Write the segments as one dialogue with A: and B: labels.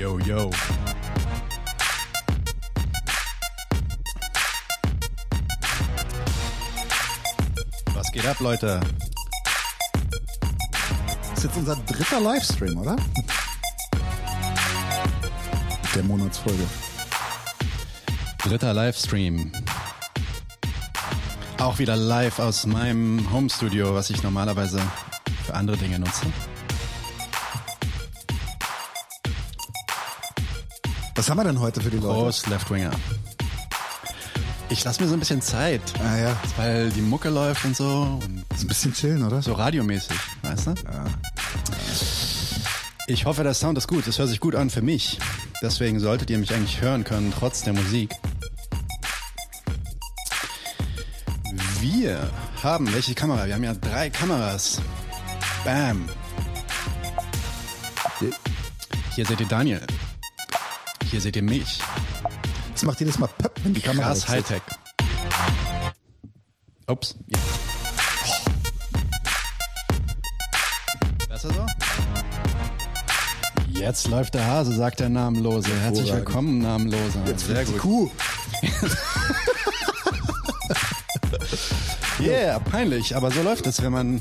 A: Yo, yo. Was geht ab, Leute?
B: Das ist jetzt unser dritter Livestream, oder? Der Monatsfolge.
A: Dritter Livestream. Auch wieder live aus meinem Homestudio, was ich normalerweise für andere Dinge nutze.
B: Was haben wir denn heute für die Leute?
A: Left Winger. Ich lasse mir so ein bisschen Zeit,
B: Ah ja,
A: weil die Mucke läuft und so und
B: ist ein bisschen chillen, oder?
A: so radiomäßig, weißt du?
B: Ja.
A: Ich hoffe, der Sound ist gut. Das hört sich gut an für mich. Deswegen solltet ihr mich eigentlich hören können, trotz der Musik. Wir haben, welche Kamera? Wir haben ja drei Kameras. Bam. Hier seht ihr Daniel. Hier seht ihr mich.
B: Das macht jedes Mal Pöpp, wenn die Kamera
A: Krass. Hightech. Ups. Ja. Besser so? Jetzt läuft der Hase, sagt der Namenlose. Herzlich willkommen, Namenloser.
B: Jetzt
A: Sehr
B: fliegt die
A: gut.
B: Kuh.
A: Yeah, peinlich, aber so läuft es, wenn man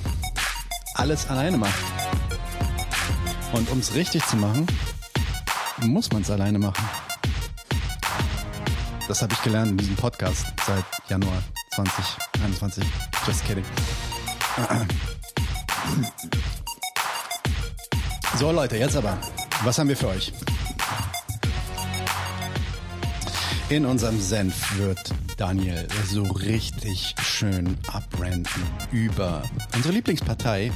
A: alles alleine macht. Und um es richtig zu machen, muss man es alleine machen. Das habe ich gelernt in diesem Podcast seit Januar 2021. Just kidding. So Leute, jetzt aber. Was haben wir für euch? In unserem Senf wird Daniel so richtig schön abrenten über unsere Lieblingspartei.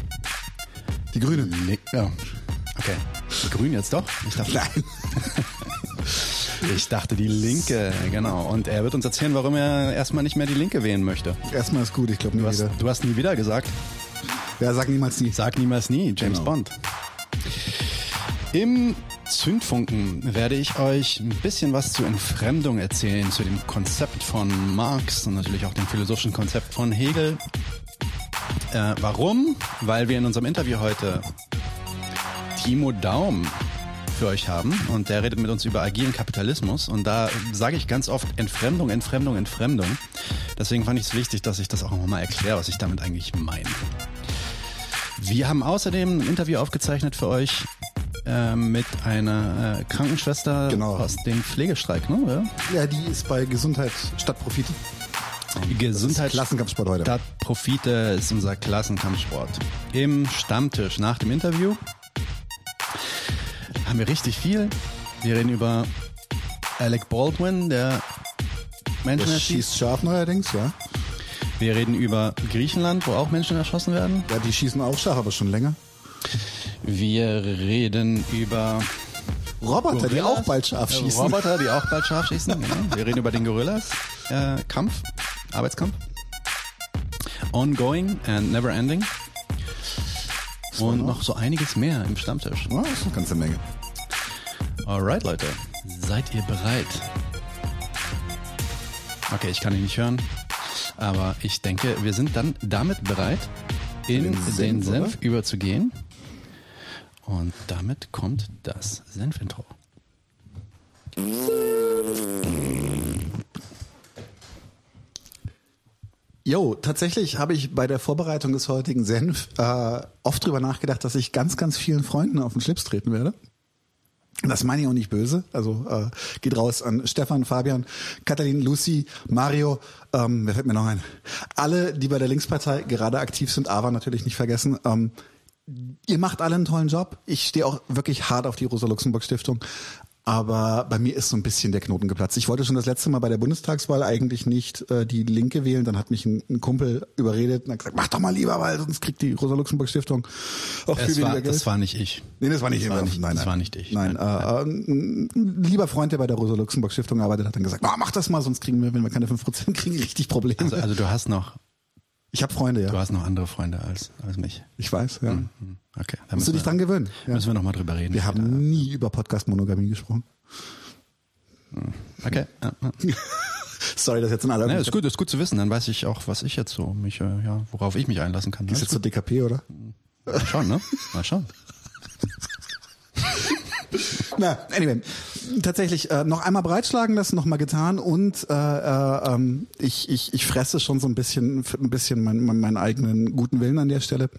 B: Die Grünen.
A: Ja. Okay. Grünen jetzt doch? Ich dachte,
B: Nein.
A: ich dachte die Linke, genau. Und er wird uns erzählen, warum er erstmal nicht mehr die Linke wählen möchte.
B: Erstmal ist gut, ich glaube nie
A: Du hast,
B: wieder.
A: du hast nie wieder gesagt.
B: Ja, sag niemals nie.
A: Sag niemals nie, James
B: Genau.
A: Bond. Im Zündfunken werde ich euch ein bisschen was zur Entfremdung erzählen, zu dem Konzept von Marx und natürlich auch dem philosophischen Konzept von Hegel. Äh, warum? Weil wir in unserem Interview heute Timo Daum für euch haben und der redet mit uns über agilen Kapitalismus und da sage ich ganz oft Entfremdung, Entfremdung, Entfremdung. Deswegen fand ich es wichtig, dass ich das auch nochmal erkläre, was ich damit eigentlich meine. Wir haben außerdem ein Interview aufgezeichnet für euch äh, mit einer äh, Krankenschwester
B: Genau.
A: aus dem Pflegestreik, ne?
B: Ja, die ist bei Gesundheit statt Profit.
A: Ja? Gesundheit
B: Klassenkampfsport heute.
A: statt Profite ist unser Klassenkampfsport. Im Stammtisch nach dem Interview haben wir richtig viel. Wir reden über Alec Baldwin, der Menschen erschießt.
B: schießt scharf neuerdings, ja.
A: Wir reden über Griechenland, wo auch Menschen erschossen werden.
B: Ja, die schießen auch scharf, aber schon länger.
A: Wir reden über
B: Roboter, die
A: Gorillas.
B: auch bald scharf
A: Äh,
B: schießen.
A: Roboter, die auch bald scharf schießen. Genau. Wir reden über den Gorillas. Äh, Kampf, Arbeitskampf. Ongoing and never ending. Und noch so einiges mehr im Stammtisch.
B: Ja, das ist eine ganze Menge.
A: Alright, Leute. Seid ihr bereit? Okay, ich kann ihn nicht hören. Aber ich denke, wir sind dann damit bereit, in
B: Den
A: den
B: Senf,
A: Senf,
B: oder?
A: überzugehen. Und damit kommt das Senfintro.
B: Jo, tatsächlich habe ich bei der Vorbereitung des heutigen Senf äh, oft drüber nachgedacht, dass ich ganz, ganz vielen Freunden auf den Schlips treten werde. Das meine ich auch nicht böse. Also äh, geht raus an Stefan, Fabian, Katalin, Lucy, Mario, ähm, wer fällt mir noch ein? Alle, die bei der Linkspartei gerade aktiv sind, aber natürlich nicht vergessen. Ähm, ihr macht alle einen tollen Job. Ich stehe auch wirklich hart auf die Rosa-Luxemburg-Stiftung. Aber bei mir ist so ein bisschen der Knoten geplatzt. Ich wollte schon das letzte Mal bei der Bundestagswahl eigentlich nicht äh, die Linke wählen. Dann hat mich ein, ein Kumpel überredet und hat gesagt, mach doch mal lieber, weil sonst kriegt die Rosa-Luxemburg-Stiftung auch viel
A: Es
B: weniger
A: war,
B: Geld.
A: das war nicht ich.
B: Nee, das war nicht
A: Das war
B: immer.
A: nicht-
B: nein,
A: das
B: nein.
A: war nicht ich.
B: Nein,
A: Nein,
B: äh, äh, ein lieber Freund, der bei der Rosa-Luxemburg-Stiftung arbeitet, hat dann gesagt, "Ah, mach das mal, sonst kriegen wir, wenn wir keine 5% kriegen, richtig Probleme.
A: Also, also du hast noch,
B: ich habe Freunde,
A: du
B: ja.
A: hast noch andere Freunde als, als mich.
B: Ich weiß, ja.
A: Hm, Okay. Da
B: Musst du dich
A: wir-
B: dran gewöhnen. Ja.
A: Müssen wir noch mal drüber reden.
B: Wir haben nie über Podcast-Monogamie gesprochen.
A: Okay. Ja, ja.
B: Sorry, das ist jetzt in aller
A: Ja, ist gut, ist gut zu wissen. Dann weiß ich auch, was ich jetzt so mich, äh, ja, worauf ich mich einlassen kann.
B: Ist
A: Alles
B: jetzt zur DKP, oder?
A: Mal schauen, ne? Mal schauen.
B: Na, anyway, tatsächlich äh, noch einmal breitschlagen lassen, noch mal getan und äh, äh, ähm, ich, ich, ich fresse schon so ein bisschen ein bisschen meinen mein, meinen eigenen guten Willen an der Stelle.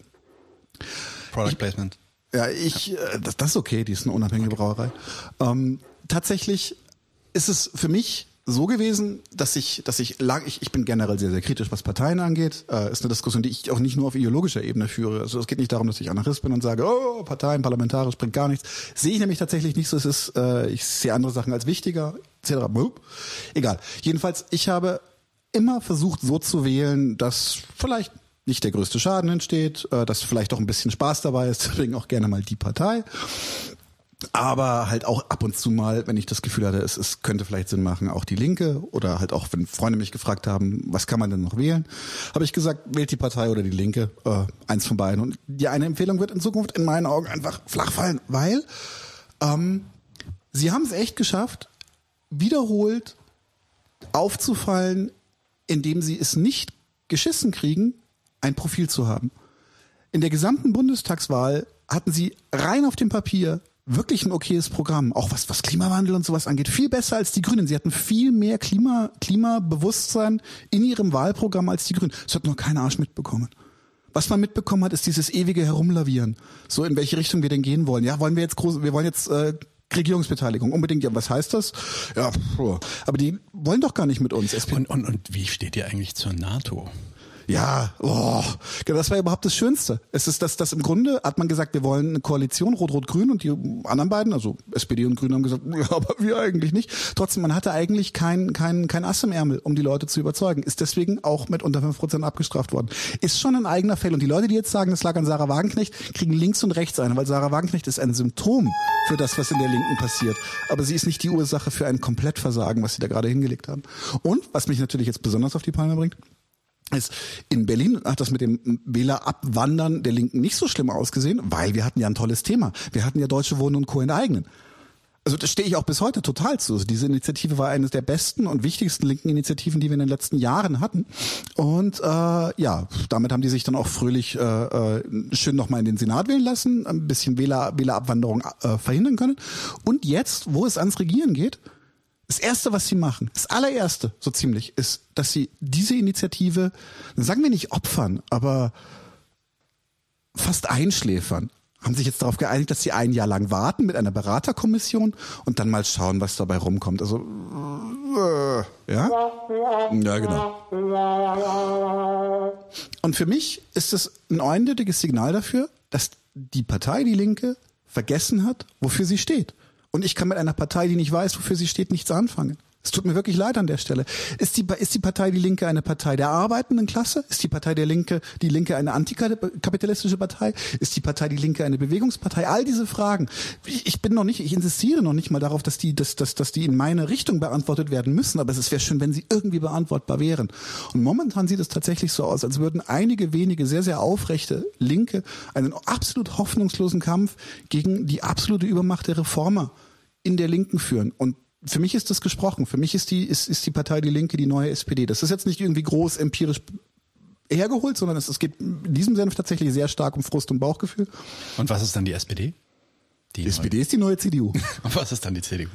A: Product Placement.
B: Ja, ich, äh, das, das ist okay, die ist eine unabhängige Brauerei. Ähm, tatsächlich ist es für mich so gewesen, dass ich, dass ich lang, ich, ich bin generell sehr, sehr kritisch, was Parteien angeht. Äh, ist eine Diskussion, die ich auch nicht nur auf ideologischer Ebene führe. Also es geht nicht darum, dass ich Anarchist bin und sage, oh, Parteien, parlamentarisch bringt gar nichts. Sehe ich nämlich tatsächlich nicht so. Es ist, äh, ich sehe andere Sachen als wichtiger, etc. Egal. Jedenfalls, ich habe immer versucht, so zu wählen, dass vielleicht nicht der größte Schaden entsteht, äh, dass vielleicht auch ein bisschen Spaß dabei ist, deswegen auch gerne mal die Partei aber halt auch ab und zu mal, wenn ich das Gefühl hatte, es, es könnte vielleicht Sinn machen, auch die Linke oder halt auch, wenn Freunde mich gefragt haben, was kann man denn noch wählen, habe ich gesagt, wählt die Partei oder die Linke, äh, eins von beiden. Und die eine Empfehlung wird in Zukunft in meinen Augen einfach flach fallen, weil ähm, sie haben es echt geschafft, wiederholt aufzufallen, indem sie es nicht geschissen kriegen, ein Profil zu haben. In der gesamten Bundestagswahl hatten sie rein auf dem Papier wirklich ein okayes Programm, auch was, was Klimawandel und sowas angeht, viel besser als die Grünen. Sie hatten viel mehr Klima, Klimabewusstsein in ihrem Wahlprogramm als die Grünen. Das hat nur kein Arsch mitbekommen. Was man mitbekommen hat, ist dieses ewige Herumlavieren. So in welche Richtung wir denn gehen wollen. Ja, wollen wir jetzt groß, wir wollen jetzt äh, Regierungsbeteiligung unbedingt. Ja, was heißt das? Ja, aber die wollen doch gar nicht mit uns.
A: Und, und, und wie steht ihr eigentlich zur NATO?
B: Ja, oh, das war überhaupt das Schönste. Es ist das, das im Grunde hat man gesagt, wir wollen eine Koalition Rot-Rot-Grün und die anderen beiden, also SPD und Grün haben gesagt, ja, aber wir eigentlich nicht. Trotzdem, man hatte eigentlich kein, kein, kein Ass im Ärmel, um die Leute zu überzeugen. Ist deswegen auch mit unter fünf Prozent abgestraft worden. Ist schon ein eigener Feld. Und die Leute, die jetzt sagen, das lag an Sarah Wagenknecht, kriegen links und rechts eine, weil Sarah Wagenknecht ist ein Symptom für das, was in der Linken passiert. Aber sie ist nicht die Ursache für ein Komplettversagen, was sie da gerade hingelegt haben. Und, was mich natürlich jetzt besonders auf die Palme bringt, ist in Berlin hat das mit dem Wählerabwandern der Linken nicht so schlimm ausgesehen, weil wir hatten ja ein tolles Thema. Wir hatten ja Deutsche Wohnen und Co. enteignen. Also das stehe ich auch bis heute total zu. Also diese Initiative war eines der besten und wichtigsten linken Initiativen, die wir in den letzten Jahren hatten. Und äh, ja, damit haben die sich dann auch fröhlich äh, äh, schön nochmal in den Senat wählen lassen, ein bisschen Wähler, Wählerabwanderung äh, verhindern können. Und jetzt, wo es ans Regieren geht, das erste, was sie machen, das allererste, so ziemlich, ist, dass sie diese Initiative, sagen wir nicht opfern, aber fast einschläfern. Haben sich jetzt darauf geeinigt, dass sie ein Jahr lang warten mit einer Beraterkommission und dann mal schauen, was dabei rumkommt. Also, äh, ja? Ja, genau. Und für mich ist es ein eindeutiges Signal dafür, dass die Partei, die Linke, vergessen hat, wofür sie steht. Und ich kann mit einer Partei, die nicht weiß, wofür sie steht, nichts anfangen. Es tut mir wirklich leid an der Stelle. Ist die, ist die Partei Die Linke eine Partei der arbeitenden Klasse? Ist die Partei der Linke, die Linke eine antikapitalistische Partei? Ist die Partei Die Linke eine Bewegungspartei? All diese Fragen. Ich bin noch nicht, ich insistiere noch nicht mal darauf, dass die, dass, dass, dass die in meine Richtung beantwortet werden müssen, aber es wäre schön, wenn sie irgendwie beantwortbar wären. Und momentan sieht es tatsächlich so aus, als würden einige wenige sehr, sehr aufrechte Linke einen absolut hoffnungslosen Kampf gegen die absolute Übermacht der Reformer in der Linken führen. Und für mich ist das gesprochen. Für mich ist die, ist, ist die Partei Die Linke die neue SPD. Das ist jetzt nicht irgendwie groß empirisch hergeholt, sondern es, es geht in diesem Sinne tatsächlich sehr stark um Frust und Bauchgefühl.
A: Und was ist dann die SPD?
B: Die, die SPD ist die neue CDU.
A: Und was ist dann die CDU?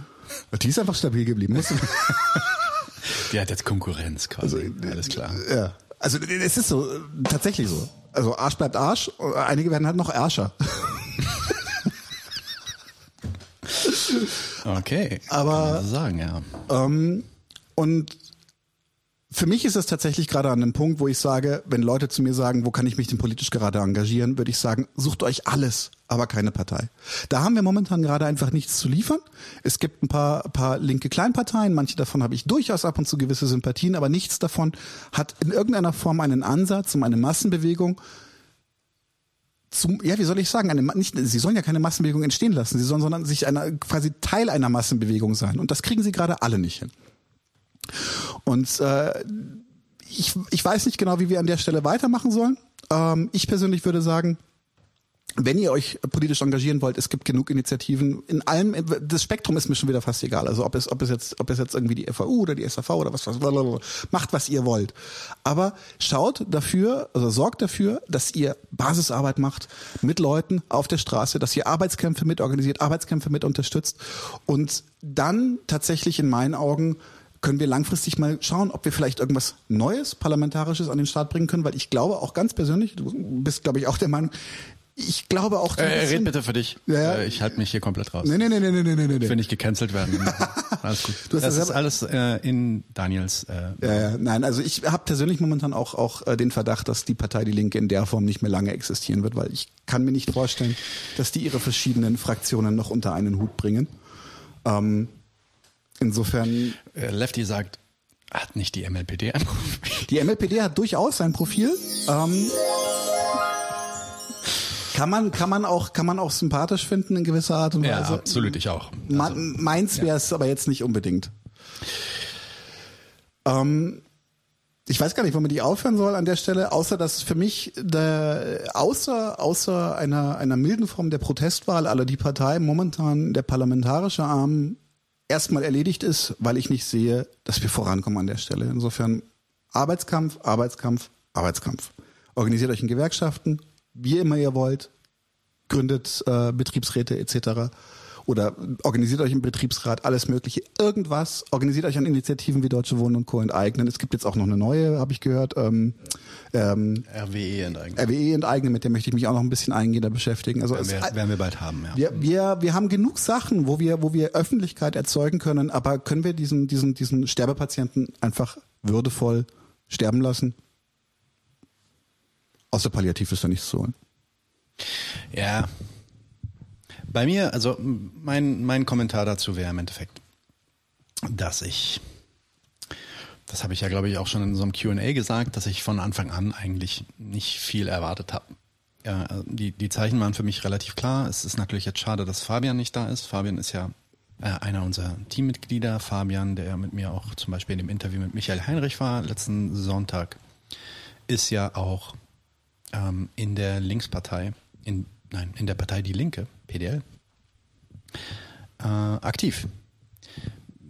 B: Die ist einfach stabil geblieben.
A: die hat jetzt Konkurrenz quasi. Also, Alles klar.
B: Ja. Also es ist so, tatsächlich so. Also Arsch bleibt Arsch, einige werden halt noch Ärscher.
A: Okay.
B: Aber
A: sagen, ja.
B: Ähm, und für mich ist es tatsächlich gerade an einem Punkt, wo ich sage, wenn Leute zu mir sagen, wo kann ich mich denn politisch gerade engagieren, würde ich sagen, sucht euch alles, aber keine Partei. Da haben wir momentan gerade einfach nichts zu liefern. Es gibt ein paar, paar linke Kleinparteien, manche davon habe ich durchaus ab und zu gewisse Sympathien, aber nichts davon hat in irgendeiner Form einen Ansatz um eine Massenbewegung zum, ja, wie soll ich sagen, eine, nicht, sie sollen ja keine Massenbewegung entstehen lassen, sie sollen sondern sich einer, quasi Teil einer Massenbewegung sein. Und das kriegen sie gerade alle nicht hin. Und äh, ich, ich weiß nicht genau, wie wir an der Stelle weitermachen sollen. Ähm, ich persönlich würde sagen, wenn ihr euch politisch engagieren wollt, es gibt genug Initiativen in allem. Das Spektrum ist mir schon wieder fast egal. Also ob es, ob es jetzt, ob es jetzt irgendwie die FAU oder die SAV oder was, was, macht was ihr wollt. Aber schaut dafür, also sorgt dafür, dass ihr Basisarbeit macht mit Leuten auf der Straße, dass ihr Arbeitskämpfe mit organisiert, Arbeitskämpfe mit unterstützt und dann tatsächlich in meinen Augen können wir langfristig mal schauen, ob wir vielleicht irgendwas Neues, Parlamentarisches an den Start bringen können, weil ich glaube auch ganz persönlich, du bist, glaube ich, auch der Meinung, ich glaube auch.
A: Äh, red bitte für dich. Ja. Äh, ich halte mich hier komplett raus.
B: Nee, nee, nee, nee, nee, nee, nee.
A: Ich will nicht gecancelt werden. alles gut. Du hast das, das ist alles äh, in Daniels. Äh,
B: ja, ja, nein, also ich habe persönlich momentan auch auch äh, den Verdacht, dass die Partei Die Linke in der Form nicht mehr lange existieren wird, weil ich kann mir nicht vorstellen, dass die ihre verschiedenen Fraktionen noch unter einen Hut bringen. Ähm, insofern.
A: Äh, Lefty sagt, hat nicht die MLPD ein
B: Profil? Die MLPD hat durchaus ein Profil. Ähm, kann man, kann man auch, kann man auch sympathisch finden in gewisser Art und Weise.
A: Ja, absolut, ich auch.
B: Also, meins wäre es ja. aber jetzt nicht unbedingt. Ähm, ich weiß gar nicht, wo man die aufhören soll an der Stelle, außer dass für mich der, außer außer einer einer milden Form der Protestwahl aller die Partei momentan der parlamentarische Arm erstmal erledigt ist, weil ich nicht sehe, dass wir vorankommen an der Stelle. Insofern Arbeitskampf, Arbeitskampf, Arbeitskampf. Organisiert euch in Gewerkschaften, wie immer ihr wollt, gründet äh, Betriebsräte etc. Oder organisiert euch im Betriebsrat alles Mögliche, irgendwas. Organisiert euch an Initiativen wie Deutsche Wohnen und Co. enteignen. Es gibt jetzt auch noch eine neue, habe ich gehört. Ähm,
A: ähm, RWE enteignen.
B: RWE enteignen, mit der möchte ich mich auch noch ein bisschen eingehender beschäftigen. Also
A: werden, wir, werden wir bald haben. Ja.
B: Wir, wir, wir haben genug Sachen, wo wir, wo wir Öffentlichkeit erzeugen können, aber können wir diesen, diesen, diesen Sterbepatienten einfach würdevoll sterben lassen? Außer Palliativ ist da nichts zu holen.
A: Ja. Bei mir, also mein, mein Kommentar dazu wäre im Endeffekt, dass ich, das habe ich ja glaube ich auch schon in so einem QA gesagt, dass ich von Anfang an eigentlich nicht viel erwartet habe. Ja, die, die Zeichen waren für mich relativ klar. Es ist natürlich jetzt schade, dass Fabian nicht da ist. Fabian ist ja äh, einer unserer Teammitglieder. Fabian, der mit mir auch zum Beispiel in dem Interview mit Michael Heinrich war letzten Sonntag, ist ja auch ähm, in der Linkspartei, in, nein, in der Partei Die Linke, PDL, äh, aktiv.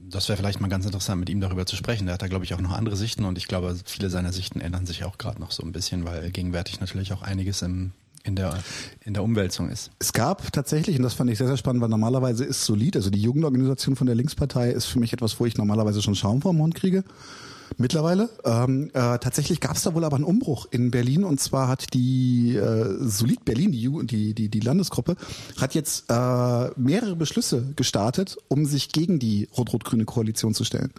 A: Das wäre vielleicht mal ganz interessant, mit ihm darüber zu sprechen. Der hat da, glaube ich, auch noch andere Sichten und ich glaube, viele seiner Sichten ändern sich auch gerade noch so ein bisschen, weil gegenwärtig natürlich auch einiges im, in der, in der Umwälzung ist.
B: Es gab tatsächlich, und das fand ich sehr, sehr spannend, weil normalerweise ist Solid, also die Jugendorganisation von der Linkspartei ist für mich etwas, wo ich normalerweise schon Schaum vor Mund kriege mittlerweile. Ähm, äh, tatsächlich gab es da wohl aber einen Umbruch in Berlin und zwar hat die äh, Solid Berlin, die, die, die, die Landesgruppe, hat jetzt äh, mehrere Beschlüsse gestartet, um sich gegen die rot-rot-grüne Koalition zu stellen.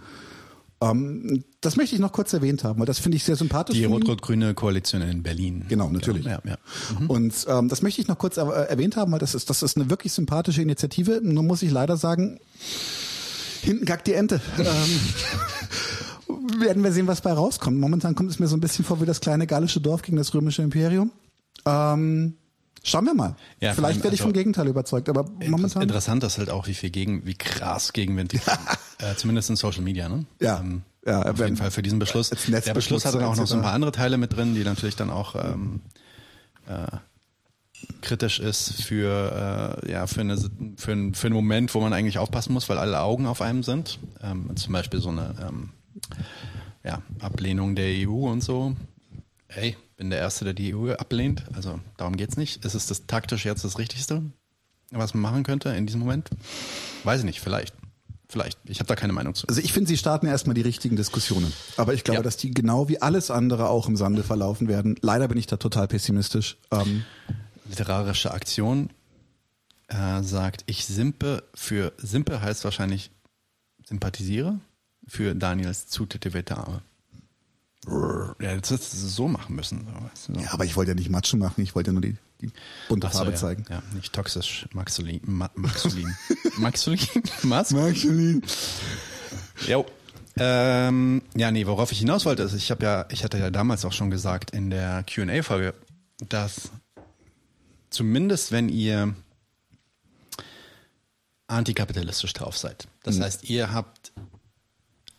B: Ähm, das möchte ich noch kurz erwähnt haben, weil das finde ich sehr sympathisch.
A: Die rot-rot-grüne Koalition in Berlin.
B: Genau, natürlich. Genau, ja, ja. Mhm. Und ähm, das möchte ich noch kurz erwähnt haben, weil das ist, das ist eine wirklich sympathische Initiative. Nur muss ich leider sagen, hinten gackt die Ente. ähm, werden wir sehen, was bei rauskommt. Momentan kommt es mir so ein bisschen vor wie das kleine gallische Dorf gegen das römische Imperium. Ähm, schauen wir mal. Ja, Vielleicht werde ich also vom Gegenteil überzeugt, aber momentan.
A: Interessant ist halt auch, wie viel gegen, wie krass Gegenwind, ja. äh, zumindest in Social Media, ne?
B: Ja.
A: Ähm, ja, auf jeden Fall für diesen Beschluss. Der Beschluss hat dann auch noch so ein paar andere Teile mit drin, die natürlich dann auch ähm, äh, kritisch ist für äh, ja für eine für, ein, für einen Moment, wo man eigentlich aufpassen muss, weil alle Augen auf einem sind. Ähm, zum Beispiel so eine ähm, ja, Ablehnung der EU und so. Ey, bin der Erste, der die EU ablehnt. Also darum geht's nicht. Ist es das taktisch jetzt das Richtigste, was man machen könnte in diesem Moment? Weiß ich nicht, vielleicht. Vielleicht. Ich habe da keine Meinung zu.
B: Also ich finde, sie starten erstmal die richtigen Diskussionen. Aber ich glaube, ja. dass die genau wie alles andere auch im Sande verlaufen werden. Leider bin ich da total pessimistisch. Ähm
A: Literarische Aktion äh, sagt, ich simpe für simpe heißt wahrscheinlich sympathisiere für Daniels zutätowierte Arme. Ja, jetzt hättest du es so machen müssen.
B: So. Ja, aber ich wollte ja nicht Matschen machen, ich wollte ja nur die, die bunte so, Farbe
A: ja.
B: zeigen.
A: Ja, nicht toxisch, Maxolin. Ma Maxolin. Maxolin?
B: Maxolin.
A: Jo. Ähm, ja, nee, worauf ich hinaus wollte, ist, ich habe ja, ich hatte ja damals auch schon gesagt in der Q&A-Folge, dass zumindest wenn ihr antikapitalistisch drauf seid, das mhm. heißt, ihr habt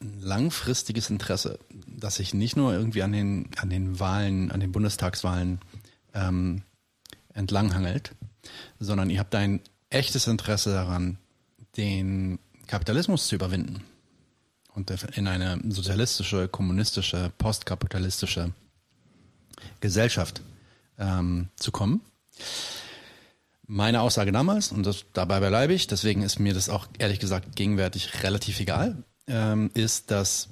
A: ein langfristiges Interesse, dass sich nicht nur irgendwie an den, an den Wahlen, an den Bundestagswahlen ähm, entlanghangelt, sondern ihr habt ein echtes Interesse daran, den Kapitalismus zu überwinden und in eine sozialistische, kommunistische, postkapitalistische Gesellschaft ähm, zu kommen. Meine Aussage damals, und das, dabei bleibe ich, deswegen ist mir das auch ehrlich gesagt gegenwärtig relativ egal, ähm, ist, dass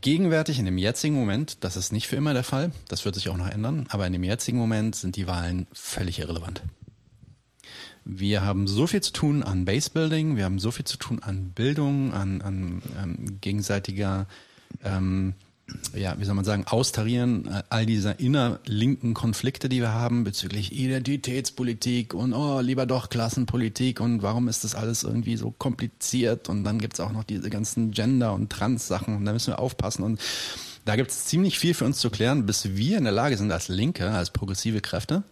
A: gegenwärtig in dem jetzigen Moment, das ist nicht für immer der Fall, das wird sich auch noch ändern, aber in dem jetzigen Moment sind die Wahlen völlig irrelevant. Wir haben so viel zu tun an Basebuilding, wir haben so viel zu tun an Bildung, an, an ähm, gegenseitiger ähm, ja, wie soll man sagen, austarieren äh, all diese innerlinken Konflikte, die wir haben bezüglich Identitätspolitik und oh, lieber doch Klassenpolitik und warum ist das alles irgendwie so kompliziert? Und dann gibt's auch noch diese ganzen Gender- und Trans-Sachen und da müssen wir aufpassen. Und da gibt's ziemlich viel für uns zu klären, bis wir in der Lage sind als Linke, als progressive Kräfte,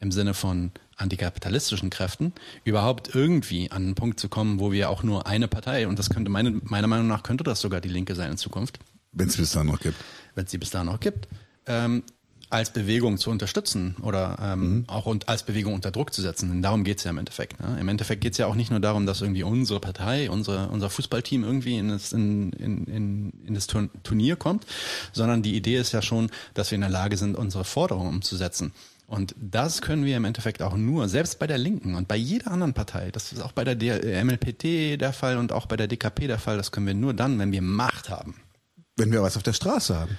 A: im Sinne von antikapitalistischen Kräften, überhaupt irgendwie an einen Punkt zu kommen, wo wir auch nur eine Partei, und das könnte meine, meiner Meinung nach könnte das sogar die Linke sein in Zukunft,
B: wenn es bis dahin noch gibt.
A: Wenn es sie bis dahin noch gibt. Ähm, als Bewegung zu unterstützen oder ähm, mhm. auch und als Bewegung unter Druck zu setzen. Denn darum geht's ja im Endeffekt. Ne? Im Endeffekt geht's ja auch nicht nur darum, dass irgendwie unsere Partei, unsere, unser Fußballteam irgendwie in das, in, in, in, in das Turnier kommt, sondern die Idee ist ja schon, dass wir in der Lage sind, unsere Forderungen umzusetzen. Und das können wir im Endeffekt auch nur, selbst bei der Linken und bei jeder anderen Partei, das ist auch bei der MLPT der Fall und auch bei der DKP der Fall, das können wir nur dann, wenn wir Macht haben.
B: Wenn wir was auf der Straße haben.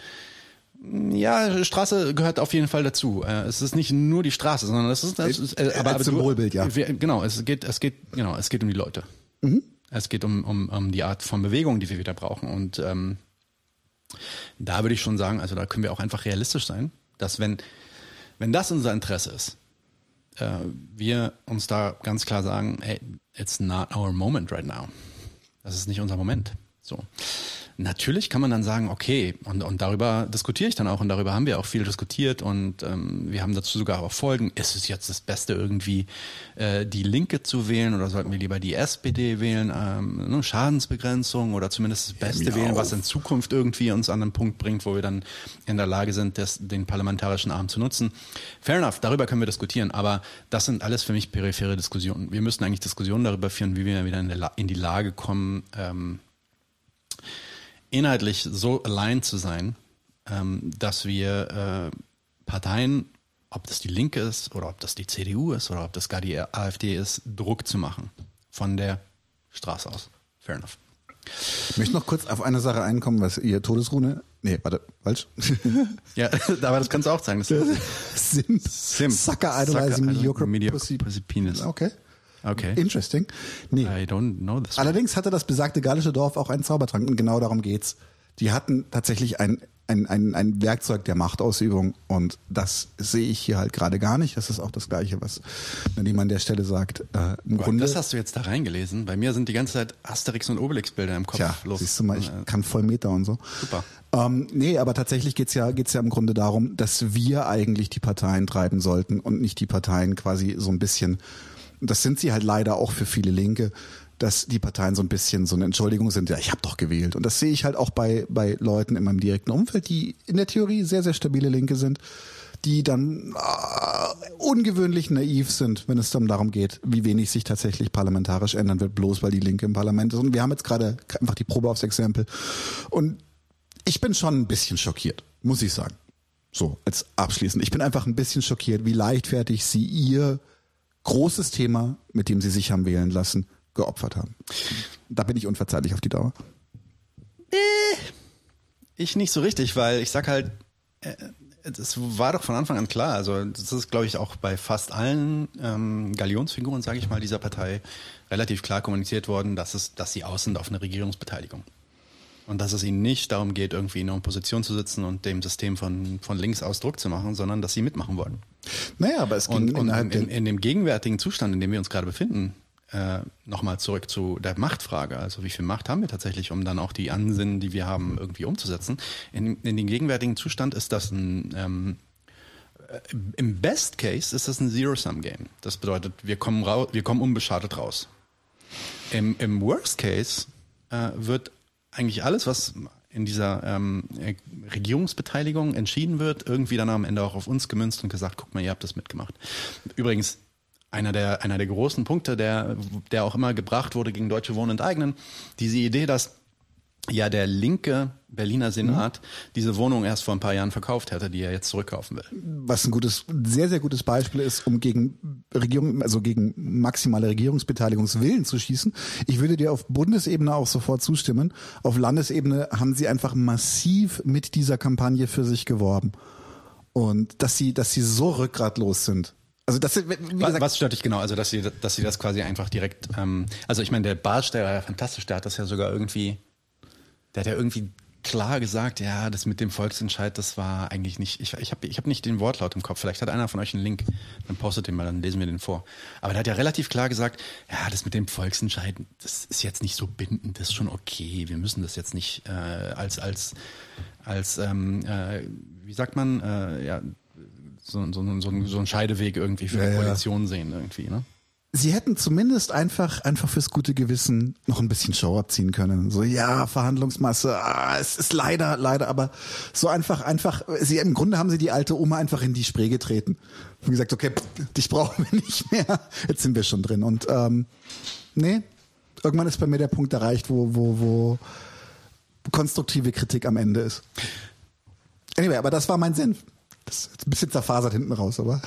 A: Ja, Straße gehört auf jeden Fall dazu. Äh, es ist nicht nur die Straße, sondern es ist, es ist
B: äh, aber, aber Symbolbild, ja.
A: Wir, genau, es geht, es geht, genau, es geht um die Leute. Mhm. Es geht um, um, um die Art von Bewegung, die wir wieder brauchen. Und ähm, da würde ich schon sagen, also da können wir auch einfach realistisch sein, dass wenn, wenn das unser Interesse ist, äh, wir uns da ganz klar sagen, hey, it's not our moment right now. Das ist nicht unser Moment. So. Natürlich kann man dann sagen, okay, und, und darüber diskutiere ich dann auch und darüber haben wir auch viel diskutiert und ähm, wir haben dazu sogar auch Folgen. Ist es jetzt das Beste irgendwie äh, die Linke zu wählen oder sollten wir lieber die SPD wählen? Ähm, ne, Schadensbegrenzung oder zumindest das Beste ja, wählen, was in Zukunft irgendwie uns an einen Punkt bringt, wo wir dann in der Lage sind, das, den parlamentarischen Arm zu nutzen. Fair enough, darüber können wir diskutieren, aber das sind alles für mich periphere Diskussionen. Wir müssen eigentlich Diskussionen darüber führen, wie wir wieder in, der, in die Lage kommen, ähm, inhaltlich so allein zu sein, ähm, dass wir äh, Parteien, ob das die Linke ist oder ob das die CDU ist oder ob das gar die AfD ist, Druck zu machen von der Straße aus. Fair enough.
B: Ich möchte noch kurz auf eine Sache einkommen, was ihr Todesrune. Nee, warte, falsch.
A: ja, aber das kannst du auch sagen. Das
B: Sim. Sim. Sucker idolizing mediocre, mediocre
A: pussy. pussy penis.
B: Okay.
A: Okay.
B: Interesting. Nee.
A: I don't know this.
B: Allerdings hatte das besagte gallische Dorf auch einen Zaubertrank und genau darum geht's. Die hatten tatsächlich ein, ein, ein, ein Werkzeug der Machtausübung und das sehe ich hier halt gerade gar nicht. Das ist auch das Gleiche, was wenn an der Stelle sagt. Äh, im Grunde,
A: das hast du jetzt da reingelesen. Bei mir sind die ganze Zeit Asterix und Obelix-Bilder im Kopf
B: los. Siehst du mal, ich kann voll Meter und so.
A: Super.
B: Ähm, nee, aber tatsächlich geht's ja, geht's ja im Grunde darum, dass wir eigentlich die Parteien treiben sollten und nicht die Parteien quasi so ein bisschen das sind sie halt leider auch für viele Linke, dass die Parteien so ein bisschen so eine Entschuldigung sind, ja, ich habe doch gewählt. Und das sehe ich halt auch bei, bei Leuten in meinem direkten Umfeld, die in der Theorie sehr, sehr stabile Linke sind, die dann äh, ungewöhnlich naiv sind, wenn es dann darum geht, wie wenig sich tatsächlich parlamentarisch ändern wird, bloß weil die Linke im Parlament ist. Und wir haben jetzt gerade einfach die Probe aufs Exempel. Und ich bin schon ein bisschen schockiert, muss ich sagen. So, als abschließend. Ich bin einfach ein bisschen schockiert, wie leichtfertig sie ihr großes Thema, mit dem sie sich haben wählen lassen, geopfert haben. Da bin ich unverzeihlich auf die Dauer.
A: Äh, ich nicht so richtig, weil ich sag halt, es äh, war doch von Anfang an klar. Also das ist, glaube ich, auch bei fast allen ähm, Galionsfiguren, sage ich mal, dieser Partei relativ klar kommuniziert worden, dass es, dass sie aus sind auf eine Regierungsbeteiligung. Und dass es ihnen nicht darum geht, irgendwie in einer Position zu sitzen und dem System von, von links aus Druck zu machen, sondern dass sie mitmachen wollen.
B: Naja, aber es ging
A: und, und in, in, dem gegenwärtigen Zustand, in dem wir uns gerade befinden, äh, nochmal zurück zu der Machtfrage. Also wie viel Macht haben wir tatsächlich, um dann auch die Ansinnen, die wir haben, irgendwie umzusetzen? In, in dem gegenwärtigen Zustand ist das ein ähm, äh, im Best Case ist das ein Zero-Sum-Game. Das bedeutet, wir kommen, raus, wir kommen unbeschadet raus. Im, im Worst Case äh, wird eigentlich alles, was in dieser ähm, Regierungsbeteiligung entschieden wird, irgendwie dann am Ende auch auf uns gemünzt und gesagt, guck mal, ihr habt das mitgemacht. Übrigens, einer der, einer der großen Punkte, der, der auch immer gebracht wurde gegen Deutsche Wohnen enteignen, diese Idee, dass ja der linke Berliner Senat mhm. diese Wohnung erst vor ein paar Jahren verkauft hätte, die er jetzt zurückkaufen will.
B: Was ein gutes, sehr, sehr gutes Beispiel ist, um gegen Regierung, also gegen maximale Regierungsbeteiligungswillen zu schießen. Ich würde dir auf Bundesebene auch sofort zustimmen. Auf Landesebene haben sie einfach massiv mit dieser Kampagne für sich geworben. Und dass sie, dass sie so rückgratlos sind.
A: Also das, wie gesagt, was stört dich genau? Also dass sie, dass sie das quasi einfach direkt. Ähm, also ich meine, der ja fantastisch, der hat das ja sogar irgendwie der hat ja irgendwie klar gesagt, ja, das mit dem Volksentscheid, das war eigentlich nicht, ich, ich habe ich hab nicht den Wortlaut im Kopf, vielleicht hat einer von euch einen Link, dann postet den mal, dann lesen wir den vor. Aber der hat ja relativ klar gesagt, ja, das mit dem Volksentscheid, das ist jetzt nicht so bindend, das ist schon okay, wir müssen das jetzt nicht äh, als, als, als ähm, äh, wie sagt man, äh, ja, so, so, so, so ein Scheideweg irgendwie für ja, die Koalition ja. sehen irgendwie, ne?
B: Sie hätten zumindest einfach, einfach fürs gute Gewissen noch ein bisschen Show abziehen können. So, ja, Verhandlungsmasse, ah, es ist leider, leider, aber so einfach, einfach, sie, im Grunde haben sie die alte Oma einfach in die Spree getreten. Und gesagt, okay, dich brauchen wir nicht mehr. Jetzt sind wir schon drin. Und, ähm, nee, irgendwann ist bei mir der Punkt erreicht, wo, wo, wo konstruktive Kritik am Ende ist. Anyway, aber das war mein Senf. Das ist ein bisschen zerfasert hinten raus, aber.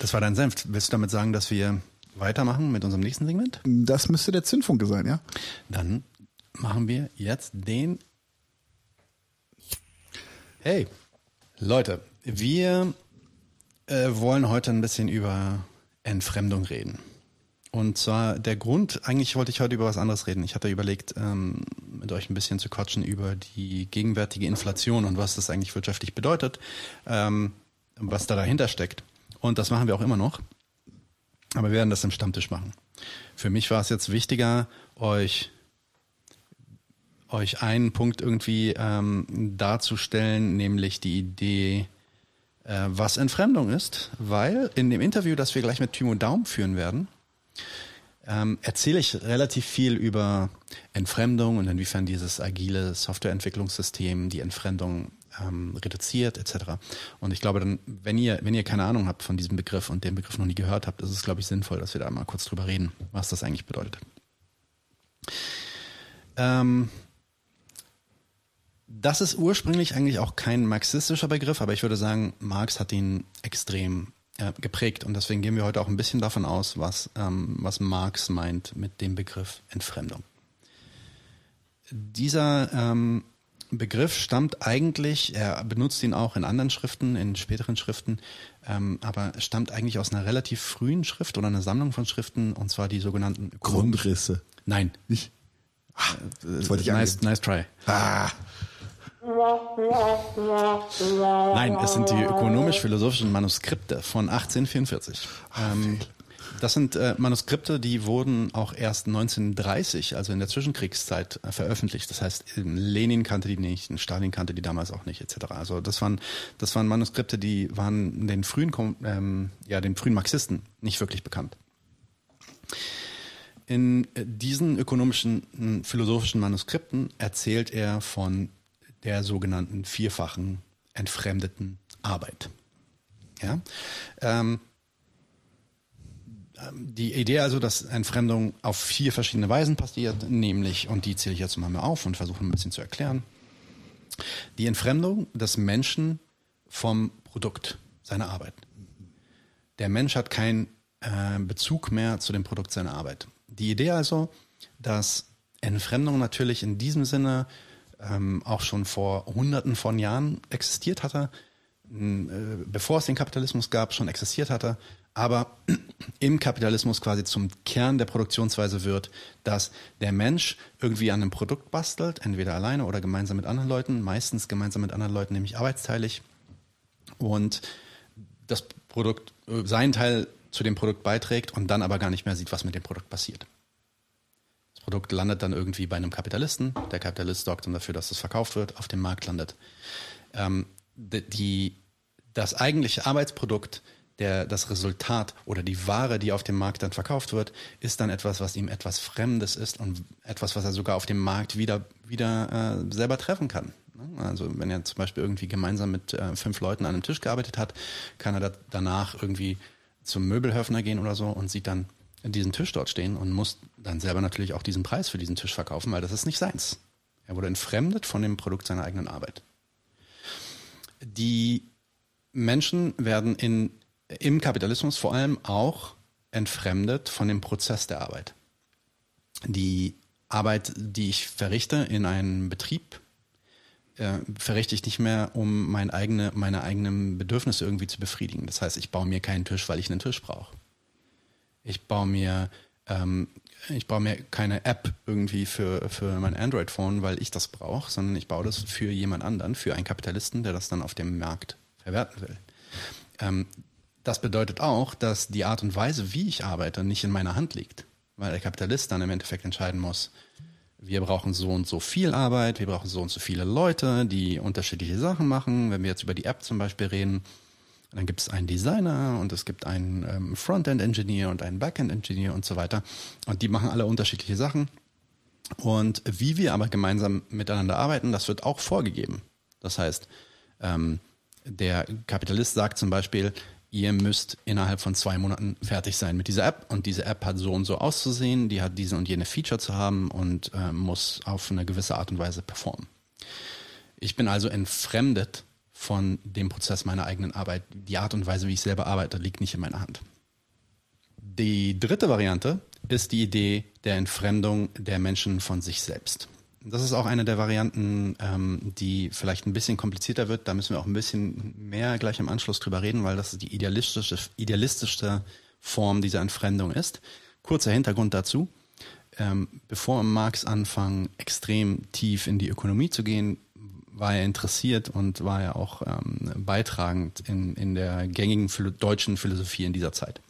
A: Das war dein Senf. Willst du damit sagen, dass wir weitermachen mit unserem nächsten Segment?
B: Das müsste der Zündfunke sein, ja.
A: Dann machen wir jetzt den. Hey, Leute, wir äh, wollen heute ein bisschen über Entfremdung reden. Und zwar der Grund, eigentlich wollte ich heute über was anderes reden. Ich hatte überlegt, ähm, mit euch ein bisschen zu quatschen über die gegenwärtige Inflation und was das eigentlich wirtschaftlich bedeutet, ähm, was da dahinter steckt. Und das machen wir auch immer noch. Aber wir werden das im Stammtisch machen. Für mich war es jetzt wichtiger, euch euch einen Punkt irgendwie ähm, darzustellen, nämlich die Idee, äh, was Entfremdung ist, weil in dem Interview, das wir gleich mit Timo Daum führen werden, ähm, erzähle ich relativ viel über Entfremdung und inwiefern dieses agile Softwareentwicklungssystem die Entfremdung ähm, reduziert etc. Und ich glaube dann, wenn ihr, wenn ihr keine Ahnung habt von diesem Begriff und den Begriff noch nie gehört habt, ist es, glaube ich, sinnvoll, dass wir da mal kurz drüber reden, was das eigentlich bedeutet. Ähm, das ist ursprünglich eigentlich auch kein marxistischer Begriff, aber ich würde sagen, Marx hat ihn extrem äh, geprägt und deswegen gehen wir heute auch ein bisschen davon aus, was, ähm, was Marx meint mit dem Begriff Entfremdung. Dieser ähm, Begriff stammt eigentlich, er benutzt ihn auch in anderen Schriften, in späteren Schriften, ähm, aber stammt eigentlich aus einer relativ frühen Schrift oder einer Sammlung von Schriften, und zwar die sogenannten
B: Grundrisse.
A: Nein.
B: Nicht?
A: Ah, das wollte ich nice, nice try.
B: Ah.
A: Nein, es sind die ökonomisch-philosophischen Manuskripte von 1844. Ähm, das sind äh, Manuskripte, die wurden auch erst 1930, also in der Zwischenkriegszeit, äh, veröffentlicht. Das heißt, Lenin kannte die nicht, Stalin kannte die damals auch nicht, etc. Also das waren, das waren Manuskripte, die waren den frühen, ähm, ja, den frühen Marxisten nicht wirklich bekannt. In äh, diesen ökonomischen, philosophischen Manuskripten erzählt er von der sogenannten vierfachen entfremdeten Arbeit. Ja. Ähm, die Idee also, dass Entfremdung auf vier verschiedene Weisen passiert, nämlich, und die zähle ich jetzt mal auf und versuche ein bisschen zu erklären, die Entfremdung des Menschen vom Produkt seiner Arbeit. Der Mensch hat keinen äh, Bezug mehr zu dem Produkt seiner Arbeit. Die Idee also, dass Entfremdung natürlich in diesem Sinne ähm, auch schon vor Hunderten von Jahren existiert hatte, äh, bevor es den Kapitalismus gab, schon existiert hatte, aber im Kapitalismus quasi zum Kern der Produktionsweise wird, dass der Mensch irgendwie an einem Produkt bastelt, entweder alleine oder gemeinsam mit anderen Leuten, meistens gemeinsam mit anderen Leuten, nämlich arbeitsteilig, und das Produkt, äh, seinen Teil zu dem Produkt beiträgt und dann aber gar nicht mehr sieht, was mit dem Produkt passiert. Das Produkt landet dann irgendwie bei einem Kapitalisten. Der Kapitalist sorgt dann dafür, dass es verkauft wird, auf dem Markt landet. Ähm, die, das eigentliche Arbeitsprodukt der, das Resultat oder die Ware, die auf dem Markt dann verkauft wird, ist dann etwas, was ihm etwas Fremdes ist und etwas, was er sogar auf dem Markt wieder, wieder äh, selber treffen kann. Also wenn er zum Beispiel irgendwie gemeinsam mit äh, fünf Leuten an einem Tisch gearbeitet hat, kann er da danach irgendwie zum Möbelhöfner gehen oder so und sieht dann diesen Tisch dort stehen und muss dann selber natürlich auch diesen Preis für diesen Tisch verkaufen, weil das ist nicht seins. Er wurde entfremdet von dem Produkt seiner eigenen Arbeit. Die Menschen werden in, im Kapitalismus vor allem auch entfremdet von dem Prozess der Arbeit. Die Arbeit, die ich verrichte in einem Betrieb, äh, verrichte ich nicht mehr, um mein eigene, meine eigenen Bedürfnisse irgendwie zu befriedigen. Das heißt, ich baue mir keinen Tisch, weil ich einen Tisch brauche. Ich baue mir, ähm, ich baue mir keine App irgendwie für, für mein Android-Phone, weil ich das brauche, sondern ich baue das für jemand anderen, für einen Kapitalisten, der das dann auf dem Markt verwerten will. Ähm, das bedeutet auch, dass die Art und Weise, wie ich arbeite, nicht in meiner Hand liegt, weil der Kapitalist dann im Endeffekt entscheiden muss, wir brauchen so und so viel Arbeit, wir brauchen so und so viele Leute, die unterschiedliche Sachen machen. Wenn wir jetzt über die App zum Beispiel reden, dann gibt es einen Designer und es gibt einen ähm, Frontend-Engineer und einen Backend-Engineer und so weiter. Und die machen alle unterschiedliche Sachen. Und wie wir aber gemeinsam miteinander arbeiten, das wird auch vorgegeben. Das heißt, ähm, der Kapitalist sagt zum Beispiel, ihr müsst innerhalb von zwei Monaten fertig sein mit dieser App und diese App hat so und so auszusehen, die hat diese und jene Feature zu haben und äh, muss auf eine gewisse Art und Weise performen. Ich bin also entfremdet von dem Prozess meiner eigenen Arbeit. Die Art und Weise, wie ich selber arbeite, liegt nicht in meiner Hand. Die dritte Variante ist die Idee der Entfremdung der Menschen von sich selbst. Das ist auch eine der Varianten, ähm, die vielleicht ein bisschen komplizierter wird. Da müssen wir auch ein bisschen mehr gleich im Anschluss drüber reden, weil das die idealistische, idealistischste Form dieser Entfremdung ist. Kurzer Hintergrund dazu. Ähm, bevor Marx anfing, extrem tief in die Ökonomie zu gehen, war er interessiert und war er auch ähm, beitragend in, in der gängigen deutschen Philosophie in dieser Zeit.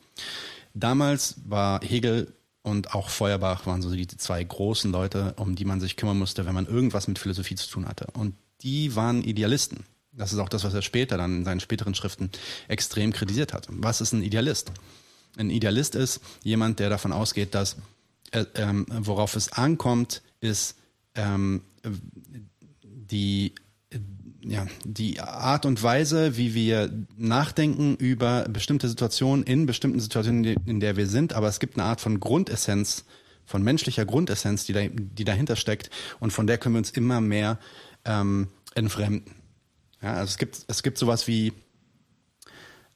A: Damals war Hegel und auch Feuerbach waren so die zwei großen Leute, um die man sich kümmern musste, wenn man irgendwas mit Philosophie zu tun hatte. Und die waren Idealisten. Das ist auch das, was er später dann in seinen späteren Schriften extrem kritisiert hat. Was ist ein Idealist? Ein Idealist ist jemand, der davon ausgeht, dass äh, ähm, worauf es ankommt, ist ähm, die, ja, die Art und Weise, wie wir nachdenken über bestimmte Situationen in bestimmten Situationen, in der wir sind, aber es gibt eine Art von Grundessenz, von menschlicher Grundessenz, die, da, die dahinter steckt und von der können wir uns immer mehr ähm, entfremden. Ja, also es gibt, es gibt sowas wie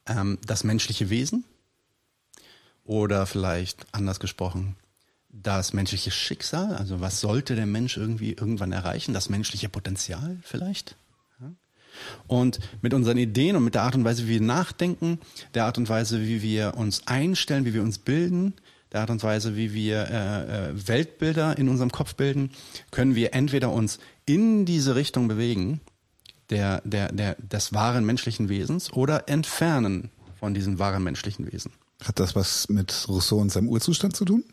A: ähm, das menschliche Wesen oder vielleicht anders gesprochen das menschliche Schicksal, also was sollte der Mensch irgendwie irgendwann erreichen, das menschliche Potenzial vielleicht. Und mit unseren Ideen und mit der Art und Weise, wie wir nachdenken, der Art und Weise, wie wir uns einstellen, wie wir uns bilden, der Art und Weise, wie wir äh, äh, Weltbilder in unserem Kopf bilden, können wir entweder uns in diese Richtung bewegen, der, der, der, des wahren menschlichen Wesens, oder entfernen von diesem wahren menschlichen Wesen.
B: Hat das was mit Rousseau und seinem Urzustand zu tun?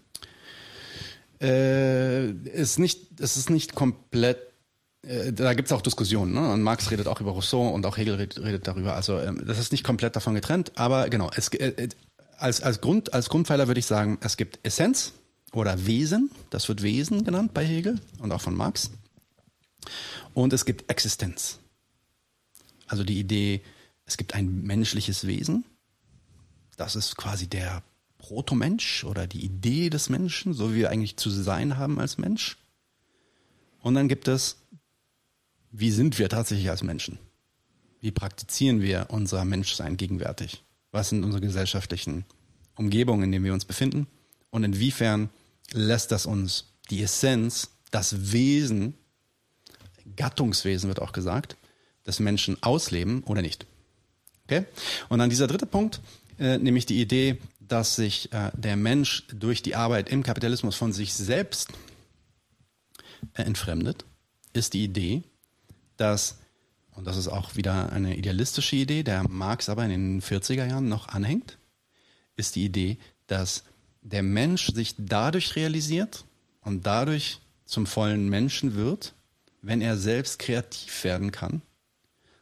A: äh, ist nicht, es ist nicht komplett da gibt es auch Diskussionen. Ne? Und Marx redet auch über Rousseau und auch Hegel redet, redet darüber. Also ähm, das ist nicht komplett davon getrennt, aber genau, es, äh, äh, als, als, Grund, als Grundpfeiler würde ich sagen, es gibt Essenz oder Wesen, das wird Wesen genannt bei Hegel und auch von Marx. Und es gibt Existenz. Also die Idee, es gibt ein menschliches Wesen, das ist quasi der Protomensch oder die Idee des Menschen, so wie wir eigentlich zu sein haben als Mensch. Und dann gibt es, wie sind wir tatsächlich als Menschen? Wie praktizieren wir unser Menschsein gegenwärtig? Was sind unsere gesellschaftlichen Umgebungen, in denen wir uns befinden? Und inwiefern lässt das uns die Essenz, das Wesen, Gattungswesen wird auch gesagt, des Menschen ausleben oder nicht? Okay? Und dann dieser dritte Punkt, äh, nämlich die Idee, dass sich äh, der Mensch durch die Arbeit im Kapitalismus von sich selbst äh, entfremdet, ist die Idee, dass, und das ist auch wieder eine idealistische Idee, der Marx aber in den 40er Jahren noch anhängt, ist die Idee, dass der Mensch sich dadurch realisiert und dadurch zum vollen Menschen wird, wenn er selbst kreativ werden kann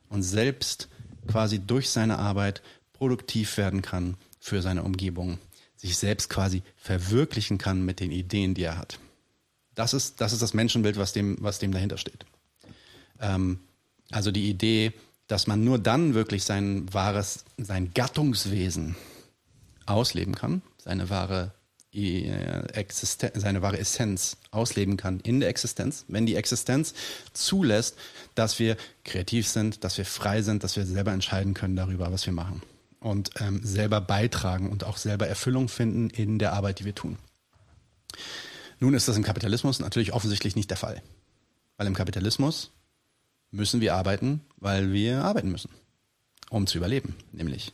A: und selbst quasi durch seine Arbeit produktiv werden kann für seine Umgebung, sich selbst quasi verwirklichen kann mit den Ideen, die er hat. Das ist das, ist das Menschenbild, was dem, was dem dahinter steht. Ähm, also die Idee, dass man nur dann wirklich sein wahres, sein Gattungswesen ausleben kann, seine wahre äh, seine wahre Essenz ausleben kann in der Existenz, wenn die Existenz zulässt, dass wir kreativ sind, dass wir frei sind, dass wir selber entscheiden können darüber, was wir machen und ähm, selber beitragen und auch selber Erfüllung finden in der Arbeit, die wir tun. Nun ist das im Kapitalismus natürlich offensichtlich nicht der Fall, weil im Kapitalismus müssen wir arbeiten, weil wir arbeiten müssen, um zu überleben, nämlich.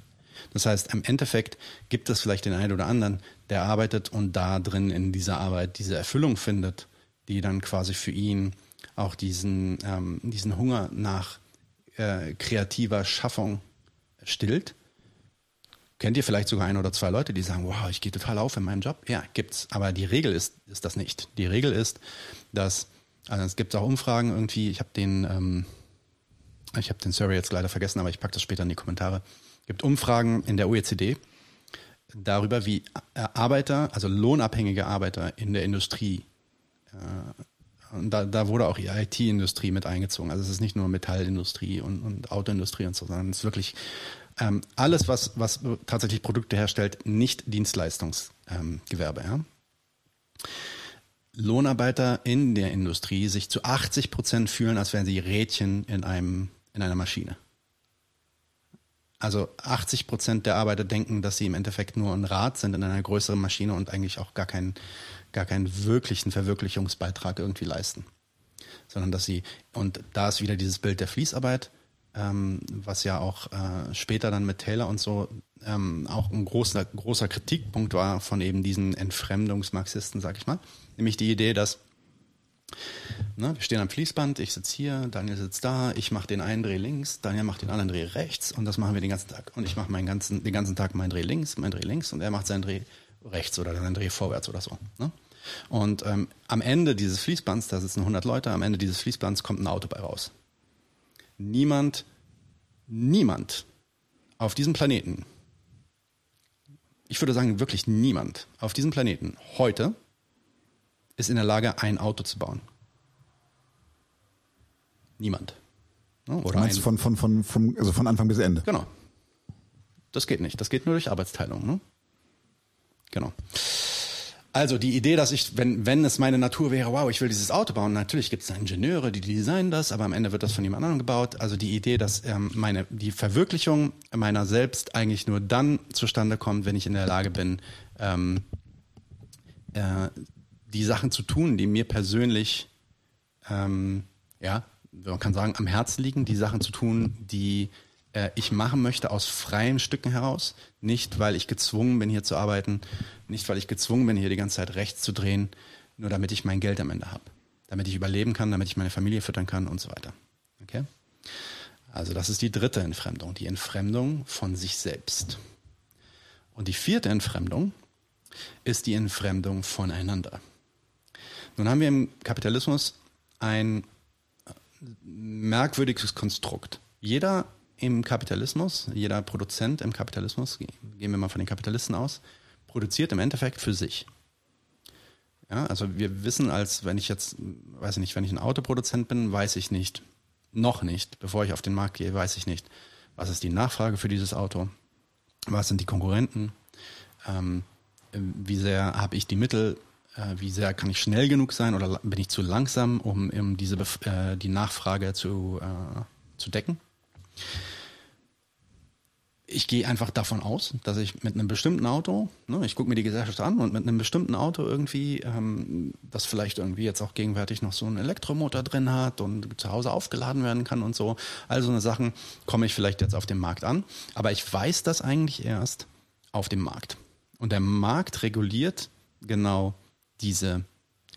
A: Das heißt, im Endeffekt gibt es vielleicht den einen oder anderen, der arbeitet und da drin in dieser Arbeit diese Erfüllung findet, die dann quasi für ihn auch diesen, ähm, diesen Hunger nach äh, kreativer Schaffung stillt. Kennt ihr vielleicht sogar ein oder zwei Leute, die sagen, wow, ich gehe total auf in meinem Job? Ja, gibt's. Aber die Regel ist, ist das nicht. Die Regel ist, dass, also es gibt auch Umfragen irgendwie, ich habe den, ähm, ich habe den Survey jetzt leider vergessen, aber ich packe das später in die Kommentare. Es gibt Umfragen in der OECD darüber, wie Arbeiter, also lohnabhängige Arbeiter in der Industrie, äh, und da, da wurde auch die IT-Industrie mit eingezogen. Also es ist nicht nur Metallindustrie und, und Autoindustrie und so, sondern es ist wirklich ähm, alles, was, was tatsächlich Produkte herstellt, nicht Dienstleistungsgewerbe. Ähm, ja? Lohnarbeiter in der Industrie sich zu 80 Prozent fühlen, als wären sie Rädchen in einem in einer Maschine. Also 80 Prozent der Arbeiter denken, dass sie im Endeffekt nur ein Rad sind in einer größeren Maschine und eigentlich auch gar keinen, gar keinen wirklichen Verwirklichungsbeitrag irgendwie leisten. Sondern dass sie, und da ist wieder dieses Bild der Fließarbeit, ähm, was ja auch äh, später dann mit Taylor und so ähm, auch ein großer, großer Kritikpunkt war von eben diesen Entfremdungsmarxisten, sag ich mal. Nämlich die Idee, dass Ne, wir stehen am Fließband, ich sitze hier, Daniel sitzt da, ich mache den einen Dreh links, Daniel macht den anderen Dreh rechts und das machen wir den ganzen Tag. Und ich mache ganzen, den ganzen Tag meinen Dreh links, meinen Dreh links und er macht seinen Dreh rechts oder seinen Dreh vorwärts oder so. Ne? Und ähm, am Ende dieses Fließbands, da sitzen 100 Leute, am Ende dieses Fließbands kommt ein Auto bei raus. Niemand, niemand auf diesem Planeten, ich würde sagen wirklich niemand auf diesem Planeten heute ist in der Lage, ein Auto zu bauen. Niemand.
B: Ne? Oder du von, von, von, von, also von Anfang bis Ende.
A: Genau. Das geht nicht. Das geht nur durch Arbeitsteilung. Ne? Genau. Also die Idee, dass ich, wenn, wenn es meine Natur wäre, wow, ich will dieses Auto bauen, natürlich gibt es Ingenieure, die designen das, aber am Ende wird das von jemand anderem gebaut. Also die Idee, dass ähm, meine, die Verwirklichung meiner selbst eigentlich nur dann zustande kommt, wenn ich in der Lage bin, ähm, äh, die Sachen zu tun, die mir persönlich, ähm, ja, man kann sagen, am Herzen liegen, die Sachen zu tun, die äh, ich machen möchte aus freien Stücken heraus, nicht weil ich gezwungen bin, hier zu arbeiten, nicht weil ich gezwungen bin, hier die ganze Zeit rechts zu drehen, nur damit ich mein Geld am Ende habe, damit ich überleben kann, damit ich meine Familie füttern kann und so weiter. Okay? Also das ist die dritte Entfremdung, die Entfremdung von sich selbst. Und die vierte Entfremdung ist die Entfremdung voneinander. Nun haben wir im Kapitalismus ein merkwürdiges Konstrukt. Jeder im Kapitalismus, jeder Produzent im Kapitalismus, gehen wir mal von den Kapitalisten aus, produziert im Endeffekt für sich. Ja, also wir wissen, als wenn ich jetzt, weiß ich nicht, wenn ich ein Autoproduzent bin, weiß ich nicht, noch nicht, bevor ich auf den Markt gehe, weiß ich nicht, was ist die Nachfrage für dieses Auto, was sind die Konkurrenten, ähm, wie sehr habe ich die Mittel, wie sehr kann ich schnell genug sein oder bin ich zu langsam, um, um diese äh, die Nachfrage zu, äh, zu decken. Ich gehe einfach davon aus, dass ich mit einem bestimmten Auto, ne, ich gucke mir die Gesellschaft an und mit einem bestimmten Auto irgendwie, ähm, das vielleicht irgendwie jetzt auch gegenwärtig noch so einen Elektromotor drin hat und zu Hause aufgeladen werden kann und so, all so eine Sachen, komme ich vielleicht jetzt auf dem Markt an. Aber ich weiß das eigentlich erst auf dem Markt. Und der Markt reguliert genau diese,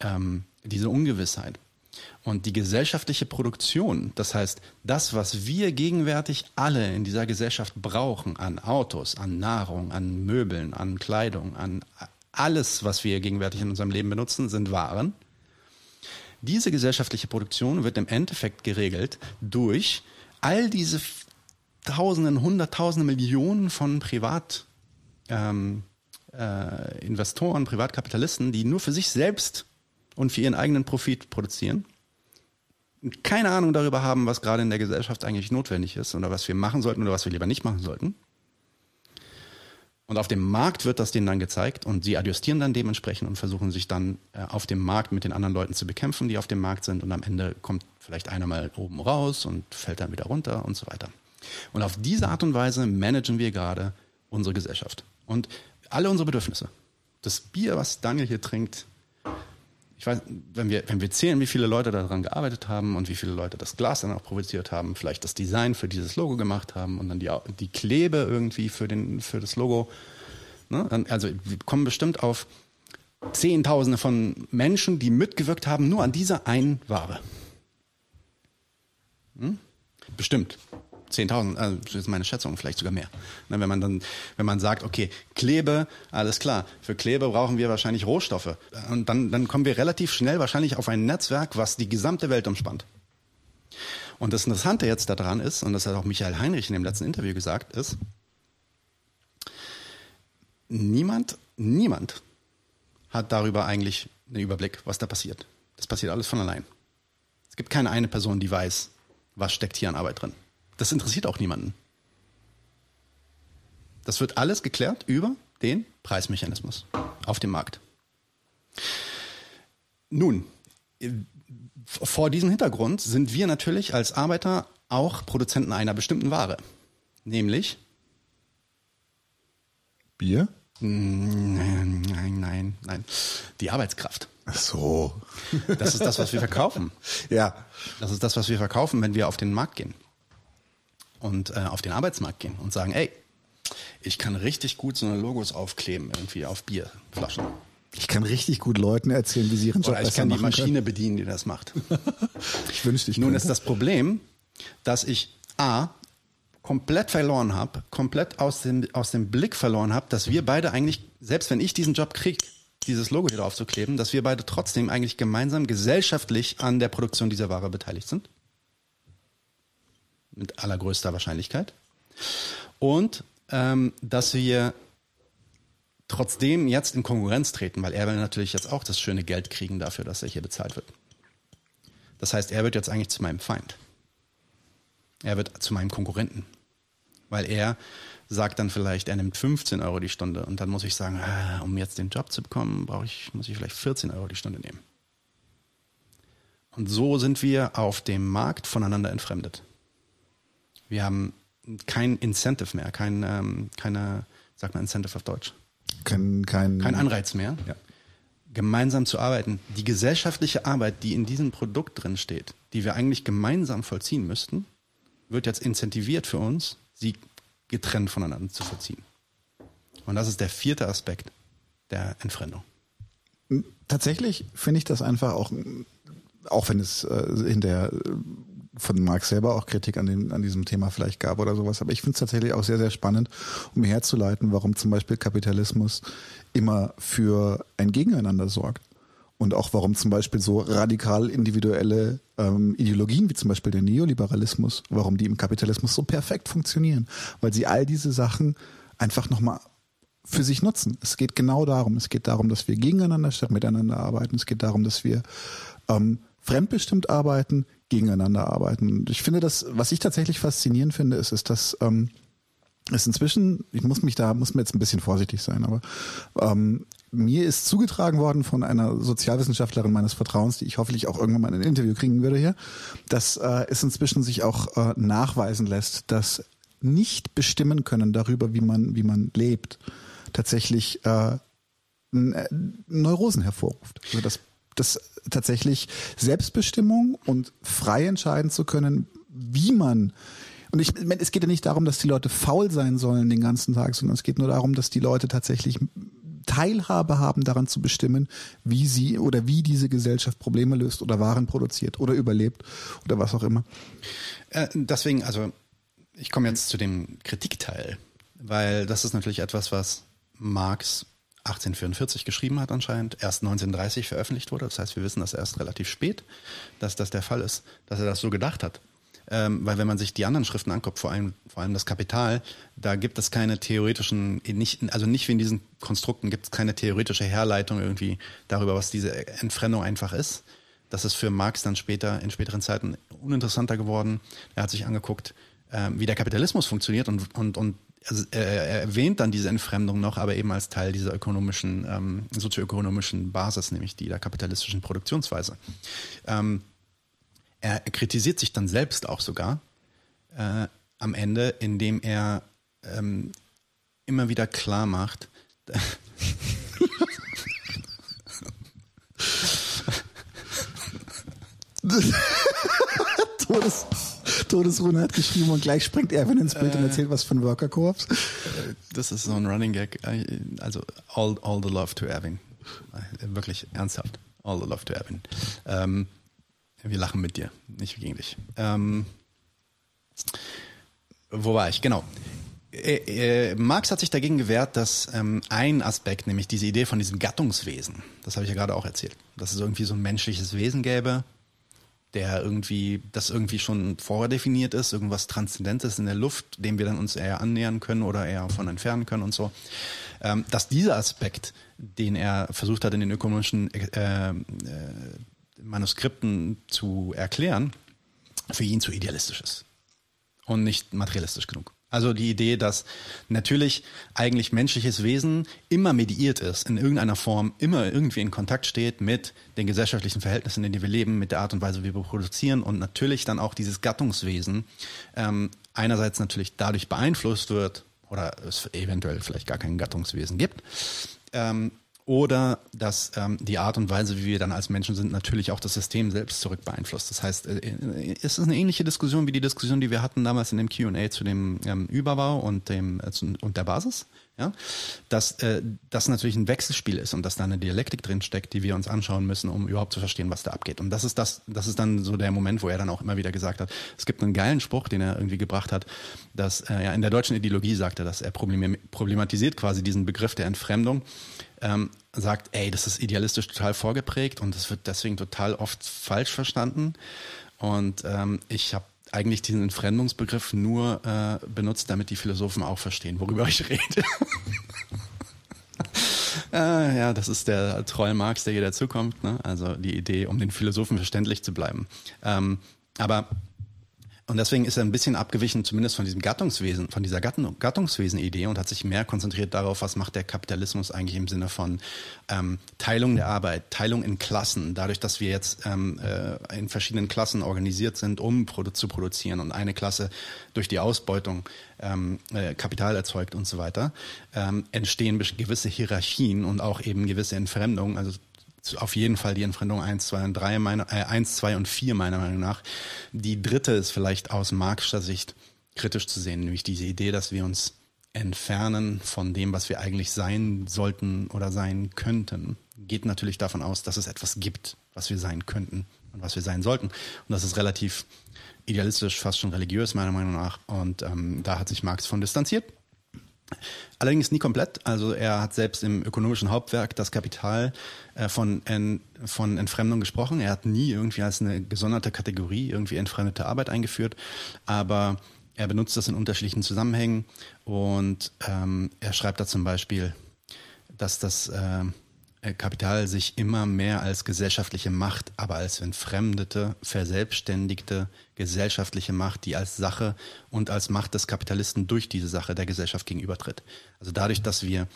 A: ähm, diese Ungewissheit. Und die gesellschaftliche Produktion, das heißt, das, was wir gegenwärtig alle in dieser Gesellschaft brauchen, an Autos, an Nahrung, an Möbeln, an Kleidung, an alles, was wir gegenwärtig in unserem Leben benutzen, sind Waren. Diese gesellschaftliche Produktion wird im Endeffekt geregelt durch all diese Tausenden, Hunderttausende, Millionen von Privat ähm, äh, Investoren, Privatkapitalisten, die nur für sich selbst und für ihren eigenen Profit produzieren, keine Ahnung darüber haben, was gerade in der Gesellschaft eigentlich notwendig ist oder was wir machen sollten oder was wir lieber nicht machen sollten. Und auf dem Markt wird das denen dann gezeigt und sie adjustieren dann dementsprechend und versuchen sich dann äh, auf dem Markt mit den anderen Leuten zu bekämpfen, die auf dem Markt sind und am Ende kommt vielleicht einer mal oben raus und fällt dann wieder runter und so weiter. Und auf diese Art und Weise managen wir gerade unsere Gesellschaft und alle unsere Bedürfnisse. Das Bier, was Daniel hier trinkt, ich weiß, wenn wir, wenn wir zählen, wie viele Leute daran gearbeitet haben und wie viele Leute das Glas dann auch produziert haben, vielleicht das Design für dieses Logo gemacht haben und dann die, die Klebe irgendwie für, den, für das Logo. Ne? Dann, also wir kommen bestimmt auf Zehntausende von Menschen, die mitgewirkt haben, nur an dieser einen Ware. Hm? Bestimmt. 10.000, also das ist meine Schätzung, vielleicht sogar mehr. Ne, wenn man dann, wenn man sagt, okay, Klebe, alles klar, für Klebe brauchen wir wahrscheinlich Rohstoffe. Und dann, dann kommen wir relativ schnell wahrscheinlich auf ein Netzwerk, was die gesamte Welt umspannt. Und das Interessante jetzt daran ist, und das hat auch Michael Heinrich in dem letzten Interview gesagt, ist, niemand, niemand hat darüber eigentlich einen Überblick, was da passiert. Das passiert alles von allein. Es gibt keine eine Person, die weiß, was steckt hier an Arbeit drin. Das interessiert auch niemanden. Das wird alles geklärt über den Preismechanismus auf dem Markt. Nun, vor diesem Hintergrund sind wir natürlich als Arbeiter auch Produzenten einer bestimmten Ware, nämlich
B: Bier?
A: Nein, nein, nein, nein. Die Arbeitskraft.
B: Ach so.
A: Das ist das, was wir verkaufen.
B: ja.
A: Das ist das, was wir verkaufen, wenn wir auf den Markt gehen und äh, auf den Arbeitsmarkt gehen und sagen, ey, ich kann richtig gut so eine Logos aufkleben, irgendwie auf Bierflaschen.
B: Ich kann richtig gut Leuten erzählen, wie sie ihren Job
A: Oder ich kann die Maschine
B: können.
A: bedienen, die das macht.
B: Ich wünschte, ich
A: Nun
B: könnte.
A: ist das Problem, dass ich A, komplett verloren habe, komplett aus dem, aus dem Blick verloren habe, dass wir beide eigentlich, selbst wenn ich diesen Job kriege, dieses Logo hier drauf zu kleben, dass wir beide trotzdem eigentlich gemeinsam gesellschaftlich an der Produktion dieser Ware beteiligt sind. Mit allergrößter Wahrscheinlichkeit. Und ähm, dass wir trotzdem jetzt in Konkurrenz treten, weil er will natürlich jetzt auch das schöne Geld kriegen dafür, dass er hier bezahlt wird. Das heißt, er wird jetzt eigentlich zu meinem Feind. Er wird zu meinem Konkurrenten. Weil er sagt dann vielleicht, er nimmt 15 Euro die Stunde und dann muss ich sagen, ah, um jetzt den Job zu bekommen, brauche ich, muss ich vielleicht 14 Euro die Stunde nehmen. Und so sind wir auf dem Markt voneinander entfremdet. Wir haben kein Incentive mehr, kein, ähm, keine, sagt man Incentive auf Deutsch,
B: kein, kein,
A: kein Anreiz mehr,
B: Ja.
A: gemeinsam zu arbeiten. Die gesellschaftliche Arbeit, die in diesem Produkt drin steht, die wir eigentlich gemeinsam vollziehen müssten, wird jetzt incentiviert für uns, sie getrennt voneinander zu vollziehen. Und das ist der vierte Aspekt der Entfremdung.
B: Tatsächlich finde ich das einfach auch, auch wenn es äh, in der äh, von Marx selber auch Kritik an, dem, an diesem Thema vielleicht gab oder sowas, aber ich finde es tatsächlich auch sehr, sehr spannend, um herzuleiten, warum zum Beispiel Kapitalismus immer für ein Gegeneinander sorgt. Und auch warum zum Beispiel so radikal individuelle ähm, Ideologien wie zum Beispiel der Neoliberalismus, warum die im Kapitalismus so perfekt funktionieren, weil sie all diese Sachen einfach nochmal für sich nutzen. Es geht genau darum. Es geht darum, dass wir gegeneinander statt miteinander arbeiten. Es geht darum, dass wir ähm, fremdbestimmt arbeiten, gegeneinander arbeiten. Ich finde das, was ich tatsächlich faszinierend finde, ist, ist, dass ähm, es inzwischen, ich muss mich da, muss mir jetzt ein bisschen vorsichtig sein, aber ähm, mir ist zugetragen worden von einer Sozialwissenschaftlerin meines Vertrauens, die ich hoffentlich auch irgendwann mal in ein Interview kriegen würde hier, dass äh, es inzwischen sich auch äh, nachweisen lässt, dass nicht bestimmen können darüber, wie man, wie man lebt, tatsächlich äh, äh, Neurosen hervorruft. Also dass, dass tatsächlich Selbstbestimmung und frei entscheiden zu können, wie man und ich, es geht ja nicht darum, dass die Leute faul sein sollen den ganzen Tag, sondern es geht nur darum, dass die Leute tatsächlich Teilhabe haben, daran zu bestimmen, wie sie oder wie diese Gesellschaft Probleme löst oder Waren produziert oder überlebt oder was auch immer.
A: Äh, deswegen, also ich komme jetzt zu dem Kritikteil, weil das ist natürlich etwas, was Marx 1844 geschrieben hat anscheinend, erst 1930 veröffentlicht wurde. Das heißt, wir wissen das erst relativ spät, dass das der Fall ist, dass er das so gedacht hat. ähm, weil wenn man sich die anderen Schriften anguckt, vor allem, vor allem das Kapital, da gibt es keine theoretischen, nicht, also nicht wie in diesen Konstrukten gibt es keine theoretische Herleitung irgendwie darüber, was diese Entfremdung einfach ist. Das ist für Marx dann später, in späteren Zeiten uninteressanter geworden. Er hat sich angeguckt, ähm, wie der Kapitalismus funktioniert und, und, und also er erwähnt dann diese Entfremdung noch, aber eben als Teil dieser ökonomischen, ähm, sozioökonomischen Basis, nämlich die der kapitalistischen Produktionsweise. Ähm, er kritisiert sich dann selbst auch sogar äh, am Ende, indem er ähm, immer wieder klar macht,
B: Todes, Todesrune hat geschrieben und gleich springt Erwin ins Bild äh, und erzählt was von Worker Co-ops. Äh,
A: das ist so ein Running Gag. Äh, also all, all the love to Erwin. Äh, wirklich ernsthaft. All the love to Erwin. Ähm, wir lachen mit dir, nicht gegen dich. Ähm, wo war ich? Genau. Äh, äh, Marx hat sich dagegen gewehrt, dass ähm, ein Aspekt, nämlich diese Idee von diesem Gattungswesen, das habe ich ja gerade auch erzählt, dass es irgendwie so ein menschliches Wesen gäbe, der irgendwie, das irgendwie schon vordefiniert ist, irgendwas Transzendentes in der Luft, dem wir dann uns eher annähern können oder eher von entfernen können und so. Ähm, dass dieser Aspekt, den er versucht hat in den ökonomischen äh, äh, Manuskripten zu erklären, für ihn zu idealistisch ist und nicht materialistisch genug. Also die Idee, dass natürlich eigentlich menschliches Wesen immer mediiert ist, in irgendeiner Form immer irgendwie in Kontakt steht mit den gesellschaftlichen Verhältnissen, in denen wir leben, mit der Art und Weise, wie wir produzieren und natürlich dann auch dieses Gattungswesen ähm, einerseits natürlich dadurch beeinflusst wird oder es eventuell vielleicht gar kein Gattungswesen gibt, ähm, oder dass ähm, die Art und Weise, wie wir dann als Menschen sind, natürlich auch das System selbst zurück beeinflusst. Das heißt, äh, äh es ist eine ähnliche Diskussion wie die Diskussion, die wir hatten damals in dem Q&A zu dem ähm, Überbau und dem äh, und der Basis. Ja, dass äh, das natürlich ein Wechselspiel ist und dass da eine Dialektik drin steckt, die wir uns anschauen müssen, um überhaupt zu verstehen, was da abgeht. Und das ist das, das ist dann so der Moment, wo er dann auch immer wieder gesagt hat, es gibt einen geilen Spruch, den er irgendwie gebracht hat, dass äh, ja in der deutschen Ideologie sagte, dass er problematisiert quasi diesen Begriff der Entfremdung ähm, sagt, ey, das ist idealistisch total vorgeprägt und das wird deswegen total oft falsch verstanden. Und ähm, ich habe eigentlich diesen Entfremdungsbegriff nur äh, benutzt, damit die Philosophen auch verstehen, worüber ich rede. äh, ja, das ist der Troll Marx, der hier dazukommt. Ne? Also die Idee, um den Philosophen verständlich zu bleiben. Ähm, aber und deswegen ist er ein bisschen abgewichen, zumindest von diesem Gattungswesen, von dieser Gattungswesen-Idee und hat sich mehr konzentriert darauf, was macht der Kapitalismus eigentlich im Sinne von ähm, Teilung der Arbeit, Teilung in Klassen, dadurch, dass wir jetzt ähm, äh, in verschiedenen Klassen organisiert sind, um produ zu produzieren und eine Klasse durch die Ausbeutung ähm, äh, Kapital erzeugt und so weiter, ähm, entstehen gewisse Hierarchien und auch eben gewisse Entfremdungen, also auf jeden Fall die Entfremdung 1, 2 und 3, meine, äh, 1, 2 und 4 meiner Meinung nach. Die dritte ist vielleicht aus Marxischer Sicht kritisch zu sehen, nämlich diese Idee, dass wir uns entfernen von dem, was wir eigentlich sein sollten oder sein könnten. Geht natürlich davon aus, dass es etwas gibt, was wir sein könnten und was wir sein sollten. Und das ist relativ idealistisch, fast schon religiös meiner Meinung nach. Und ähm, da hat sich Marx von distanziert. Allerdings nie komplett. Also er hat selbst im ökonomischen Hauptwerk das Kapital äh, von, en, von Entfremdung gesprochen. Er hat nie irgendwie als eine gesonderte Kategorie irgendwie entfremdete Arbeit eingeführt, aber er benutzt das in unterschiedlichen Zusammenhängen und ähm, er schreibt da zum Beispiel, dass das äh, Kapital sich immer mehr als gesellschaftliche Macht, aber als entfremdete, verselbstständigte gesellschaftliche Macht, die als Sache und als Macht des Kapitalisten durch diese Sache der Gesellschaft gegenübertritt. Also dadurch, dass wir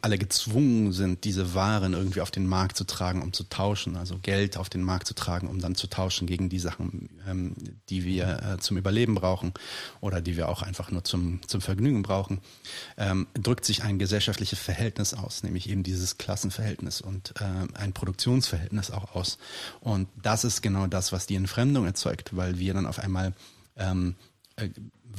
A: alle gezwungen sind, diese Waren irgendwie auf den Markt zu tragen, um zu tauschen, also Geld auf den Markt zu tragen, um dann zu tauschen gegen die Sachen, ähm, die wir äh, zum Überleben brauchen oder die wir auch einfach nur zum, zum Vergnügen brauchen, ähm, drückt sich ein gesellschaftliches Verhältnis aus, nämlich eben dieses Klassenverhältnis und äh, ein Produktionsverhältnis auch aus. Und das ist genau das, was die Entfremdung erzeugt, weil wir dann auf einmal ähm, äh,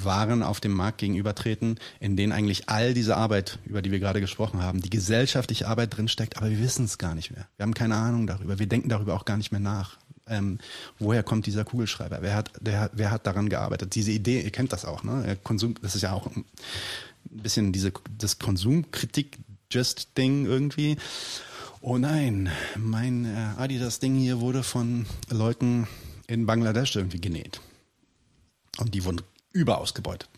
A: waren auf dem Markt gegenübertreten, in denen eigentlich all diese Arbeit, über die wir gerade gesprochen haben, die gesellschaftliche Arbeit drinsteckt, aber wir wissen es gar nicht mehr. Wir haben keine Ahnung darüber. Wir denken darüber auch gar nicht mehr nach. Ähm, woher kommt dieser Kugelschreiber? Wer hat, der, wer hat daran gearbeitet? Diese Idee, ihr kennt das auch, ne? Konsum, das ist ja auch ein bisschen diese, das Konsumkritik-Just-Ding irgendwie. Oh nein, mein äh, Adidas-Ding hier wurde von Leuten in Bangladesch irgendwie genäht. Und die wurden überausgebeutet.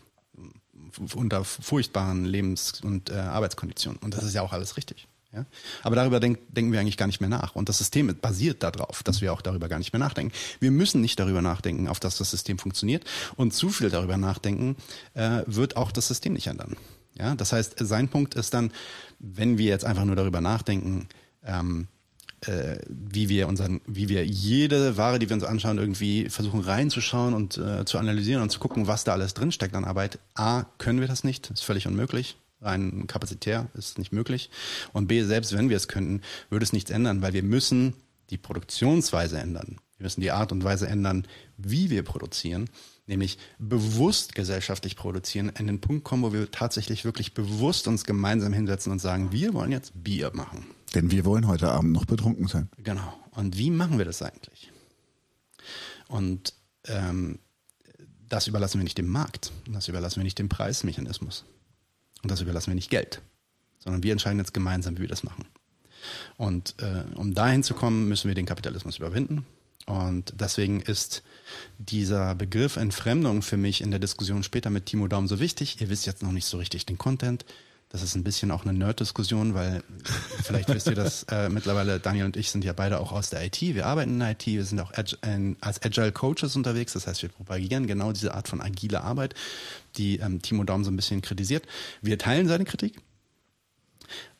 A: Unter furchtbaren Lebens- und äh, Arbeitskonditionen. Und das ist ja auch alles richtig. Ja? Aber darüber denk, denken wir eigentlich gar nicht mehr nach. Und das System basiert darauf, dass wir auch darüber gar nicht mehr nachdenken. Wir müssen nicht darüber nachdenken, auf dass das System funktioniert. Und zu viel darüber nachdenken, äh, wird auch das System nicht ändern. Ja? Das heißt, sein Punkt ist dann, wenn wir jetzt einfach nur darüber nachdenken, ähm, äh, wie wir unseren, wie wir jede Ware, die wir uns anschauen, irgendwie versuchen reinzuschauen und äh, zu analysieren und zu gucken, was da alles drinsteckt an Arbeit. A, können wir das nicht, ist völlig unmöglich. Rein kapazitär ist nicht möglich. Und B, selbst wenn wir es könnten, würde es nichts ändern, weil wir müssen die Produktionsweise ändern. Wir müssen die Art und Weise ändern, wie wir produzieren, nämlich bewusst gesellschaftlich produzieren, an den Punkt kommen, wo wir tatsächlich wirklich bewusst uns gemeinsam hinsetzen und sagen, wir wollen jetzt Bier machen.
B: Denn wir wollen heute Abend noch betrunken sein.
A: Genau. Und wie machen wir das eigentlich? Und ähm, das überlassen wir nicht dem Markt. Das überlassen wir nicht dem Preismechanismus. Und das überlassen wir nicht Geld. Sondern wir entscheiden jetzt gemeinsam, wie wir das machen. Und äh, um dahin zu kommen, müssen wir den Kapitalismus überwinden. Und deswegen ist dieser Begriff Entfremdung für mich in der Diskussion später mit Timo Daum so wichtig. Ihr wisst jetzt noch nicht so richtig den Content. Das ist ein bisschen auch eine Nerd-Diskussion, weil vielleicht wisst ihr das äh, mittlerweile, Daniel und ich sind ja beide auch aus der IT. Wir arbeiten in der IT, wir sind auch Ag in, als Agile Coaches unterwegs. Das heißt, wir propagieren genau diese Art von agile Arbeit, die ähm, Timo Daum so ein bisschen kritisiert. Wir teilen seine Kritik.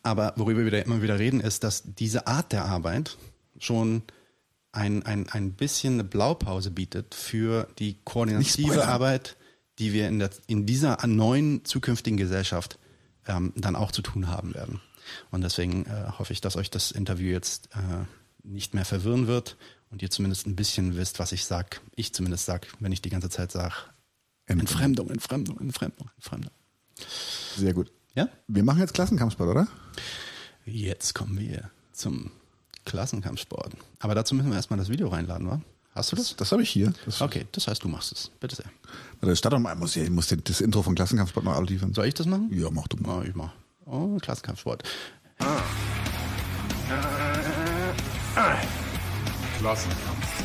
A: Aber worüber wir immer wieder reden, ist, dass diese Art der Arbeit schon ein, ein, ein bisschen eine Blaupause bietet für die koordinative Arbeit, die wir in, der, in dieser neuen zukünftigen Gesellschaft ähm, dann auch zu tun haben werden. Und deswegen äh, hoffe ich, dass euch das Interview jetzt äh, nicht mehr verwirren wird und ihr zumindest ein bisschen wisst, was ich sag. Ich zumindest sag, wenn ich die ganze Zeit sage, Entfremdung, Entfremdung, Entfremdung, Entfremdung.
B: Sehr gut.
A: Ja?
B: Wir machen jetzt Klassenkampfsport, oder?
A: Jetzt kommen wir zum Klassenkampfsport. Aber dazu müssen wir erstmal das Video reinladen, wa? Hast du das?
B: Das, das habe ich hier. Das
A: okay, das heißt, du machst es. Bitte sehr.
B: Warte, Start doch mal. Muss, ich muss das Intro von Klassenkampfsport noch liefern.
A: Soll ich das machen?
B: Ja, mach du mal.
A: Oh, ich mach. Oh, Klassenkampfsport.
C: Klassenkampf.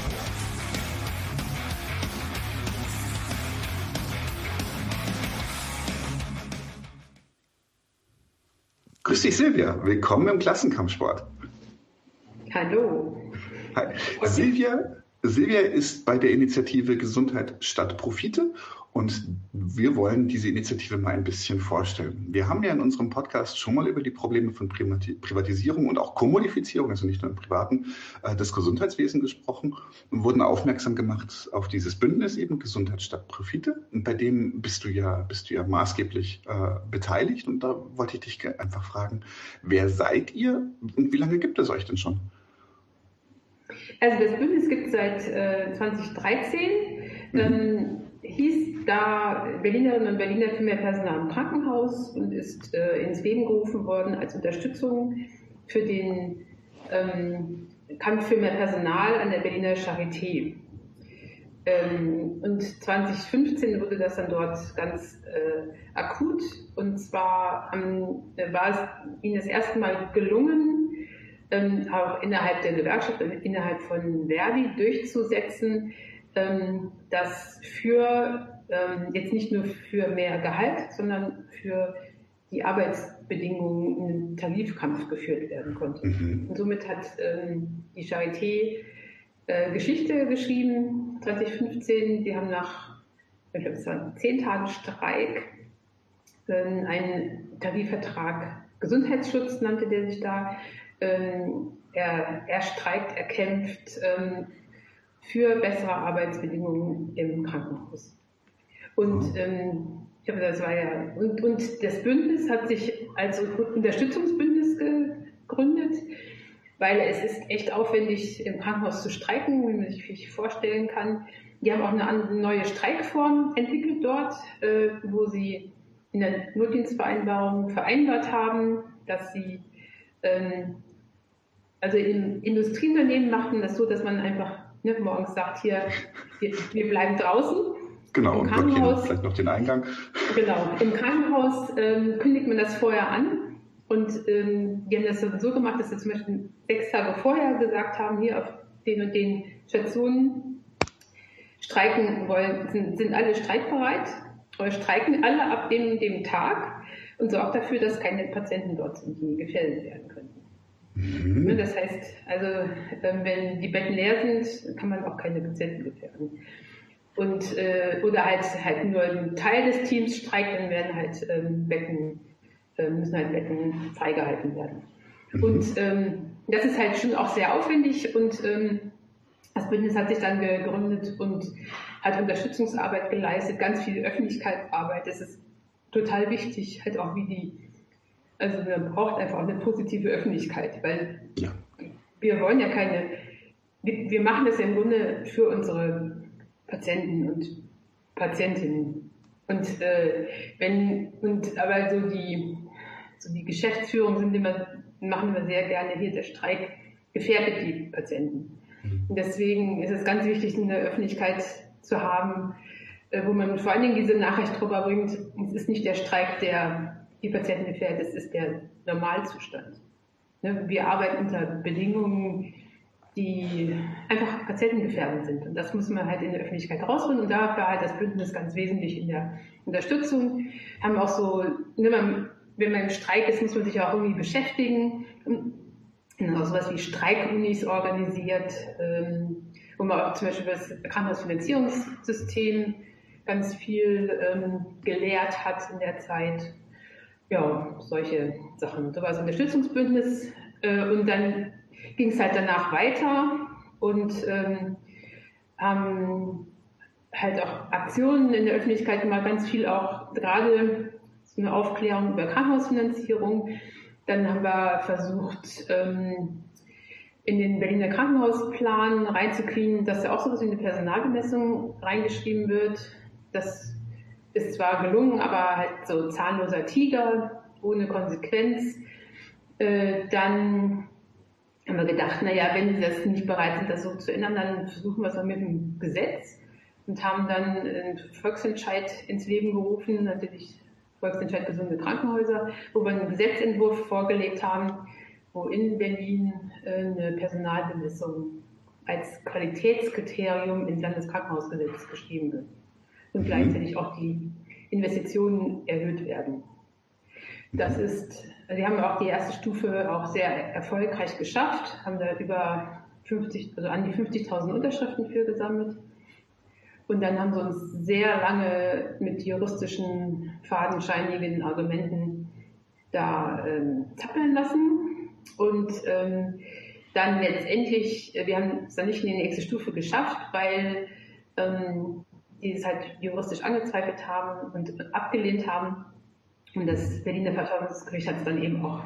D: Grüß dich, Silvia. Willkommen im Klassenkampfsport.
E: Hallo.
D: Hi. Silvia, Silvia ist bei der Initiative Gesundheit statt Profite und wir wollen diese Initiative mal ein bisschen vorstellen. Wir haben ja in unserem Podcast schon mal über die Probleme von Privatisierung und auch Kommodifizierung, also nicht nur im privaten, äh, des Gesundheitswesens gesprochen und wurden aufmerksam gemacht auf dieses Bündnis eben Gesundheit statt Profite. Und bei dem bist du ja, bist du ja maßgeblich äh, beteiligt. Und da wollte ich dich einfach fragen, wer seid ihr und wie lange gibt es euch denn schon?
E: Also das Bündnis gibt es seit äh, 2013. Mhm. Ähm, hieß da Berlinerinnen und Berliner für mehr Personal im Krankenhaus und ist äh, ins Leben gerufen worden als Unterstützung für den ähm, Kampf für mehr Personal an der Berliner Charité. Ähm, und 2015 wurde das dann dort ganz äh, akut und zwar ähm, war es ihnen das erste Mal gelungen, ähm, auch innerhalb der Gewerkschaft, innerhalb von Verdi durchzusetzen, ähm, dass für ähm, jetzt nicht nur für mehr Gehalt, sondern für die Arbeitsbedingungen ein Tarifkampf geführt werden konnte. Mhm. Und somit hat ähm, die Charité äh, Geschichte geschrieben, 2015. Die haben nach, ich glaube, es waren zehn Tagen Streik, äh, einen Tarifvertrag Gesundheitsschutz nannte der sich da. Ähm, er, er streikt, er kämpft ähm, für bessere Arbeitsbedingungen im Krankenhaus. Und ähm, ich glaube, das war ja, und, und das Bündnis hat sich als Unterstützungsbündnis gegründet, weil es ist echt aufwendig, im Krankenhaus zu streiken, wie man sich vorstellen kann. Die haben auch eine neue Streikform entwickelt dort, äh, wo sie in der Notdienstvereinbarung vereinbart haben, dass sie, ähm, also im Industrieunternehmen machten das so, dass man einfach ne, morgens sagt, hier, wir, wir bleiben draußen.
D: Genau, Im Krankenhaus, vielleicht noch den Eingang.
E: Genau, im Krankenhaus ähm, kündigt man das vorher an. Und ähm, die haben das so gemacht, dass sie zum Beispiel sechs Tage vorher gesagt haben, hier auf den und den Stationen streiken wollen, sind, sind alle streikbereit oder streiken alle ab dem, dem Tag und sorgt dafür, dass keine Patienten dort sind, die gefährdet werden. Mhm. Das heißt, also ähm, wenn die Betten leer sind, kann man auch keine Patienten gefährden. Und, äh, oder halt, halt nur ein Teil des Teams streikt, dann werden halt ähm, Betten, äh, müssen halt Betten freigehalten werden. Mhm. Und ähm, das ist halt schon auch sehr aufwendig und ähm, das Bündnis hat sich dann gegründet und hat Unterstützungsarbeit geleistet, ganz viel Öffentlichkeitsarbeit. Das ist total wichtig, halt auch wie die, also man braucht einfach auch eine positive Öffentlichkeit, weil ja. wir wollen ja keine, wir, wir machen das ja im Grunde für unsere Patienten und Patientinnen. Und äh, wenn, und aber so die, so die Geschäftsführung sind immer, machen wir sehr gerne hier der Streik gefährdet die Patienten. Mhm. Und deswegen ist es ganz wichtig, eine Öffentlichkeit zu haben, äh, wo man vor allen Dingen diese Nachricht drüber bringt, es ist nicht der Streik, der die Patienten gefährdet, es ist der Normalzustand. Ne, wir arbeiten unter Bedingungen, die einfach patientengefährdend sind. Und das muss man halt in der Öffentlichkeit rausholen. Und da war halt das Bündnis ganz wesentlich in der Unterstützung. Haben auch so, ne, wenn man im Streik ist, muss man sich auch irgendwie beschäftigen. Auch sowas wie Streikunis organisiert, ähm, wo man zum Beispiel über das Krankenhausfinanzierungssystem ganz viel ähm, gelehrt hat in der Zeit. Ja, solche Sachen. Da war das Unterstützungsbündnis äh, und dann ging es halt danach weiter und ähm, haben halt auch Aktionen in der Öffentlichkeit gemacht, ganz viel auch gerade so eine Aufklärung über Krankenhausfinanzierung. Dann haben wir versucht, ähm, in den Berliner Krankenhausplan reinzukriegen, dass da auch sowas wie eine Personalbemessung reingeschrieben wird. Das ist zwar gelungen, aber halt so zahnloser Tiger, ohne Konsequenz. Äh, dann haben wir gedacht, naja, wenn sie das nicht bereit sind, das so zu ändern, dann versuchen wir es auch mit dem Gesetz und haben dann einen Volksentscheid ins Leben gerufen, natürlich Volksentscheid gesunde Krankenhäuser, wo wir einen Gesetzentwurf vorgelegt haben, wo in Berlin äh, eine Personalbemessung als Qualitätskriterium ins Landeskrankenhausgesetz geschrieben wird und mhm. gleichzeitig auch die Investitionen erhöht werden. Das ist wir haben auch die erste Stufe auch sehr erfolgreich geschafft, haben da über 50, also an die 50.000 Unterschriften für gesammelt. Und dann haben sie uns sehr lange mit juristischen, fadenscheinigen Argumenten da ähm, zappeln lassen. Und ähm, dann letztendlich, wir haben es dann nicht in die nächste Stufe geschafft, weil ähm, die es halt juristisch angezweifelt haben und abgelehnt haben. Und das Berliner Verfassungsgericht hat es dann eben auch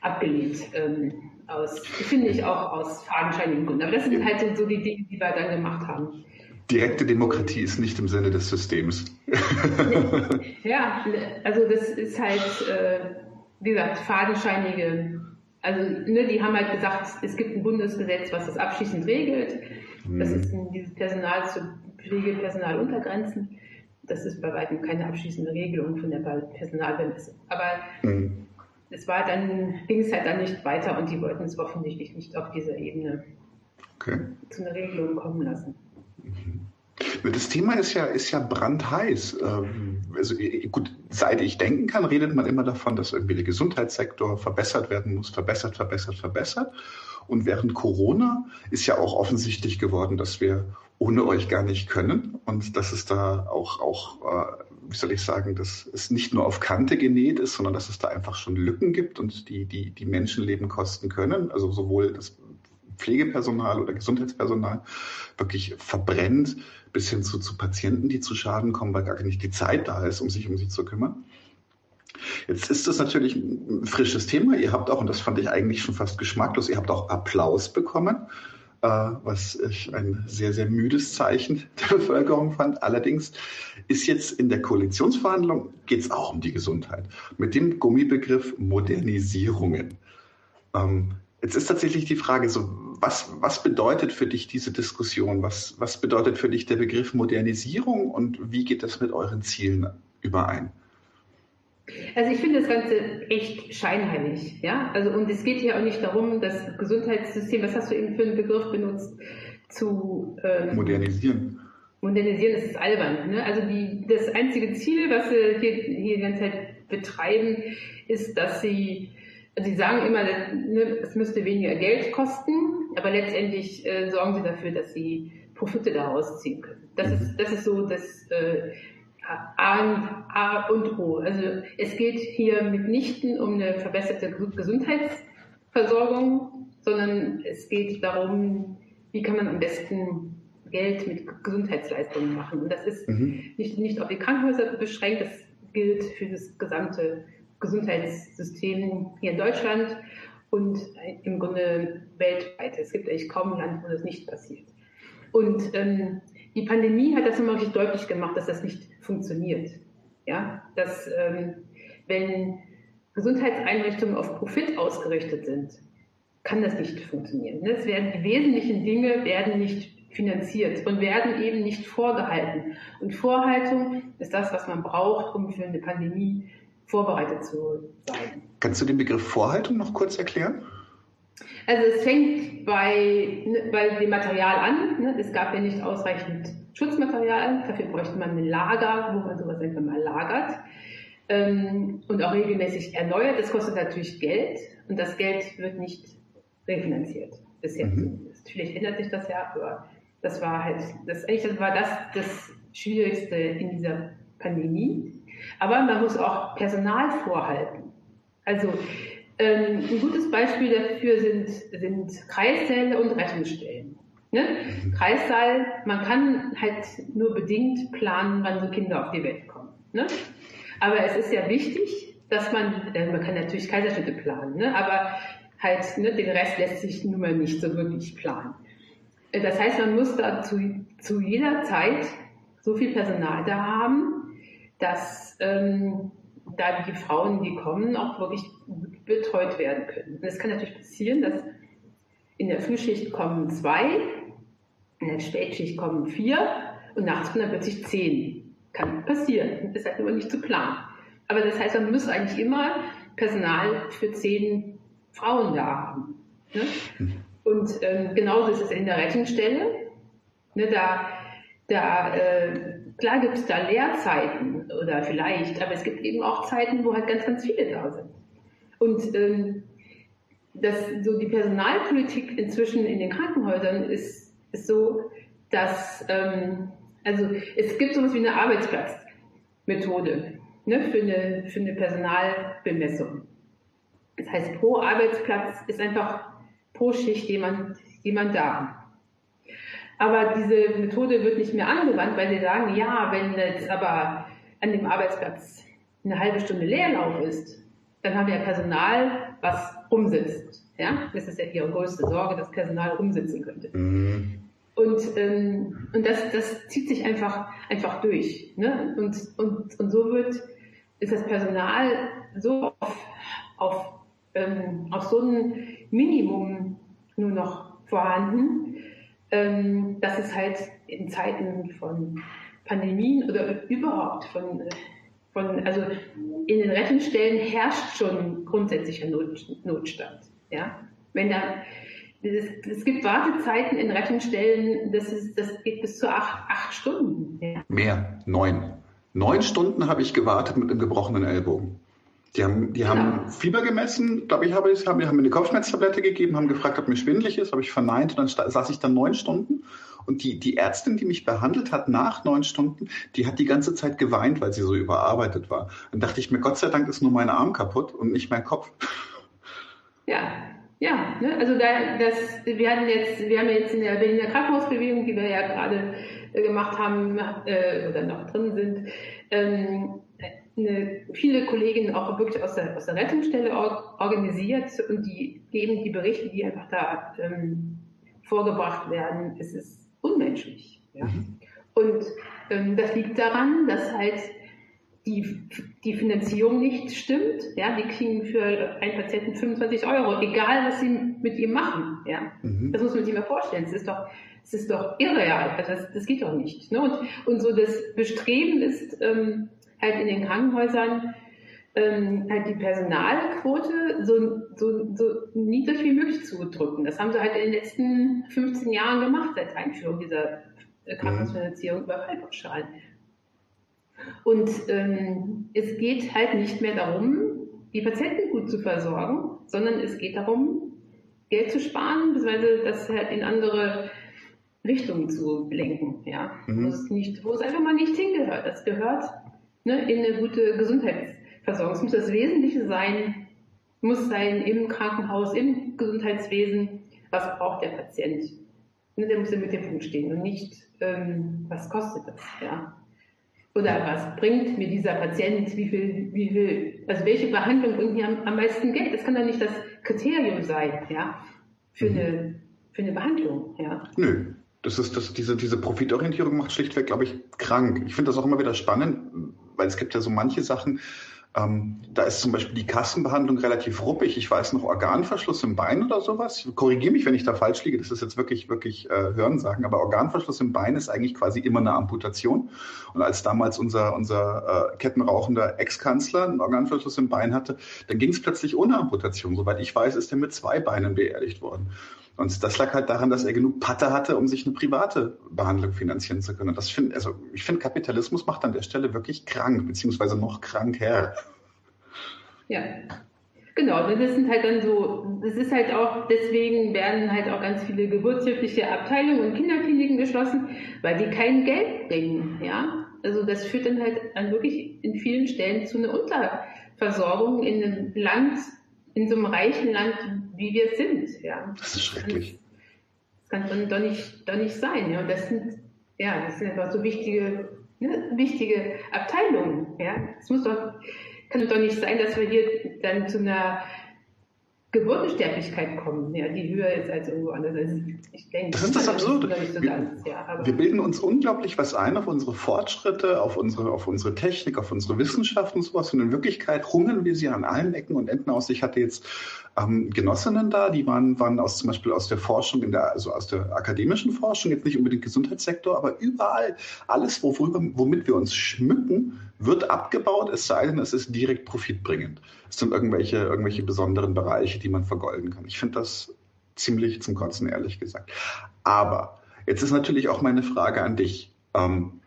E: abgelehnt. Ähm, aus, finde ich auch aus fadenscheinigen Gründen. Aber das sind halt so, so die Dinge, die wir dann gemacht haben.
B: Direkte Demokratie ist nicht im Sinne des Systems.
E: ja, also das ist halt, äh, wie gesagt, fadenscheinige. Also ne, die haben halt gesagt, es gibt ein Bundesgesetz, was das abschließend regelt. Das mhm. ist dieses Personal zu Pflegepersonaluntergrenzen das ist bei weitem keine abschließende Regelung von der Personalbemessung. Aber mhm. es war dann, ging es halt dann nicht weiter und die wollten es offensichtlich nicht auf dieser Ebene okay. zu einer Regelung kommen lassen.
B: Mhm. Das Thema ist ja, ist ja brandheiß. Ähm, also gut, seit ich denken kann, redet man immer davon, dass irgendwie der Gesundheitssektor verbessert werden muss, verbessert, verbessert, verbessert. Und während Corona ist ja auch offensichtlich geworden, dass wir ohne euch gar nicht können und dass es da auch, auch äh, wie soll ich sagen, dass es nicht nur auf Kante genäht ist, sondern dass es da einfach schon Lücken gibt und die, die, die Menschenleben kosten können. Also sowohl das Pflegepersonal oder Gesundheitspersonal wirklich verbrennt, bis hin zu, zu Patienten, die zu Schaden kommen, weil gar nicht die Zeit da ist, um sich um sie zu kümmern. Jetzt ist das natürlich ein frisches Thema. Ihr habt auch, und das fand ich eigentlich schon fast geschmacklos, ihr habt auch Applaus bekommen was ich ein sehr, sehr müdes Zeichen der Bevölkerung fand. Allerdings ist jetzt in der Koalitionsverhandlung geht es auch um die Gesundheit mit dem Gummibegriff Modernisierungen. Ähm, jetzt ist tatsächlich die Frage so, was, was bedeutet für dich diese Diskussion? Was, was bedeutet für dich der Begriff Modernisierung und wie geht das mit euren Zielen überein?
E: Also ich finde das Ganze echt scheinheilig, ja. Also und es geht hier auch nicht darum, das Gesundheitssystem, was hast du eben für einen Begriff benutzt, zu
B: ähm, modernisieren.
E: modernisieren, das ist albern. Ne? Also die, das einzige Ziel, was sie hier, hier die ganze Zeit betreiben, ist, dass sie, also sie sagen immer, ne, es müsste weniger Geld kosten, aber letztendlich äh, sorgen sie dafür, dass sie Profite daraus ziehen können. Das ist, das ist so das äh, A, und O. Also es geht hier mitnichten um eine verbesserte Gesundheitsversorgung, sondern es geht darum, wie kann man am besten Geld mit Gesundheitsleistungen machen. Und das ist mhm. nicht, nicht auf die Krankenhäuser beschränkt, das gilt für das gesamte Gesundheitssystem hier in Deutschland und im Grunde weltweit. Es gibt eigentlich kaum ein Land, wo das nicht passiert. Und ähm, die Pandemie hat das nochmal richtig deutlich gemacht, dass das nicht funktioniert. Ja, dass ähm, wenn Gesundheitseinrichtungen auf Profit ausgerichtet sind, kann das nicht funktionieren. Es werden die wesentlichen Dinge werden nicht finanziert und werden eben nicht vorgehalten. Und Vorhaltung ist das, was man braucht, um für eine Pandemie vorbereitet zu sein.
D: Kannst du den Begriff Vorhaltung noch kurz erklären?
E: Also es fängt bei, bei dem Material an. Ne? Es gab ja nicht ausreichend Schutzmaterial. Dafür bräuchte man ein Lager, wo man sowas einfach mal lagert. Ähm, und auch regelmäßig erneuert. Das kostet natürlich Geld und das Geld wird nicht refinanziert. Bisher mhm. zumindest. Vielleicht ändert sich das ja, aber das war halt, das, eigentlich war das, das Schwierigste in dieser Pandemie. Aber man muss auch Personal vorhalten. Also ähm, ein gutes Beispiel dafür sind, sind Kreissäle und Rettungsstellen. Ne? Mhm. Kreissaal, man kann halt nur bedingt planen, wann so Kinder auf die Welt kommen. Ne? Aber es ist ja wichtig, dass man, äh, man kann natürlich Kaiserschnitte planen, ne? aber halt ne, den Rest lässt sich nun mal nicht so wirklich planen. Äh, das heißt, man muss da zu, zu jeder Zeit so viel Personal da haben, dass ähm, da die Frauen, die kommen, auch wirklich betreut werden können. Und es kann natürlich passieren, dass in der Frühschicht kommen zwei, in der Spätschicht kommen vier und nachts kommen dann plötzlich zehn. Kann passieren. Das ist halt immer nicht zu planen. Aber das heißt, man muss eigentlich immer Personal für zehn Frauen da haben. Ne? Und ähm, genauso ist es in der Rettungsstelle. Ne, da da äh, klar gibt es da Lehrzeiten oder vielleicht, aber es gibt eben auch Zeiten, wo halt ganz, ganz viele da sind. Und ähm, das, so die Personalpolitik inzwischen in den Krankenhäusern ist, ist so, dass ähm, also es gibt sowas wie eine Arbeitsplatzmethode ne, für, eine, für eine Personalbemessung. Das heißt, pro Arbeitsplatz ist einfach pro Schicht jemand, jemand da. Aber diese Methode wird nicht mehr angewandt, weil sie sagen, ja, wenn jetzt aber an dem Arbeitsplatz eine halbe Stunde Leerlauf ist, dann haben wir Personal, was rumsitzt. Ja? Das ist ja ihre größte Sorge, dass Personal rumsitzen könnte. Mhm. Und, ähm, und das, das zieht sich einfach, einfach durch. Ne? Und, und, und so wird, ist das Personal so auf, auf, ähm, auf so ein Minimum nur noch vorhanden, ähm, dass es halt in Zeiten von Pandemien oder überhaupt von, von also in den Rettungsstellen herrscht schon grundsätzlicher Not, Notstand. Ja? Wenn da, es, gibt Wartezeiten in Rettungsstellen, das, ist, das geht bis zu acht, acht Stunden.
D: Ja. Mehr, neun. Neun Stunden habe ich gewartet mit einem gebrochenen Ellbogen. Die haben, die haben ja. Fieber gemessen, glaube ich, habe ich, haben, haben mir eine Kopfschmerztablette gegeben, haben gefragt, ob mir schwindelig ist, habe ich verneint und dann saß ich dann neun Stunden. Und die, die Ärztin, die mich behandelt hat nach neun Stunden, die hat die ganze Zeit geweint, weil sie so überarbeitet war. Dann dachte ich mir, Gott sei Dank ist nur mein Arm kaputt und nicht mein Kopf.
E: Ja, ja, ne? also da, das, wir hatten jetzt, wir haben jetzt in der Berliner Krankenhausbewegung, die wir ja gerade äh, gemacht haben äh, oder noch drin sind, ähm, eine, viele Kolleginnen auch wirklich aus der, aus der Rettungsstelle or, organisiert und die geben die Berichte, die einfach da ähm, vorgebracht werden, es ist unmenschlich. Ja? Mhm. Und ähm, das liegt daran, dass halt die, die Finanzierung nicht stimmt. Ja, die kriegen für einen Patienten 25 Euro, egal was sie mit ihm machen. Ja, mhm. das muss man sich mal vorstellen. Es ist doch, es ist doch irreal. Also das, das geht doch nicht. Ne? Und, und so das Bestreben ist, ähm, halt in den Krankenhäusern ähm, halt die Personalquote so, so, so niedrig wie möglich zu drücken. Das haben sie halt in den letzten 15 Jahren gemacht, seit Einführung dieser äh, Krankenhausfinanzierung über Fallpauschalen. Und ähm, es geht halt nicht mehr darum, die Patienten gut zu versorgen, sondern es geht darum, Geld zu sparen, beziehungsweise das halt in andere Richtungen zu lenken, ja. Mhm. Wo, es nicht, wo es einfach mal nicht hingehört. Das gehört ne, in eine gute Gesundheitsversorgung. Es muss das Wesentliche sein, muss sein im Krankenhaus, im Gesundheitswesen, was braucht der Patient. Ne, der muss im Mittelpunkt stehen und nicht, ähm, was kostet das, ja. Oder was bringt mir dieser Patient, wie viel, wie viel, also welche Behandlung bringt mir am, am meisten Geld? Das kann doch nicht das Kriterium sein, ja, für mhm. eine, für eine Behandlung, ja.
B: Nö. Das ist, das, diese, diese Profitorientierung macht schlichtweg, glaube ich, krank. Ich finde das auch immer wieder spannend, weil es gibt ja so manche Sachen, ähm, da ist zum Beispiel die Kassenbehandlung relativ ruppig. Ich weiß noch Organverschluss im Bein oder sowas. Korrigiere mich, wenn ich da falsch liege. Das ist jetzt wirklich, wirklich äh, Hörensagen. Aber Organverschluss im Bein ist eigentlich quasi immer eine Amputation. Und als damals unser, unser äh, kettenrauchender Ex-Kanzler einen Organverschluss im Bein hatte, dann ging es plötzlich ohne Amputation. Soweit ich weiß, ist er mit zwei Beinen beerdigt worden. Und das lag halt daran, dass er genug Patte hatte, um sich eine private Behandlung finanzieren zu können. Und das finde, also ich finde, Kapitalismus macht an der Stelle wirklich krank, beziehungsweise noch kranker.
E: Ja, genau. Das sind halt dann so, das ist halt auch, deswegen werden halt auch ganz viele geburtshilfliche Abteilungen und Kinderkliniken geschlossen, weil die kein Geld bringen, ja. Also das führt dann halt an wirklich in vielen Stellen zu einer Unterversorgung in einem Land, in so einem reichen Land, wie wir sind. Ja.
B: Das ist schrecklich.
E: Das kann dann doch nicht, doch nicht sein. Ja. Und das sind, ja, das sind einfach so wichtige, ne, wichtige Abteilungen. Ja. Es muss doch, kann doch nicht sein, dass wir hier dann zu einer Geburtensterblichkeit kommen, ja, die höher ist als irgendwo anders. Also
B: ich denke, das ist das Absurde. So wir, ja, wir, bilden uns unglaublich was ein auf unsere Fortschritte, auf unsere, auf unsere Technik, auf unsere Wissenschaft und sowas. Und in Wirklichkeit hungern wir sie an allen Ecken und Enden aus. Ich hatte jetzt ähm, Genossinnen da, die waren, waren aus, zum Beispiel aus der Forschung, in der, also aus der akademischen Forschung, jetzt nicht unbedingt Gesundheitssektor, aber überall, alles, worüber, womit wir uns schmücken, wird abgebaut, es sei denn, es ist direkt profitbringend. Es sind irgendwelche, irgendwelche besonderen Bereiche, die man vergolden kann. Ich finde das ziemlich zum Kotzen, ehrlich gesagt. Aber jetzt ist natürlich auch meine Frage an dich. Ähm,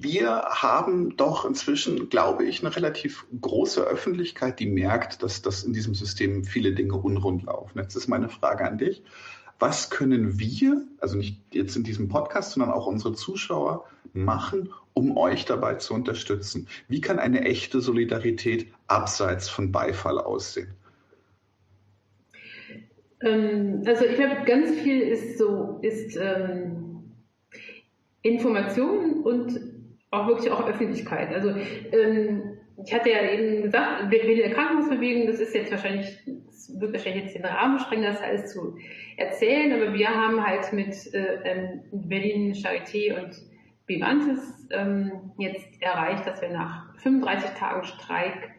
B: wir haben doch inzwischen, glaube ich, eine relativ große Öffentlichkeit, die merkt, dass, dass in diesem System viele Dinge unrund laufen. Jetzt ist meine Frage an dich. Was können wir, also nicht jetzt in diesem Podcast, sondern auch unsere Zuschauer machen, um euch dabei zu unterstützen? Wie kann eine echte Solidarität abseits von Beifall aussehen?
E: Ähm, also ich glaube, ganz viel ist so, ist ähm, Information und auch wirklich auch Öffentlichkeit. Also ähm, ich hatte ja eben gesagt, in der Krankenhausbewegung, das ist jetzt wahrscheinlich, das wird wahrscheinlich jetzt den Rahmen sprengen, das alles zu erzählen, aber wir haben halt mit äh, ähm, Berlin Charité und Vivantes ähm, jetzt erreicht, dass wir nach 35 Tagen Streik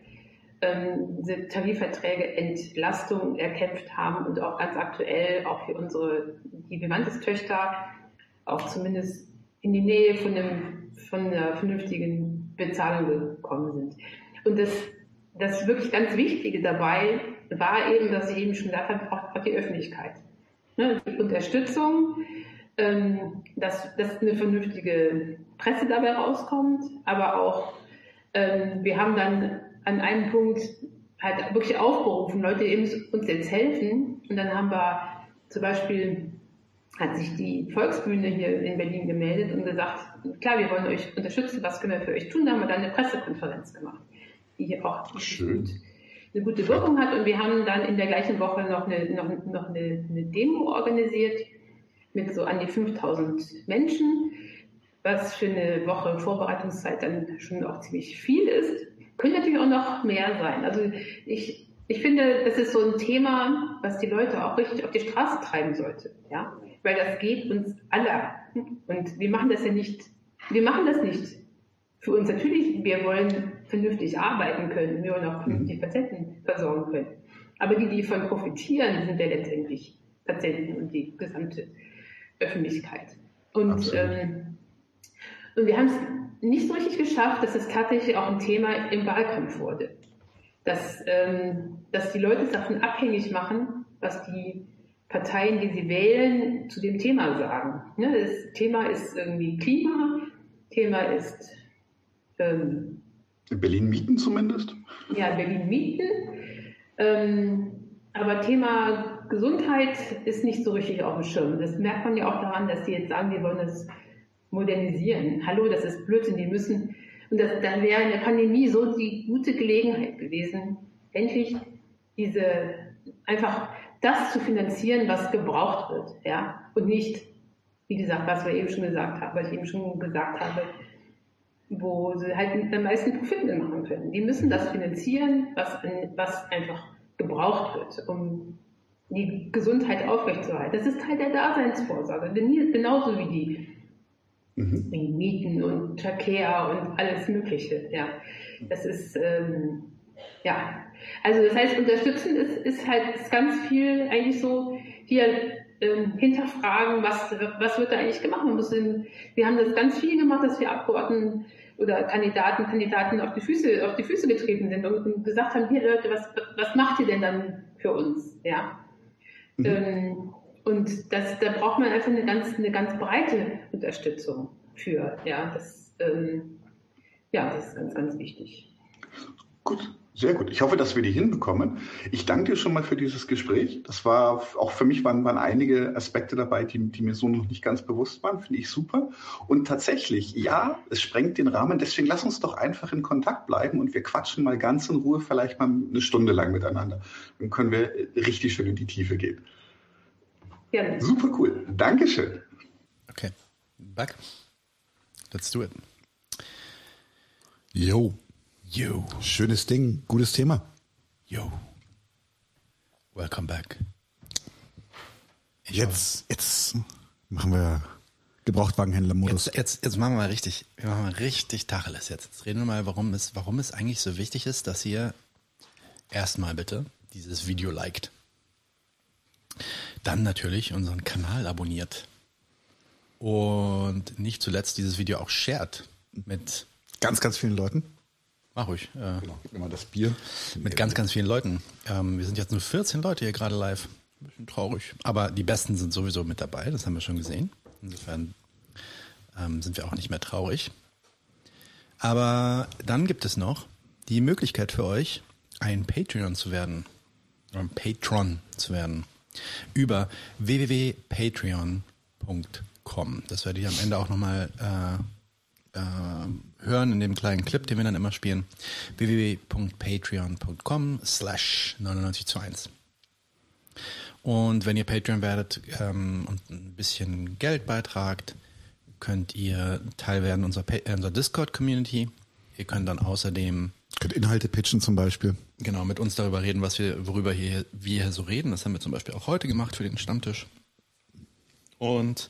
E: ähm, diese Tarifverträge Entlastung erkämpft haben und auch ganz aktuell auch für unsere, die Vivantes-Töchter auch zumindest in die Nähe von, einem, von einer vernünftigen Bezahlung gekommen sind. Und das, das wirklich ganz Wichtige dabei war eben, dass ich eben schon gesagt habe, auch, auch die Öffentlichkeit. Ne, die Unterstützung, ähm, dass, dass eine vernünftige Presse dabei rauskommt, aber auch ähm, wir haben dann an einem Punkt halt wirklich aufgerufen, Leute eben uns jetzt helfen und dann haben wir zum Beispiel hat sich die Volksbühne hier in Berlin gemeldet und gesagt, klar, wir wollen euch unterstützen, was können wir für euch tun? Da haben wir dann eine Pressekonferenz gemacht, die hier auch Schön. Eine gute Wirkung hat. Und wir haben dann in der gleichen Woche noch eine, noch, noch eine, eine Demo organisiert mit so an die 5000 Menschen, was für eine Woche Vorbereitungszeit dann schon auch ziemlich viel ist. Könnte natürlich auch noch mehr sein. Also ich, ich finde, das ist so ein Thema, was die Leute auch richtig auf die Straße treiben sollte. Ja? Weil das geht uns alle. Und wir machen das ja nicht, wir machen das nicht für uns. Natürlich, wir wollen vernünftig arbeiten können. Wir wollen auch vernünftig Patienten versorgen können. Aber die, die davon profitieren, sind ja letztendlich Patienten und die gesamte Öffentlichkeit. Und, ähm, und wir haben es nicht so richtig geschafft, dass es tatsächlich auch ein Thema im Wahlkampf wurde. Dass, ähm, dass die Leute davon abhängig machen, was die Parteien, die sie wählen, zu dem Thema sagen. Ne? Das Thema ist irgendwie Klima, Thema ist
D: ähm, in Berlin Mieten zumindest?
E: Ja, in Berlin Mieten. Ähm, aber Thema Gesundheit ist nicht so richtig auf dem Schirm. Das merkt man ja auch daran, dass sie jetzt sagen, wir wollen das modernisieren. Hallo, das ist Blödsinn. Die müssen, und das, dann wäre eine Pandemie so die gute Gelegenheit gewesen, endlich diese, einfach das zu finanzieren, was gebraucht wird, ja, und nicht, wie gesagt, was wir eben schon gesagt haben, was ich eben schon gesagt habe, wo sie halt am meisten Profit machen können. Die müssen das finanzieren, was, was einfach gebraucht wird, um die Gesundheit aufrechtzuerhalten. Das ist Teil der Daseinsvorsorge, genauso wie die, mhm. wie Mieten und Verkehr und alles Mögliche. Ja, das ist ähm, ja. Also das heißt, unterstützen ist, ist halt ist ganz viel eigentlich so hier ähm, hinterfragen, was, was wird da eigentlich gemacht. Man muss in, wir haben das ganz viel gemacht, dass wir Abgeordneten oder Kandidaten, Kandidaten auf die Füße, auf die Füße getreten sind und, und gesagt haben, hier Leute, was, was macht ihr denn dann für uns? Ja. Mhm. Ähm, und das, da braucht man einfach eine ganz, eine ganz breite Unterstützung für. Ja, das, ähm, ja, das ist ganz, ganz wichtig.
D: Gut. Sehr gut. Ich hoffe, dass wir die hinbekommen. Ich danke dir schon mal für dieses Gespräch. Das war auch für mich waren, waren einige Aspekte dabei, die, die mir so noch nicht ganz bewusst waren. Finde ich super. Und tatsächlich, ja, es sprengt den Rahmen. Deswegen lass uns doch einfach in Kontakt bleiben und wir quatschen mal ganz in Ruhe, vielleicht mal eine Stunde lang miteinander. Dann können wir richtig schön in die Tiefe gehen. Gerne. Super cool. Dankeschön.
A: Okay. Back. Let's do it.
B: Yo. Yo. Schönes Ding, gutes Thema.
A: Yo. Welcome back.
B: Ich jetzt, jetzt machen wir Gebrauchtwagenhändler-Modus.
A: Jetzt, jetzt, jetzt machen wir mal richtig, wir machen mal richtig Tacheles jetzt. Jetzt reden wir mal, warum es, warum es eigentlich so wichtig ist, dass ihr erstmal bitte dieses Video liked. Dann natürlich unseren Kanal abonniert. Und nicht zuletzt dieses Video auch shared mit
B: ganz, ganz vielen Leuten.
A: Mach ruhig.
B: Äh, genau, gib mir mal das Bier.
A: Mit ganz, ganz vielen Leuten. Ähm, wir sind jetzt nur 14 Leute hier gerade live. Ein bisschen traurig. Aber die Besten sind sowieso mit dabei, das haben wir schon gesehen. Insofern ähm, sind wir auch nicht mehr traurig. Aber dann gibt es noch die Möglichkeit für euch, ein Patreon zu werden. Ein Patron zu werden. Über www.patreon.com. Das werde ich am Ende auch nochmal äh, äh, hören in dem kleinen Clip, den wir dann immer spielen. www.patreon.com slash 99 zu 1. Und wenn ihr Patreon werdet ähm, und ein bisschen Geld beitragt, könnt ihr Teil werden unserer, unserer Discord-Community. Ihr könnt dann außerdem
B: könnt Inhalte pitchen zum Beispiel.
A: Genau, mit uns darüber reden, was wir, worüber hier, wir hier so reden. Das haben wir zum Beispiel auch heute gemacht für den Stammtisch. Und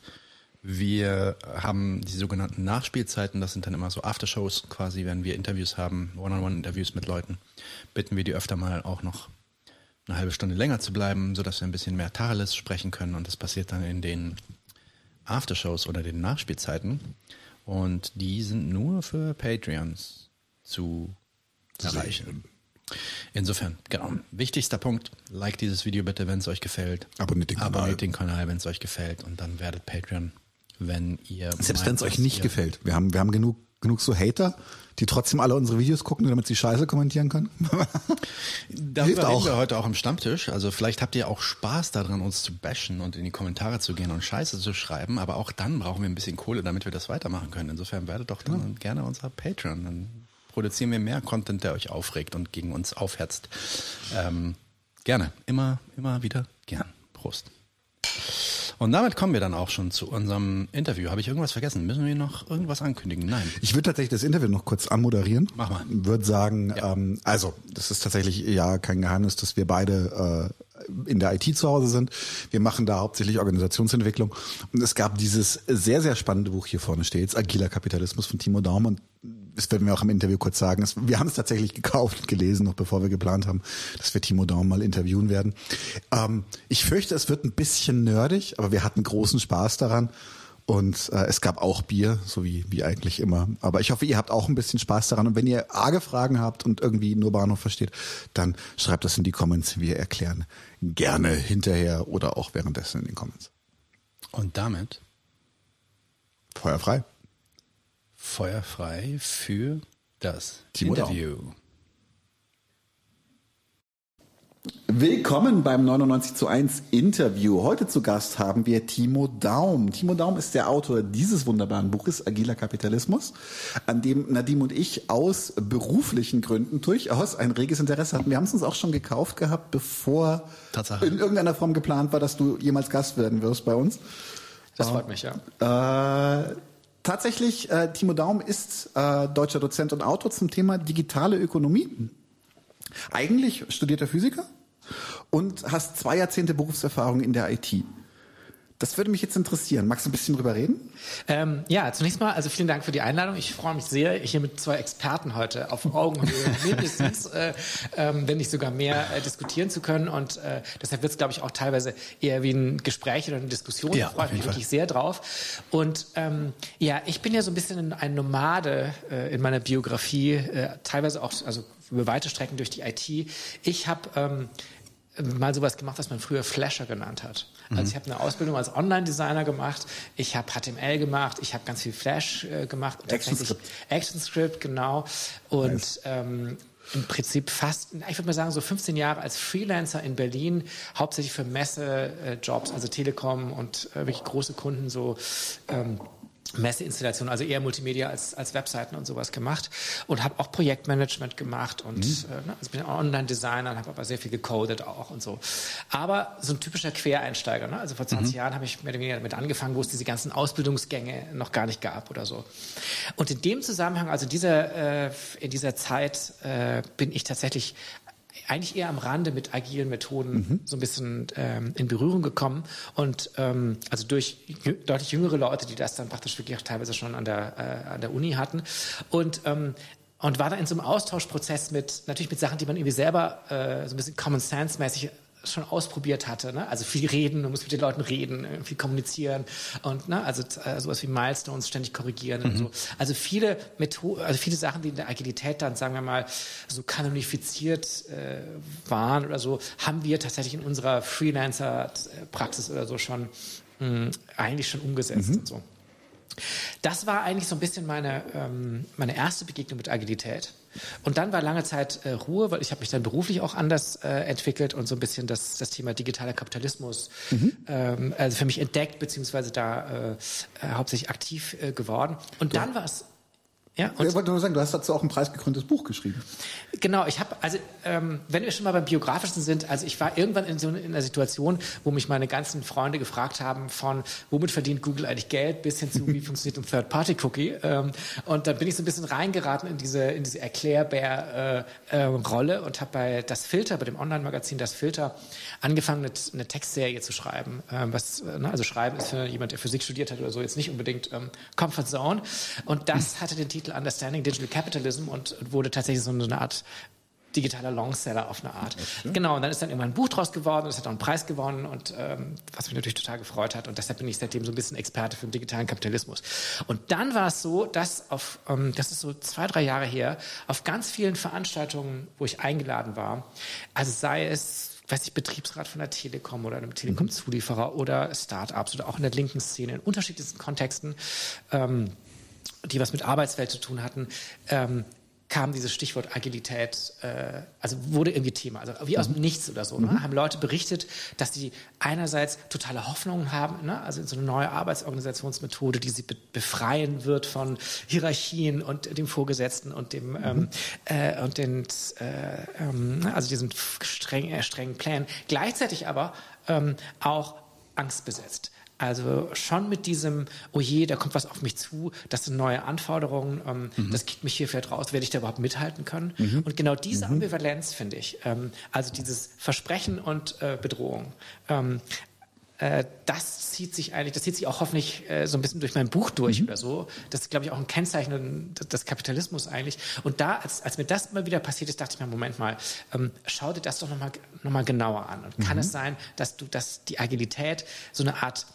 A: wir haben die sogenannten Nachspielzeiten, das sind dann immer so Aftershows quasi, wenn wir Interviews haben, One-on-One-Interviews mit Leuten, bitten wir die öfter mal auch noch eine halbe Stunde länger zu bleiben, sodass wir ein bisschen mehr Tacheles sprechen können und das passiert dann in den Aftershows oder den Nachspielzeiten und die sind nur für Patreons zu erreichen. Insofern, genau. Wichtigster Punkt, like dieses Video bitte, wenn es euch gefällt.
B: Abonniert den Kanal.
A: Abonniert den Kanal, wenn es euch gefällt und dann werdet Patreon wenn ihr.
B: Selbst wenn es euch nicht gefällt. Wir haben, wir haben genug, genug so Hater, die trotzdem alle unsere Videos gucken, damit sie Scheiße kommentieren können.
A: Darüber reden wir heute auch am Stammtisch. Also vielleicht habt ihr auch Spaß daran, uns zu bashen und in die Kommentare zu gehen und Scheiße zu schreiben. Aber auch dann brauchen wir ein bisschen Kohle, damit wir das weitermachen können. Insofern werdet doch dann ja. gerne unser Patreon. Dann produzieren wir mehr Content, der euch aufregt und gegen uns aufherzt. Ähm, gerne. Immer, immer wieder gern. Prost. Und damit kommen wir dann auch schon zu unserem Interview. Habe ich irgendwas vergessen? Müssen wir noch irgendwas ankündigen? Nein.
B: Ich würde tatsächlich das Interview noch kurz anmoderieren.
A: Mach mal.
B: Würde sagen, ja. ähm, also das ist tatsächlich ja kein Geheimnis, dass wir beide äh, in der IT zu Hause sind. Wir machen da hauptsächlich Organisationsentwicklung. Und es gab dieses sehr, sehr spannende Buch hier vorne steht, Agiler Kapitalismus von Timo Daum. Und das werden wir auch im Interview kurz sagen. Wir haben es tatsächlich gekauft und gelesen, noch bevor wir geplant haben, dass wir Timo Daum mal interviewen werden. Ähm, ich fürchte, es wird ein bisschen nerdig, aber wir hatten großen Spaß daran. Und äh, es gab auch Bier, so wie, wie eigentlich immer. Aber ich hoffe, ihr habt auch ein bisschen Spaß daran. Und wenn ihr arge Fragen habt und irgendwie nur Bahnhof versteht, dann schreibt das in die Comments. Wir erklären gerne hinterher oder auch währenddessen in den Comments.
A: Und damit
B: Feuer frei.
A: Feuerfrei für das
B: Timo Daum.
A: Interview.
B: Willkommen beim 99 zu 1 Interview. Heute zu Gast haben wir Timo Daum. Timo Daum ist der Autor dieses wunderbaren Buches Agiler Kapitalismus, an dem Nadim und ich aus beruflichen Gründen durchaus ein reges Interesse hatten. Wir haben es uns auch schon gekauft gehabt, bevor
A: Tatsache.
B: in irgendeiner Form geplant war, dass du jemals Gast werden wirst bei uns.
F: Das freut mich, ja.
B: Äh, tatsächlich, äh, Timo Daum ist äh, deutscher Dozent und Autor zum Thema digitale Ökonomie. Eigentlich studierter Physiker und hast zwei Jahrzehnte Berufserfahrung in der IT. Das würde mich jetzt interessieren. Magst du ein bisschen drüber reden?
F: Ähm, ja, zunächst mal, also vielen Dank für die Einladung. Ich freue mich sehr, hier mit zwei Experten heute auf Augenhöhe mindestens, äh, ähm, wenn nicht sogar mehr, äh, diskutieren zu können. Und äh, deshalb wird es, glaube ich, auch teilweise eher wie ein Gespräch oder eine Diskussion.
A: Ja,
F: ich freue mich wirklich sehr drauf. Und ähm, ja, ich bin ja so ein bisschen ein Nomade äh, in meiner Biografie, äh, teilweise auch also über weite Strecken durch die IT. Ich habe ähm, mal sowas gemacht, was man früher Flasher genannt hat. Also ich habe eine Ausbildung als Online-Designer gemacht, ich habe HTML gemacht, ich habe ganz viel Flash äh, gemacht.
B: ActionScript.
F: ActionScript, genau. Und ähm, im Prinzip fast, ich würde mal sagen, so 15 Jahre als Freelancer in Berlin, hauptsächlich für Messejobs, also Telekom und äh, wirklich große Kunden, so ähm, Messeinstallationen, also eher Multimedia als, als Webseiten und sowas gemacht und habe auch Projektmanagement gemacht und äh, ne, also bin Online-Designer und habe aber sehr viel gecodet auch und so. Aber so ein typischer Quereinsteiger, ne? also vor 20 Jahren habe ich mehr oder weniger damit angefangen, wo es diese ganzen Ausbildungsgänge noch gar nicht gab oder so. Und in dem Zusammenhang, also dieser, äh, in dieser Zeit äh, bin ich tatsächlich eigentlich eher am Rande mit agilen Methoden so ein bisschen ähm, in Berührung gekommen. Und ähm, also durch deutlich jüngere Leute, die das dann praktisch wirklich auch teilweise schon an der, äh, an der Uni hatten. Und ähm, und war da in so einem Austauschprozess mit natürlich mit Sachen, die man irgendwie selber äh, so ein bisschen Common Sense mäßig schon ausprobiert hatte. Ne? Also viel reden, man muss mit den Leuten reden, äh, viel kommunizieren und ne? also äh, sowas wie Milestones ständig korrigieren und so. Also viele Methoden, also viele Sachen, die in der Agilität dann, sagen wir mal, so kanonifiziert äh, waren oder so, haben wir tatsächlich in unserer Freelancer-Praxis oder so schon mh, eigentlich schon umgesetzt und so. Das war eigentlich so ein bisschen meine, ähm, meine erste Begegnung mit Agilität. Und dann war lange Zeit äh, Ruhe, weil ich habe mich dann beruflich auch anders äh, entwickelt und so ein bisschen das, das Thema digitaler Kapitalismus ähm, also für mich entdeckt, beziehungsweise da äh, äh, hauptsächlich aktiv äh, geworden. Und dann war es... Ja, und
B: ich wollte nur sagen, du hast dazu auch ein preisgekröntes Buch geschrieben.
F: Genau, ich habe, also ähm, wenn wir schon mal beim Biografischen sind, also ich war irgendwann in so in einer Situation, wo mich meine ganzen Freunde gefragt haben von, womit verdient Google eigentlich Geld, bis hin zu, wie funktioniert ein Third-Party-Cookie. Ähm, und dann bin ich so ein bisschen reingeraten in diese, in diese Erklärbär-Rolle äh, äh, und habe bei Das Filter, bei dem Online-Magazin Das Filter, angefangen, eine, eine Textserie zu schreiben. Ähm, was, ne, also Schreiben ist für jemand, der Physik studiert hat oder so, jetzt nicht unbedingt ähm, Comfort Zone. Und das hatte den Titel Understanding Digital Capitalism und wurde tatsächlich so eine Art digitaler Longseller auf eine Art. Genau, und dann ist dann irgendwann ein Buch draus geworden, es hat auch einen Preis gewonnen und ähm, was mich natürlich total gefreut hat und deshalb bin ich seitdem so ein bisschen Experte für den digitalen Kapitalismus. Und dann war es so, dass auf, ähm, das ist so zwei, drei Jahre her, auf ganz vielen Veranstaltungen, wo ich eingeladen war, also sei es weiß ich, Betriebsrat von der Telekom oder einem Telekom-Zulieferer oder Startups oder auch in der linken Szene in unterschiedlichsten Kontexten, ähm, die was mit Arbeitswelt zu tun hatten, ähm, kam dieses Stichwort Agilität, äh, also wurde irgendwie Thema, also wie aus dem Nichts oder so. Ne? Haben Leute berichtet, dass sie einerseits totale Hoffnungen haben, ne? also in so eine neue Arbeitsorganisationsmethode, die sie be befreien wird von Hierarchien und dem Vorgesetzten und dem ähm, äh, und den äh, ähm, also diesen streng, äh, strengen Plänen. Gleichzeitig aber ähm, auch angstbesetzt. Also schon mit diesem, oh je, da kommt was auf mich zu, das sind neue Anforderungen, ähm, das kickt mich hier vielleicht raus, werde ich da überhaupt mithalten können? Und genau diese Ambivalenz finde ich, ähm, also dieses Versprechen und äh, Bedrohung, ähm, äh, das zieht sich eigentlich, das zieht sich auch hoffentlich äh, so ein bisschen durch mein Buch durch oder so. Das ist, glaube ich, auch ein Kennzeichen des, Kapitalismus eigentlich. Und da, als, als mir das immer wieder passiert ist, dachte ich mir, Moment mal, ähm, schau dir das doch nochmal noch mal genauer an. Und kann es sein, dass du, dass die Agilität so eine Art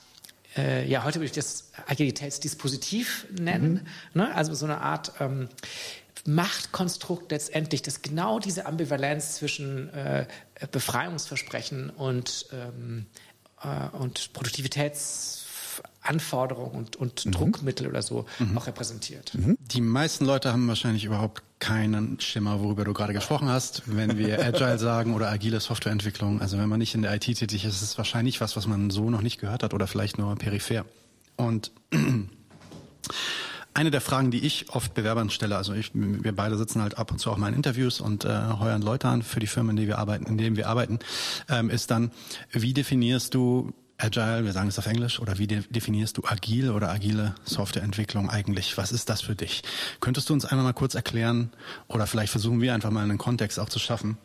F: äh, ja, heute würde ich das Agilitätsdispositiv nennen. Mhm. Ne? Also so eine Art ähm, Machtkonstrukt letztendlich, das genau diese Ambivalenz zwischen äh, Befreiungsversprechen und, ähm, äh, und Produktivitätsanforderungen und, und mhm. Druckmittel oder so mhm. auch repräsentiert.
A: Mhm. Die meisten Leute haben wahrscheinlich überhaupt keinen Schimmer, worüber du gerade gesprochen hast. Wenn wir Agile sagen oder agile Softwareentwicklung, also wenn man nicht in der IT tätig ist, ist es wahrscheinlich was, was man so noch nicht gehört hat oder vielleicht nur peripher. Und eine der Fragen, die ich oft Bewerbern stelle, also ich, wir beide sitzen halt ab und zu auch mal in Interviews und äh, heuern Leute an für die Firmen, in denen wir arbeiten, in denen wir arbeiten, ähm, ist dann, wie definierst du Agile, wir sagen es auf Englisch, oder wie de definierst du agil oder agile Softwareentwicklung eigentlich? Was ist das für dich? Könntest du uns einmal mal kurz erklären oder vielleicht versuchen wir einfach mal einen Kontext auch zu schaffen,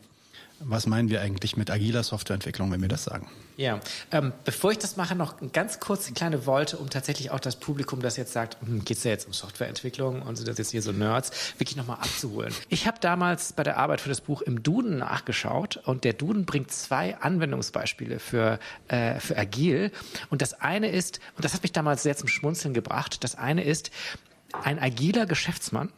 A: was meinen wir eigentlich mit agiler Softwareentwicklung, wenn wir das sagen?
F: Ja, ähm, bevor ich das mache, noch eine ganz kurze kleine Wolte, um tatsächlich auch das Publikum, das jetzt sagt, hm, geht es ja jetzt um Softwareentwicklung und sind das jetzt hier so Nerds, wirklich nochmal abzuholen. Ich habe damals bei der Arbeit für das Buch im Duden nachgeschaut und der Duden bringt zwei Anwendungsbeispiele für, äh, für agil. Und das eine ist, und das hat mich damals sehr zum Schmunzeln gebracht, das eine ist, ein agiler Geschäftsmann,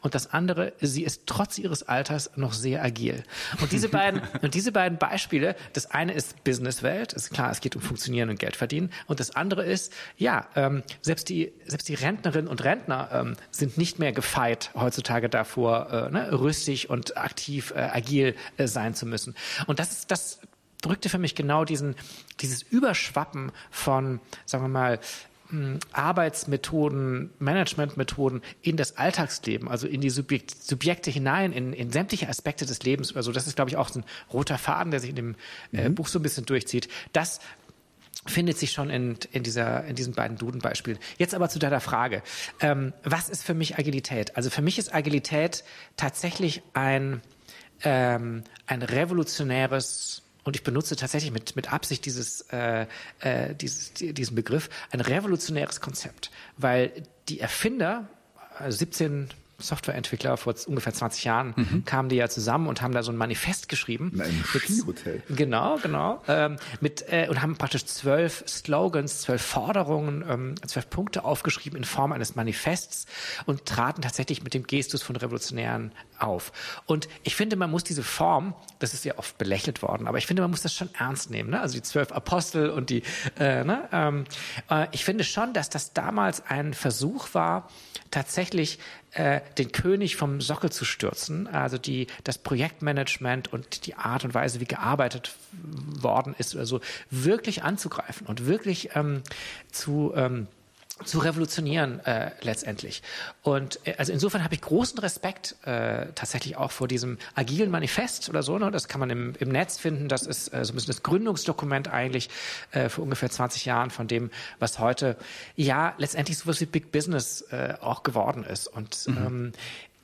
F: und das andere, sie ist trotz ihres Alters noch sehr agil. Und diese beiden, und diese beiden Beispiele, das eine ist Businesswelt, ist klar, es geht um Funktionieren und Geld verdienen. Und das andere ist, ja, ähm, selbst die, selbst die Rentnerinnen und Rentner ähm, sind nicht mehr gefeit heutzutage davor, äh, ne, rüstig und aktiv, äh, agil äh, sein zu müssen. Und das ist, das drückte für mich genau diesen, dieses Überschwappen von, sagen wir mal, Arbeitsmethoden, Managementmethoden in das Alltagsleben, also in die Subjekt, Subjekte hinein, in, in sämtliche Aspekte des Lebens oder so. Das ist, glaube ich, auch ein roter Faden, der sich in dem äh, mhm. Buch so ein bisschen durchzieht. Das findet sich schon in, in, dieser, in diesen beiden Duden-Beispielen. Jetzt aber zu deiner Frage. Ähm, was ist für mich Agilität? Also für mich ist Agilität tatsächlich ein, ähm, ein revolutionäres und ich benutze tatsächlich mit, mit Absicht dieses, äh, äh, dieses, diesen Begriff, ein revolutionäres Konzept, weil die Erfinder, 17 äh, Softwareentwickler vor ungefähr 20 Jahren mhm. kamen die ja zusammen und haben da so ein Manifest geschrieben.
B: In einem Skihotel.
F: Genau, genau. Ähm, mit, äh, und haben praktisch zwölf Slogans, zwölf Forderungen, ähm, zwölf Punkte aufgeschrieben in Form eines Manifests und traten tatsächlich mit dem Gestus von Revolutionären auf. Und ich finde, man muss diese Form, das ist ja oft belächelt worden, aber ich finde, man muss das schon ernst nehmen. Ne? Also die zwölf Apostel und die, äh, ne? ähm, äh, ich finde schon, dass das damals ein Versuch war, tatsächlich äh, den König vom Sockel zu stürzen, also die, das Projektmanagement und die Art und Weise, wie gearbeitet worden ist, also wirklich anzugreifen und wirklich ähm, zu ähm, zu revolutionieren äh, letztendlich. Und äh, also insofern habe ich großen Respekt äh, tatsächlich auch vor diesem agilen Manifest oder so. Ne? Das kann man im, im Netz finden. Das ist äh, so ein bisschen das Gründungsdokument eigentlich äh, vor ungefähr 20 Jahren von dem, was heute ja letztendlich sowas wie Big Business äh, auch geworden ist. Und mhm. ähm,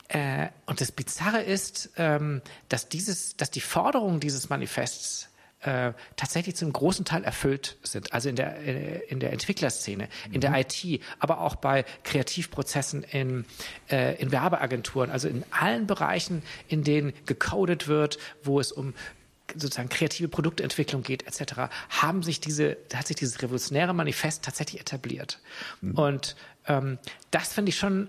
F: äh, und das Bizarre ist, ähm, dass dieses, dass die Forderungen dieses Manifests äh, tatsächlich zum großen Teil erfüllt sind. Also in der, äh, in der Entwicklerszene, in mhm. der IT, aber auch bei Kreativprozessen in, äh, in Werbeagenturen, also in allen Bereichen, in denen gecodet wird, wo es um sozusagen kreative Produktentwicklung geht etc., haben sich diese, hat sich dieses revolutionäre Manifest tatsächlich etabliert. Mhm. Und ähm, das finde ich schon,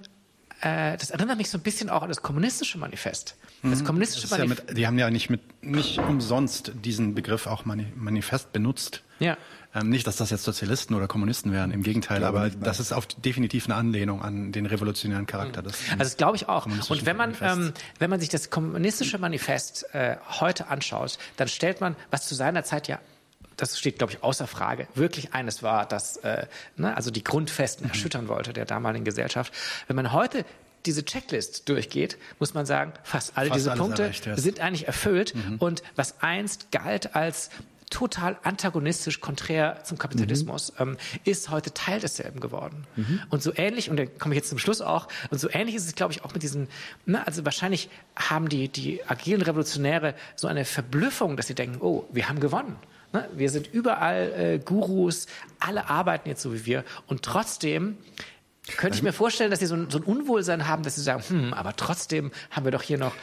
F: äh, das erinnert mich so ein bisschen auch an das kommunistische Manifest. Das mhm. kommunistische
A: das ja mit, Die haben ja nicht mit nicht umsonst diesen Begriff auch Manifest benutzt.
F: Ja.
A: Ähm, nicht, dass das jetzt Sozialisten oder Kommunisten wären, im Gegenteil, aber nicht, das ist auf definitiv eine Anlehnung an den revolutionären Charakter des.
F: Also das glaube ich auch. Und wenn man ähm, wenn man sich das kommunistische Manifest äh, heute anschaut, dann stellt man, was zu seiner Zeit ja das steht, glaube ich, außer Frage, wirklich eines war, das äh, ne, also die Grundfesten mhm. erschüttern wollte der damaligen Gesellschaft. Wenn man heute diese Checklist durchgeht, muss man sagen, fast alle fast diese Punkte erreicht, ja. sind eigentlich erfüllt. Mhm. Und was einst galt als total antagonistisch, konträr zum Kapitalismus, mhm. ähm, ist heute Teil desselben geworden. Mhm. Und so ähnlich, und da komme ich jetzt zum Schluss auch, und so ähnlich ist es, glaube ich, auch mit diesen, ne, also wahrscheinlich haben die, die agilen Revolutionäre so eine Verblüffung, dass sie denken, oh, wir haben gewonnen. Ne? Wir sind überall äh, Gurus, alle arbeiten jetzt so wie wir. Und trotzdem könnte ich mir vorstellen, dass sie so ein, so ein Unwohlsein haben, dass sie sagen, hm, aber trotzdem haben wir doch hier noch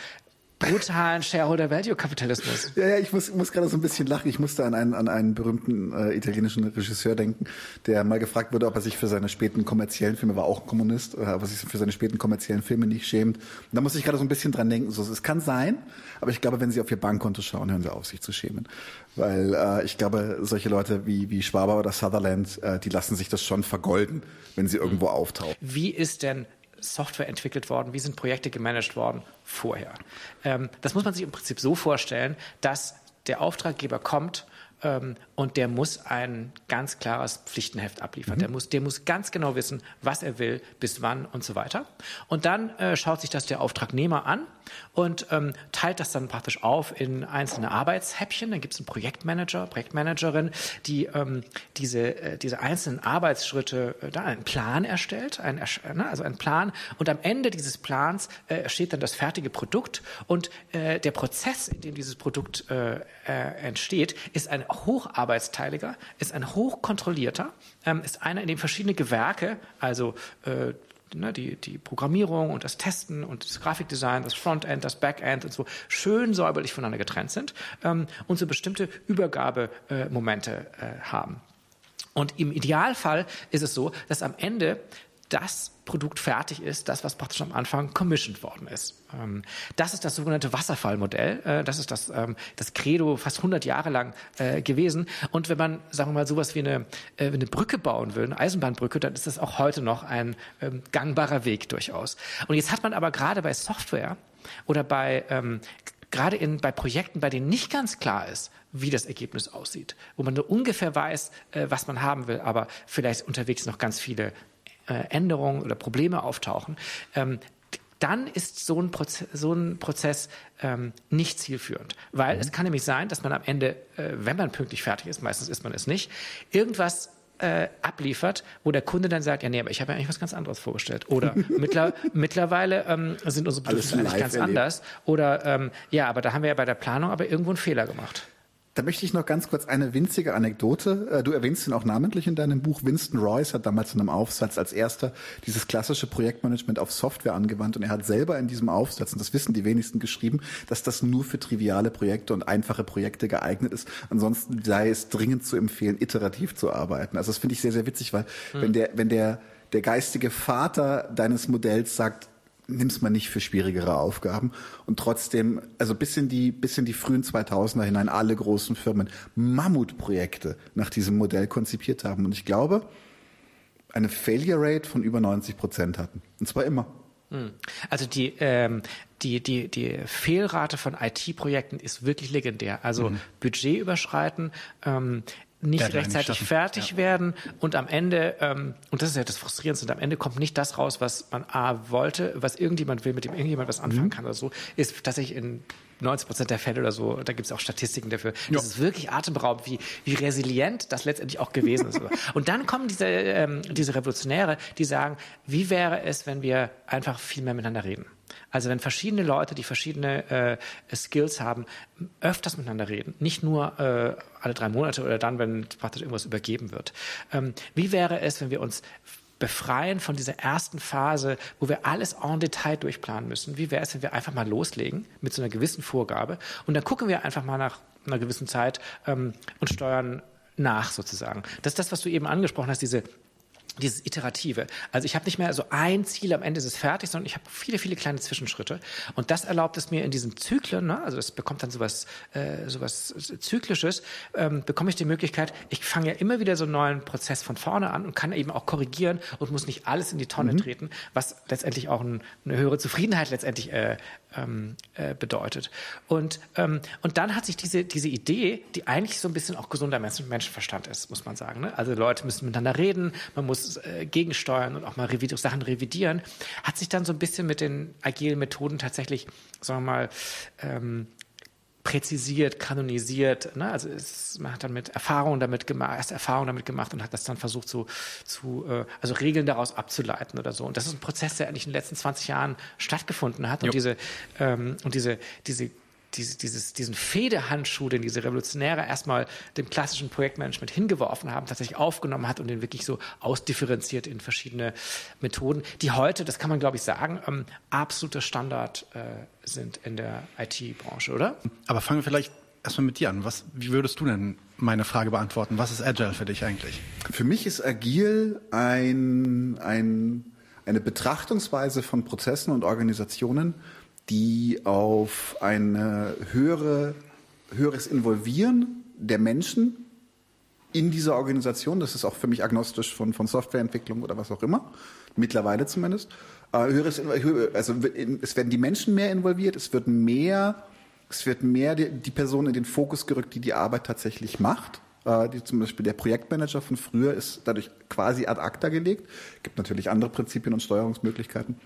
F: brutalen Shareholder-Value-Kapitalismus.
B: Ja, ja, ich muss, muss gerade so ein bisschen lachen. Ich musste an einen, an einen berühmten äh, italienischen Regisseur denken, der mal gefragt wurde, ob er sich für seine späten kommerziellen Filme, war auch Kommunist, äh, ob er sich für seine späten kommerziellen Filme nicht schämt. Und da muss ich gerade so ein bisschen dran denken. So, es kann sein, aber ich glaube, wenn Sie auf Ihr Bankkonto schauen, hören Sie auf, sich zu schämen. Weil äh, ich glaube, solche Leute wie, wie Schwaber oder Sutherland, äh, die lassen sich das schon vergolden, wenn sie irgendwo auftauchen.
F: Wie ist denn Software entwickelt worden, wie sind Projekte gemanagt worden vorher. Ähm, das muss man sich im Prinzip so vorstellen, dass der Auftraggeber kommt ähm, und der muss ein ganz klares Pflichtenheft abliefern. Mhm. Der, muss, der muss ganz genau wissen, was er will, bis wann und so weiter. Und dann äh, schaut sich das der Auftragnehmer an und ähm, teilt das dann praktisch auf in einzelne Arbeitshäppchen. Dann gibt es einen Projektmanager, Projektmanagerin, die ähm, diese, äh, diese einzelnen Arbeitsschritte, äh, da einen Plan erstellt, ein, ne, also einen Plan. Und am Ende dieses Plans äh, steht dann das fertige Produkt und äh, der Prozess, in dem dieses Produkt äh, äh, entsteht, ist ein hocharbeitsteiliger, ist ein hochkontrollierter, ähm, ist einer, in dem verschiedene Gewerke, also äh, ne, die, die Programmierung und das Testen und das Grafikdesign, das Frontend, das Backend und so schön säuberlich voneinander getrennt sind ähm, und so bestimmte Übergabemomente äh, haben. Und im Idealfall ist es so, dass am Ende das Produkt fertig ist, das, was praktisch am Anfang commissioned worden ist. Ähm, das ist das sogenannte Wasserfallmodell. Äh, das ist das, ähm, das Credo fast 100 Jahre lang äh, gewesen. Und wenn man, sagen wir mal, sowas wie eine, äh, eine Brücke bauen will, eine Eisenbahnbrücke, dann ist das auch heute noch ein ähm, gangbarer Weg durchaus. Und jetzt hat man aber gerade bei Software oder bei gerade in, bei Projekten, bei denen nicht ganz klar ist, wie das Ergebnis aussieht, wo man nur ungefähr weiß, was man haben will, aber vielleicht unterwegs noch ganz viele Änderungen oder Probleme auftauchen, ähm, dann ist so ein Prozess, so ein Prozess ähm, nicht zielführend. Weil mhm. es kann nämlich sein, dass man am Ende, äh, wenn man pünktlich fertig ist, meistens ist man es nicht, irgendwas äh, abliefert, wo der Kunde dann sagt, ja nee, aber ich habe ja eigentlich was ganz anderes vorgestellt. Oder mittler, mittlerweile ähm, sind unsere Bedürfnisse eigentlich ganz erlebt. anders. Oder ähm, ja, aber da haben wir ja bei der Planung aber irgendwo einen Fehler gemacht.
B: Da möchte ich noch ganz kurz eine winzige Anekdote. Äh, du erwähnst ihn auch namentlich in deinem Buch. Winston Royce hat damals in einem Aufsatz als erster dieses klassische Projektmanagement auf Software angewandt und er hat selber in diesem Aufsatz, und das wissen die wenigsten geschrieben, dass das nur für triviale Projekte und einfache Projekte geeignet ist. Ansonsten sei es dringend zu empfehlen, iterativ zu arbeiten. Also das finde ich sehr, sehr witzig, weil hm. wenn der, wenn der, der geistige Vater deines Modells sagt, nimm's mal nicht für schwierigere Aufgaben. Und trotzdem, also bis in die, bis in die frühen 2000er hinein alle großen Firmen Mammutprojekte nach diesem Modell konzipiert haben. Und ich glaube, eine Failure Rate von über 90 Prozent hatten. Und zwar immer.
F: Hm. Also die, ähm, die, die, die Fehlrate von IT-Projekten ist wirklich legendär. Also mhm. Budget überschreiten, ähm, nicht rechtzeitig nicht fertig ja. werden und am Ende, ähm, und das ist ja das Frustrierendste, am Ende kommt nicht das raus, was man A wollte, was irgendjemand will, mit dem irgendjemand was anfangen mhm. kann oder so, ist tatsächlich in 90 Prozent der Fälle oder so, da gibt es auch Statistiken dafür. Das ja. ist wirklich atemberaubend, wie, wie resilient das letztendlich auch gewesen ist. und dann kommen diese, ähm, diese Revolutionäre, die sagen, wie wäre es, wenn wir einfach viel mehr miteinander reden? Also wenn verschiedene Leute, die verschiedene äh, Skills haben, öfters miteinander reden, nicht nur äh, alle drei Monate oder dann, wenn praktisch irgendwas übergeben wird. Ähm, wie wäre es, wenn wir uns befreien von dieser ersten Phase, wo wir alles en Detail durchplanen müssen? Wie wäre es, wenn wir einfach mal loslegen mit so einer gewissen Vorgabe und dann gucken wir einfach mal nach einer gewissen Zeit ähm, und steuern nach sozusagen. Das ist das, was du eben angesprochen hast, diese dieses Iterative. Also ich habe nicht mehr so ein Ziel am Ende ist es fertig, sondern ich habe viele, viele kleine Zwischenschritte. Und das erlaubt es mir in diesen Zyklen, ne, also es bekommt dann sowas, äh, sowas Zyklisches, ähm, bekomme ich die Möglichkeit, ich fange ja immer wieder so einen neuen Prozess von vorne an und kann eben auch korrigieren und muss nicht alles in die Tonne mhm. treten, was letztendlich auch ein, eine höhere Zufriedenheit letztendlich äh, ähm, äh, bedeutet. Und, ähm, und dann hat sich diese, diese Idee, die eigentlich so ein bisschen auch gesunder Menschenverstand ist, muss man sagen. Ne? Also Leute müssen miteinander reden, man muss äh, gegensteuern und auch mal revid Sachen revidieren, hat sich dann so ein bisschen mit den agilen Methoden tatsächlich, sagen wir mal, ähm, präzisiert, kanonisiert. Ne? Also es, man hat dann mit Erfahrungen damit gemacht, erst Erfahrungen damit gemacht und hat das dann versucht zu, zu äh, also Regeln daraus abzuleiten oder so. Und das ist ein Prozess, der eigentlich in den letzten 20 Jahren stattgefunden hat. Und jo. diese ähm, und diese diese dieses, dieses, diesen Federhandschuh, den diese Revolutionäre erstmal dem klassischen Projektmanagement hingeworfen haben, tatsächlich aufgenommen hat und den wirklich so ausdifferenziert in verschiedene Methoden, die heute, das kann man glaube ich sagen, ähm, absoluter Standard äh, sind in der IT-Branche, oder?
A: Aber fangen wir vielleicht erstmal mit dir an. Was, wie würdest du denn meine Frage beantworten? Was ist Agile für dich eigentlich?
B: Für mich ist Agil ein, ein, eine Betrachtungsweise von Prozessen und Organisationen, die auf ein höhere, höheres Involvieren der Menschen in dieser Organisation, das ist auch für mich agnostisch von, von Softwareentwicklung oder was auch immer, mittlerweile zumindest, äh, höheres, also es werden die Menschen mehr involviert, es wird mehr, es wird mehr die, die Person in den Fokus gerückt, die die Arbeit tatsächlich macht. Äh, die, zum Beispiel der Projektmanager von früher ist dadurch quasi ad acta gelegt. Gibt natürlich andere Prinzipien und Steuerungsmöglichkeiten.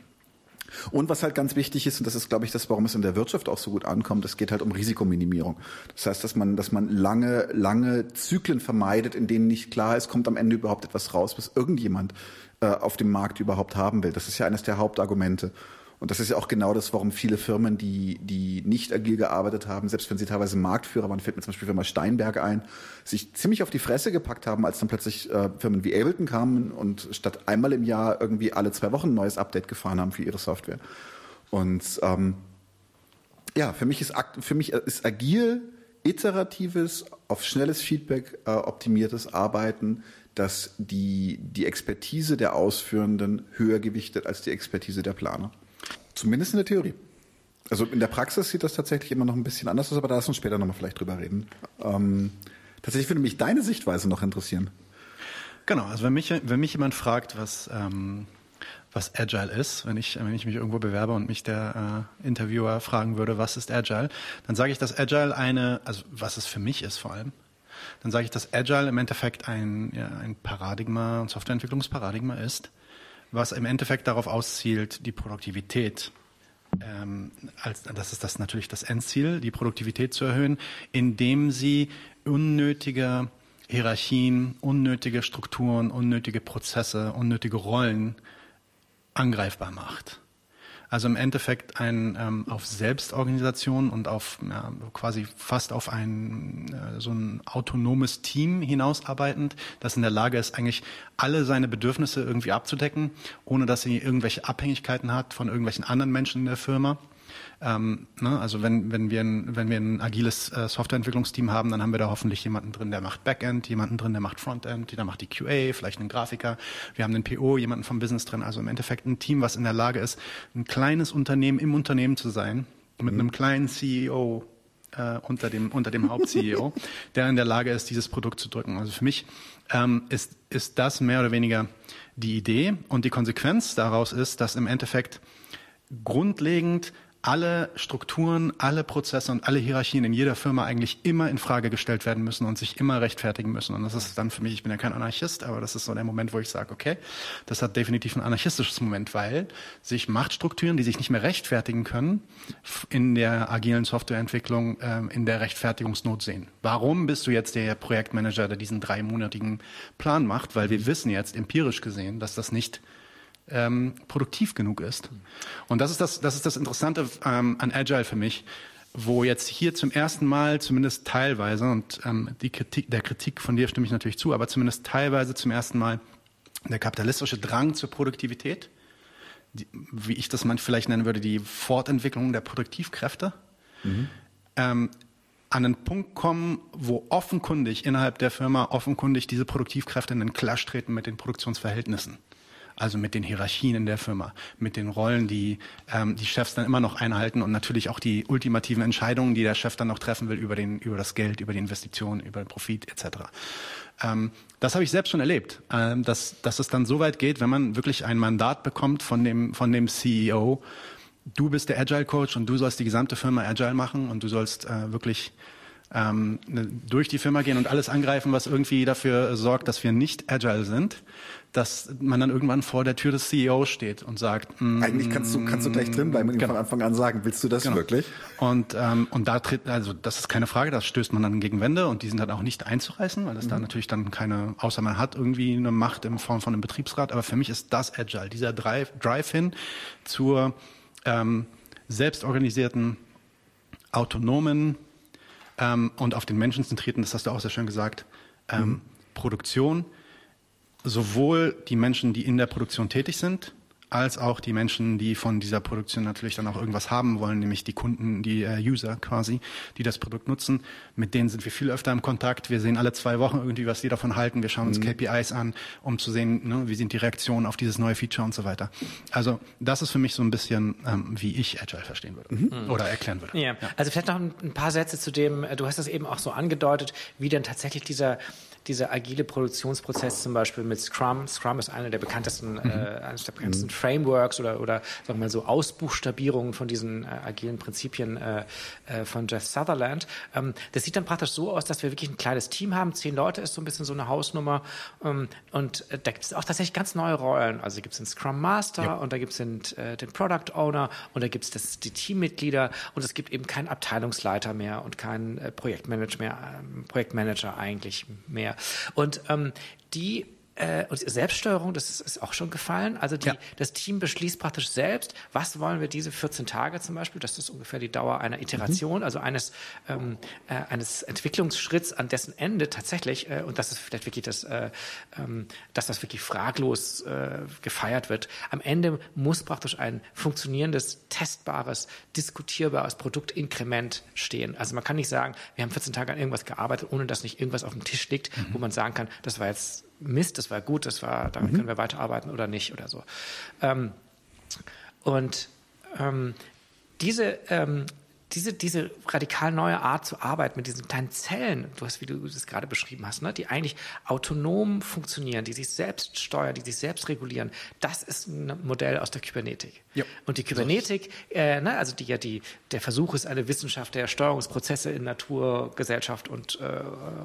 B: Und was halt ganz wichtig ist, und das ist, glaube ich, das, warum es in der Wirtschaft auch so gut ankommt, es geht halt um Risikominimierung. Das heißt, dass man, dass man lange, lange Zyklen vermeidet, in denen nicht klar ist, kommt am Ende überhaupt etwas raus, was irgendjemand äh, auf dem Markt überhaupt haben will. Das ist ja eines der Hauptargumente. Und das ist ja auch genau das, warum viele Firmen, die, die nicht agil gearbeitet haben, selbst wenn sie teilweise Marktführer waren, fällt mir zum Beispiel Firma Steinberg ein, sich ziemlich auf die Fresse gepackt haben, als dann plötzlich äh, Firmen wie Ableton kamen und statt einmal im Jahr irgendwie alle zwei Wochen ein neues Update gefahren haben für ihre Software. Und ähm, ja, für mich ist, für mich ist agil iteratives, auf schnelles Feedback äh, optimiertes Arbeiten, das die, die Expertise der Ausführenden höher gewichtet als die Expertise der Planer. Zumindest in der Theorie. Also in der Praxis sieht das tatsächlich immer noch ein bisschen anders aus, aber da lass uns später nochmal vielleicht drüber reden. Ähm, tatsächlich würde mich deine Sichtweise noch interessieren.
A: Genau, also wenn mich, wenn mich jemand fragt, was, ähm, was Agile ist, wenn ich, wenn ich mich irgendwo bewerbe und mich der äh, Interviewer fragen würde, was ist Agile, dann sage ich, dass Agile eine, also was es für mich ist vor allem, dann sage ich, dass Agile im Endeffekt ein, ja, ein Paradigma, ein Softwareentwicklungsparadigma ist, was im Endeffekt darauf auszielt, die Produktivität ähm, als, das ist das natürlich das Endziel, die Produktivität zu erhöhen, indem sie unnötige Hierarchien, unnötige Strukturen, unnötige Prozesse, unnötige Rollen angreifbar macht. Also im Endeffekt ein ähm, auf Selbstorganisation und auf ja, quasi fast auf ein äh, so ein autonomes Team hinausarbeitend, das in der Lage ist, eigentlich alle seine Bedürfnisse irgendwie abzudecken, ohne dass sie irgendwelche Abhängigkeiten hat von irgendwelchen anderen Menschen in der Firma. Ähm, ne, also wenn, wenn, wir ein, wenn wir ein agiles äh, Softwareentwicklungsteam haben, dann haben wir da hoffentlich jemanden drin, der macht Backend, jemanden drin, der macht Frontend, der macht die QA, vielleicht einen Grafiker. Wir haben einen PO, jemanden vom Business drin. Also im Endeffekt ein Team, was in der Lage ist, ein kleines Unternehmen im Unternehmen zu sein, mit mhm. einem kleinen CEO äh, unter dem, unter dem Haupt-CEO, der in der Lage ist, dieses Produkt zu drücken. Also für mich ähm, ist, ist das mehr oder weniger die Idee und die Konsequenz daraus ist, dass im Endeffekt grundlegend alle Strukturen, alle Prozesse und alle Hierarchien in jeder Firma eigentlich immer in Frage gestellt werden müssen und sich immer rechtfertigen müssen. Und das ist dann für mich, ich bin ja kein Anarchist, aber das ist so der Moment, wo ich sage, okay, das hat definitiv ein anarchistisches Moment, weil sich Machtstrukturen, die sich nicht mehr rechtfertigen können, in der agilen Softwareentwicklung äh, in der Rechtfertigungsnot sehen. Warum bist du jetzt der Projektmanager, der diesen dreimonatigen Plan macht? Weil wir wissen jetzt empirisch gesehen, dass das nicht ähm, produktiv genug ist. Und das ist das, das ist das Interessante ähm, an Agile für mich, wo jetzt hier zum ersten Mal, zumindest teilweise, und ähm, die Kritik, der Kritik von dir stimme ich natürlich zu, aber zumindest teilweise zum ersten Mal der kapitalistische Drang zur Produktivität, die, wie ich das man vielleicht nennen würde, die Fortentwicklung der Produktivkräfte, mhm. ähm, an einen Punkt kommen, wo offenkundig innerhalb der Firma offenkundig diese Produktivkräfte in den Clash treten mit den Produktionsverhältnissen also mit den Hierarchien in der Firma, mit den Rollen, die ähm, die Chefs dann immer noch einhalten und natürlich auch die ultimativen Entscheidungen, die der Chef dann noch treffen will über, den, über das Geld, über die Investitionen, über den Profit etc. Ähm, das habe ich selbst schon erlebt, ähm, dass, dass es dann so weit geht, wenn man wirklich ein Mandat bekommt von dem, von dem CEO, du bist der Agile Coach und du sollst die gesamte Firma Agile machen und du sollst äh, wirklich ähm, ne, durch die Firma gehen und alles angreifen, was irgendwie dafür sorgt, dass wir nicht agile sind, dass man dann irgendwann vor der Tür des CEOs steht und sagt,
B: mm, eigentlich kannst du kannst du gleich drin bleiben und genau. von Anfang an sagen, willst du das genau. wirklich?
A: Und ähm, und da tritt also das ist keine Frage, das stößt man dann gegen Wände und die sind dann auch nicht einzureißen, weil das mhm. da natürlich dann keine, außer man hat irgendwie eine Macht in Form von einem Betriebsrat. Aber für mich ist das agile, dieser Drive, Drive hin zur ähm, selbstorganisierten autonomen ähm, und auf den Menschen zentrierten, das hast du auch sehr schön gesagt, ähm, mhm. Produktion, sowohl die Menschen, die in der Produktion tätig sind, als auch die Menschen, die von dieser Produktion natürlich dann auch irgendwas haben wollen, nämlich die Kunden, die äh, User quasi, die das Produkt nutzen. Mit denen sind wir viel öfter im Kontakt. Wir sehen alle zwei Wochen irgendwie, was die davon halten. Wir schauen uns mhm. KPIs an, um zu sehen, ne, wie sind die Reaktionen auf dieses neue Feature und so weiter. Also das ist für mich so ein bisschen, ähm, wie ich Agile verstehen würde mhm. oder erklären würde.
F: Ja. ja. also vielleicht noch ein paar Sätze zu dem, du hast das eben auch so angedeutet, wie denn tatsächlich dieser dieser agile Produktionsprozess zum Beispiel mit Scrum. Scrum ist einer der bekanntesten, mhm. äh, eines der bekanntesten mhm. Frameworks oder, oder sagen wir mal so Ausbuchstabierungen von diesen äh, agilen Prinzipien äh, äh, von Jeff Sutherland. Ähm, das sieht dann praktisch so aus, dass wir wirklich ein kleines Team haben. Zehn Leute ist so ein bisschen so eine Hausnummer. Ähm, und äh, da gibt es auch tatsächlich ganz neue Rollen. Also gibt es den Scrum Master ja. und da gibt es den, äh, den Product Owner und da gibt es die Teammitglieder und es gibt eben keinen Abteilungsleiter mehr und keinen äh, Projektmanager mehr, äh, Projektmanager eigentlich mehr mehr. Und ähm, die äh, und Selbststeuerung, das ist, auch schon gefallen. Also die, ja. das Team beschließt praktisch selbst, was wollen wir diese 14 Tage zum Beispiel, das ist ungefähr die Dauer einer Iteration, mhm. also eines, ähm, äh, eines Entwicklungsschritts, an dessen Ende tatsächlich, äh, und das ist vielleicht wirklich das, äh, ähm, dass das wirklich fraglos äh, gefeiert wird, am Ende muss praktisch ein funktionierendes, testbares, diskutierbares Produktinkrement stehen. Also man kann nicht sagen, wir haben 14 Tage an irgendwas gearbeitet, ohne dass nicht irgendwas auf dem Tisch liegt, mhm. wo man sagen kann, das war jetzt Mist, das war gut, das war, damit mhm. können wir weiterarbeiten oder nicht oder so. Ähm, und ähm, diese, ähm, diese, diese radikal neue Art zu arbeiten mit diesen kleinen Zellen, du hast, wie du das gerade beschrieben hast, ne, die eigentlich autonom funktionieren, die sich selbst steuern, die sich selbst regulieren, das ist ein Modell aus der Kybernetik. Ja. Und die Kybernetik, äh, ne, also die ja die, der Versuch ist, eine Wissenschaft der Steuerungsprozesse in Natur, Gesellschaft und, äh,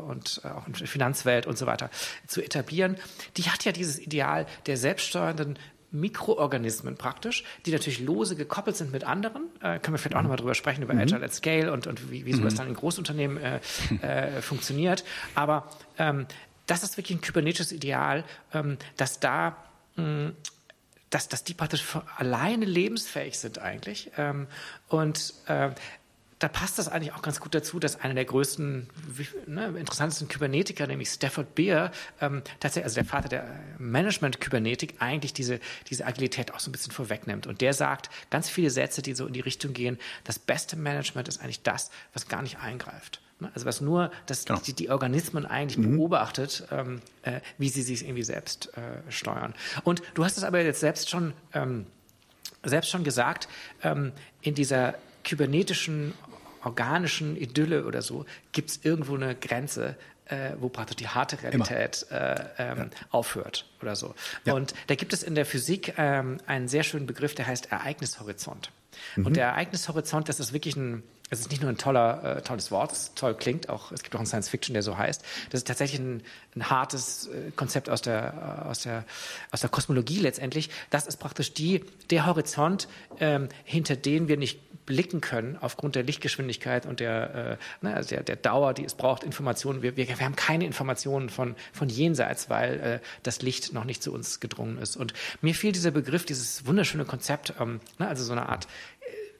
F: und äh, auch in Finanzwelt und so weiter zu etablieren, die hat ja dieses Ideal der selbststeuernden Mikroorganismen praktisch, die natürlich lose gekoppelt sind mit anderen. Äh, können wir vielleicht auch nochmal drüber sprechen, über mhm. Agile at Scale und, und wie, wie sowas mhm. dann in Großunternehmen äh, äh, funktioniert. Aber ähm, das ist wirklich ein kybernetisches Ideal, ähm, dass da mh, dass, dass die praktisch alleine lebensfähig sind eigentlich. Ähm, und äh, da passt das eigentlich auch ganz gut dazu, dass einer der größten, ne, interessantesten Kybernetiker, nämlich Stafford Beer, ähm, tatsächlich, also der Vater der Management-Kybernetik, eigentlich diese, diese Agilität auch so ein bisschen vorwegnimmt. Und der sagt ganz viele Sätze, die so in die Richtung gehen, das beste Management ist eigentlich das, was gar nicht eingreift. Ne, also was nur das, genau. die, die, Organismen eigentlich mhm. beobachtet, ähm, äh, wie sie sich irgendwie selbst äh, steuern. Und du hast es aber jetzt selbst schon ähm, selbst schon gesagt, ähm, in dieser kybernetischen, organischen Idylle oder so, gibt es irgendwo eine Grenze, äh, wo praktisch die harte Realität äh, ähm, ja. aufhört oder so. Ja. Und da gibt es in der Physik ähm, einen sehr schönen Begriff, der heißt Ereignishorizont. Mhm. Und der Ereignishorizont, das ist wirklich ein, es ist nicht nur ein toller, äh, tolles Wort, das toll klingt, auch es gibt auch einen Science Fiction, der so heißt. Das ist tatsächlich ein, ein hartes äh, Konzept aus der, äh, aus, der, aus der Kosmologie letztendlich. Das ist praktisch die, der Horizont, ähm, hinter den wir nicht blicken können aufgrund der Lichtgeschwindigkeit und der, äh, ne, also der, der Dauer, die es braucht, Informationen. Wir, wir, wir haben keine Informationen von, von jenseits, weil äh, das Licht noch nicht zu uns gedrungen ist. Und mir fiel dieser Begriff, dieses wunderschöne Konzept, ähm, ne, also so eine Art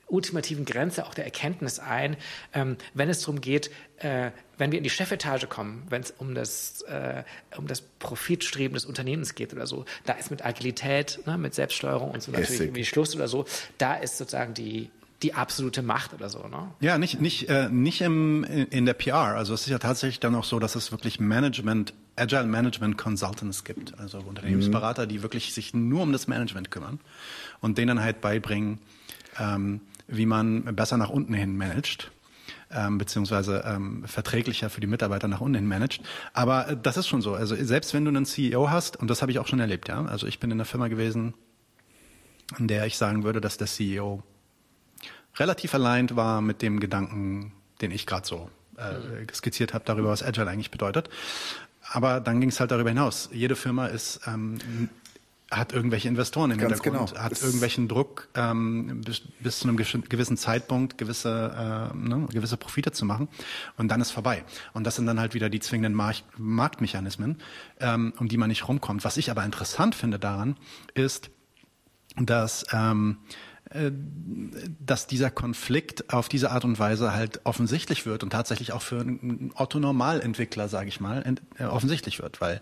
F: ultimativen Grenze auch der Erkenntnis ein, ähm, wenn es darum geht, äh, wenn wir in die Chefetage kommen, wenn es um das, äh, um das Profitstreben des Unternehmens geht oder so, da ist mit Agilität, ne, mit Selbststeuerung und so natürlich irgendwie Schluss oder so, da ist sozusagen die, die absolute Macht oder so, ne?
A: Ja, nicht, nicht, äh, nicht im, in der PR. Also es ist ja tatsächlich dann auch so, dass es wirklich Management, Agile Management Consultants gibt. Also Unternehmensberater, mhm. die wirklich sich nur um das Management kümmern und denen halt beibringen, ähm, wie man besser nach unten hin managt. Ähm, beziehungsweise ähm, verträglicher für die Mitarbeiter nach unten hin managt. Aber äh, das ist schon so. Also selbst wenn du einen CEO hast, und das habe ich auch schon erlebt, ja. Also ich bin in einer Firma gewesen, in der ich sagen würde, dass der CEO relativ allein war mit dem Gedanken, den ich gerade so äh, skizziert habe, darüber, was Agile eigentlich bedeutet. Aber dann ging es halt darüber hinaus. Jede Firma ist ähm, hat irgendwelche Investoren im Ganz Hintergrund, genau. hat das irgendwelchen Druck, ähm, bis, bis zu einem gewissen Zeitpunkt gewisse, äh, ne, gewisse Profite zu machen und dann ist vorbei. Und das sind dann halt wieder die zwingenden Mark Marktmechanismen, ähm, um die man nicht rumkommt. Was ich aber interessant finde daran, ist, dass ähm, äh, dass dieser Konflikt auf diese Art und Weise halt offensichtlich wird und tatsächlich auch für einen Otto-Normalentwickler, sage ich mal, äh, offensichtlich wird, weil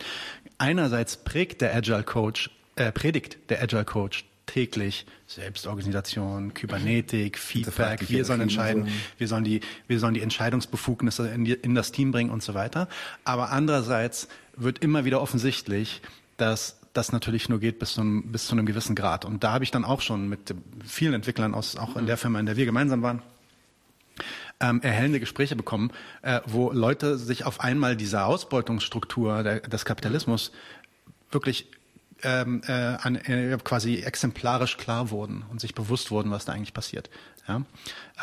A: einerseits prägt der Agile Coach, äh, predigt der Agile Coach täglich Selbstorganisation, Kybernetik, Feedback, wir sollen entscheiden, wir sollen die, wir sollen die Entscheidungsbefugnisse in, die, in das Team bringen und so weiter. Aber andererseits wird immer wieder offensichtlich, dass das natürlich nur geht bis zu, einem, bis zu einem gewissen Grad. Und da habe ich dann auch schon mit vielen Entwicklern aus, auch in der Firma, in der wir gemeinsam waren, ähm, erhellende Gespräche bekommen, äh, wo Leute sich auf einmal dieser Ausbeutungsstruktur der, des Kapitalismus wirklich ähm, äh, an, äh, quasi exemplarisch klar wurden und sich bewusst wurden, was da eigentlich passiert. Ja?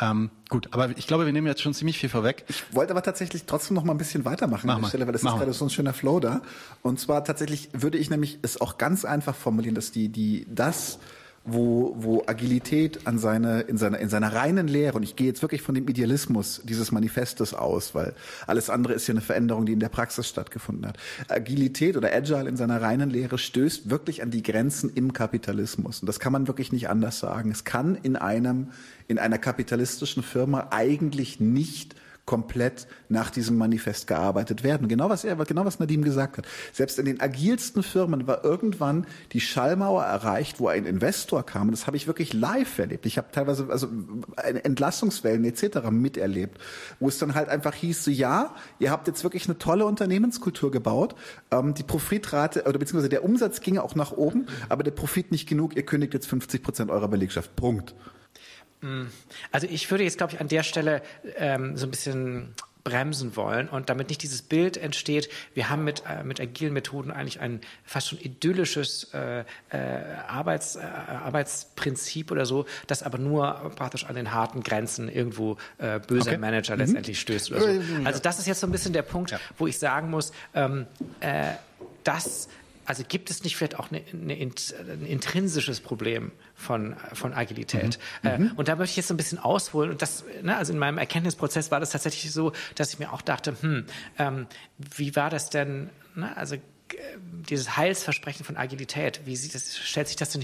A: Ähm, gut, aber ich glaube, wir nehmen jetzt schon ziemlich viel vorweg.
B: Ich wollte aber tatsächlich trotzdem noch mal ein bisschen weitermachen
A: Mach
B: an der
A: mal.
B: Stelle, weil das
A: Mach
B: ist
A: mal.
B: gerade so ein schöner Flow da. Und zwar tatsächlich würde ich nämlich es auch ganz einfach formulieren, dass die, die, das, wo, wo Agilität an seine, in seiner, in seiner reinen Lehre, und ich gehe jetzt wirklich von dem Idealismus dieses Manifestes aus, weil alles andere ist ja eine Veränderung, die in der Praxis stattgefunden hat. Agilität oder Agile in seiner reinen Lehre stößt wirklich an die Grenzen im Kapitalismus. Und das kann man wirklich nicht anders sagen. Es kann in einem, in einer kapitalistischen Firma eigentlich nicht komplett nach diesem Manifest gearbeitet werden. Genau was er, genau was Nadim gesagt hat. Selbst in den agilsten Firmen war irgendwann die Schallmauer erreicht, wo ein Investor kam. Und das habe ich wirklich live erlebt. Ich habe teilweise also Entlassungswellen etc. miterlebt, wo es dann halt einfach hieß, so ja, ihr habt jetzt wirklich eine tolle Unternehmenskultur gebaut. Ähm, die Profitrate oder beziehungsweise der Umsatz ging auch nach oben, aber der Profit nicht genug. Ihr kündigt jetzt 50 Prozent eurer Belegschaft. Punkt.
F: Also ich würde jetzt, glaube ich, an der Stelle ähm, so ein bisschen bremsen wollen und damit nicht dieses Bild entsteht, wir haben mit, äh, mit agilen Methoden eigentlich ein fast schon idyllisches äh, äh, Arbeits, äh, Arbeitsprinzip oder so, das aber nur praktisch an den harten Grenzen irgendwo äh, böser
A: Okay.
F: Manager letztendlich stößt oder so. Also das ist jetzt so ein bisschen der Punkt, wo ich sagen muss, ähm, äh, das also gibt es nicht vielleicht auch eine, eine, ein intrinsisches Problem von, von Agilität? Äh, und da möchte ich jetzt so ein bisschen ausholen. Und das, ne, also in meinem Erkenntnisprozess war das tatsächlich so, dass ich mir auch dachte, hm, ähm, wie war das denn, ne, also äh, dieses Heilsversprechen von Agilität, wie sieht das, stellt sich das denn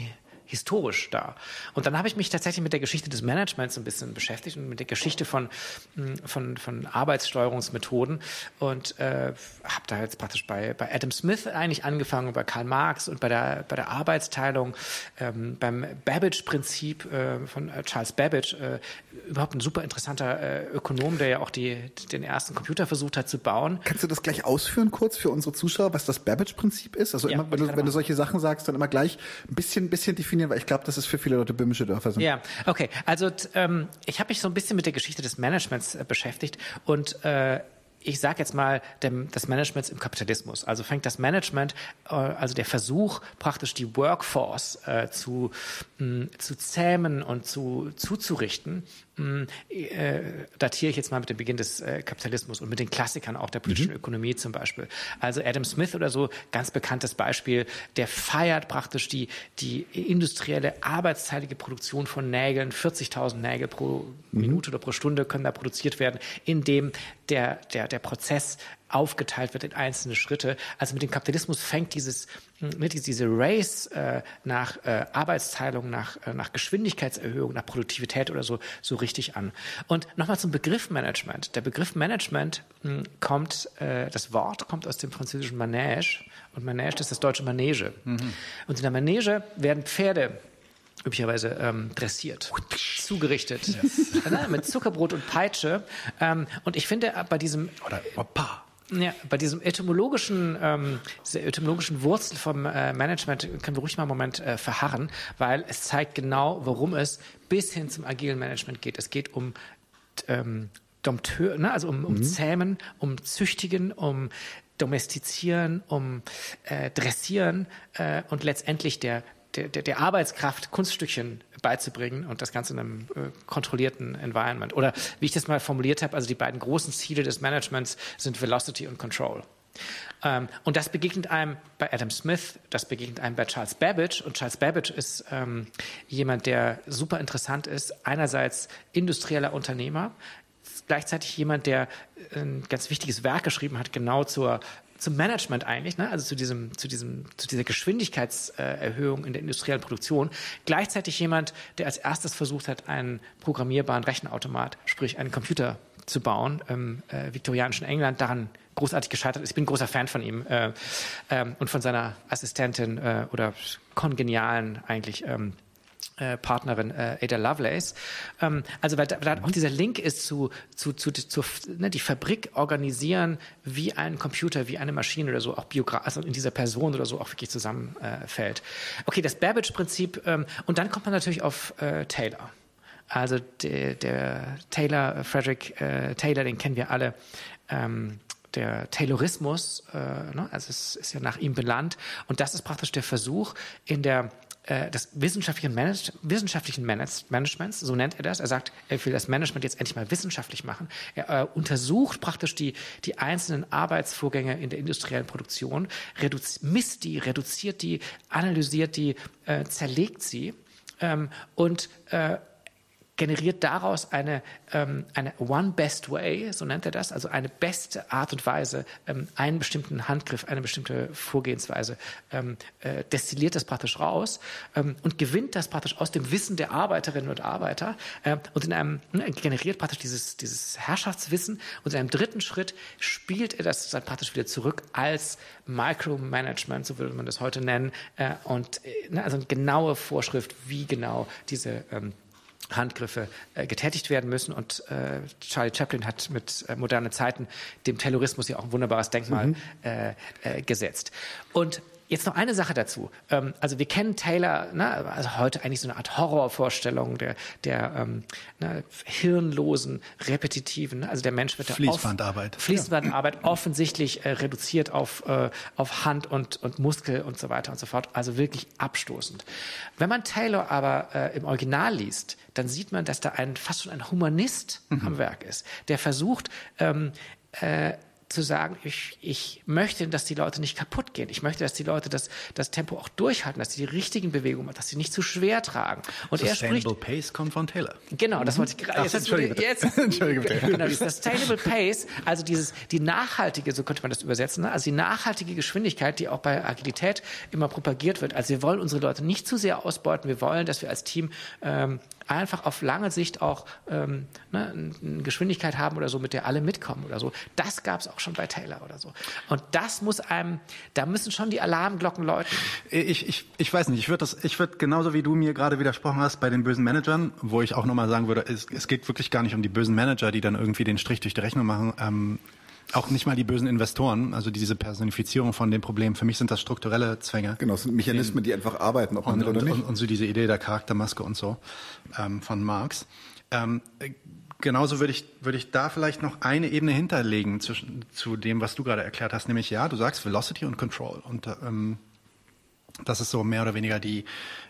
F: historisch dar. Und dann habe ich mich tatsächlich mit der Geschichte des Managements ein bisschen beschäftigt und mit der Geschichte von, mh, von, von Arbeitssteuerungsmethoden und äh, habe da jetzt praktisch bei, bei Adam Smith eigentlich angefangen, bei Karl Marx und bei der, bei der Arbeitsteilung, ähm, beim Babbage-Prinzip äh, von äh, Charles Babbage, äh, überhaupt ein super interessanter äh, Ökonom, der ja auch die, den ersten Computer versucht hat zu bauen.
B: Kannst du das gleich ausführen kurz für unsere Zuschauer, was das Babbage-Prinzip ist? Also
F: Ja,
B: immer, wenn du, wenn du solche Sachen sagst, dann immer gleich ein bisschen, ein bisschen definieren, weil ich glaube, das ist für viele Leute böhmische Dörfer sind.
F: Ja, okay. Also ähm, ich habe mich so ein bisschen mit der Geschichte des Managements äh, beschäftigt und äh, ich sage jetzt mal dem, des Managements im Kapitalismus. Also fängt das Management, äh, also der Versuch praktisch die Workforce äh, zu, mh, zu zähmen und zu zuzurichten, mh, äh, datiere ich jetzt mal mit dem Beginn des äh, Kapitalismus und mit den Klassikern auch der politischen Ökonomie zum Beispiel. Also Adam Smith oder so, ganz bekanntes Beispiel, der feiert praktisch die, die industrielle arbeitsteilige Produktion von Nägeln, 40.000 Nägel pro Minute oder pro Stunde können da produziert werden, indem der, der, der Prozess aufgeteilt wird in einzelne Schritte. Also mit dem Kapitalismus fängt dieses, mit diese Race äh, nach äh, Arbeitsteilung, nach, äh, nach Geschwindigkeitserhöhung, nach Produktivität oder so, so richtig an. Und nochmal zum Begriff Management. Der Begriff Management mh, kommt, äh, das Wort kommt aus dem französischen Manège und Manège ist das deutsche Manege. Und in der Manege werden Pferde üblicherweise ähm, dressiert, zugerichtet, Ne, mit Zuckerbrot und Peitsche. Ähm, und ich finde äh, bei diesem
A: Oder Opa.
F: Ja, bei diesem etymologischen, ähm, dieser etymologischen Wurzel vom äh, Management können wir ruhig mal einen Moment äh, verharren, weil es zeigt genau, worum es bis hin zum agilen Management geht. Es geht um ähm, Dompteur, ne? also um, um Zähmen, um Züchtigen, um Domestizieren, um äh, Dressieren äh, und letztendlich der, der, der, der Arbeitskraft Kunststückchen beizubringen und das Ganze in einem äh, kontrollierten Environment. Oder wie ich das mal formuliert habe, also die beiden großen Ziele des Managements sind Velocity und Control. Ähm, und das begegnet einem bei Adam Smith, das begegnet einem bei Charles Babbage. Und Charles Babbage ist ähm, jemand, der super interessant ist. Einerseits industrieller Unternehmer, gleichzeitig jemand, der ein ganz wichtiges Werk geschrieben hat, genau zur zum Management eigentlich, ne? also zu diesem, zu diesem, zu dieser Geschwindigkeitserhöhung in der industriellen Produktion, gleichzeitig jemand, der als erstes versucht hat, einen programmierbaren Rechenautomat, sprich einen Computer zu bauen, im äh, viktorianischen England, daran großartig gescheitert ist. Ich bin großer Fan von ihm äh, ähm, und von seiner Assistentin äh, oder kongenialen eigentlich ähm, äh, Partnerin äh, Ada Lovelace. Ähm, also weil da, weil auch dieser Link ist zu, zu, zu, zu ne, die Fabrik organisieren, wie ein Computer, wie eine Maschine oder so, auch Biogra also in dieser Person oder so auch wirklich zusammenfällt. Äh, okay, das Babbage-Prinzip ähm, und dann kommt man natürlich auf äh, Taylor. Also der, der Taylor, Frederick äh, Taylor, den kennen wir alle. Ähm, der Taylorismus, äh, ne, also es ist ja nach ihm benannt. Und das ist praktisch der Versuch in der äh, des wissenschaftlichen, Manage wissenschaftlichen Manage Managements, so nennt er das. Er sagt, er will das Management jetzt endlich mal wissenschaftlich machen. Er äh, untersucht praktisch die, die einzelnen Arbeitsvorgänge in der industriellen Produktion, misst die, reduziert die, analysiert die, äh, zerlegt sie ähm, und äh, generiert daraus eine, ähm, eine One Best Way, so nennt er das, also eine beste Art und Weise, ähm, einen bestimmten Handgriff, eine bestimmte Vorgehensweise, ähm, äh, destilliert das praktisch raus ähm, und gewinnt das praktisch aus dem Wissen der Arbeiterinnen und Arbeiter äh, und in einem ne, generiert praktisch dieses, dieses Herrschaftswissen und in einem dritten Schritt spielt er das dann praktisch wieder zurück als Micromanagement, so würde man das heute nennen, äh, und äh, ne, also eine genaue Vorschrift, wie genau diese ähm, Handgriffe äh, getätigt werden müssen. Und äh, Charlie Chaplin hat mit äh, moderne Zeiten dem Terrorismus ja auch ein wunderbares Denkmal mhm. äh, äh, gesetzt. Und Jetzt noch eine Sache dazu. Ähm, also wir kennen Taylor, ne, also heute eigentlich so eine Art Horrorvorstellung der, der ähm, ne, hirnlosen, repetitiven, also der Mensch wird
A: Fließbandarbeit.
F: Off, Fließbandarbeit ja. offensichtlich äh, reduziert auf, äh, auf Hand und, und Muskel und so weiter und so fort. Also wirklich abstoßend. Wenn man Taylor aber äh, im Original liest, dann sieht man, dass da ein fast schon ein Humanist mhm. am Werk ist, der versucht, ähm, äh, zu sagen, ich, ich möchte, dass die Leute nicht kaputt gehen. Ich möchte, dass die Leute das, das Tempo auch durchhalten, dass sie die richtigen Bewegungen machen, dass sie nicht zu schwer tragen.
A: Und Sustainable er spricht, Pace kommt von Taylor.
F: Genau, das wollte ich gerade. Jetzt, Entschuldige jetzt, Entschuldige bitte. Genau, die Sustainable Pace, also dieses, die nachhaltige, so könnte man das übersetzen, ne? also die nachhaltige Geschwindigkeit, die auch bei Agilität immer propagiert wird. Also wir wollen unsere Leute nicht zu sehr ausbeuten. Wir wollen, dass wir als Team ähm, einfach auf lange Sicht auch ähm, ne, eine Geschwindigkeit haben oder so, mit der alle mitkommen oder so. Das gab es auch schon bei Taylor oder so. Und das muss einem, da müssen schon die Alarmglocken läuten.
A: Ich, ich, ich weiß nicht, ich würde das, genauso wie du mir gerade widersprochen hast bei den bösen Managern, wo ich auch nochmal sagen würde, es, es geht wirklich gar nicht um die bösen Manager, die dann irgendwie den Strich durch die Rechnung machen. Ähm, auch nicht mal die bösen Investoren, also diese Personifizierung von dem Problem. Für mich sind das strukturelle Zwänge.
B: Genau, es sind Mechanismen, die einfach arbeiten,
A: ob man und, will oder nicht. Und, und, so diese Idee der Charaktermaske und so ähm, von Marx. Ähm, genauso würde ich, würde ich da vielleicht noch eine Ebene hinterlegen zwischen, zu dem, was du gerade erklärt hast, nämlich ja, du sagst Velocity und Control. Und ähm, das ist so mehr oder weniger die,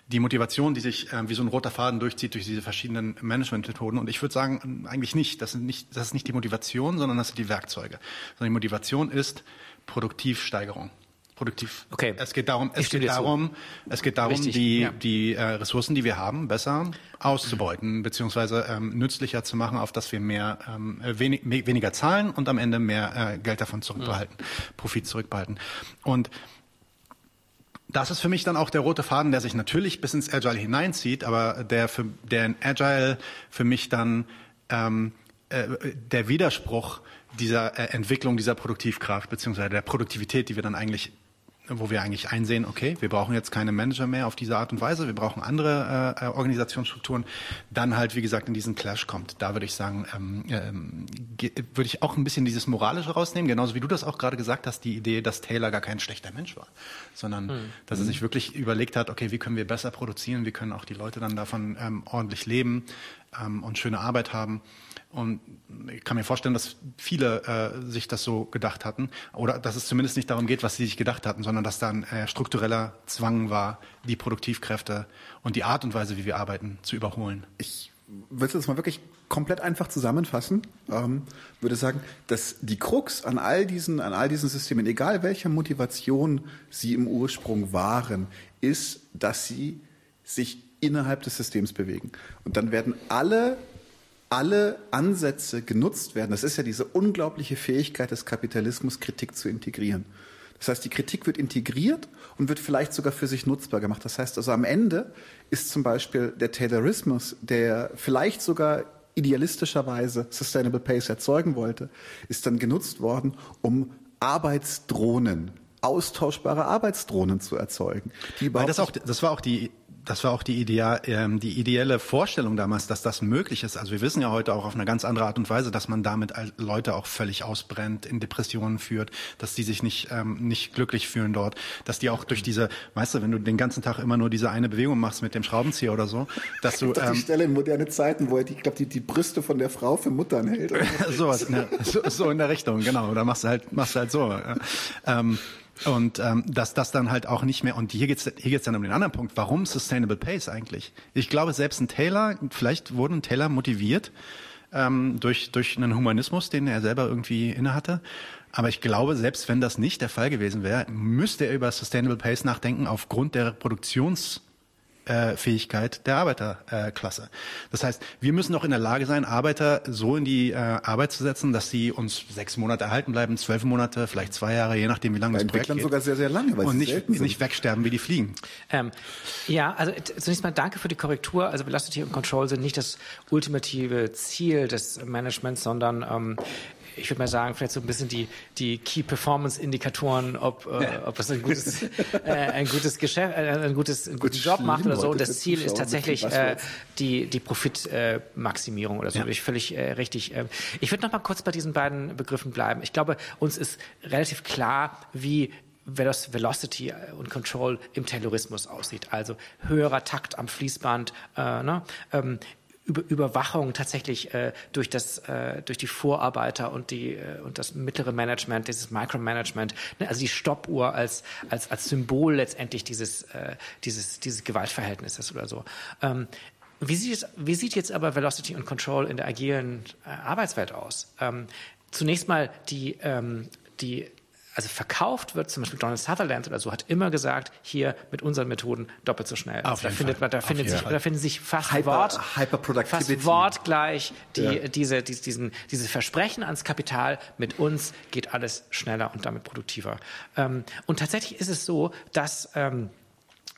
A: die Motivation, die sich äh, wie so ein roter Faden durchzieht durch diese verschiedenen Managementmethoden. Und ich würde sagen, eigentlich nicht. Das, sind nicht. das ist nicht die Motivation, sondern das sind die Werkzeuge. Sondern die Motivation ist Produktivsteigerung. Produktiv.
F: Okay.
A: Es geht darum, es geht darum, es geht darum, Richtig, die, ja. die äh, Ressourcen, die wir haben, besser auszubeuten, beziehungsweise ähm, nützlicher zu machen, auf dass wir mehr ähm, wenig, weniger zahlen und am Ende mehr äh, Geld davon zurückbehalten, mhm. Profit zurückbehalten. Und das ist für mich dann auch der rote Faden, der sich natürlich bis ins Agile hineinzieht, aber der für der in Agile für mich dann ähm, äh, der Widerspruch dieser äh, Entwicklung dieser Produktivkraft beziehungsweise der Produktivität, die wir dann eigentlich wo wir eigentlich einsehen, okay, wir brauchen jetzt keine Manager mehr auf diese Art und Weise, wir brauchen andere äh, Organisationsstrukturen, dann halt, wie gesagt, in diesen Clash kommt. Da würde ich sagen, ähm, ähm, würde ich auch ein bisschen dieses Moralische rausnehmen, genauso wie du das auch gerade gesagt hast, die Idee, dass Taylor gar kein schlechter Mensch war, sondern mhm. dass er sich wirklich überlegt hat, okay, wie können wir besser produzieren, wie können auch die Leute dann davon ähm, ordentlich leben ähm, und schöne Arbeit haben. Und ich kann mir vorstellen, dass viele äh, sich das so gedacht hatten. Oder dass es zumindest nicht darum geht, was sie sich gedacht hatten, sondern dass da ein äh, struktureller Zwang war, die Produktivkräfte und die Art und Weise, wie wir arbeiten, zu überholen.
B: Ich würde das mal wirklich komplett einfach zusammenfassen. Ähm, würde sagen, dass die Krux an all diesen, an all diesen Systemen, egal welcher Motivation sie im Ursprung waren, ist, dass sie sich innerhalb des Systems bewegen. Und dann werden alle alle Ansätze genutzt werden. Das ist ja diese unglaubliche Fähigkeit des Kapitalismus, Kritik zu integrieren. Das heißt, die Kritik wird integriert und wird vielleicht sogar für sich nutzbar gemacht. Das heißt also, am Ende ist zum Beispiel der Taylorismus, der vielleicht sogar idealistischerweise Sustainable Pace erzeugen wollte, ist dann genutzt worden, um Arbeitsdrohnen austauschbare Arbeitsdrohnen zu erzeugen.
A: Weil das, auch, das war auch die das war auch die, Idea, ähm, die ideelle Vorstellung damals, dass das möglich ist. Also wir wissen ja heute auch auf eine ganz andere Art und Weise, dass man damit Leute auch völlig ausbrennt, in Depressionen führt, dass die sich nicht, ähm, nicht glücklich fühlen dort, dass die auch durch diese, weißt du, wenn du den ganzen Tag immer nur diese eine Bewegung machst mit dem Schraubenzieher oder so, dass du...
B: Ähm, die Stelle in moderne Zeiten, wo er, die, ich glaube, die, die Brüste von der Frau für Muttern hält.
A: Sowas, ne, so, so in der Richtung, genau. Oder machst du halt, machst du halt so. Ja. Ähm, und ähm, dass das dann halt auch nicht mehr, und hier geht's hier geht's dann um den anderen Punkt, warum Sustainable Pace eigentlich? Ich glaube, selbst ein Taylor, vielleicht wurde ein Taylor motiviert ähm, durch, durch einen Humanismus, den er selber irgendwie innehatte. Aber ich glaube, selbst wenn das nicht der Fall gewesen wäre, müsste er über Sustainable Pace nachdenken aufgrund der Produktions- Fähigkeit der Arbeiterklasse. Das heißt, wir müssen auch in der Lage sein, Arbeiter so in die äh, Arbeit zu setzen, dass sie uns sechs Monate erhalten bleiben, zwölf Monate, vielleicht zwei Jahre, je nachdem, wie lange
B: Bei das Projekt geht. sogar sehr, sehr lange,
A: weil und nicht, nicht wegsterben wie die Fliegen.
F: Ähm, ja, also zunächst mal danke für die Korrektur. Also Velocity und Control sind nicht das ultimative Ziel des Managements, sondern ähm, ich würde mal sagen, vielleicht so ein bisschen die, die Key Performance Indikatoren, ob, äh, ob das ein gutes, äh, ein gutes Geschäft, äh, ein gutes, einen guten Job macht oder so. Und das Ziel ist tatsächlich äh, die, die Profitmaximierung äh, oder so. Ja. Ich völlig äh, richtig. Äh, ich würde noch mal kurz bei diesen beiden Begriffen bleiben. Ich glaube, uns ist relativ klar, wie Velocity und Control im Terrorismus aussieht. Also höherer Takt am Fließband, äh, ne? ähm, über Überwachung tatsächlich äh, durch das äh, durch die Vorarbeiter und die äh, und das mittlere Management, dieses Micromanagement, ne, also die Stoppuhr als als als Symbol letztendlich dieses äh, dieses dieses Gewaltverhältnisses oder so. Ähm, wie sieht, es, wie sieht jetzt aber Velocity und Control in der agilen äh, Arbeitswelt aus? Ähm, zunächst mal die ähm, die also verkauft wird, zum Beispiel Donald Sutherland oder so, hat immer gesagt, hier mit unseren Methoden doppelt so schnell.
A: Auf
F: da findet man, da findet sich, da finden sich fast
B: Hyper,
F: Wort,
B: fast
F: wortgleich die, ja. diese, die, diesen, diese Versprechen ans Kapital. Mit uns geht alles schneller und damit produktiver. Ähm, und tatsächlich ist es so, dass ähm,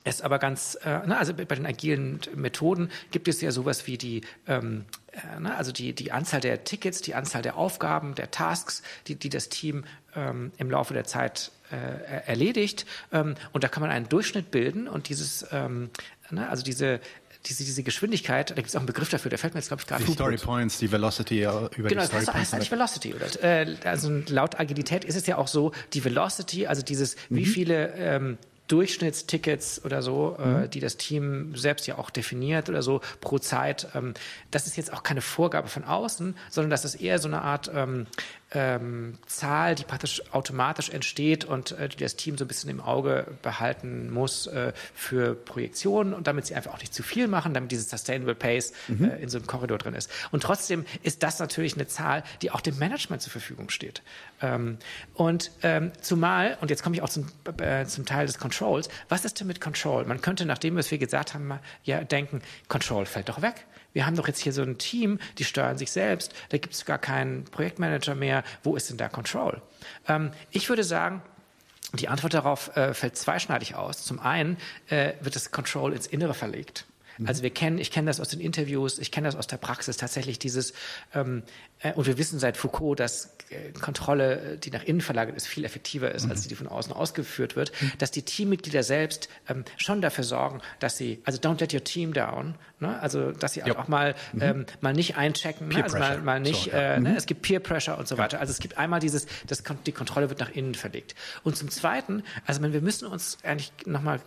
F: es aber ganz, äh, na, also bei den agilen Methoden gibt es ja sowas wie die ähm, äh, ne, also die, die Anzahl der Tickets, die Anzahl der Aufgaben, der Tasks, die, die das Team ähm, im Laufe der Zeit äh, erledigt. Ähm, und da kann man einen Durchschnitt bilden und dieses, ähm, ne, also diese, diese, diese Geschwindigkeit, da gibt es auch einen Begriff dafür, der fällt mir jetzt, glaube ich, gerade
A: Die Story Points, die Velocity über
F: genau,
A: die
F: Story
A: Story
F: das heißt eigentlich Velocity. Oder? Äh, also laut Agilität ist es ja auch so, die Velocity, also dieses, mhm. wie viele ähm, Durchschnittstickets oder so, äh, mhm. äh, die das Team selbst ja auch definiert oder so pro Zeit. Ähm, das ist jetzt auch keine Vorgabe von außen, sondern das ist eher so eine Art ähm, ähm, Zahl, die praktisch automatisch entsteht und äh, die das Team so ein bisschen im Auge behalten muss äh, für Projektionen und damit sie einfach auch nicht zu viel machen, damit dieses Sustainable Pace mhm. äh, in so einem Korridor drin ist. Und trotzdem ist das natürlich eine Zahl, die auch dem Management zur Verfügung steht. Ähm, und ähm, zumal, und jetzt komme ich auch zum, äh, zum Teil des Controls, was ist denn mit Control? Man könnte, nachdem was wir gesagt haben, ja denken, Control fällt doch weg wir haben doch jetzt hier so ein Team, die steuern sich selbst, da gibt es gar keinen Projektmanager mehr, wo ist denn da Control? Ähm, ich würde sagen, die Antwort darauf äh, fällt zweischneidig aus. Zum einen äh, wird das Control ins Innere verlegt. Mhm. Also wir kennen, ich kenne das aus den Interviews, ich kenne das aus der Praxis tatsächlich dieses, ähm, äh, und wir wissen seit Foucault, dass Kontrolle, äh, die nach innen verlagert ist, viel effektiver ist, mhm. als die, die von außen ausgeführt wird, mhm. dass die Teammitglieder selbst ähm, schon dafür sorgen, dass sie, also don't let your team down, ne? also dass sie auch mal, mhm. ähm, mal nicht einchecken, ne? also mal, mal nicht, so, äh, ne? Mhm. es gibt Peer Pressure und so weiter. Also es gibt einmal dieses, das, die Kontrolle wird nach innen verlegt. Und zum Zweiten, also wir müssen uns eigentlich nochmal,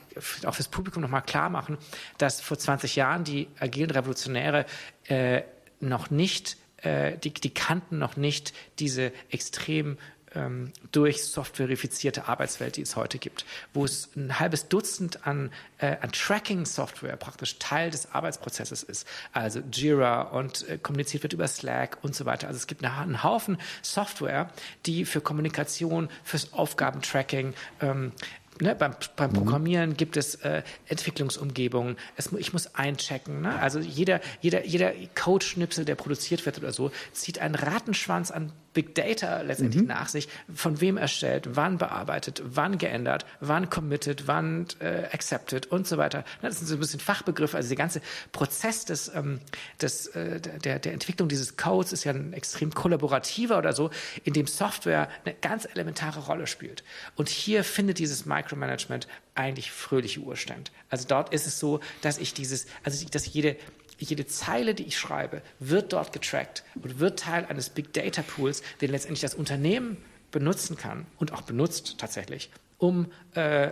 F: auch fürs Publikum nochmal klar machen, dass vor 20 Jahren die agilen Revolutionäre äh, noch nicht äh, die, die kannten noch nicht diese extrem ähm, durch Software verifizierte Arbeitswelt, die es heute gibt, wo es ein halbes Dutzend an, äh, an Tracking-Software praktisch Teil des Arbeitsprozesses ist. Also Jira und äh, kommuniziert wird über Slack und so weiter. Also es gibt einen Haufen Software, die für Kommunikation, fürs Aufgabentracking ähm, Ne, beim, beim mhm. Programmieren gibt es äh, Entwicklungsumgebungen. Es, ich muss einchecken. Ne? Also jeder, jeder, jeder Code-Schnipsel, der produziert wird oder so, zieht einen Rattenschwanz an Big Data letztendlich mhm. nach sich. Von wem erstellt, wann bearbeitet, wann geändert, wann committed, wann äh, accepted und so weiter. Das sind so ein bisschen Fachbegriffe. Also der ganze Prozess des, ähm, des, äh, der, der Entwicklung dieses Codes ist ja ein extrem kollaborativer oder so, in dem Software eine ganz elementare Rolle spielt. Und hier findet dieses Micromanagement eigentlich fröhliche Urstand. Also dort ist es so, dass ich dieses, also dass jede jede Zeile, die ich schreibe, wird dort getrackt und wird Teil eines Big Data Pools, den letztendlich das Unternehmen benutzen kann und auch benutzt tatsächlich, um äh,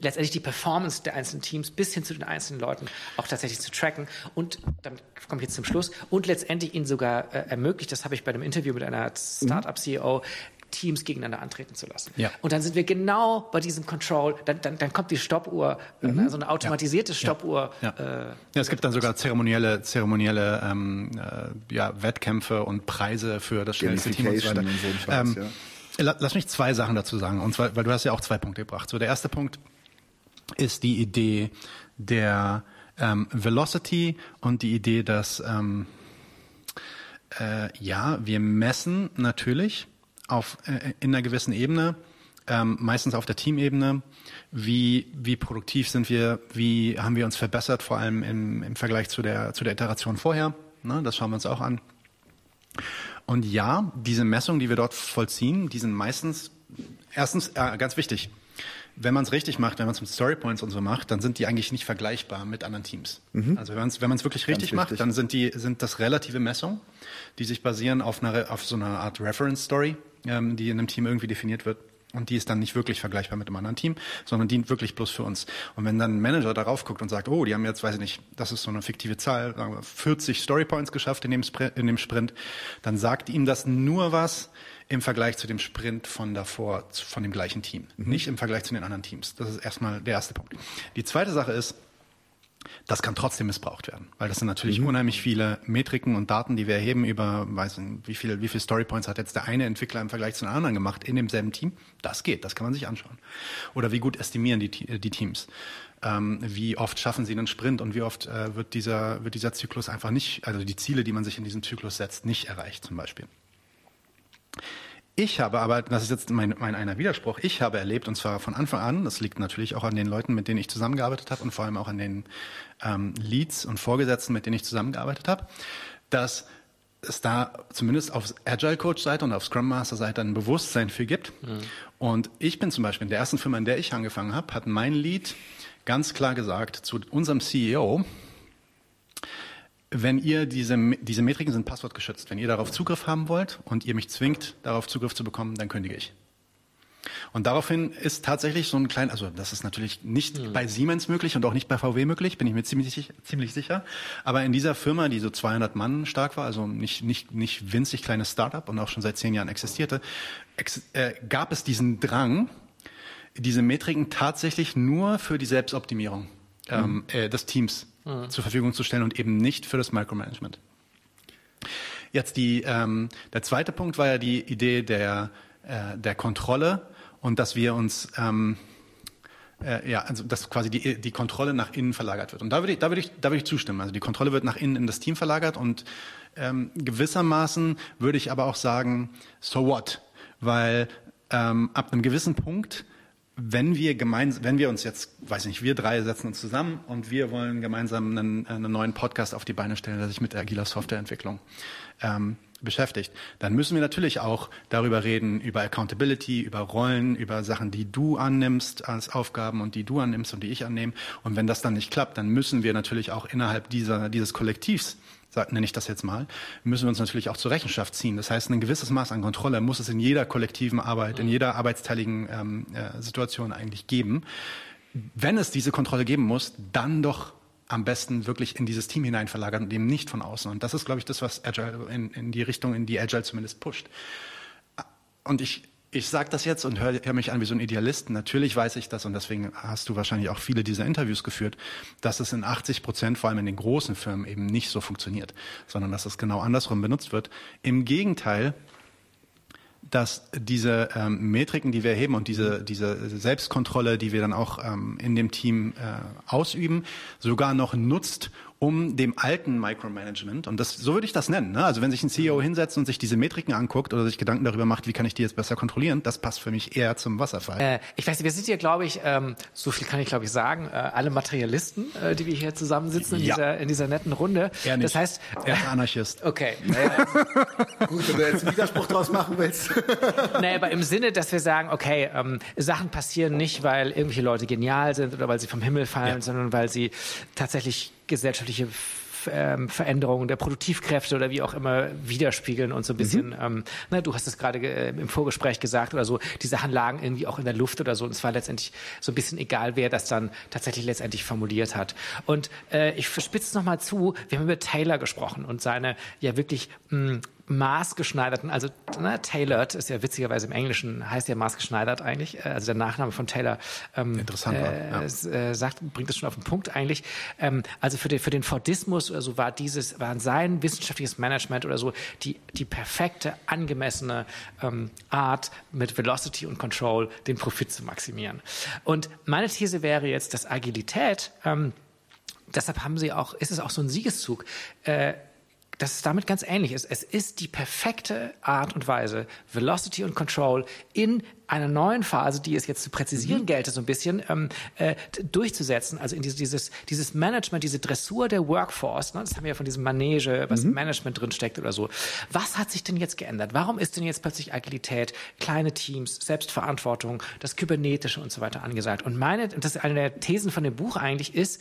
F: letztendlich die Performance der einzelnen Teams bis hin zu den einzelnen Leuten auch tatsächlich zu tracken. Und damit komme ich jetzt zum Schluss. Und letztendlich ihnen sogar äh, ermöglicht, das habe ich bei einem Interview mit einer Startup-CEO Teams gegeneinander antreten zu lassen. Ja. Und dann sind wir genau bei diesem Control, dann, dann, dann kommt die Stoppuhr, mhm. also eine automatisierte ja. Stoppuhr.
A: Ja. Ja. Äh, ja. es gibt dann sogar zeremonielle, zeremonielle ähm, äh, ja, Wettkämpfe und Preise für das schnellste Team und so weiter. Und so Scheiß, ähm, ja. Lass mich zwei Sachen dazu sagen, und zwar, weil du hast ja auch zwei Punkte gebracht. So, der erste Punkt ist die Idee der ähm, Velocity und die Idee, dass ähm, äh, ja, wir messen natürlich auf, äh, in einer gewissen Ebene, ähm, meistens auf der Teamebene, wie, wie produktiv sind wir, wie haben wir uns verbessert, vor allem im, im Vergleich zu der, zu der Iteration vorher. Ne, das schauen wir uns auch an. Und ja, diese Messungen, die wir dort vollziehen, die sind meistens, erstens, äh, ganz wichtig, wenn man es richtig macht, wenn man es mit Storypoints und so macht, dann sind die eigentlich nicht vergleichbar mit anderen Teams. Mhm. Also wenn man es wenn man's wirklich richtig macht, dann sind die sind das relative Messungen, die sich basieren auf einer auf so einer Art Reference Story, ähm, die in einem Team irgendwie definiert wird. Und die ist dann nicht wirklich vergleichbar mit einem anderen Team, sondern dient wirklich bloß für uns. Und wenn dann ein Manager darauf guckt und sagt, oh, die haben jetzt, weiß ich nicht, das ist so eine fiktive Zahl, 40 Storypoints geschafft in dem, Sprint, in dem Sprint, dann sagt ihm das nur was im Vergleich zu dem Sprint von davor, von dem gleichen Team. Mhm. Nicht im Vergleich zu den anderen Teams. Das ist erstmal der erste Punkt. Die zweite Sache ist, das kann trotzdem missbraucht werden, weil das sind natürlich mhm. unheimlich viele Metriken und Daten, die wir erheben über, weiß nicht, wie viel, wie viel Storypoints hat jetzt der eine Entwickler im Vergleich zu den anderen gemacht in demselben Team. Das geht, das kann man sich anschauen. Oder wie gut estimieren die, die Teams? Ähm, wie oft schaffen sie einen Sprint und wie oft äh, wird dieser, wird dieser Zyklus einfach nicht, also die Ziele, die man sich in diesem Zyklus setzt, nicht erreicht zum Beispiel. Ich habe aber, das ist jetzt mein, mein einer Widerspruch, ich habe erlebt, und zwar von Anfang an, das liegt natürlich auch an den Leuten, mit denen ich zusammengearbeitet habe und vor allem auch an den ähm, Leads und Vorgesetzten, mit denen ich zusammengearbeitet habe, dass es da zumindest auf Agile Coach Seite und auf Scrum Master Seite ein Bewusstsein für gibt. Mhm. Und ich bin zum Beispiel in der ersten Firma, in der ich angefangen habe, hat mein Lead ganz klar gesagt zu unserem CEO, wenn ihr diese, diese Metriken sind passwortgeschützt, wenn ihr darauf Zugriff haben wollt und ihr mich zwingt, darauf Zugriff zu bekommen, dann kündige ich. Und daraufhin ist tatsächlich so ein klein, also das ist natürlich nicht mhm. bei Siemens möglich und auch nicht bei VW möglich, bin ich mir ziemlich, ziemlich sicher. Aber in dieser Firma, die so 200 Mann stark war, also nicht, nicht, nicht winzig kleines Startup und auch schon seit zehn Jahren existierte, ex, äh, gab es diesen Drang, diese Metriken tatsächlich nur für die Selbstoptimierung ähm, mhm. äh, des Teams mhm. zur Verfügung zu stellen und eben nicht für das Micromanagement. Jetzt die, ähm, der zweite Punkt war ja die Idee der, äh, der Kontrolle und dass wir uns ähm, äh, ja, also dass quasi die, die Kontrolle nach innen verlagert wird. Und da würde ich, da würde ich, da würde ich zustimmen. Also die Kontrolle wird nach innen in das Team verlagert und ähm, gewissermaßen würde ich aber auch sagen, so what? Weil ähm, ab einem gewissen Punkt wenn wir gemeinsam, wenn wir uns jetzt, weiß nicht, wir drei setzen uns zusammen und wir wollen gemeinsam einen, einen neuen Podcast auf die Beine stellen, der sich mit agiler Softwareentwicklung ähm, beschäftigt, dann müssen wir natürlich auch darüber reden, über Accountability, über Rollen, über Sachen, die du annimmst als Aufgaben und die du annimmst und die ich annehme. Und wenn das dann nicht klappt, dann müssen wir natürlich auch innerhalb dieser, dieses Kollektivs nenne ich das jetzt mal, müssen wir uns natürlich auch zur Rechenschaft ziehen. Das heißt, ein gewisses Maß an Kontrolle muss es in jeder kollektiven Arbeit, in jeder arbeitsteiligen ähm, äh, Situation eigentlich geben. Wenn es diese Kontrolle geben muss, dann doch am besten wirklich in dieses Team hinein verlagern und eben nicht von außen. Und das ist, glaube ich, das, was Agile in, in die Richtung, in die Agile zumindest pusht. Und ich ich sage das jetzt und höre hör mich an wie so ein Idealist. Natürlich weiß ich das und deswegen hast du wahrscheinlich auch viele dieser Interviews geführt, dass es in 80 Prozent, vor allem in den großen Firmen, eben nicht so funktioniert, sondern dass es genau andersrum benutzt wird. Im Gegenteil, dass diese ähm, Metriken, die wir erheben und diese, diese Selbstkontrolle, die wir dann auch ähm, in dem Team äh, ausüben, sogar noch nutzt, um dem alten Micromanagement, und das, so würde ich das nennen, ne? also wenn sich ein CEO hinsetzt und sich diese Metriken anguckt oder sich Gedanken darüber macht, wie kann ich die jetzt besser kontrollieren, das passt für mich eher zum Wasserfall.
F: Äh, ich weiß nicht, wir sind hier, glaube ich, ähm, so viel kann ich, glaube ich, sagen, äh, alle Materialisten, äh, die wir hier zusammensitzen in,
A: Ja.
F: dieser, in dieser netten Runde.
A: Er nicht.
F: Das heißt,
A: er ist Anarchist.
F: okay.
B: Gut, wenn du jetzt einen Widerspruch draus machen willst.
F: Nee, aber im Sinne, dass wir sagen, okay, ähm, Sachen passieren nicht, weil irgendwelche Leute genial sind oder weil sie vom Himmel fallen, sondern weil sie tatsächlich gesellschaftliche ähm, Veränderungen der Produktivkräfte oder wie auch immer widerspiegeln und so ein bisschen, ähm, na, du hast es gerade äh, im Vorgespräch gesagt oder so, die Sachen lagen irgendwie auch in der Luft oder so und es war letztendlich so ein bisschen egal, wer das dann tatsächlich letztendlich formuliert hat. Und äh, ich verspitze es nochmal zu, wir haben über Taylor gesprochen und seine ja wirklich mh, maßgeschneiderten, also ne, tailored ist ja witzigerweise im Englischen, heißt ja maßgeschneidert eigentlich, äh, also der Nachname von Taylor ähm,
A: Interessanter,
F: äh,
A: ja.
F: äh, sagt, bringt es schon auf den Punkt eigentlich. Ähm, also für den, für den Fordismus oder so war dieses, war sein wissenschaftliches Management oder so die, die perfekte, angemessene ähm, Art, mit Velocity und Control den Profit zu maximieren. Und meine These wäre jetzt, dass Agilität, ähm, deshalb haben sie auch, ist es auch so ein Siegeszug, äh, dass es damit ganz ähnlich ist. Es ist die perfekte Art und Weise, Velocity und Control in einer neuen Phase, die es jetzt zu präzisieren gelte, so ein bisschen ähm, äh, durchzusetzen. Also in dieses, dieses, dieses Management, diese Dressur der Workforce, ne, das haben wir ja von diesem Manege, was im Management drin steckt oder so. Was hat sich denn jetzt geändert? Warum ist denn jetzt plötzlich Agilität, kleine Teams, Selbstverantwortung, das Kybernetische und so weiter angesagt? Und meine, das ist eine der Thesen von dem Buch eigentlich, ist,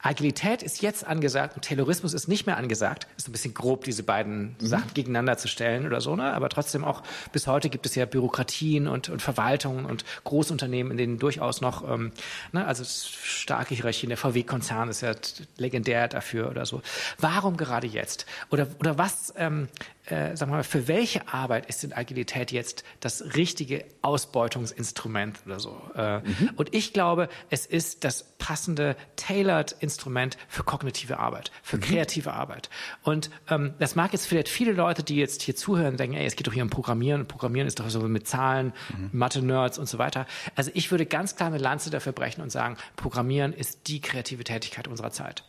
F: Agilität ist jetzt angesagt und Taylorismus ist nicht mehr angesagt. Ist ein bisschen grob, diese beiden Sachen gegeneinander zu stellen oder so, ne? Aber trotzdem auch bis heute gibt es ja Bürokratien und, und Verwaltungen und Großunternehmen, in denen durchaus noch, ähm, ne, also starke Hierarchien. Der VW-Konzern ist ja legendär dafür oder so. Warum gerade jetzt? Oder, oder was, ähm, äh, sagen wir mal, für welche Arbeit ist denn Agilität jetzt das richtige Ausbeutungsinstrument oder so? Äh, Und ich glaube, es ist das passende Tailored-Instrument für kognitive Arbeit, für kreative Arbeit. Und ähm, das mag jetzt vielleicht viele Leute, die jetzt hier zuhören, denken, ey, es geht doch hier um Programmieren. Und Programmieren ist doch so mit Zahlen, Mathe-Nerds und so weiter. Also ich würde ganz klar eine Lanze dafür brechen und sagen, Programmieren ist die kreative Tätigkeit unserer Zeit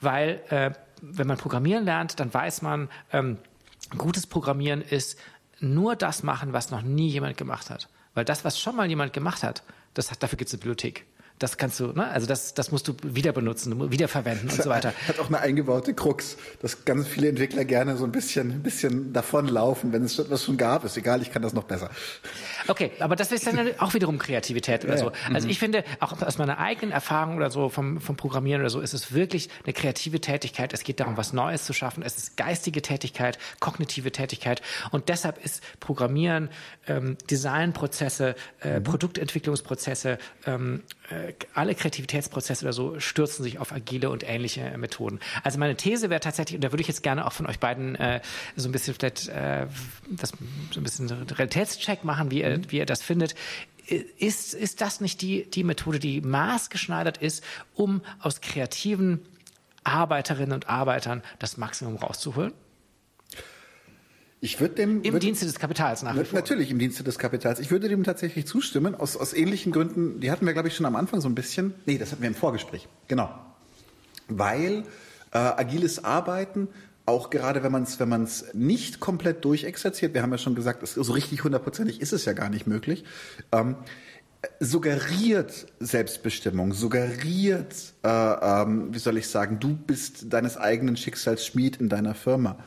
F: weil äh, wenn man programmieren lernt, dann weiß man, ähm, gutes Programmieren ist nur das machen, was noch nie jemand gemacht hat. Weil das, was schon mal jemand gemacht hat, das hat dafür gibt es eine Bibliothek. Das kannst du, ne? also das, das musst du wieder benutzen, wiederverwenden und so weiter.
B: Hat auch eine eingebaute Krux, dass ganz viele Entwickler gerne so ein bisschen, ein bisschen davonlaufen, wenn es etwas schon gab. Ist egal, ich kann das noch besser.
F: Okay, aber das ist dann auch wiederum Kreativität oder
B: Ja,
F: so. Also ich finde, auch aus meiner eigenen Erfahrung oder so vom, vom Programmieren oder so, ist es wirklich eine kreative Tätigkeit. Es geht darum, was Neues zu schaffen. Es ist geistige Tätigkeit, kognitive Tätigkeit. Und deshalb ist Programmieren, ähm, Designprozesse, äh, Produktentwicklungsprozesse, ähm, äh, alle Kreativitätsprozesse oder so stürzen sich auf agile und ähnliche äh, Methoden. Also meine These wäre tatsächlich, und da würde ich jetzt gerne auch von euch beiden äh, so ein bisschen vielleicht äh, das so ein bisschen Realitätscheck machen, wie ihr, wie ihr das findet. Ist, ist das nicht die, die Methode, die maßgeschneidert ist, um aus kreativen Arbeiterinnen und Arbeitern das Maximum rauszuholen?
B: Ich würde dem
F: Im
B: würd,
F: Dienste des Kapitals nach.
B: Natürlich im Dienste des Kapitals. Ich würde dem tatsächlich zustimmen, aus, aus ähnlichen Gründen. Die hatten wir, glaube ich, schon am Anfang so ein bisschen. Nee, das hatten wir im Vorgespräch. Genau. Weil äh, agiles Arbeiten, auch gerade wenn man es wenn man's nicht komplett durchexerziert, wir haben ja schon gesagt, es, so richtig hundertprozentig ist es ja gar nicht möglich, ähm, suggeriert Selbstbestimmung, suggeriert, äh, ähm, wie soll ich sagen, du bist deines eigenen Schicksals Schmied in deiner Firma.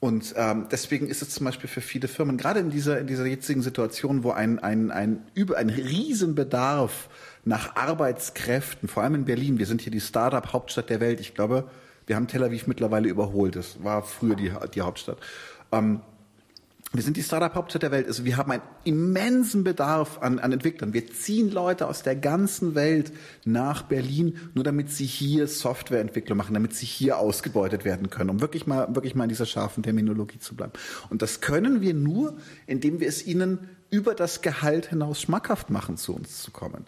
B: Und ähm, deswegen ist es zum Beispiel für viele Firmen, gerade in dieser, in dieser jetzigen Situation, wo ein, ein, ein, über, ein Riesenbedarf nach Arbeitskräften, vor allem in Berlin, wir sind hier die Startup-Hauptstadt der Welt, ich glaube, wir haben Tel Aviv mittlerweile überholt, das war früher die, die Hauptstadt. Ähm, wir sind die Startup-Hauptstadt der Welt. Also wir haben einen immensen Bedarf an, an Entwicklern. Wir ziehen Leute aus der ganzen Welt nach Berlin, nur damit sie hier Softwareentwicklung machen, damit sie hier ausgebeutet werden können, um wirklich mal, wirklich mal in dieser scharfen Terminologie zu bleiben. Und das können wir nur, indem wir es ihnen über das Gehalt hinaus schmackhaft machen, zu uns zu kommen.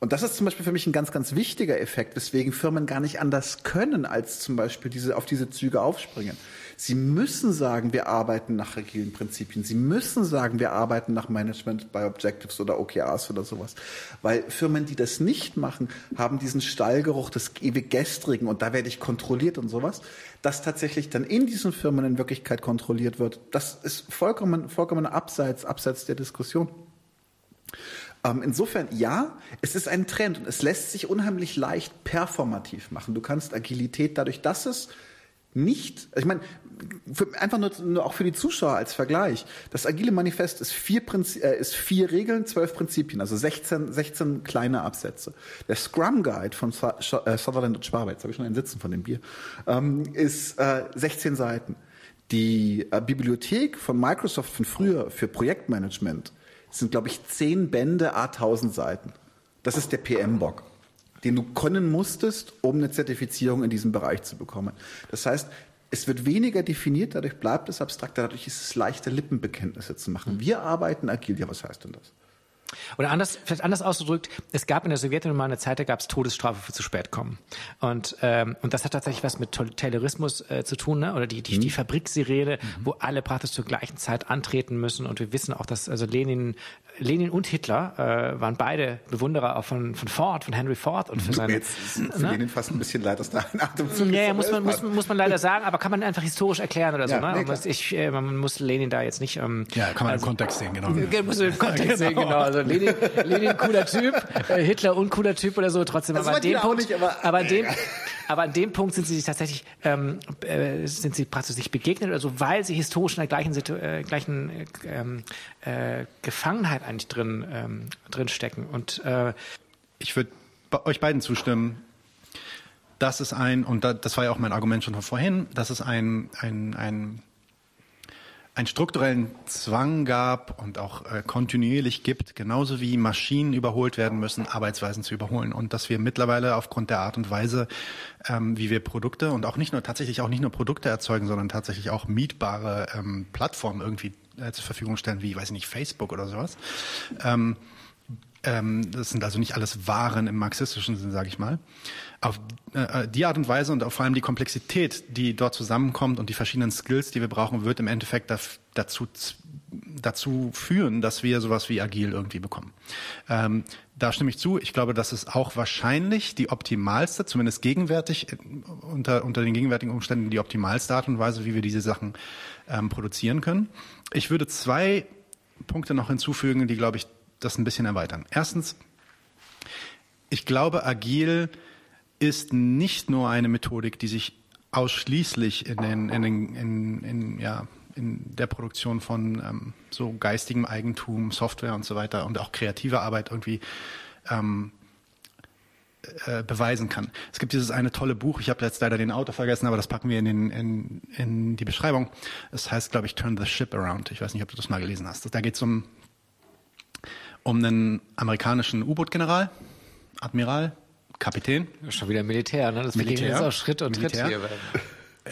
B: Und das ist zum Beispiel für mich ein ganz, ganz wichtiger Effekt, weswegen Firmen gar nicht anders können, als zum Beispiel diese, auf diese Züge aufspringen. Sie müssen sagen, wir arbeiten nach agilen Prinzipien. Sie müssen sagen, wir arbeiten nach Management by Objectives oder OKRs oder sowas. Weil Firmen, die das nicht machen, haben diesen Stallgeruch des ewig Gestrigen und da werde ich kontrolliert und sowas. Das tatsächlich dann in diesen Firmen in Wirklichkeit kontrolliert wird, das ist vollkommen, vollkommen abseits, abseits der Diskussion. Ähm, insofern, ja, es ist ein Trend und es lässt sich unheimlich leicht performativ machen. Du kannst Agilität dadurch, dass es nicht, ich meine, für, einfach nur, nur auch für die Zuschauer als Vergleich. Das Agile Manifest ist vier, Prinzip, äh, ist vier Regeln, zwölf Prinzipien, also 16, 16 kleine Absätze. Der Scrum Guide von äh, Sutherland und Schwaber, jetzt habe ich schon einen Sitzen von dem Bier, ähm, ist äh, 16 Seiten. Die äh, Bibliothek von Microsoft von früher für Projektmanagement sind, glaube ich, zehn Bände, a 1000 Seiten. Das ist der PM-Bock den du können musstest, um eine Zertifizierung in diesem Bereich zu bekommen. Das heißt, es wird weniger definiert, dadurch bleibt es abstrakter, dadurch ist es leichter, Lippenbekenntnisse zu machen. Wir arbeiten agil. Ja, was heißt denn das?
F: Oder anders, vielleicht anders ausgedrückt, es gab in der Sowjetunion mal eine Zeit, da gab es Todesstrafe für zu spät kommen. Und, ähm, und das hat tatsächlich was mit Taylorismus äh, zu tun, ne? oder die, die, mhm. die Fabriksirene, mhm. wo alle praktisch zur gleichen Zeit antreten müssen. Und wir wissen auch, dass also Lenin, Lenin und Hitler äh, waren beide Bewunderer auch von, von Ford, von Henry Ford und für seine.
B: Jetzt ist für ne? Lenin fast ein bisschen leid, dass da ein Atemzug
F: Ja, ja muss man, muss, muss man leider sagen, aber kann man einfach historisch erklären oder so. Ja, ne? Nee, ich, äh, man muss Lenin da jetzt nicht. Ähm,
A: ja, kann man also, im Kontext sehen, genau.
F: Muss man im Kontext sehen, genau. Also Lenin, Lenin cooler Typ, äh, Hitler uncooler Typ oder so, trotzdem. Das aber an dem Punkt, nicht, aber, aber, an dem, aber an dem Punkt sind sie sich tatsächlich, ähm, äh, sind sie praktisch sich begegnet oder so, weil sie historisch in der gleichen, Situ äh, gleichen ähm, äh, Gefangenheit eigentlich drin, ähm, drin stecken. Und äh,
A: ich würde euch beiden zustimmen. Das ist ein, und das war ja auch mein Argument schon von vorhin, das ist ein, ein, ein einen strukturellen Zwang gab und auch äh, kontinuierlich gibt, genauso wie Maschinen überholt werden müssen, Arbeitsweisen zu überholen. Und dass wir mittlerweile aufgrund der Art und Weise, ähm, wie wir Produkte und auch nicht nur tatsächlich auch nicht nur Produkte erzeugen, sondern tatsächlich auch mietbare ähm, Plattformen irgendwie äh, zur Verfügung stellen, wie, weiß ich nicht, Facebook oder sowas. Ähm, das sind also nicht alles Waren im marxistischen Sinn, sage ich mal. Auf äh, die Art und Weise und vor allem die Komplexität, die dort zusammenkommt und die verschiedenen Skills, die wir brauchen, wird im Endeffekt dazu, dazu führen, dass wir sowas wie agil irgendwie bekommen. Ähm, da stimme ich zu. Ich glaube, das ist auch wahrscheinlich die optimalste, zumindest gegenwärtig, äh, unter, unter den gegenwärtigen Umständen die optimalste Art und Weise, wie wir diese Sachen ähm, produzieren können. Ich würde zwei Punkte noch hinzufügen, die, glaube ich, das ein bisschen erweitern. Erstens, ich glaube, agil ist nicht nur eine Methodik, die sich ausschließlich in, den, in, den, in, in, ja, in der Produktion von ähm, so geistigem Eigentum, Software und so weiter und auch kreativer Arbeit irgendwie ähm, äh, beweisen kann. Es gibt dieses eine tolle Buch, ich habe jetzt leider den Autor vergessen, aber das packen wir in, den, in, in die Beschreibung. Es heißt, glaube ich, Turn the Ship Around. Ich weiß nicht, ob du das mal gelesen hast. Da geht es um um einen amerikanischen U-Boot-General, Admiral, Kapitän.
F: Schon wieder Militär, ne? Das
A: Militär.
F: ist auch Schritt und Militär. Tritt hier.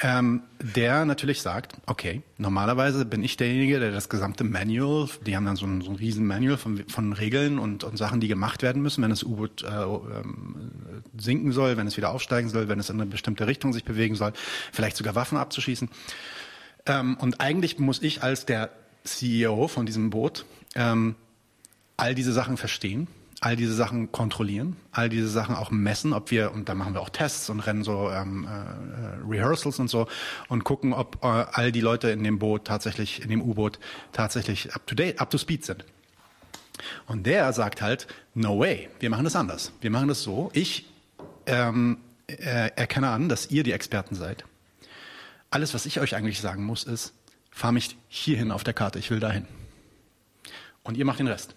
A: Ähm, der natürlich sagt, okay, normalerweise bin ich derjenige, der das gesamte Manual, die haben dann so ein, so ein riesen Manual von, von Regeln und, und Sachen, die gemacht werden müssen, wenn das U-Boot äh, ähm, sinken soll, wenn es wieder aufsteigen soll, wenn es in eine bestimmte Richtung sich bewegen soll, vielleicht sogar Waffen abzuschießen. Ähm, und eigentlich muss ich als der CEO von diesem Boot ähm, all diese Sachen verstehen, all diese Sachen kontrollieren, all diese Sachen auch messen, ob wir, und da machen wir auch Tests und rennen so ähm, äh, Rehearsals und so und gucken, ob äh, all die Leute in dem Boot tatsächlich, in dem U-Boot tatsächlich up to date, up to speed sind. Und der sagt halt, no way, wir machen das anders. Wir machen das so. Ich ähm, äh, erkenne an, dass ihr die Experten seid. Alles, was ich euch eigentlich sagen muss, ist, fahr mich hierhin auf der Karte, ich will dahin. Und ihr macht den Rest.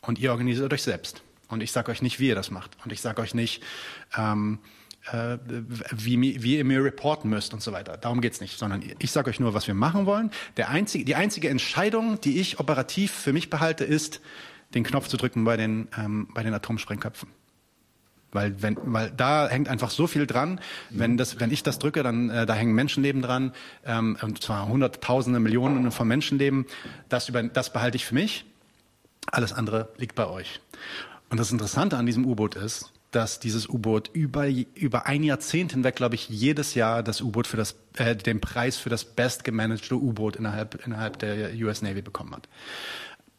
A: Und ihr organisiert euch selbst. Und ich sage euch nicht, wie ihr das macht. Und ich sage euch nicht, ähm, äh, wie, wie ihr mir reporten müsst und so weiter. Darum geht's nicht. Sondern ich sage euch nur, was wir machen wollen. Der einzige, die einzige Entscheidung, die ich operativ für mich behalte, ist, den Knopf zu drücken bei den, ähm, bei den Atomsprengköpfen. Weil, wenn, weil da hängt einfach so viel dran. Wenn, das, wenn ich das drücke, dann äh, da hängen Menschenleben dran, ähm, und zwar Hunderttausende, Millionen von Menschenleben. Das, über, das behalte ich für mich. Alles andere liegt bei euch. Und das Interessante an diesem U-Boot ist, dass dieses U-Boot über, über ein Jahrzehnt hinweg, glaube ich, jedes Jahr das U-Boot für das, äh, den Preis für das best gemanagte U-Boot innerhalb, innerhalb der US Navy bekommen hat.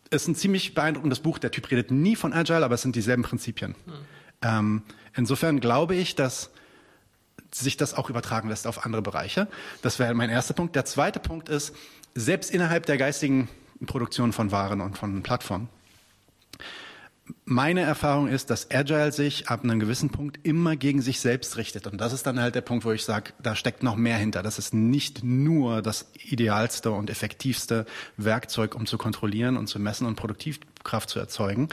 A: Es ist ein ziemlich beeindruckendes Buch. Der Typ redet nie von Agile, aber es sind dieselben Prinzipien. Hm. Ähm, insofern glaube ich, dass sich das auch übertragen lässt auf andere Bereiche. Das wäre mein erster Punkt. Der zweite Punkt ist, selbst innerhalb der geistigen Produktion von Waren und von Plattformen meine Erfahrung ist, dass Agile sich ab einem gewissen Punkt immer gegen sich selbst richtet. Und das ist dann halt der Punkt, wo ich sage, da steckt noch mehr hinter. Das ist nicht nur das idealste und effektivste Werkzeug, um zu kontrollieren und zu messen und Produktivkraft zu erzeugen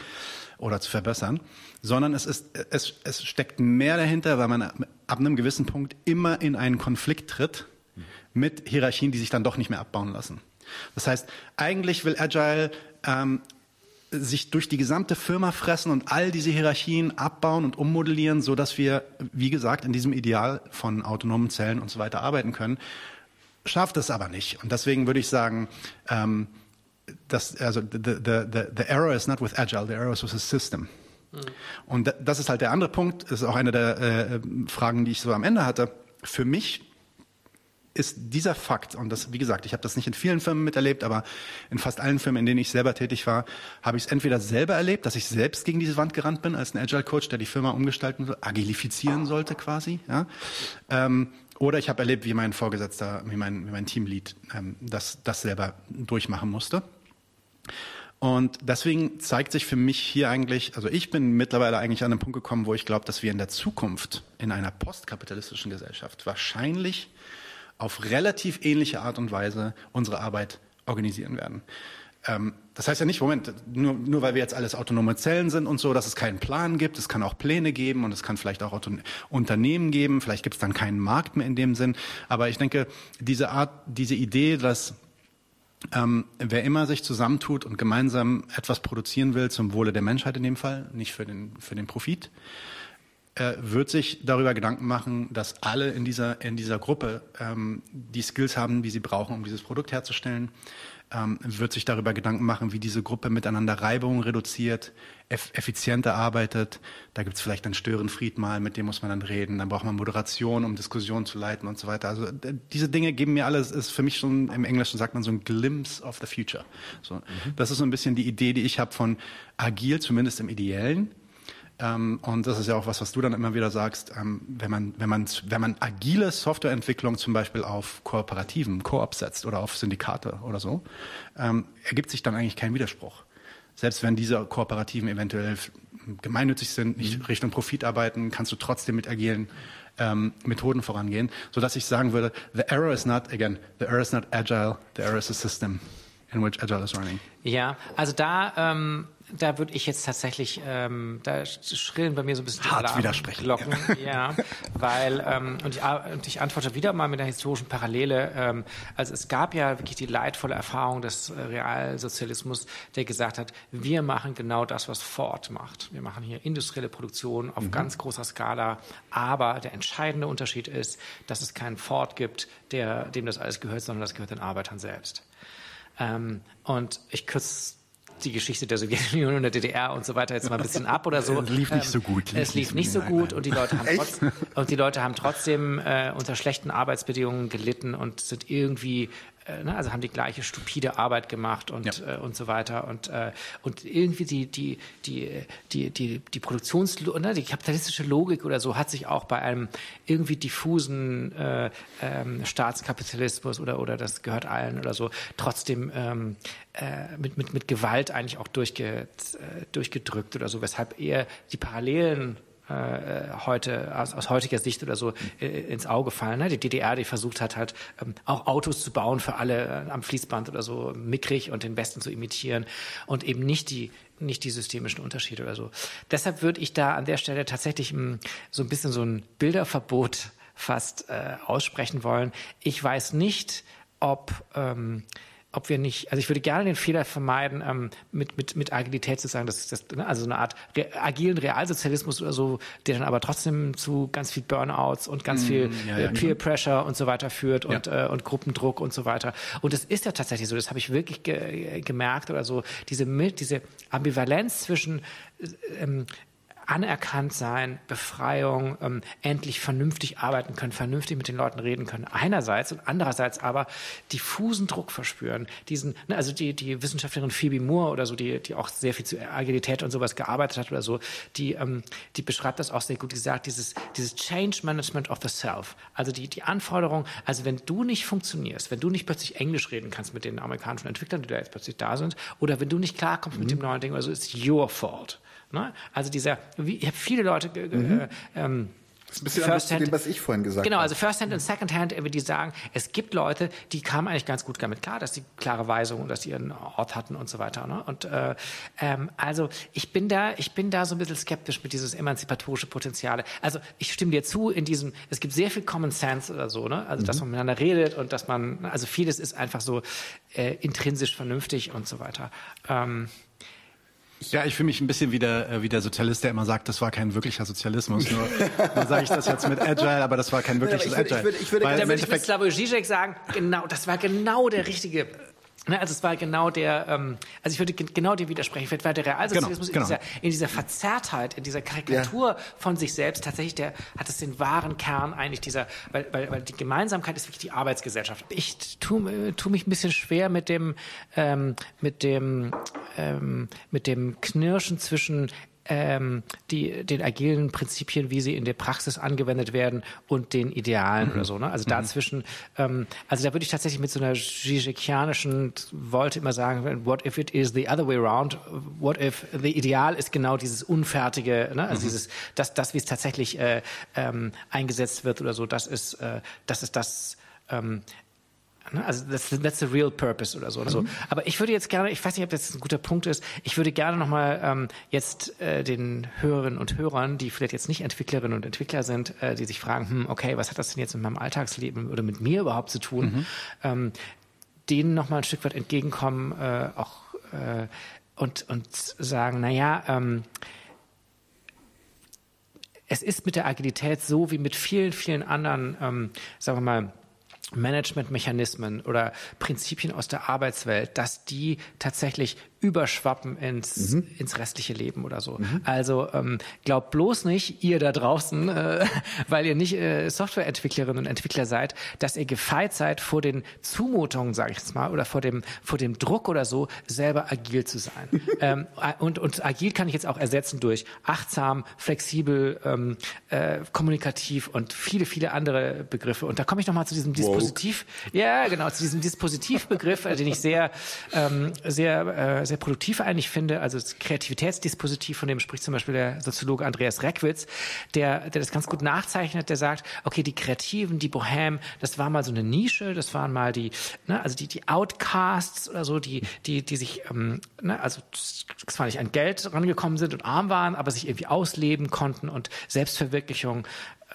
A: oder zu verbessern, sondern es ist, es, es steckt mehr dahinter, weil man ab einem gewissen Punkt immer in einen Konflikt tritt mit Hierarchien, die sich dann doch nicht mehr abbauen lassen. Das heißt, eigentlich will Agile ähm, sich durch die gesamte Firma fressen und all diese Hierarchien abbauen und ummodellieren, so dass wir, wie gesagt, in diesem Ideal von autonomen Zellen und so weiter arbeiten können. Schafft es aber nicht. Und deswegen würde ich sagen, ähm, dass, also the, the, the, the error is not with Agile, the error is with the system. Mhm. Und das ist halt der andere Punkt, das ist auch eine der äh, Fragen, die ich so am Ende hatte. Für mich ist dieser Fakt, und das, wie gesagt, ich habe das nicht in vielen Firmen miterlebt, aber in fast allen Firmen, in denen ich selber tätig war, habe ich es entweder selber erlebt, dass ich selbst gegen diese Wand gerannt bin als ein Agile Coach, der die Firma umgestalten, agilifizieren sollte quasi, ja. Ähm, oder ich habe erlebt, wie mein Vorgesetzter, wie mein, wie mein Teamlead ähm, das, das selber durchmachen musste. Und deswegen zeigt sich für mich hier eigentlich, also ich bin mittlerweile eigentlich an den Punkt gekommen, wo ich glaube, dass wir in der Zukunft in einer postkapitalistischen Gesellschaft wahrscheinlich auf relativ ähnliche Art und Weise unsere Arbeit organisieren werden. Ähm, das heißt ja nicht, Moment, nur, nur weil wir jetzt alles autonome Zellen sind und so, dass es keinen Plan gibt. Es kann auch Pläne geben und es kann vielleicht auch Auto Unternehmen geben. Vielleicht gibt es dann keinen Markt mehr in dem Sinn. Aber ich denke, diese Art, diese Idee, dass ähm, wer immer sich zusammentut und gemeinsam etwas produzieren will zum Wohle der Menschheit in dem Fall, nicht für den, für den Profit, wird sich darüber Gedanken machen, dass alle in dieser, in dieser Gruppe ähm, die Skills haben, die sie brauchen, um dieses Produkt herzustellen. Ähm, wird sich darüber Gedanken machen, wie diese Gruppe miteinander Reibungen reduziert, eff effizienter arbeitet. Da gibt es vielleicht einen Störenfried mal, mit dem muss man dann reden. Dann braucht man Moderation, um Diskussionen zu leiten und so weiter. Also diese Dinge geben mir alles, ist für mich schon, im Englischen sagt man so ein Glimpse of the future. So, mhm. Das ist so ein bisschen die Idee, die ich habe von agil, zumindest im Ideellen ähm, und das ist ja auch was, was du dann immer wieder sagst, ähm, wenn man, wenn man, wenn man agile Softwareentwicklung zum Beispiel auf kooperativen Koop setzt oder auf Syndikate oder so, ähm, ergibt sich dann eigentlich kein Widerspruch. Selbst wenn diese Kooperativen eventuell gemeinnützig sind, nicht mhm. Richtung Profit arbeiten, kannst du trotzdem mit agilen ähm, Methoden vorangehen, so dass ich sagen würde, the error is not, again, the error is not agile, the error is a system in which agile is running.
F: Ja, also da ähm, da würde ich jetzt tatsächlich, ähm, da schrillen bei mir so ein bisschen
A: Hart widersprechen.
F: Glocken, ja, weil ähm, und, ich, und ich antworte wieder mal mit einer historischen Parallele. Ähm, also es gab ja wirklich die leidvolle Erfahrung des äh, Realsozialismus, der gesagt hat, wir machen genau das, was Ford macht. Wir machen hier industrielle Produktion auf mhm. ganz großer Skala, aber der entscheidende Unterschied ist, dass es keinen Ford gibt, der dem das alles gehört, sondern das gehört den Arbeitern selbst. Ähm, und ich kürze die Geschichte der Sowjetunion und der DDR und so weiter jetzt mal ein bisschen ab oder so.
A: Es lief nicht so gut.
F: Es lief nicht so gut und die Leute haben, trotz, und die Leute haben trotzdem äh, unter schlechten Arbeitsbedingungen gelitten und sind irgendwie ne, also haben die gleiche stupide Arbeit gemacht und, ja. äh, und so weiter. Und, äh, und irgendwie die, die, die, die, die, die Produktions-, ne, die kapitalistische Logik oder so hat sich auch bei einem irgendwie diffusen äh, ähm, Staatskapitalismus oder, oder das gehört allen oder so trotzdem ähm, äh, mit, mit, mit Gewalt eigentlich auch durchge, äh, durchgedrückt oder so, weshalb eher die Parallelen äh, heute aus, aus heutiger Sicht oder so äh, ins Auge fallen. Ne? Die DDR, die versucht hat, halt ähm, auch Autos zu bauen für alle äh, am Fließband oder so mickrig und den Westen zu imitieren und eben nicht die nicht die systemischen Unterschiede oder so. Deshalb würde ich da an der Stelle tatsächlich mh, hm, so ein bisschen so ein Bilderverbot fast äh, aussprechen wollen. Ich weiß nicht, ob ähm, ob wir nicht, also ich würde gerne den Fehler vermeiden, ähm, mit, mit, mit Agilität zu sagen, dass das, ne, also eine Art re agilen Realsozialismus oder so, der dann aber trotzdem zu ganz viel Burnouts und ganz mm, viel ja, ja, äh, Peer Pressure und so weiter führt ja. und, äh, und Gruppendruck und so weiter. Und es ist ja tatsächlich so, das habe ich wirklich ge gemerkt oder so, diese, diese Ambivalenz zwischen ähm, anerkannt sein, Befreiung, ähm, endlich vernünftig arbeiten können, vernünftig mit den Leuten reden können. Einerseits und andererseits aber diffusen Druck verspüren. Diesen, ne, also die, die Wissenschaftlerin Phoebe Moore oder so, die, die auch sehr viel zu Agilität und sowas gearbeitet hat oder so, die, ähm, die beschreibt das auch sehr gut. Die sagt, dieses, dieses Change Management of the Self. Also die, die Anforderung, also wenn du nicht funktionierst, wenn du nicht plötzlich Englisch reden kannst mit den amerikanischen Entwicklern, die da jetzt plötzlich da sind, oder wenn du nicht klarkommst mhm. mit dem neuen Ding, also ist your fault. Ne? Also dieser, wie, ich habe viele Leute, mhm. äh, ähm,
B: das ist ein bisschen anders zu dem, was ich vorhin gesagt
F: genau,
B: habe.
F: Genau, also First Hand und Second Hand, die sagen, es gibt Leute, die kamen eigentlich ganz gut damit klar, dass sie klare Weisungen, dass sie ihren Ort hatten und so weiter. Ne? Und äh, ähm, also ich bin da, ich bin da so ein bisschen skeptisch mit dieses emanzipatorische Potenziale. Also ich stimme dir zu in diesem, es gibt sehr viel Common Sense oder so, ne? Also mhm. dass man miteinander redet und dass man, also vieles ist einfach so äh, intrinsisch vernünftig und so weiter. Ähm,
A: ja, ich fühle mich ein bisschen wie der, äh, wie der Sozialist, der immer sagt, das war kein wirklicher Sozialismus. Nur dann sage ich das jetzt mit Agile, aber das war kein wirkliches
F: ja, ich
A: würde,
F: Agile. Ich würde, ich würde, da würde ich mit Slavoj Žižek sagen, genau, das war genau der richtige also es war genau der, ähm, also ich würde genau dir widersprechen, vielleicht war der Realsozialismus genau, genau. In, dieser, in dieser Verzerrtheit, in dieser Karikatur ja. von sich selbst tatsächlich, der hat es den wahren Kern eigentlich dieser, weil, weil, weil die Gemeinsamkeit ist wirklich die Arbeitsgesellschaft. Ich tue tu mich ein bisschen schwer mit dem, ähm, mit dem, ähm, mit dem Knirschen zwischen ähm, die, den agilen Prinzipien, wie sie in der Praxis angewendet werden und den Idealen mhm. oder so. Ne? Also mhm. dazwischen, ähm, also da würde ich tatsächlich mit so einer Zizekianischen, wollte immer sagen, what if it is the other way around? What if the Ideal ist genau dieses unfertige, ne? also mhm. dieses, das, das wie es tatsächlich äh, ähm, eingesetzt wird oder so, das ist, äh, das ist das, ähm? Also that's, that's the real purpose oder so. Oder so. Mhm. Aber ich würde jetzt gerne, ich weiß nicht, ob das ein guter Punkt ist, ich würde gerne nochmal ähm, jetzt äh, den Hörerinnen und Hörern, die vielleicht jetzt nicht Entwicklerinnen und Entwickler sind, äh, die sich fragen, hm, okay, was hat das denn jetzt mit meinem Alltagsleben oder mit mir überhaupt zu tun, mhm. ähm, denen nochmal ein Stück weit entgegenkommen, äh, auch äh, und, und sagen, naja, ähm, es ist mit der Agilität so wie mit vielen, vielen anderen, ähm, sagen wir mal, Managementmechanismen oder Prinzipien aus der Arbeitswelt, dass die tatsächlich überschwappen ins, mhm. ins restliche Leben oder so. Mhm. Also ähm, glaubt bloß nicht, ihr da draußen, äh, weil ihr nicht äh, Softwareentwicklerinnen und Entwickler seid, dass ihr gefeit seid vor den Zumutungen, sage ich jetzt mal, oder vor dem, vor dem Druck oder so, selber agil zu sein. ähm, und, und agil kann ich jetzt auch ersetzen durch achtsam, flexibel, ähm, äh, kommunikativ und viele, viele andere Begriffe. Und da komme ich nochmal zu diesem Dispositiv. Wow. Ja, genau, zu diesem Dispositivbegriff, den ich sehr, ähm, sehr, äh, sehr sehr produktiv eigentlich finde, also das Kreativitätsdispositiv, von dem spricht zum Beispiel der Soziologe Andreas Reckwitz, der, der das ganz gut nachzeichnet, der sagt, okay, die Kreativen, die Bohem, das war mal so eine Nische, das waren mal die, ne, also die, die Outcasts oder so, die, die, die sich, ähm, ne, also zwar nicht an Geld rangekommen sind und arm waren, aber sich irgendwie ausleben konnten und Selbstverwirklichung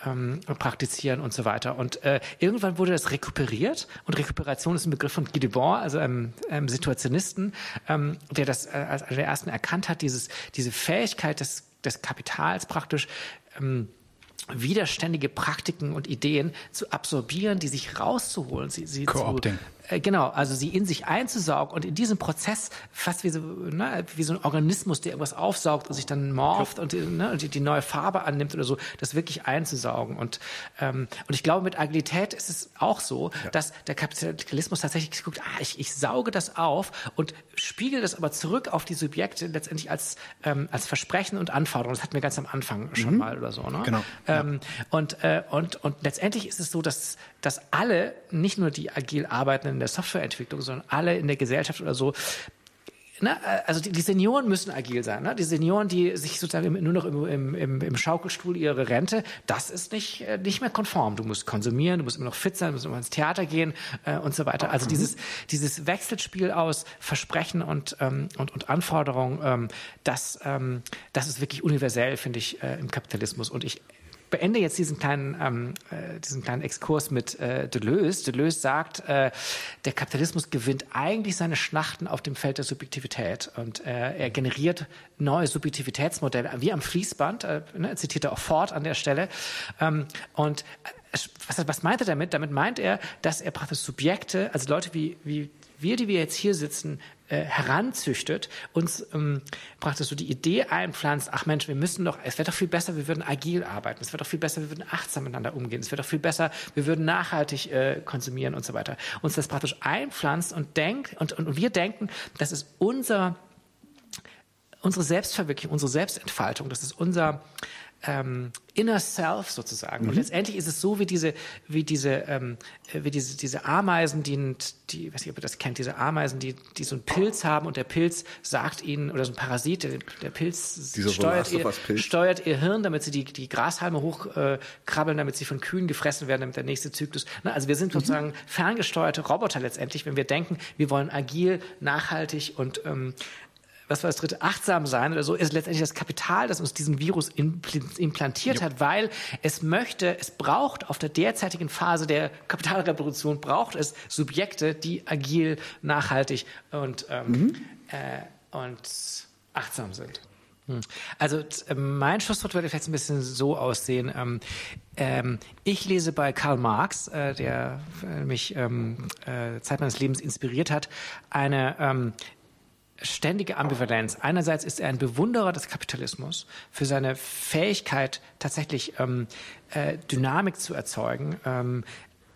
F: ähm, praktizieren und so weiter. Und äh, irgendwann wurde das rekuperiert und Rekuperation ist ein Begriff von Guy Debord, also einem, einem Situationisten, ähm, der das äh, als einer der ersten erkannt hat, dieses, diese Fähigkeit des, des Kapitals praktisch ähm, widerständige Praktiken und Ideen zu absorbieren, die sich rauszuholen, sie, sie zu, äh, genau, also sie in sich einzusaugen und in diesem Prozess fast wie so, ne, wie so ein Organismus, der irgendwas aufsaugt und sich dann morpht und, ne, und die, die neue Farbe annimmt oder so, das wirklich einzusaugen. Und, ähm, und ich glaube, mit Agilität ist es auch so, ja. dass der Kapitalismus tatsächlich guckt, ah, ich, ich sauge das auf und spiegel das aber zurück auf die Subjekte letztendlich als, ähm, als Versprechen und Anforderungen. Das hatten wir ganz am Anfang schon mhm. mal oder so. Ne?
A: Genau.
F: Ähm, ja. und, äh, und, und letztendlich ist es so, dass, dass alle, nicht nur die agil arbeitenden der Softwareentwicklung, sondern alle in der Gesellschaft oder so Ne, also die, die Senioren müssen agil sein. Ne? Die Senioren, die sich sozusagen nur noch im, im, im Schaukelstuhl ihre Rente, das ist nicht, äh, nicht mehr konform. Du musst konsumieren, du musst immer noch fit sein, du musst immer ins Theater gehen äh, und so weiter. Also mhm. dieses, dieses Wechselspiel aus Versprechen und, ähm, und, und Anforderungen, ähm, das, ähm, das ist wirklich universell, finde ich, äh, im Kapitalismus. Und ich beende jetzt diesen kleinen, ähm, äh, diesen kleinen Exkurs mit äh, Deleuze. Deleuze sagt, äh, der Kapitalismus gewinnt eigentlich seine Schlachten auf dem Feld der Subjektivität und äh, er generiert neue Subjektivitätsmodelle, wie am Fließband, äh, ne, zitiert er auch Ford an der Stelle. Ähm, und äh, was, was meint er damit? Damit meint er, dass er praktisch Subjekte, also Leute wie, wie wir, die wir jetzt hier sitzen, äh, heranzüchtet, uns ähm, praktisch so die Idee einpflanzt, ach Mensch, wir müssen doch, es wäre doch viel besser, wir würden agil arbeiten, es wäre doch viel besser, wir würden achtsam miteinander umgehen, es wäre doch viel besser, wir würden nachhaltig äh, konsumieren und so weiter. Uns das praktisch einpflanzt und denkt, und, und wir denken, das ist unser, unsere Selbstverwirklichung, unsere Selbstentfaltung, das ist unser, ähm, Inner Self sozusagen. Mhm. Und letztendlich ist es so wie diese, wie diese, ähm, wie diese, diese Ameisen, die, die, weiß nicht, ob ihr das kennt, diese Ameisen, die, die so einen Pilz haben und der Pilz sagt ihnen, oder so ein Parasit, der, der Pilz steuert ihr, steuert ihr Hirn, damit sie die, die Grashalme hochkrabbeln, äh, damit sie von Kühen gefressen werden, damit der nächste Zyklus. Na, also wir sind mhm. sozusagen ferngesteuerte Roboter letztendlich, wenn wir denken, wir wollen agil, nachhaltig und ähm, was war das dritte, achtsam sein oder so, ist letztendlich das Kapital, das uns diesen Virus implantiert jo. hat, weil es möchte, es braucht auf der derzeitigen Phase der Kapitalrevolution, braucht es Subjekte, die agil, nachhaltig und, ähm, mhm. äh, und achtsam sind. Hm. Also mein Schlusswort würde vielleicht ein bisschen so aussehen. Ähm, ähm, ich lese bei Karl Marx, äh, der äh, mich ähm, äh, Zeit meines Lebens inspiriert hat, eine ähm, ständige Ambivalenz. Einerseits ist er ein Bewunderer des Kapitalismus für seine Fähigkeit, tatsächlich ähm, äh, Dynamik zu erzeugen, ähm,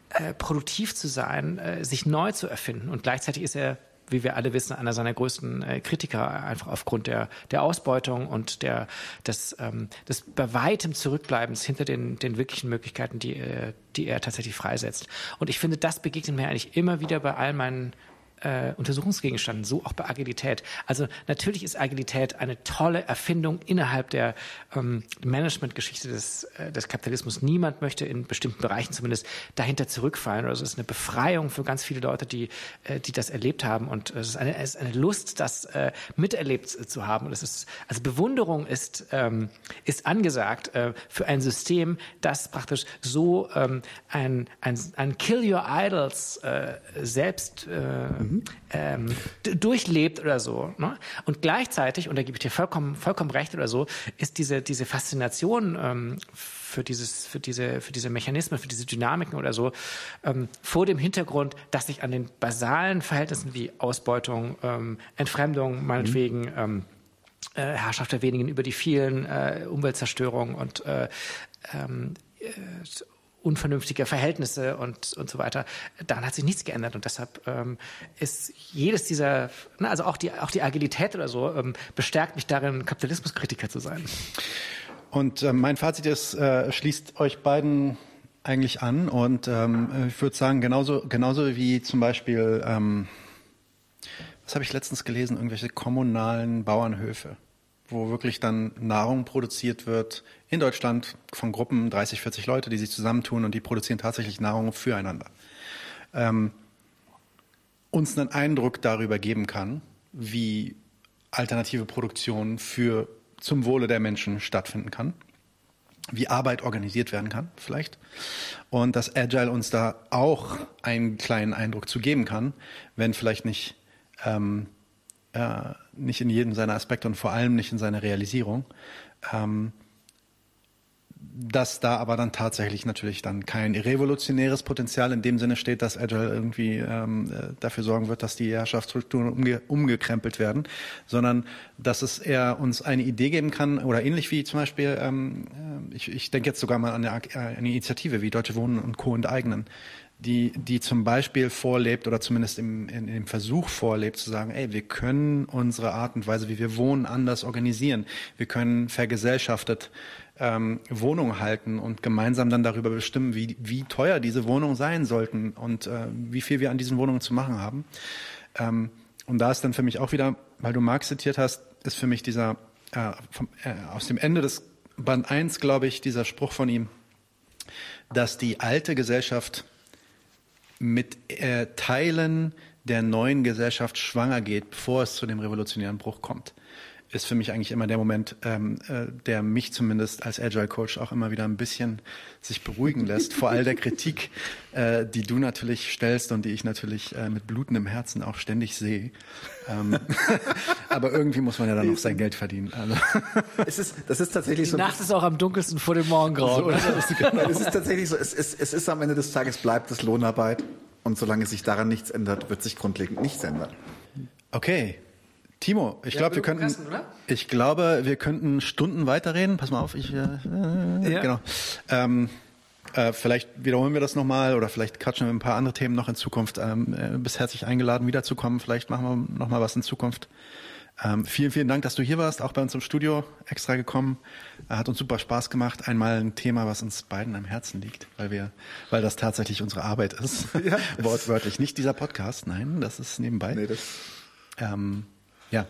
F: äh, produktiv zu sein, äh, sich neu zu erfinden. Und gleichzeitig ist er wie wir alle wissen, einer seiner größten äh, Kritiker, einfach aufgrund der, der Ausbeutung und der, des, ähm, des bei weitem Zurückbleibens hinter den, den wirklichen Möglichkeiten, die, äh, die er tatsächlich freisetzt. Und ich finde, das begegnet mir eigentlich immer wieder bei all meinen äh, Untersuchungsgegenständen, so auch bei Agilität. Also natürlich ist Agilität eine tolle Erfindung innerhalb der ähm, Managementgeschichte des, äh, des Kapitalismus. Niemand möchte in bestimmten Bereichen zumindest dahinter zurückfallen. Also es ist eine Befreiung für ganz viele Leute, die, äh, die das erlebt haben. Und es ist eine, es ist eine Lust, das äh, miterlebt zu haben. Und es ist, also Bewunderung ist, ähm, ist angesagt äh, für ein System, das praktisch so ähm, ein, ein, ein Kill Your Idols äh, selbst äh, mhm ähm, durchlebt oder so. Ne? Und gleichzeitig, und da gebe ich dir vollkommen, vollkommen recht oder so, ist diese, diese Faszination ähm, für dieses, für diese, für diese Mechanismen, für diese Dynamiken oder so, ähm, vor dem Hintergrund, dass sich an den basalen Verhältnissen wie Ausbeutung, ähm, Entfremdung, meinetwegen, mhm. ähm, äh, Herrschaft der wenigen über die vielen, äh, Umweltzerstörung und äh, ähm, unvernünftige Verhältnisse und, und so weiter. Daran hat sich nichts geändert und deshalb ähm, ist jedes dieser, na, also auch die, auch die Agilität oder so, ähm, bestärkt mich darin, Kapitalismuskritiker zu sein.
A: Und äh, mein Fazit ist, äh, schließt euch beiden eigentlich an und ähm, ich würde sagen, genauso, genauso wie zum Beispiel, ähm, was habe ich letztens gelesen, irgendwelche kommunalen Bauernhöfe wo wirklich dann Nahrung produziert wird in Deutschland von Gruppen, 30, 40 Leute, die sich zusammentun und die produzieren tatsächlich Nahrung füreinander. Ähm, uns einen Eindruck darüber geben kann, wie alternative Produktion für zum Wohle der Menschen stattfinden kann, wie Arbeit organisiert werden kann, vielleicht. Und dass Agile uns da auch einen kleinen Eindruck zu geben kann, wenn vielleicht nicht ähm, äh, nicht in jedem seiner Aspekte und vor allem nicht in seiner Realisierung. Ähm, dass da aber dann tatsächlich natürlich dann kein revolutionäres Potenzial in dem Sinne steht, dass Agile irgendwie ähm, äh, dafür sorgen wird, dass die Herrschaftsstrukturen umge umgekrempelt werden, sondern dass es eher uns eine Idee geben kann oder ähnlich wie zum Beispiel, ähm, äh, ich, ich denke jetzt sogar mal an eine, eine Initiative wie Deutsche Wohnen und Co. enteignen, die, die zum Beispiel vorlebt oder zumindest im, in, dem Versuch vorlebt, zu sagen, ey, wir können unsere Art und Weise, wie wir wohnen, anders organisieren. Wir können vergesellschaftet ähm, Wohnungen halten und gemeinsam dann darüber bestimmen, wie, wie teuer diese Wohnungen sein sollten und äh, wie viel wir an diesen Wohnungen zu machen haben. Ähm, und da ist dann für mich auch wieder, weil du Marx zitiert hast, ist für mich dieser äh, vom, äh, aus dem Ende des Band 1, glaube ich, dieser Spruch von ihm, dass die alte Gesellschaft mit äh, Teilen der neuen Gesellschaft schwanger geht, bevor es zu dem revolutionären Bruch kommt. Ist für mich eigentlich immer der Moment, ähm, äh, der mich zumindest als Agile Coach auch immer wieder ein bisschen sich beruhigen lässt vor all der Kritik, äh, die du natürlich stellst und die ich natürlich äh, mit blutendem Herzen auch ständig sehe. Ähm, aber irgendwie muss man ja dann auch sein Geld verdienen. Also.
B: Es ist, das ist tatsächlich
F: Die
B: so.
F: Nacht ist auch am dunkelsten vor dem Morgengrauen.
B: es ist tatsächlich so. Es ist, es ist am Ende des Tages bleibt es Lohnarbeit. Und solange sich daran nichts ändert, wird sich grundlegend nichts ändern.
A: Okay. Timo, ich glaube, wir könnten,
F: oder?
A: ich glaube, wir könnten Stunden weiterreden. Pass mal auf, ich, äh, äh,
F: Ja.
A: genau. Ähm, äh, vielleicht wiederholen wir das nochmal oder vielleicht quatschen wir ein paar andere Themen noch in Zukunft. Ähm, äh, bist herzlich eingeladen, wiederzukommen. Vielleicht machen wir nochmal was in Zukunft. Ähm, vielen, vielen Dank, dass du hier warst, auch bei uns im Studio extra gekommen. Äh, Hat uns super Spaß gemacht. Einmal ein Thema, was uns beiden am Herzen liegt, weil wir, weil das tatsächlich unsere Arbeit ist. Wortwörtlich. Nicht dieser Podcast, nein, das ist nebenbei.
B: Nee, das
A: Ähm, ja.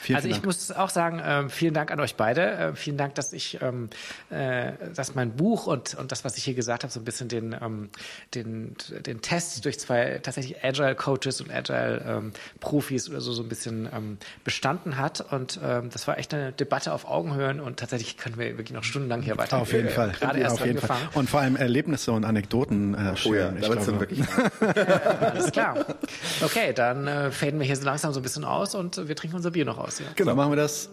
A: Vielen,
F: Also
A: vielen
F: ich
A: Dank.
F: muss auch sagen, ähm, vielen Dank an euch beide. Äh, vielen Dank, dass ich, ähm, äh, dass mein Buch und, und das, was ich hier gesagt habe, so ein bisschen den, ähm, den, den Test durch zwei tatsächlich Agile Coaches und Agile ähm, Profis oder so so ein bisschen ähm, bestanden hat. Und ähm, das war echt eine Debatte auf Augenhöhen und tatsächlich können wir wirklich noch stundenlang hier weiter.
A: Auf jeden
F: äh,
A: Fall.
F: Gerade erst
A: Auf jeden Fall.
F: angefangen.
A: Und vor allem Erlebnisse und Anekdoten äh,
B: Oh ja, da wird's dann wirklich.
F: Alles klar. Okay, dann äh, faden wir hier so langsam so ein bisschen aus und wir trinken unser Bier noch aus. Ja.
A: Genau. So machen wir das.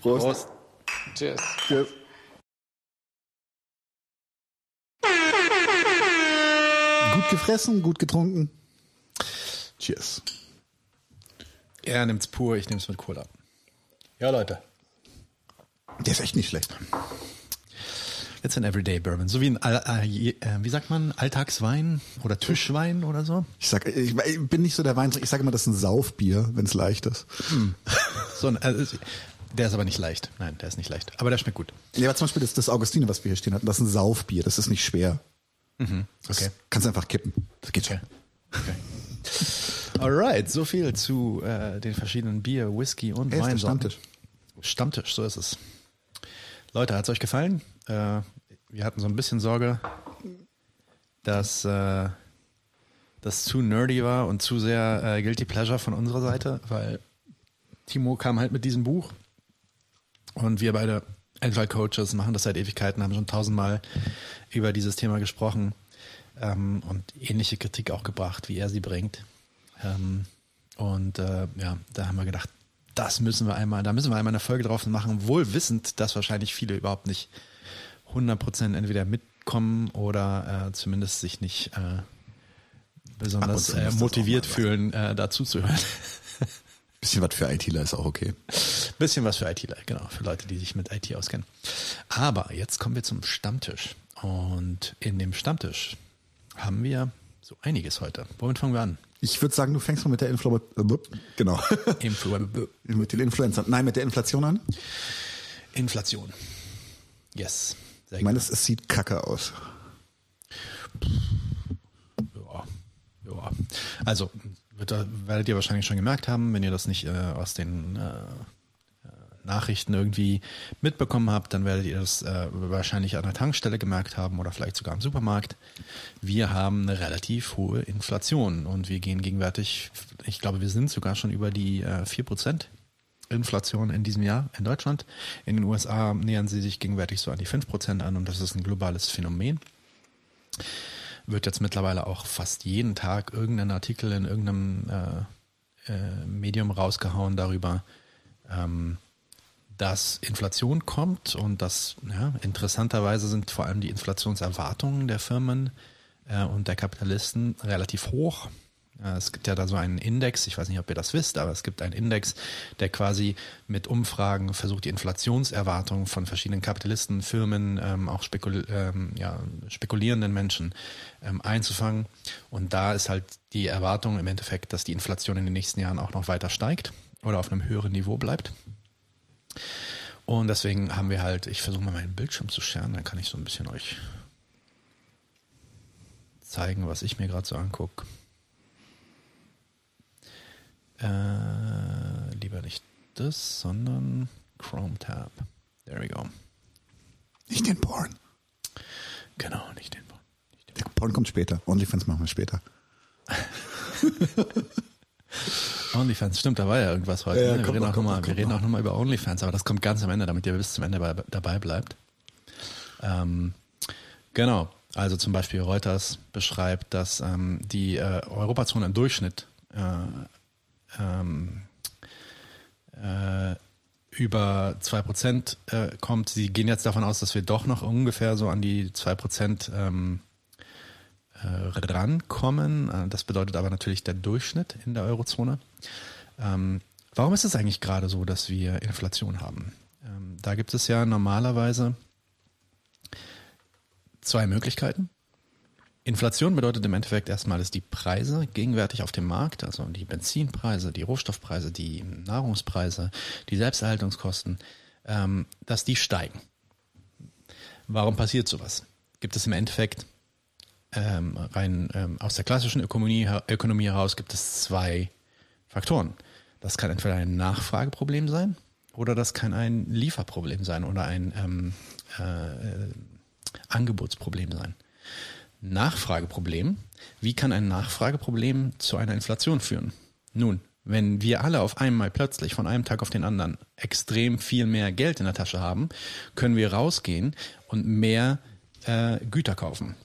B: Prost.
F: Cheers.
B: Tschüss. Gut gefressen, gut getrunken. Cheers.
A: Er nimmt's pur, ich nehm's mit Cola. Ja, Leute.
B: Der ist echt nicht schlecht.
A: Jetzt ein Everyday Bourbon. So wie ein, äh, wie sagt man, Alltagswein oder Tischwein oder so.
B: Ich sag, ich, ich bin nicht so der Weintrinker. Ich sage immer, das ist ein Saufbier, wenn es leicht ist.
A: So ein, äh, der ist aber nicht leicht. Nein, der ist nicht leicht. Aber der schmeckt gut.
B: Ja, aber zum Beispiel das, das Augustine, was wir hier stehen hatten, das ist ein Saufbier. Das ist nicht schwer. Das
A: okay.
B: kannst du einfach kippen. Das geht schon.
A: Okay. Alright, so viel zu äh, den verschiedenen Bier, Whisky und Weinsorten.
B: Stammtisch.
A: Stammtisch, so ist es. Leute, hat's euch gefallen? Äh, wir hatten so ein bisschen Sorge, dass äh, das zu nerdy war und zu sehr äh, guilty pleasure von unserer Seite, weil Timo kam halt mit diesem Buch und wir beide Agile Coaches machen das seit Ewigkeiten, haben schon tausendmal über dieses Thema gesprochen ähm, und ähnliche Kritik auch gebracht, wie er sie bringt. Ähm, und äh, ja, da haben wir gedacht, das müssen wir einmal, da müssen wir einmal eine Folge drauf machen, wohl wissend, dass wahrscheinlich viele überhaupt nicht 100% entweder mitkommen oder äh, zumindest sich nicht äh, besonders äh, motiviert fühlen, äh, dazu zu hören.
B: Bisschen was für ITler ist auch okay.
A: Bisschen was für ITler, genau, für Leute, die sich mit IT auskennen. Aber jetzt kommen wir zum Stammtisch. Und in dem Stammtisch haben wir so einiges heute. Womit fangen wir an?
B: Ich würde sagen, du fängst mal mit der Influ genau.
A: Influ
B: mit den Influencer. Nein, mit der Inflation an.
A: Inflation. Yes. Sehr
B: Ich meine, es, es sieht kacke aus.
A: Ja, ja. Also wird, werdet ihr wahrscheinlich schon gemerkt haben, wenn ihr das nicht äh, aus den äh, äh, Nachrichten irgendwie mitbekommen habt, dann werdet ihr das äh, wahrscheinlich an der Tankstelle gemerkt haben oder vielleicht sogar im Supermarkt. Wir haben eine relativ hohe Inflation und wir gehen gegenwärtig, ich glaube, wir sind sogar schon über die äh, 4% Inflation in diesem Jahr in Deutschland. In den USA nähern sie sich gegenwärtig so an die 5% an und das ist ein globales Phänomen wird jetzt mittlerweile auch fast jeden Tag irgendein Artikel in irgendeinem äh, äh, Medium rausgehauen darüber, ähm, dass Inflation kommt und dass ja, interessanterweise sind vor allem die Inflationserwartungen der Firmen äh, und der Kapitalisten relativ hoch. Es gibt ja da so einen Index, ich weiß nicht, ob ihr das wisst, aber es gibt einen Index, der quasi mit Umfragen versucht, die Inflationserwartungen von verschiedenen Kapitalisten, Firmen, ähm, auch spekul ähm, ja, spekulierenden Menschen ähm, einzufangen. Und da ist halt die Erwartung im Endeffekt, dass die Inflation in den nächsten Jahren auch noch weiter steigt oder auf einem höheren Niveau bleibt. Und deswegen haben wir halt, ich versuche mal meinen Bildschirm zu scheren, dann kann ich so ein bisschen euch zeigen, was ich mir gerade so angucke. Äh, lieber nicht das, sondern Chrome Tab. There we go.
B: Nicht den Porn.
A: Genau, nicht den. Nicht den.
B: Der Porn kommt später. OnlyFans machen wir später.
A: OnlyFans, stimmt, da war ja irgendwas heute.
B: Ja,
A: ne? Wir, reden
B: noch,
A: auch
B: kommt
A: noch mal,
B: noch,
A: wir reden
B: noch.
A: auch nochmal über OnlyFans, aber das kommt ganz am Ende, damit ihr bis zum Ende bei, dabei bleibt. Ähm, genau, also zum Beispiel Reuters beschreibt, dass ähm, die äh, Europazone im Durchschnitt äh, ähm, äh, über 2% äh, kommt. Sie gehen jetzt davon aus, dass wir doch noch ungefähr so an die 2% ähm, äh, rankommen. Äh, Das bedeutet aber natürlich der Durchschnitt in der Eurozone. Ähm, warum ist es eigentlich gerade so, dass wir Inflation haben? Ähm, da gibt es ja normalerweise zwei Möglichkeiten. Inflation bedeutet im Endeffekt erstmal, dass die Preise gegenwärtig auf dem Markt, also die Benzinpreise, die Rohstoffpreise, die Nahrungspreise, die Selbsterhaltungskosten, ähm, dass die steigen. Warum passiert sowas? Gibt es im Endeffekt ähm, rein ähm, aus der klassischen Ökonomie, Ökonomie heraus gibt es zwei Faktoren. Das kann entweder ein Nachfrageproblem sein oder das kann ein Lieferproblem sein oder ein ähm, äh, Angebotsproblem sein. Nachfrageproblem. Wie kann ein Nachfrageproblem zu einer Inflation führen? Nun, wenn wir alle auf einmal plötzlich von einem Tag auf den anderen extrem viel mehr Geld in der Tasche haben, können wir rausgehen und mehr äh, Güter kaufen.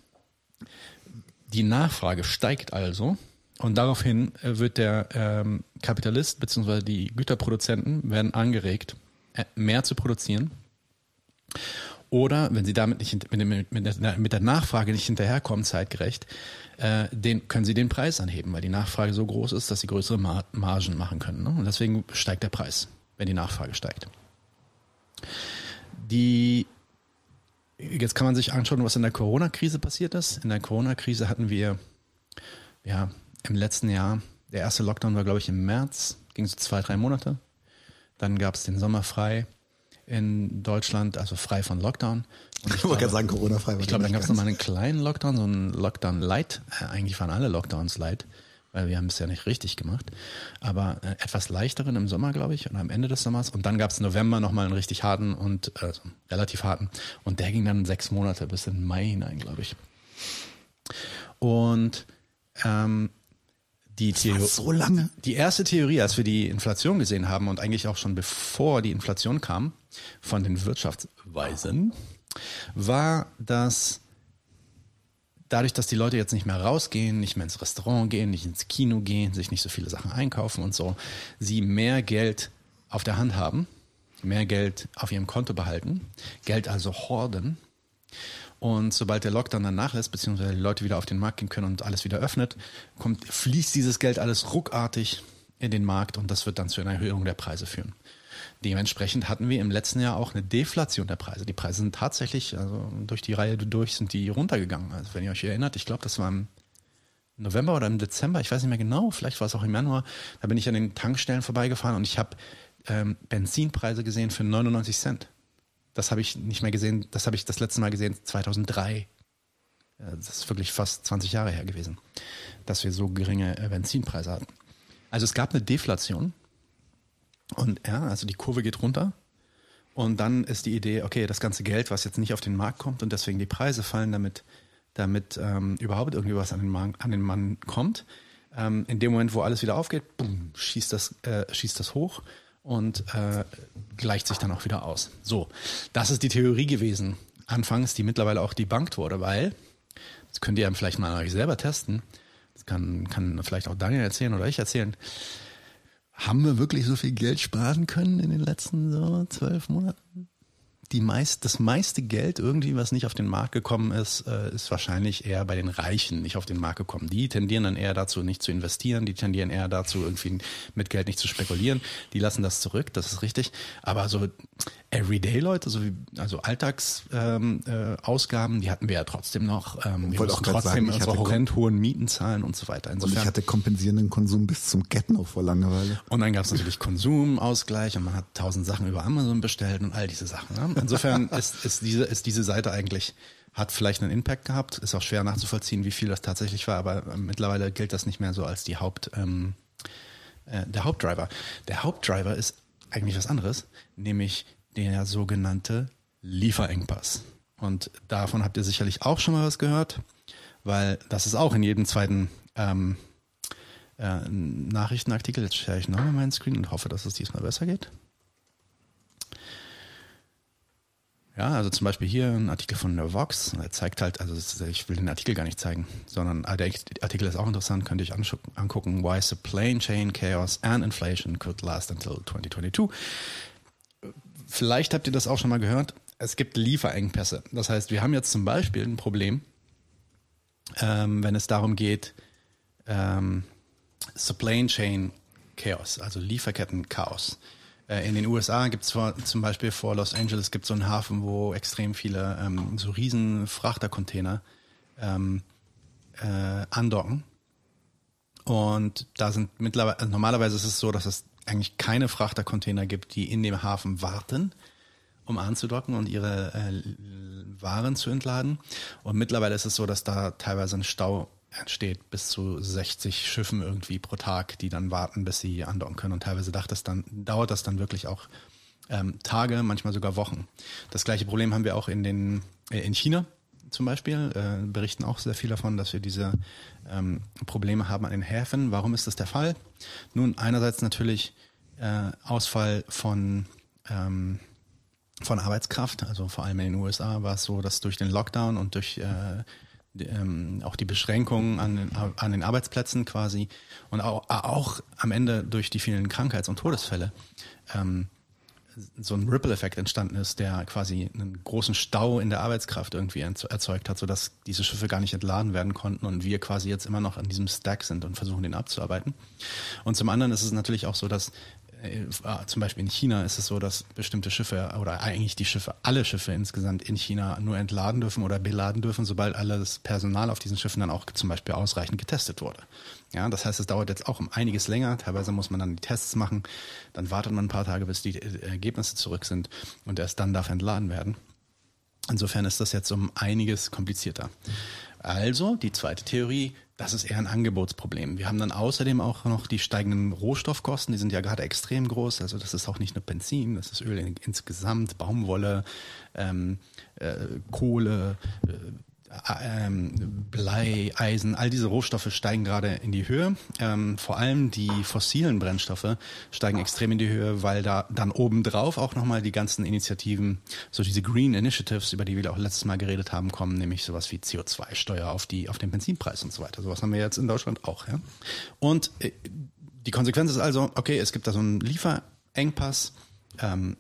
A: Die Nachfrage steigt also und daraufhin äh, wird der ähm, Kapitalist bzw. die Güterproduzenten werden angeregt, äh, mehr zu produzieren. Oder wenn sie damit nicht mit, mit, der, mit der Nachfrage nicht hinterherkommen, zeitgerecht, äh, den, können sie den Preis anheben, weil die Nachfrage so groß ist, dass sie größere Mar Margen machen können. Ne? Und deswegen steigt der Preis, wenn die Nachfrage steigt. Die Jetzt kann man sich anschauen, was in der Corona-Krise passiert ist. In der Corona-Krise hatten wir ja im letzten Jahr, der erste Lockdown war, glaube ich, im März, ging so zwei, drei Monate. Dann gab es den Sommer frei in Deutschland, also frei von Lockdown. Und
B: Ich wollte gerade sagen, Corona-frei war
A: ich glaube, dann gab es nochmal einen kleinen Lockdown, so einen Lockdown Light. Äh, eigentlich waren alle Lockdowns Light, weil wir haben es ja nicht richtig gemacht. Aber äh, etwas leichteren im Sommer, glaube ich, und am Ende des Sommers. Und dann gab es im November nochmal einen richtig harten und also relativ harten. Und der ging dann sechs Monate bis in Mai hinein, glaube ich. Und ähm, die Theorie.
B: so lange?
A: Die erste Theorie, als wir die Inflation gesehen haben und eigentlich auch schon bevor die Inflation kam von den Wirtschaftsweisen, war, dass dadurch, dass die Leute jetzt nicht mehr rausgehen, nicht mehr ins Restaurant gehen, nicht ins Kino gehen, sich nicht so viele Sachen einkaufen und so, sie mehr Geld auf der Hand haben, mehr Geld auf ihrem Konto behalten, Geld also horden. Und sobald der Lockdown dann nachlässt, beziehungsweise die Leute wieder auf den Markt gehen können und alles wieder öffnet, kommt, fließt dieses Geld alles ruckartig in den Markt und das wird dann zu einer Erhöhung der Preise führen. Dementsprechend hatten wir im letzten Jahr auch eine Deflation der Preise. Die Preise sind tatsächlich, also durch die Reihe durch sind die runtergegangen. Also wenn ihr euch erinnert, ich glaube, das war im November oder im Dezember, ich weiß nicht mehr genau, vielleicht war es auch im Januar, da bin ich an den Tankstellen vorbeigefahren und ich habe ähm, Benzinpreise gesehen für 99 Cent. Das habe ich nicht mehr gesehen, das habe ich das letzte Mal gesehen 2003. Ja, Das ist wirklich fast 20 Jahre her gewesen, dass wir so geringe äh, Benzinpreise hatten. Also es gab eine Deflation und ja, also die Kurve geht runter und dann ist die Idee, okay, das ganze Geld, was jetzt nicht auf den Markt kommt und deswegen die Preise fallen, damit, damit ähm, überhaupt irgendwie was an den, Mann, an den Mann kommt. Ähm, in dem Moment, wo alles wieder aufgeht, boom, schießt das, äh, schießt das hoch und äh, gleicht sich dann auch wieder aus. So, das ist die Theorie gewesen. Anfangs, die mittlerweile auch debunked wurde, weil, das könnt ihr vielleicht mal euch selber testen, das kann, kann vielleicht auch Daniel erzählen oder ich erzählen, haben wir wirklich so viel Geld sparen können in den letzten so zwölf Monaten? Die meist, das meiste Geld irgendwie, was nicht auf den Markt gekommen ist, äh, ist wahrscheinlich eher bei den Reichen nicht auf den Markt gekommen. Die tendieren dann eher dazu, nicht zu investieren, die tendieren eher dazu, irgendwie mit Geld nicht zu spekulieren. Die lassen das zurück, das ist richtig. Aber so Everyday-Leute, so wie, also Alltagsausgaben, ähm, äh, die hatten wir ja trotzdem noch. Ähm, wir
B: Wollte auch
A: mussten
B: grad
A: trotzdem
B: sagen,
A: unsere
B: hatte-
A: horrend hohen Mieten zahlen und so weiter.
B: Und
A: Insofern
B: ich hatte kompensierenden Konsum bis zum Get-No vor Langeweile.
A: und dann gab es natürlich Konsumausgleich und man hat tausend Sachen über Amazon bestellt und all diese Sachen. Ne? Insofern ist, ist, diese, ist diese Seite eigentlich, hat vielleicht einen Impact gehabt, ist auch schwer nachzuvollziehen, wie viel das tatsächlich war, aber äh, mittlerweile gilt das nicht mehr so als die Haupt, ähm, äh, der Hauptdriver. Der Hauptdriver ist eigentlich was anderes, nämlich der sogenannte Lieferengpass. Und davon habt ihr sicherlich auch schon mal was gehört, weil das ist auch in jedem zweiten ähm, äh, Nachrichtenartikel. Jetzt share ich nochmal meinen Screen und hoffe, dass es diesmal besser geht. Ja, also zum Beispiel hier ein Artikel von der Vox. Er zeigt halt, also ich will den Artikel gar nicht zeigen, sondern ah, der Artikel ist auch interessant, könnt ihr euch angucken. Why supply chain chaos and inflation could last until 2022. Vielleicht habt ihr das auch schon mal gehört. Es gibt Lieferengpässe. Das heißt, wir haben jetzt zum Beispiel ein Problem, ähm, wenn es darum geht, ähm, Supply Chain Chaos, also Lieferketten-Chaos. Äh, in den USA gibt es zum Beispiel vor Los Angeles gibt so einen Hafen, wo extrem viele ähm, so riesen Frachtercontainer ähm, äh, andocken. Und da sind mittlerweile, also normalerweise ist es so, dass es eigentlich keine Frachtercontainer gibt, die in dem Hafen warten, um anzudocken und ihre äh, Waren zu entladen. Und mittlerweile ist es so, dass da teilweise ein Stau entsteht bis zu 60 Schiffen irgendwie pro Tag, die dann warten, bis sie andocken können. Und teilweise das dann, dauert das dann wirklich auch ähm, Tage, manchmal sogar Wochen. Das gleiche Problem haben wir auch in, den, äh, in China zum Beispiel, äh, berichten auch sehr viel davon, dass wir diese ähm, Probleme haben an den Häfen. Warum ist das der Fall? Nun, einerseits natürlich äh, Ausfall von ähm, von Arbeitskraft, also vor allem in den USA war es so, dass durch den Lockdown und durch äh, ähm, auch die Beschränkungen an den, an den Arbeitsplätzen quasi und auch, auch am Ende durch die vielen Krankheits- und Todesfälle ähm, so ein Ripple-Effekt entstanden ist, der quasi einen großen Stau in der Arbeitskraft irgendwie erzeugt hat, sodass diese Schiffe gar nicht entladen werden konnten und wir quasi jetzt immer noch an diesem Stack sind und versuchen, den abzuarbeiten. Und zum anderen ist es natürlich auch so, dass äh, zum Beispiel in China ist es so, dass bestimmte Schiffe oder eigentlich die Schiffe, alle Schiffe insgesamt in China nur entladen dürfen oder beladen dürfen, sobald alles Personal auf diesen Schiffen dann auch zum Beispiel ausreichend getestet wurde. Ja, das heißt, es dauert jetzt auch um einiges länger. Teilweise muss man dann die Tests machen. Dann wartet man ein paar Tage, bis die Ergebnisse zurück sind und erst dann darf entladen werden. Insofern ist das jetzt um einiges komplizierter. Also die zweite Theorie, das ist eher ein Angebotsproblem. Wir haben dann außerdem auch noch die steigenden Rohstoffkosten, die sind ja gerade extrem groß. Also das ist auch nicht nur Benzin, das ist Öl insgesamt, Baumwolle, ähm, äh, Kohle, äh, ähm, Blei, Eisen, all diese Rohstoffe steigen gerade in die Höhe. Ähm, vor allem die fossilen Brennstoffe steigen extrem in die Höhe, weil da dann obendrauf auch nochmal die ganzen Initiativen, so diese Green Initiatives, über die wir auch letztes Mal geredet haben, kommen, nämlich sowas wie CO2-Steuer auf auf den Benzinpreis und so weiter. Sowas haben wir jetzt in Deutschland auch, ja. Und äh, die Konsequenz ist also, okay, es gibt da so einen Lieferengpass, ähm,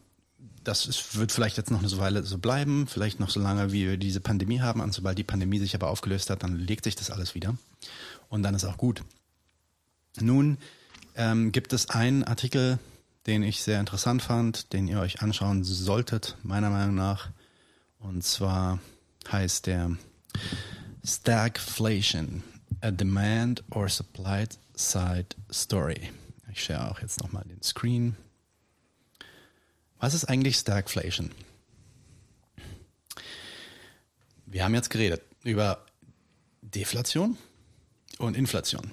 A: das ist, wird vielleicht jetzt noch eine Weile so bleiben, vielleicht noch so lange, wie wir diese Pandemie haben. Und sobald die Pandemie sich aber aufgelöst hat, dann legt sich das alles wieder. Und dann ist auch gut. Nun ähm, gibt es einen Artikel, den ich sehr interessant fand, den ihr euch anschauen solltet, meiner Meinung nach. Und zwar heißt der Stagflation, a Demand or Supply Side Story. Ich share auch jetzt nochmal den Screen. Was ist eigentlich Stagflation? Wir haben jetzt geredet über Deflation und Inflation.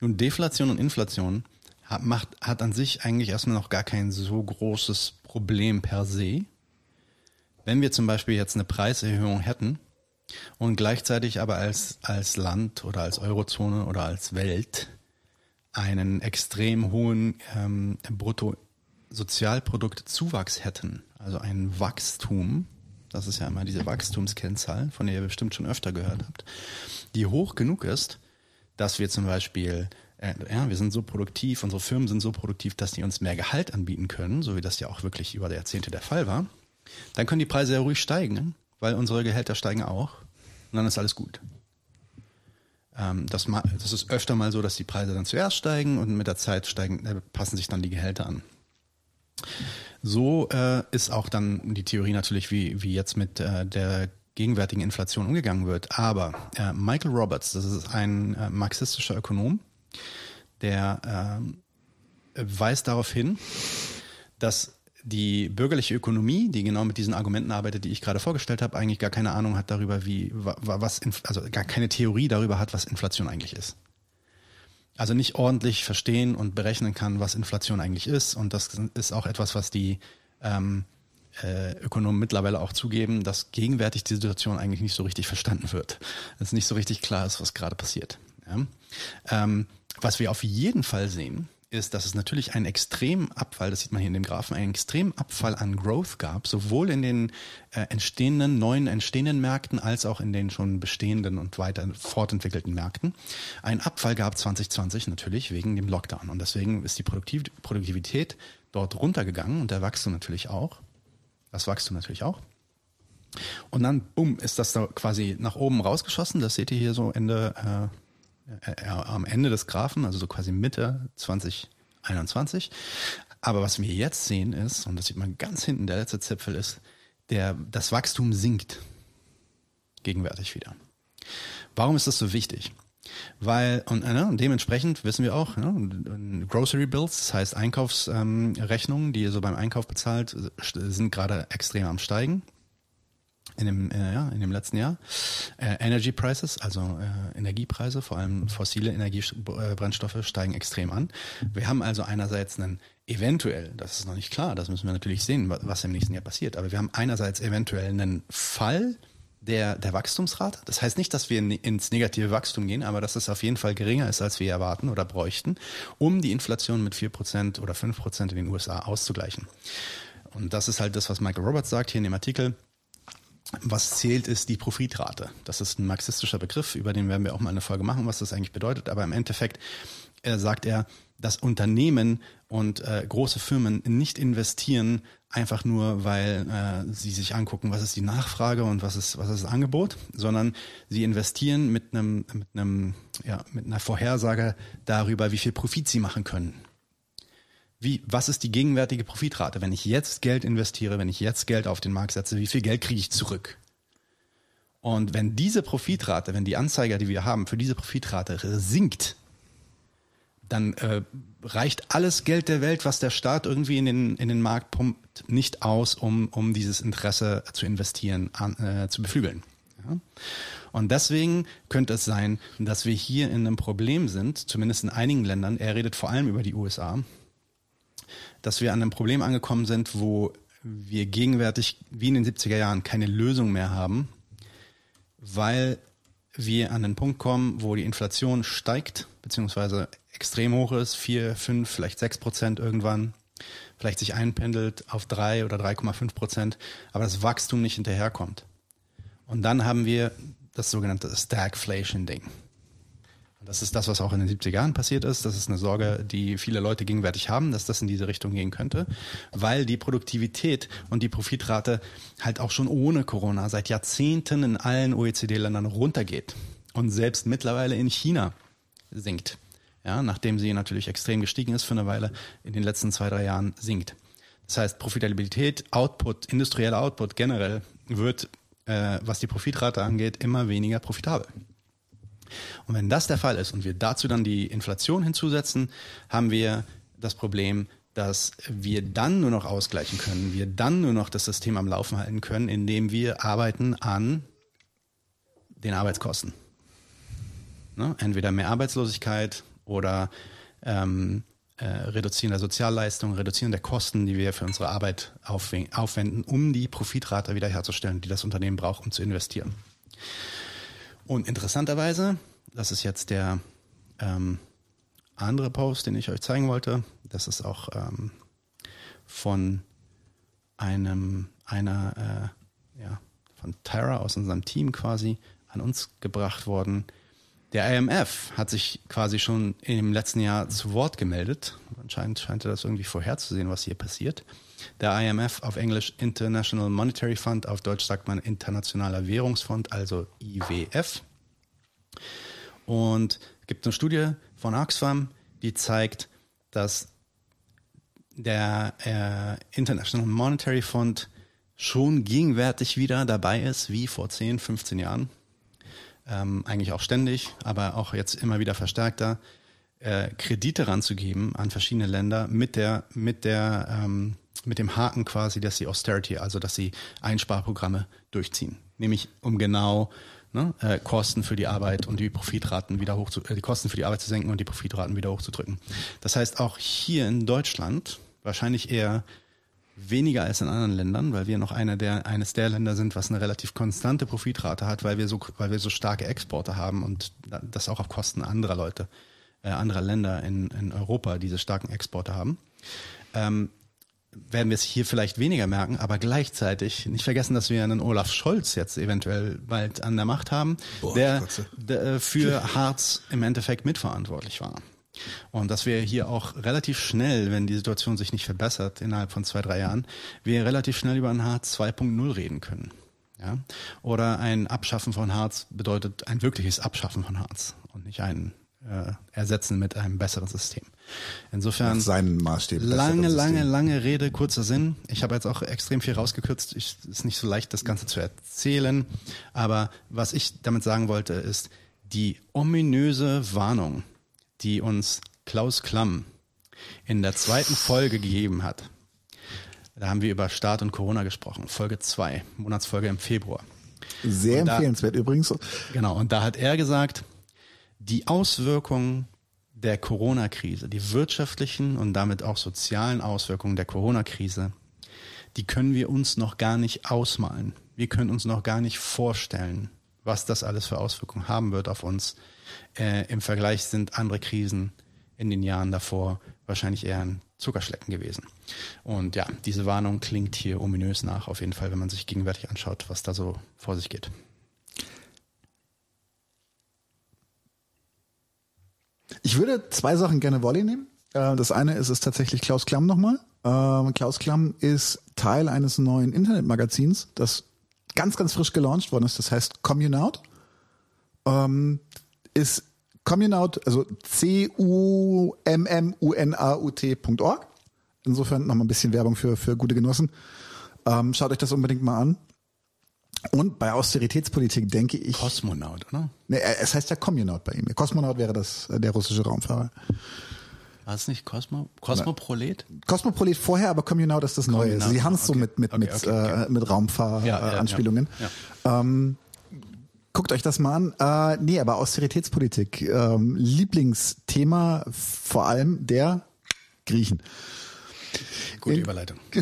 A: Nun, Deflation und Inflation hat, macht, hat an sich eigentlich erstmal noch gar kein so großes Problem per se. Wenn wir zum Beispiel jetzt eine Preiserhöhung hätten und gleichzeitig aber als, als Land oder als Eurozone oder als Welt einen extrem hohen ähm, Brutto Sozialproduktzuwachs hätten, also ein Wachstum, das ist ja immer diese Wachstumskennzahl, von der ihr bestimmt schon öfter gehört habt, die hoch genug ist, dass wir zum Beispiel, äh, ja, wir sind so produktiv, unsere Firmen sind so produktiv, dass die uns mehr Gehalt anbieten können, so wie das ja auch wirklich über Jahrzehnte der Fall war, dann können die Preise ja ruhig steigen, weil unsere Gehälter steigen auch und dann ist alles gut. Ähm, das, das ist öfter mal so, dass die Preise dann zuerst steigen und mit der Zeit steigen, äh, passen sich dann die Gehälter an. So äh, ist auch dann die Theorie natürlich, wie, wie jetzt mit äh, der gegenwärtigen Inflation umgegangen wird. Aber äh, Michael Roberts, das ist ein äh, marxistischer Ökonom, der äh, weist darauf hin, dass die bürgerliche Ökonomie, die genau mit diesen Argumenten arbeitet, die ich gerade vorgestellt habe, eigentlich gar keine Ahnung hat darüber, wie was also gar keine Theorie darüber hat, was Inflation eigentlich ist also nicht ordentlich verstehen und berechnen kann, was Inflation eigentlich ist. Und das ist auch etwas, was die ähm, äh, Ökonomen mittlerweile auch zugeben, dass gegenwärtig die Situation eigentlich nicht so richtig verstanden wird. Dass nicht so richtig klar ist, was gerade passiert. Ja? Ähm, was wir auf jeden Fall sehen, ist, dass es natürlich einen extremen Abfall, das sieht man hier in dem Graphen, einen extremen Abfall an Growth gab, sowohl in den äh, entstehenden, neuen entstehenden Märkten als auch in den schon bestehenden und weiter fortentwickelten Märkten. Ein Abfall gab 2020 natürlich wegen dem Lockdown und deswegen ist die Produktiv Produktivität dort runtergegangen und der Wachstum natürlich auch. Das Wachstum natürlich auch. Und dann, bumm, ist das da quasi nach oben rausgeschossen. Das seht ihr hier so Ende, äh, äh, am Ende des Graphen, also so quasi Mitte 2021. Aber was wir jetzt sehen ist, und das sieht man ganz hinten, der letzte Zipfel ist, der, das Wachstum sinkt gegenwärtig wieder. Warum ist das so wichtig? Weil, und, äh, und dementsprechend wissen wir auch, ne, Grocery Bills, das heißt Einkaufsrechnungen, ähm, die ihr so beim Einkauf bezahlt, sind gerade extrem am Steigen in dem, äh, ja, in dem letzten Jahr. Äh, Energy Prices, also äh, Energiepreise, vor allem fossile Energiebrennstoffe steigen extrem an. Wir haben also einerseits einen eventuell, das ist noch nicht klar, das müssen wir natürlich sehen, was im nächsten Jahr passiert, aber wir haben einerseits eventuell einen Fall der, der Wachstumsrate. Das heißt nicht, dass wir ins negative Wachstum gehen, aber dass es auf jeden Fall geringer ist, als wir erwarten oder bräuchten, um die Inflation mit vier Prozent oder fünf Prozent in den USA auszugleichen. Und das ist halt das, was Michael Roberts sagt hier in dem Artikel was zählt, ist die Profitrate. Das ist ein marxistischer Begriff, über den werden wir auch mal eine Folge machen, was das eigentlich bedeutet. Aber im Endeffekt äh, sagt er, dass Unternehmen und äh, große Firmen nicht investieren, einfach nur, weil äh, sie sich angucken, was ist die Nachfrage und was ist, was ist das Angebot, sondern sie investieren mit einem, mit einem, ja, mit einer Vorhersage darüber, wie viel Profit sie machen können wie, was ist die gegenwärtige Profitrate? Wenn ich jetzt Geld investiere, wenn ich jetzt Geld auf den Markt setze, wie viel Geld kriege ich zurück? Und wenn diese Profitrate, wenn die Anzeiger, die wir haben, für diese Profitrate sinkt, dann äh, reicht alles Geld der Welt, was der Staat irgendwie in den, in den Markt pumpt, nicht aus, um, um dieses Interesse zu investieren, an, äh, zu beflügeln. Ja? Und deswegen könnte es sein, dass wir hier in einem Problem sind, zumindest in einigen Ländern, er redet vor allem über die USA, dass wir an einem Problem angekommen sind, wo wir gegenwärtig wie in den 70er Jahren keine Lösung mehr haben, weil wir an den Punkt kommen, wo die Inflation steigt, beziehungsweise extrem hoch ist, vier, fünf, vielleicht sechs Prozent irgendwann, vielleicht sich einpendelt auf drei oder 3,5 Prozent, aber das Wachstum nicht hinterherkommt. Und dann haben wir das sogenannte Stagflation-Ding. Das ist das, was auch in den 70er Jahren passiert ist. Das ist eine Sorge, die viele Leute gegenwärtig haben, dass das in diese Richtung gehen könnte, weil die Produktivität und die Profitrate halt auch schon ohne Corona seit Jahrzehnten in allen OECD-Ländern runtergeht und selbst mittlerweile in China sinkt. Ja, nachdem sie natürlich extrem gestiegen ist für eine Weile, in den letzten zwei, drei Jahren sinkt. Das heißt, Profitabilität, Output, industrieller Output generell wird, äh, was die Profitrate angeht, immer weniger profitabel. Und wenn das der Fall ist und wir dazu dann die Inflation hinzusetzen, haben wir das Problem, dass wir dann nur noch ausgleichen können, wir dann nur noch das System am Laufen halten können, indem wir arbeiten an den Arbeitskosten. Ne? Entweder mehr Arbeitslosigkeit oder ähm, äh, Reduzieren der Sozialleistungen, Reduzieren der Kosten, die wir für unsere Arbeit aufwenden, um die Profitrate wiederherzustellen, die das Unternehmen braucht, um zu investieren. Und interessanterweise, das ist jetzt der ähm, andere Post, den ich euch zeigen wollte. Das ist auch ähm, von einem einer äh, ja von Tyra aus unserem Team quasi an uns gebracht worden. Der IMF hat sich quasi schon im letzten Jahr zu Wort gemeldet. Anscheinend scheint er das irgendwie vorherzusehen, was hier passiert. Der IMF auf Englisch International Monetary Fund, auf Deutsch sagt man Internationaler Währungsfonds, also IWF. Und es gibt eine Studie von Oxfam, die zeigt, dass der äh, International Monetary Fund schon gegenwärtig wieder dabei ist, wie vor 10, 15 Jahren. Ähm, eigentlich auch ständig, aber auch jetzt immer wieder verstärkter, äh, Kredite ranzugeben an verschiedene Länder mit der, mit der ähm, mit dem Haken quasi, dass sie Austerity, also dass sie Einsparprogramme durchziehen. Nämlich um genau ne, äh, Kosten für die Arbeit und die Profitraten wieder hoch zu, äh, die Kosten für die Arbeit zu senken und die Profitraten wieder hochzudrücken. Das heißt auch hier in Deutschland wahrscheinlich eher weniger als in anderen Ländern, weil wir noch eine der, eines der Länder sind, was eine relativ konstante Profitrate hat, weil wir so, weil wir so starke Exporte haben und das auch auf Kosten anderer Leute, äh, anderer Länder in, in Europa diese starken Exporte haben. Ähm, werden wir es hier vielleicht weniger merken, aber gleichzeitig nicht vergessen, dass wir einen Olaf Scholz jetzt eventuell bald an der Macht haben, Boah, der, der äh, für Harz im Endeffekt mitverantwortlich war. Und dass wir hier auch relativ schnell, wenn die Situation sich nicht verbessert innerhalb von zwei, drei Jahren, wir relativ schnell über ein Hartz 2.0 reden können. Ja? Oder ein Abschaffen von Harz bedeutet ein wirkliches Abschaffen von Harz und nicht ein äh, Ersetzen mit einem besseren System. Insofern
B: seinen Maßstab.
A: Lange, lange, lange Rede, kurzer Sinn. Ich habe jetzt auch extrem viel rausgekürzt. Es ist nicht so leicht, das Ganze zu erzählen. Aber was ich damit sagen wollte, ist die ominöse Warnung, die uns Klaus Klamm in der zweiten Folge gegeben hat. Da haben wir über Staat und Corona gesprochen. Folge 2, Monatsfolge im Februar.
B: Sehr da, empfehlenswert übrigens.
A: Genau, und da hat er gesagt, die Auswirkungen der Corona-Krise, die wirtschaftlichen und damit auch sozialen Auswirkungen der Corona-Krise, die können wir uns noch gar nicht ausmalen. Wir können uns noch gar nicht vorstellen, was das alles für Auswirkungen haben wird auf uns äh, Im Vergleich sind andere Krisen in den Jahren davor wahrscheinlich eher ein Zuckerschlecken gewesen. Und ja, diese Warnung klingt hier ominös nach, auf jeden Fall, wenn man sich gegenwärtig anschaut, was da so vor sich geht.
B: Ich würde zwei Sachen gerne Volley nehmen. Äh, das eine ist es tatsächlich Klaus Klamm nochmal. Ähm, Klaus Klamm ist Teil eines neuen Internetmagazins, das ganz, ganz frisch gelauncht worden ist. Das heißt Communaut. Ähm, ist Communaut, also C-U-M-M-U-N-A-U-T.org. Insofern nochmal ein bisschen Werbung für, für gute Genossen. Ähm, schaut euch das unbedingt mal an. Und bei Austeritätspolitik denke ich.
A: Kosmonaut, oder?
B: Ne, es heißt ja Communaut bei ihm. Kosmonaut wäre das äh, der russische Raumfahrer.
A: War es nicht Cosmo, Cosmoprolet?
B: Cosmoprolet vorher, aber Communaut ist das Neue. Sie haben es okay. so mit, mit, okay, mit, okay, äh, mit Raumfahr-Anspielungen. Ja, ja, ja. ähm, Guckt euch das mal an. Äh, nee, aber Austeritätspolitik. Ähm, Lieblingsthema vor allem der Griechen.
A: Gute In, Überleitung.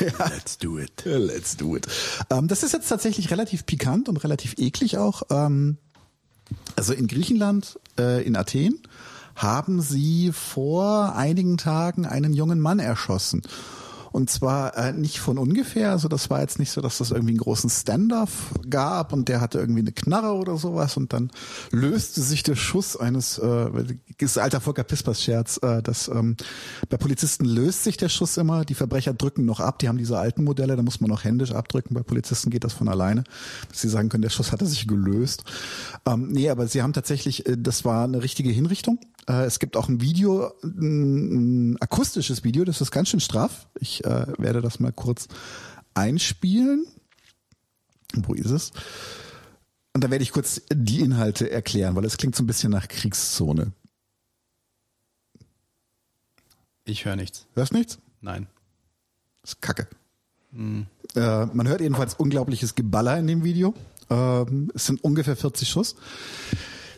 B: ja. Let's do it. Let's do it. Ähm, das ist jetzt tatsächlich relativ pikant und relativ eklig auch. Ähm, also in Griechenland, äh, in Athen, haben sie vor einigen Tagen einen jungen Mann erschossen. Und zwar äh, nicht von ungefähr. Also das war jetzt nicht so, dass das irgendwie einen großen Standoff gab und der hatte irgendwie eine Knarre oder sowas und dann löste sich der Schuss eines, äh, ist alter Volker Pispers Scherz, äh, dass ähm, bei Polizisten löst sich der Schuss immer, die Verbrecher drücken noch ab, die haben diese alten Modelle, da muss man noch händisch abdrücken, bei Polizisten geht das von alleine, dass sie sagen können, der Schuss hatte sich gelöst. Ähm, nee, aber sie haben tatsächlich, äh, das war eine richtige Hinrichtung. Äh, es gibt auch ein Video, ein, ein akustisches Video, das ist ganz schön straff. Ich äh, werde das mal kurz einspielen. Wo ist es? Und da werde ich kurz die Inhalte erklären, weil es klingt so ein bisschen nach Kriegszone.
A: Ich höre nichts.
B: Hörst nichts?
A: Nein.
B: Das ist Kacke. Hm. Äh, man hört jedenfalls unglaubliches Geballer in dem Video. Ähm, es sind ungefähr 40 Schuss.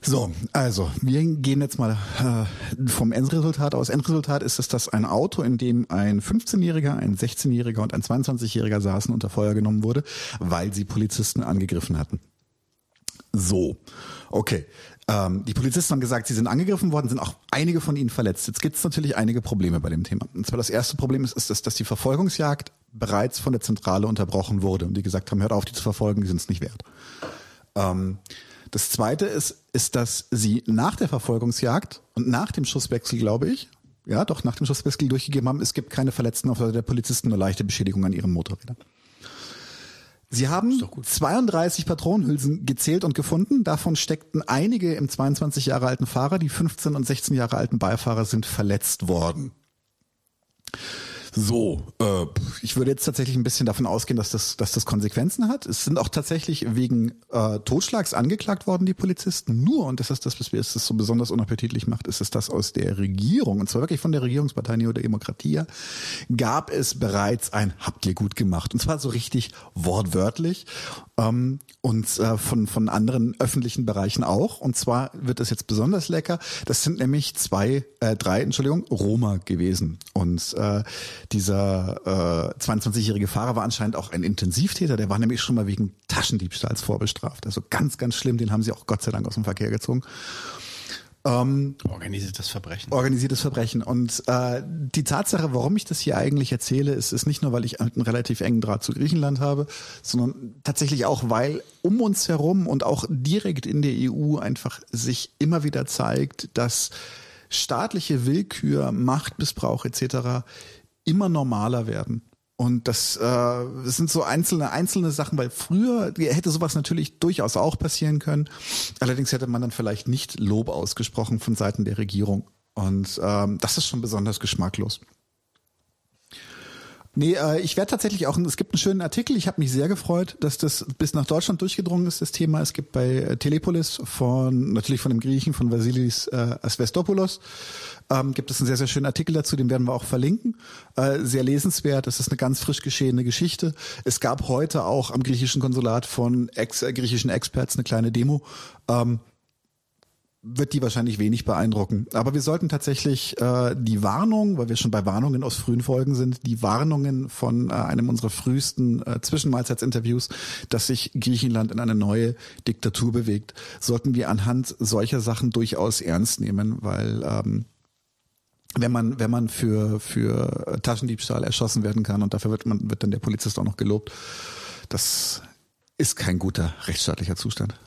B: So, also wir gehen jetzt mal äh, vom Endresultat aus. Endresultat ist es, dass ein Auto, in dem ein 15-Jähriger, ein 16-Jähriger und ein 22-Jähriger saßen, unter Feuer genommen wurde, weil sie Polizisten angegriffen hatten. So, okay. Ähm, die Polizisten haben gesagt, sie sind angegriffen worden, sind auch einige von ihnen verletzt. Jetzt gibt es natürlich einige Probleme bei dem Thema. Und zwar das erste Problem ist, ist dass, dass die Verfolgungsjagd bereits von der Zentrale unterbrochen wurde und die gesagt haben, hört auf, die zu verfolgen, die sind es nicht wert. Ähm, das zweite ist, ist, dass sie nach der Verfolgungsjagd und nach dem Schusswechsel, glaube ich, ja, doch nach dem Schusswechsel durchgegeben haben, es gibt keine Verletzten auf Seite der Polizisten, nur leichte Beschädigung an ihren Motorrädern. Sie haben 32 Patronenhülsen gezählt und gefunden. Davon steckten einige im 22 Jahre alten Fahrer. Die 15 und 16 Jahre alten Beifahrer sind verletzt worden. So, äh, ich würde jetzt tatsächlich ein bisschen davon ausgehen, dass das, dass das Konsequenzen hat. Es sind auch tatsächlich wegen äh, Totschlags angeklagt worden, die Polizisten. Nur, und das ist das, was es so besonders unappetitlich macht, ist es das aus der Regierung, und zwar wirklich von der Regierungspartei Neo Demokratia, gab es bereits ein Habt ihr gut gemacht. Und zwar so richtig wortwörtlich. Ähm, und äh, von, von anderen öffentlichen Bereichen auch. Und zwar wird das jetzt besonders lecker. Das sind nämlich zwei, äh, drei, Entschuldigung, Roma gewesen. Und äh, dieser äh, 22-jährige Fahrer war anscheinend auch ein Intensivtäter. Der war nämlich schon mal wegen Taschendiebstahls vorbestraft. Also ganz, ganz schlimm. Den haben sie auch Gott sei Dank aus dem Verkehr gezogen.
A: Ähm, organisiertes Verbrechen.
B: Organisiertes Verbrechen. Und äh, die Tatsache, warum ich das hier eigentlich erzähle, ist, ist nicht nur, weil ich einen relativ engen Draht zu Griechenland habe, sondern tatsächlich auch, weil um uns herum und auch direkt in der EU einfach sich immer wieder zeigt, dass staatliche Willkür, Machtmissbrauch etc. immer normaler werden. Und das, äh, das sind so einzelne einzelne Sachen, weil früher hätte sowas natürlich durchaus auch passieren können. Allerdings hätte man dann vielleicht nicht Lob ausgesprochen von Seiten der Regierung. Und ähm, das ist schon besonders geschmacklos. Nee, äh, ich werde tatsächlich auch, es gibt einen schönen Artikel, ich habe mich sehr gefreut, dass das bis nach Deutschland durchgedrungen ist, das Thema. Es gibt bei äh, Telepolis von, natürlich von dem Griechen, von Vasilis äh, Asvestopoulos, ähm, gibt es einen sehr, sehr schönen Artikel dazu, den werden wir auch verlinken. Äh, sehr lesenswert, es ist eine ganz frisch geschehene Geschichte. Es gab heute auch am griechischen Konsulat von ex griechischen Experts eine kleine Demo. Ähm, wird die wahrscheinlich wenig beeindrucken. Aber wir sollten tatsächlich äh, die Warnung, weil wir schon bei Warnungen aus frühen Folgen sind, die Warnungen von äh, einem unserer frühesten äh, Zwischenmahlzeitsinterviews, dass sich Griechenland in eine neue Diktatur bewegt, sollten wir anhand solcher Sachen durchaus ernst nehmen, weil ähm, wenn man wenn man für für Taschendiebstahl erschossen werden kann und dafür wird man wird dann der Polizist auch noch gelobt, das ist kein guter rechtsstaatlicher Zustand.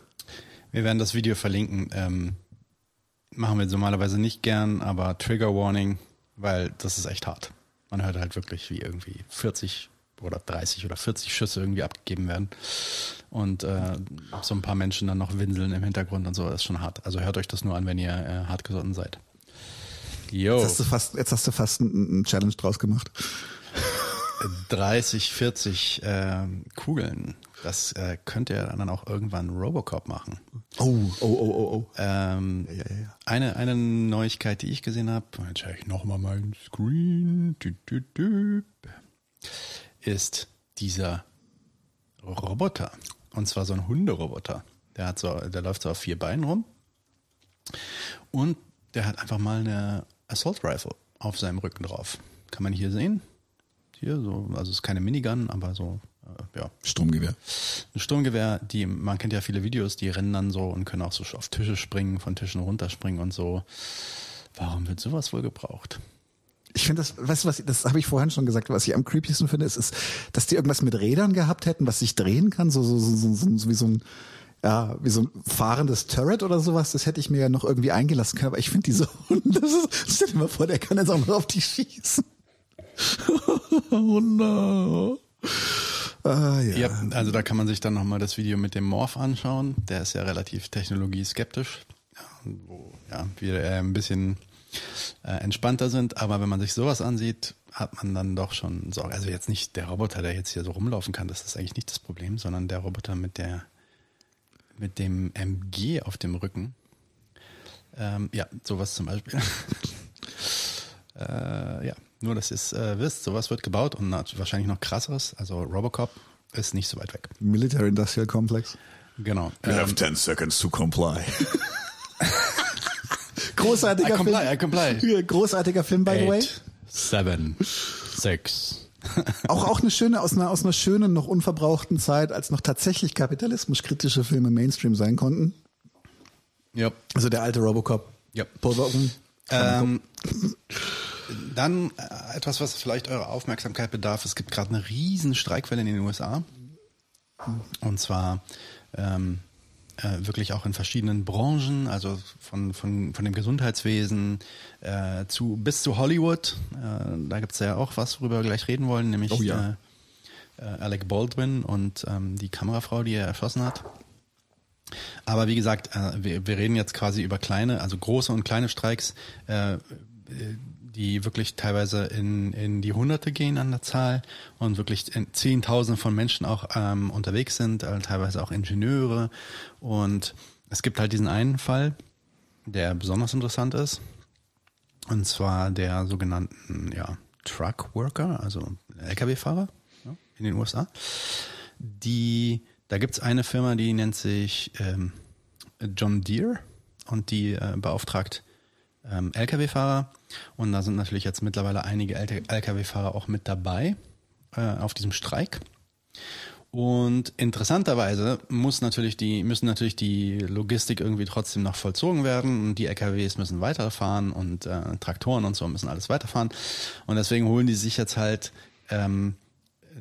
A: Wir werden das Video verlinken. Ähm machen wir normalerweise nicht gern, aber Trigger Warning, weil das ist echt hart. Man hört halt wirklich, wie irgendwie 40 oder 30 oder 40 Schüsse irgendwie abgegeben werden. Und äh, so ein paar Menschen dann noch winseln im Hintergrund und so, das ist schon hart. Also hört euch das nur an, wenn ihr äh, hartgesotten seid.
B: Yo. Jetzt hast du fast, jetzt hast du fast einen Challenge draus gemacht.
A: 30, 40 äh, Kugeln das äh, könnte ja dann auch irgendwann Robocop machen.
B: Oh, oh, oh, oh, oh.
A: Ähm, ja, ja, ja. Eine, eine Neuigkeit, die ich gesehen habe, jetzt schaue ich nochmal meinen Screen, ist dieser Roboter. Und zwar so ein Hunderoboter. Der hat so, der läuft so auf vier Beinen rum. Und der hat einfach mal eine Assault Rifle auf seinem Rücken drauf. Kann man hier sehen. Hier so, also es ist keine Minigun, aber so ja.
B: Sturmgewehr.
A: Ein Sturmgewehr, die, man kennt ja viele Videos, die rennen dann so und können auch so auf Tische springen, von Tischen runterspringen und so. Warum wird sowas wohl gebraucht?
B: Ich finde das, weißt du was, das habe ich vorhin schon gesagt, was ich am creepiesten finde, ist, ist, dass die irgendwas mit Rädern gehabt hätten, was sich drehen kann, so, so, so, so, so wie so ein, ja, wie so ein fahrendes Turret oder sowas, das hätte ich mir ja noch irgendwie eingelassen können, aber ich finde diese Hunde, das ist, stell dir mal vor, der kann jetzt auch noch auf die schießen. oh no.
A: Ah, ja. ja. Also da kann man sich dann nochmal das Video mit dem Morph anschauen. Der ist ja relativ technologieskeptisch, ja, wo ja, wir äh, ein bisschen äh, entspannter sind. Aber wenn man sich sowas ansieht, hat man dann doch schon Sorge. Also jetzt nicht der Roboter, der jetzt hier so rumlaufen kann, das ist eigentlich nicht das Problem, sondern der Roboter mit der mit dem MG auf dem Rücken. Ähm, ja, sowas zum Beispiel. äh, ja, nur, dass ihr es äh, wisst, sowas wird gebaut und wahrscheinlich noch krasseres. Also Robocop ist nicht so weit weg.
B: Military Industrial Complex.
A: Genau.
B: You ähm, have 10 seconds to comply. großartiger I comply, Film. I comply. Großartiger Film, by Eight, the way.
A: Seven, six.
B: auch auch eine schöne aus einer aus einer schönen noch unverbrauchten Zeit, als noch tatsächlich kapitalismuskritische Filme Mainstream sein konnten.
A: Ja.
B: Also der alte Robocop.
A: Ja. Paul ähm, dann äh, etwas, was vielleicht eure Aufmerksamkeit bedarf. Es gibt gerade eine riesen Streikwelle in den USA. Und zwar ähm, äh, wirklich auch in verschiedenen Branchen, also von, von, von dem Gesundheitswesen äh, zu bis zu Hollywood. Äh, da gibt es ja auch was, worüber wir gleich reden wollen, nämlich oh ja. Äh, äh, Alec Baldwin und ähm, die Kamerafrau, die er erschossen hat. Aber wie gesagt, wir, wir reden jetzt quasi über kleine, also große und kleine Streiks. Die wirklich teilweise in, in die Hunderte gehen an der Zahl und wirklich Zehntausende von Menschen auch ähm, unterwegs sind, äh, teilweise auch Ingenieure. Und es gibt halt diesen einen Fall, der besonders interessant ist. Und zwar der sogenannten ja, Truck Worker, also Lkw-Fahrer ja, in den USA, die Da gibt's eine Firma, die nennt sich ähm, John Deere und die äh, beauftragt ähm, Lkw-Fahrer. Und da sind natürlich jetzt mittlerweile einige Lkw-Fahrer auch mit dabei äh, auf diesem Streik. Und interessanterweise muss natürlich die, müssen natürlich die Logistik irgendwie trotzdem noch vollzogen werden und die LKWs müssen weiterfahren und äh, Traktoren und so müssen alles weiterfahren. Und deswegen holen die sich jetzt halt ähm,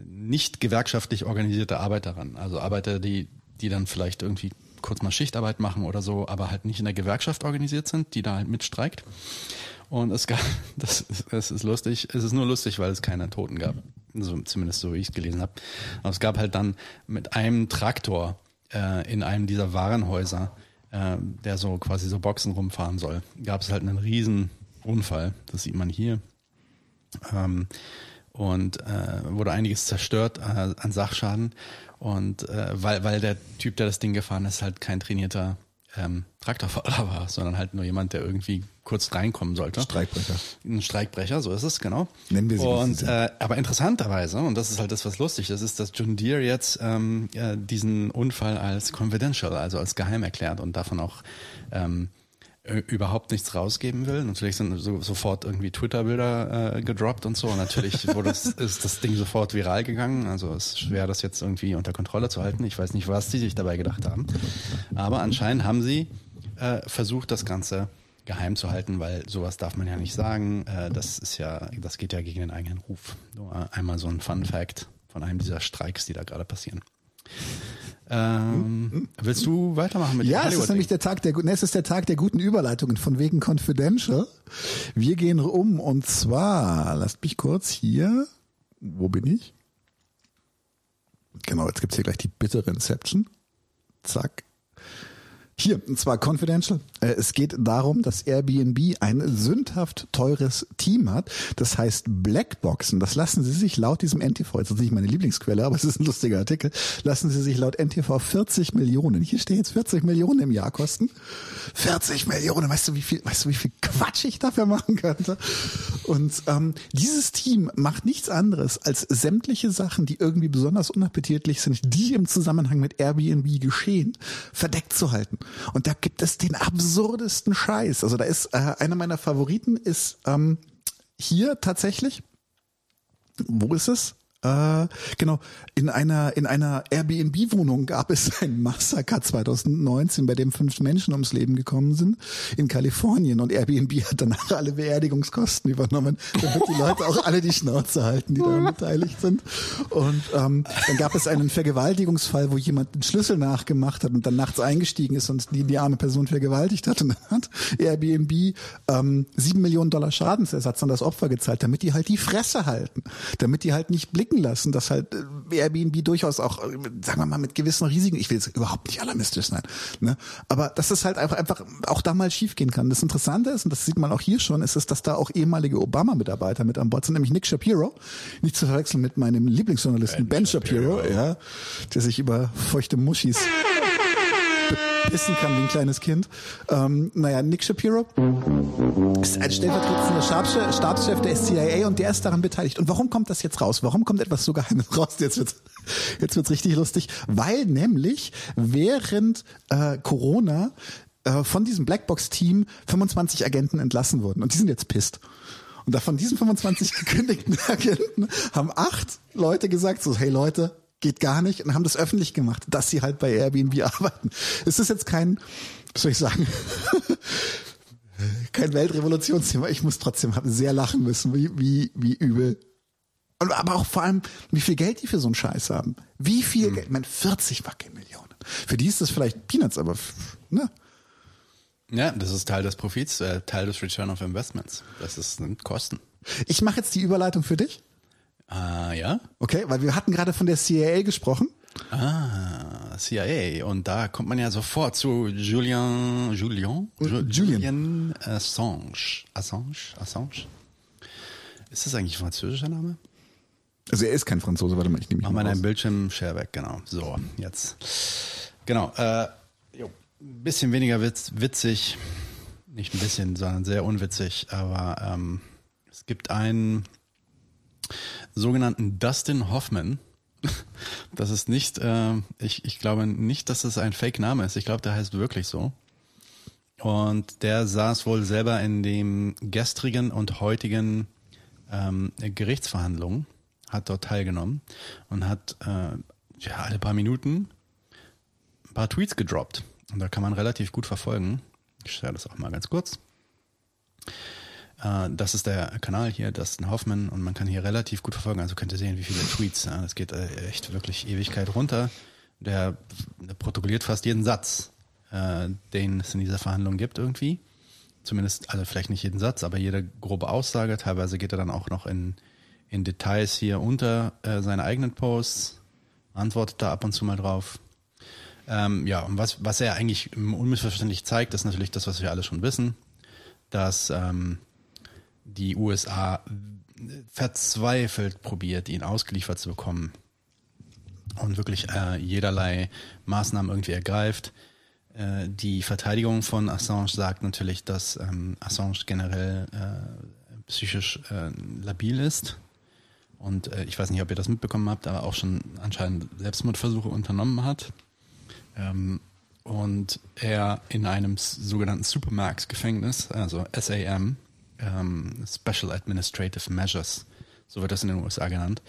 A: nicht gewerkschaftlich organisierte Arbeiter ran. Also Arbeiter, die, die dann vielleicht irgendwie kurz mal Schichtarbeit machen oder so, aber halt nicht in der Gewerkschaft organisiert sind, die da halt mitstreikt. Und es gab, das, das ist lustig, es ist nur lustig, weil es keine Toten gab. So, zumindest so, wie ich es gelesen habe. Aber es gab halt dann mit einem Traktor äh, in einem dieser Warenhäuser, äh, der so quasi so Boxen rumfahren soll, gab es halt einen riesen Unfall. Das sieht man hier. Ähm, und äh, wurde einiges zerstört äh, an Sachschaden. Und äh, weil, weil der Typ, der das Ding gefahren ist, halt kein trainierter ähm, Traktorfahrer war, sondern halt nur jemand, der irgendwie kurz reinkommen sollte.
B: Streikbrecher.
A: Ein Streikbrecher, so ist es, genau.
B: Nennen wir sie.
A: Und äh, aber interessanterweise, und das ist halt das, was lustig ist, ist, dass John Deere jetzt ähm, äh, diesen Unfall als confidential, also als geheim erklärt und davon auch ähm, äh, überhaupt nichts rausgeben will. Natürlich sind so, sofort irgendwie Twitter-Bilder äh, gedroppt und so. Und natürlich wurde das, ist das Ding sofort viral gegangen. Also es ist schwer, das jetzt irgendwie unter Kontrolle zu halten. Ich weiß nicht, was die sich dabei gedacht haben. Aber anscheinend haben sie äh, versucht, das Ganze geheim zu halten, weil sowas darf man ja nicht sagen. Äh, das ist ja, das geht ja gegen den eigenen Ruf. Nur einmal so ein Fun Fact von einem dieser Streiks, die da gerade passieren. Ähm, willst du weitermachen mit
B: Ja, es ist nämlich der Tag der ne, es ist der Tag der guten Überleitungen von wegen Confidential. Wir gehen um und zwar, lasst mich kurz hier, wo bin ich? Genau, jetzt gibt's hier gleich die bittere Inception. Zack. Hier, und zwar Confidential. Äh, es geht darum, dass Airbnb ein sündhaft teures Team hat. Das heißt Blackboxen. Das lassen sie sich laut diesem NTV, jetzt ist nicht meine Lieblingsquelle, aber es ist ein lustiger Artikel, lassen sie sich laut NTV 40 Millionen, hier steht jetzt 40 Millionen im Jahr kosten. 40 Millionen, weißt du, wie viel, weißt du, wie viel Quatsch ich dafür machen könnte? Und ähm, dieses Team macht nichts anderes, als sämtliche Sachen, die irgendwie besonders unappetitlich sind, die im Zusammenhang mit Airbnb geschehen, verdeckt zu halten. Und da gibt es den absurdesten Scheiß. Also da ist äh, einer meiner Favoriten ist ähm, hier tatsächlich. Wo ist es? Äh, genau, in einer, in einer Airbnb-Wohnung gab es ein Massaker 2019, bei dem fünf Menschen ums Leben gekommen sind in Kalifornien. Und Airbnb hat danach alle Beerdigungskosten übernommen, damit die Leute auch alle die Schnauze halten, die daran beteiligt sind. Und ähm, dann gab es einen Vergewaltigungsfall, wo jemand den Schlüssel nachgemacht hat und dann nachts eingestiegen ist und die, die arme Person vergewaltigt hat. Und dann hat Airbnb ähm, sieben Millionen Dollar Schadensersatz an das Opfer gezahlt, damit die halt die Fresse halten, damit die halt nicht blicken lassen, dass halt äh, Airbnb durchaus auch, äh, sagen wir mal, mit gewissen Risiken, ich will jetzt überhaupt nicht alarmistisch sein, ne? aber dass es halt einfach, einfach auch da mal schiefgehen kann. Das Interessante ist, und das sieht man auch hier schon, ist es, dass da auch ehemalige Obama-Mitarbeiter mit an Bord sind, nämlich Nick Shapiro, nicht zu verwechseln mit meinem Lieblingsjournalisten Ben, ben Shapiro, Shapiro, ja, der sich über feuchte Muschis pissen kann wie ein kleines Kind. Ähm, naja, Nick Shapiro ist ein stellvertretender Stabschef, Stabschef der CIA und der ist daran beteiligt. Und warum kommt das jetzt raus? Warum kommt etwas so Geheimes raus? Jetzt wird's, jetzt wird's richtig lustig. Weil nämlich während äh, Corona äh, von diesem Blackbox-Team 25 Agenten entlassen wurden. Und die sind jetzt pisst. Und da von diesen 25 gekündigten Agenten haben acht Leute gesagt so, hey Leute, geht gar nicht und haben das öffentlich gemacht, dass sie halt bei Airbnb arbeiten. Es ist jetzt kein, was soll ich sagen, kein Weltrevolutionsthema. Ich muss trotzdem sehr lachen müssen, wie, wie, wie übel. Und, aber auch vor allem, wie viel Geld die für so einen Scheiß haben. Wie viel hm. Geld? Ich meine, 40 fucking Millionen. Für die ist das vielleicht Peanuts, aber, ne?
A: Ja, das ist Teil des Profits, äh, Teil des Return of Investments. Das ist sind Kosten.
B: Ich mache jetzt die Überleitung für dich.
A: Ah, ja?
B: Okay, weil wir hatten gerade von der CIA gesprochen.
A: Ah, CIA. Und da kommt man ja sofort zu Julian, Julian?
B: Julian. Julian
A: Assange. Assange? Assange? Ist das eigentlich ein französischer Name?
B: Also er ist kein Franzose, warte mal, ich nehme mich
A: Mach mal einen Bildschirm, share weg, genau. So, jetzt. Genau, äh, jo, ein bisschen weniger witz, witzig. Nicht ein bisschen, sondern sehr unwitzig, aber ähm, es gibt einen sogenannten Dustin Hoffman. Das ist nicht, äh, ich, ich glaube nicht, dass das ein Fake-Name ist. Ich glaube, der heißt wirklich so. Und der saß wohl selber in dem gestrigen und heutigen ähm, Gerichtsverhandlungen, hat dort teilgenommen und hat äh, ja alle paar Minuten ein paar Tweets gedroppt. Und da kann man relativ gut verfolgen. Ich stelle das auch mal ganz kurz. Äh, das ist der Kanal hier, Dustin Hoffman, und man kann hier relativ gut verfolgen. Also könnt ihr sehen, wie viele Tweets. Ja, das geht äh, echt wirklich Ewigkeit runter. Der, der protokolliert fast jeden Satz, äh, den es in dieser Verhandlung gibt irgendwie. Zumindest, also vielleicht nicht jeden Satz, aber jede grobe Aussage. Teilweise geht er dann auch noch in, in Details hier unter äh, seine eigenen Posts, antwortet da ab und zu mal drauf. Ähm, ja, und was, was er eigentlich unmissverständlich zeigt, ist natürlich das, was wir alle schon wissen, dass ähm, die USA verzweifelt probiert, ihn ausgeliefert zu bekommen und wirklich äh, jederlei Maßnahmen irgendwie ergreift. Äh, die Verteidigung von Assange sagt natürlich, dass ähm, Assange generell äh, psychisch äh, labil ist. Und äh, ich weiß nicht, ob ihr das mitbekommen habt, aber auch schon anscheinend Selbstmordversuche unternommen hat. Ähm, und er in einem sogenannten Supermax-Gefängnis, also SAM, ähm, Special Administrative Measures, so wird das in den USA genannt,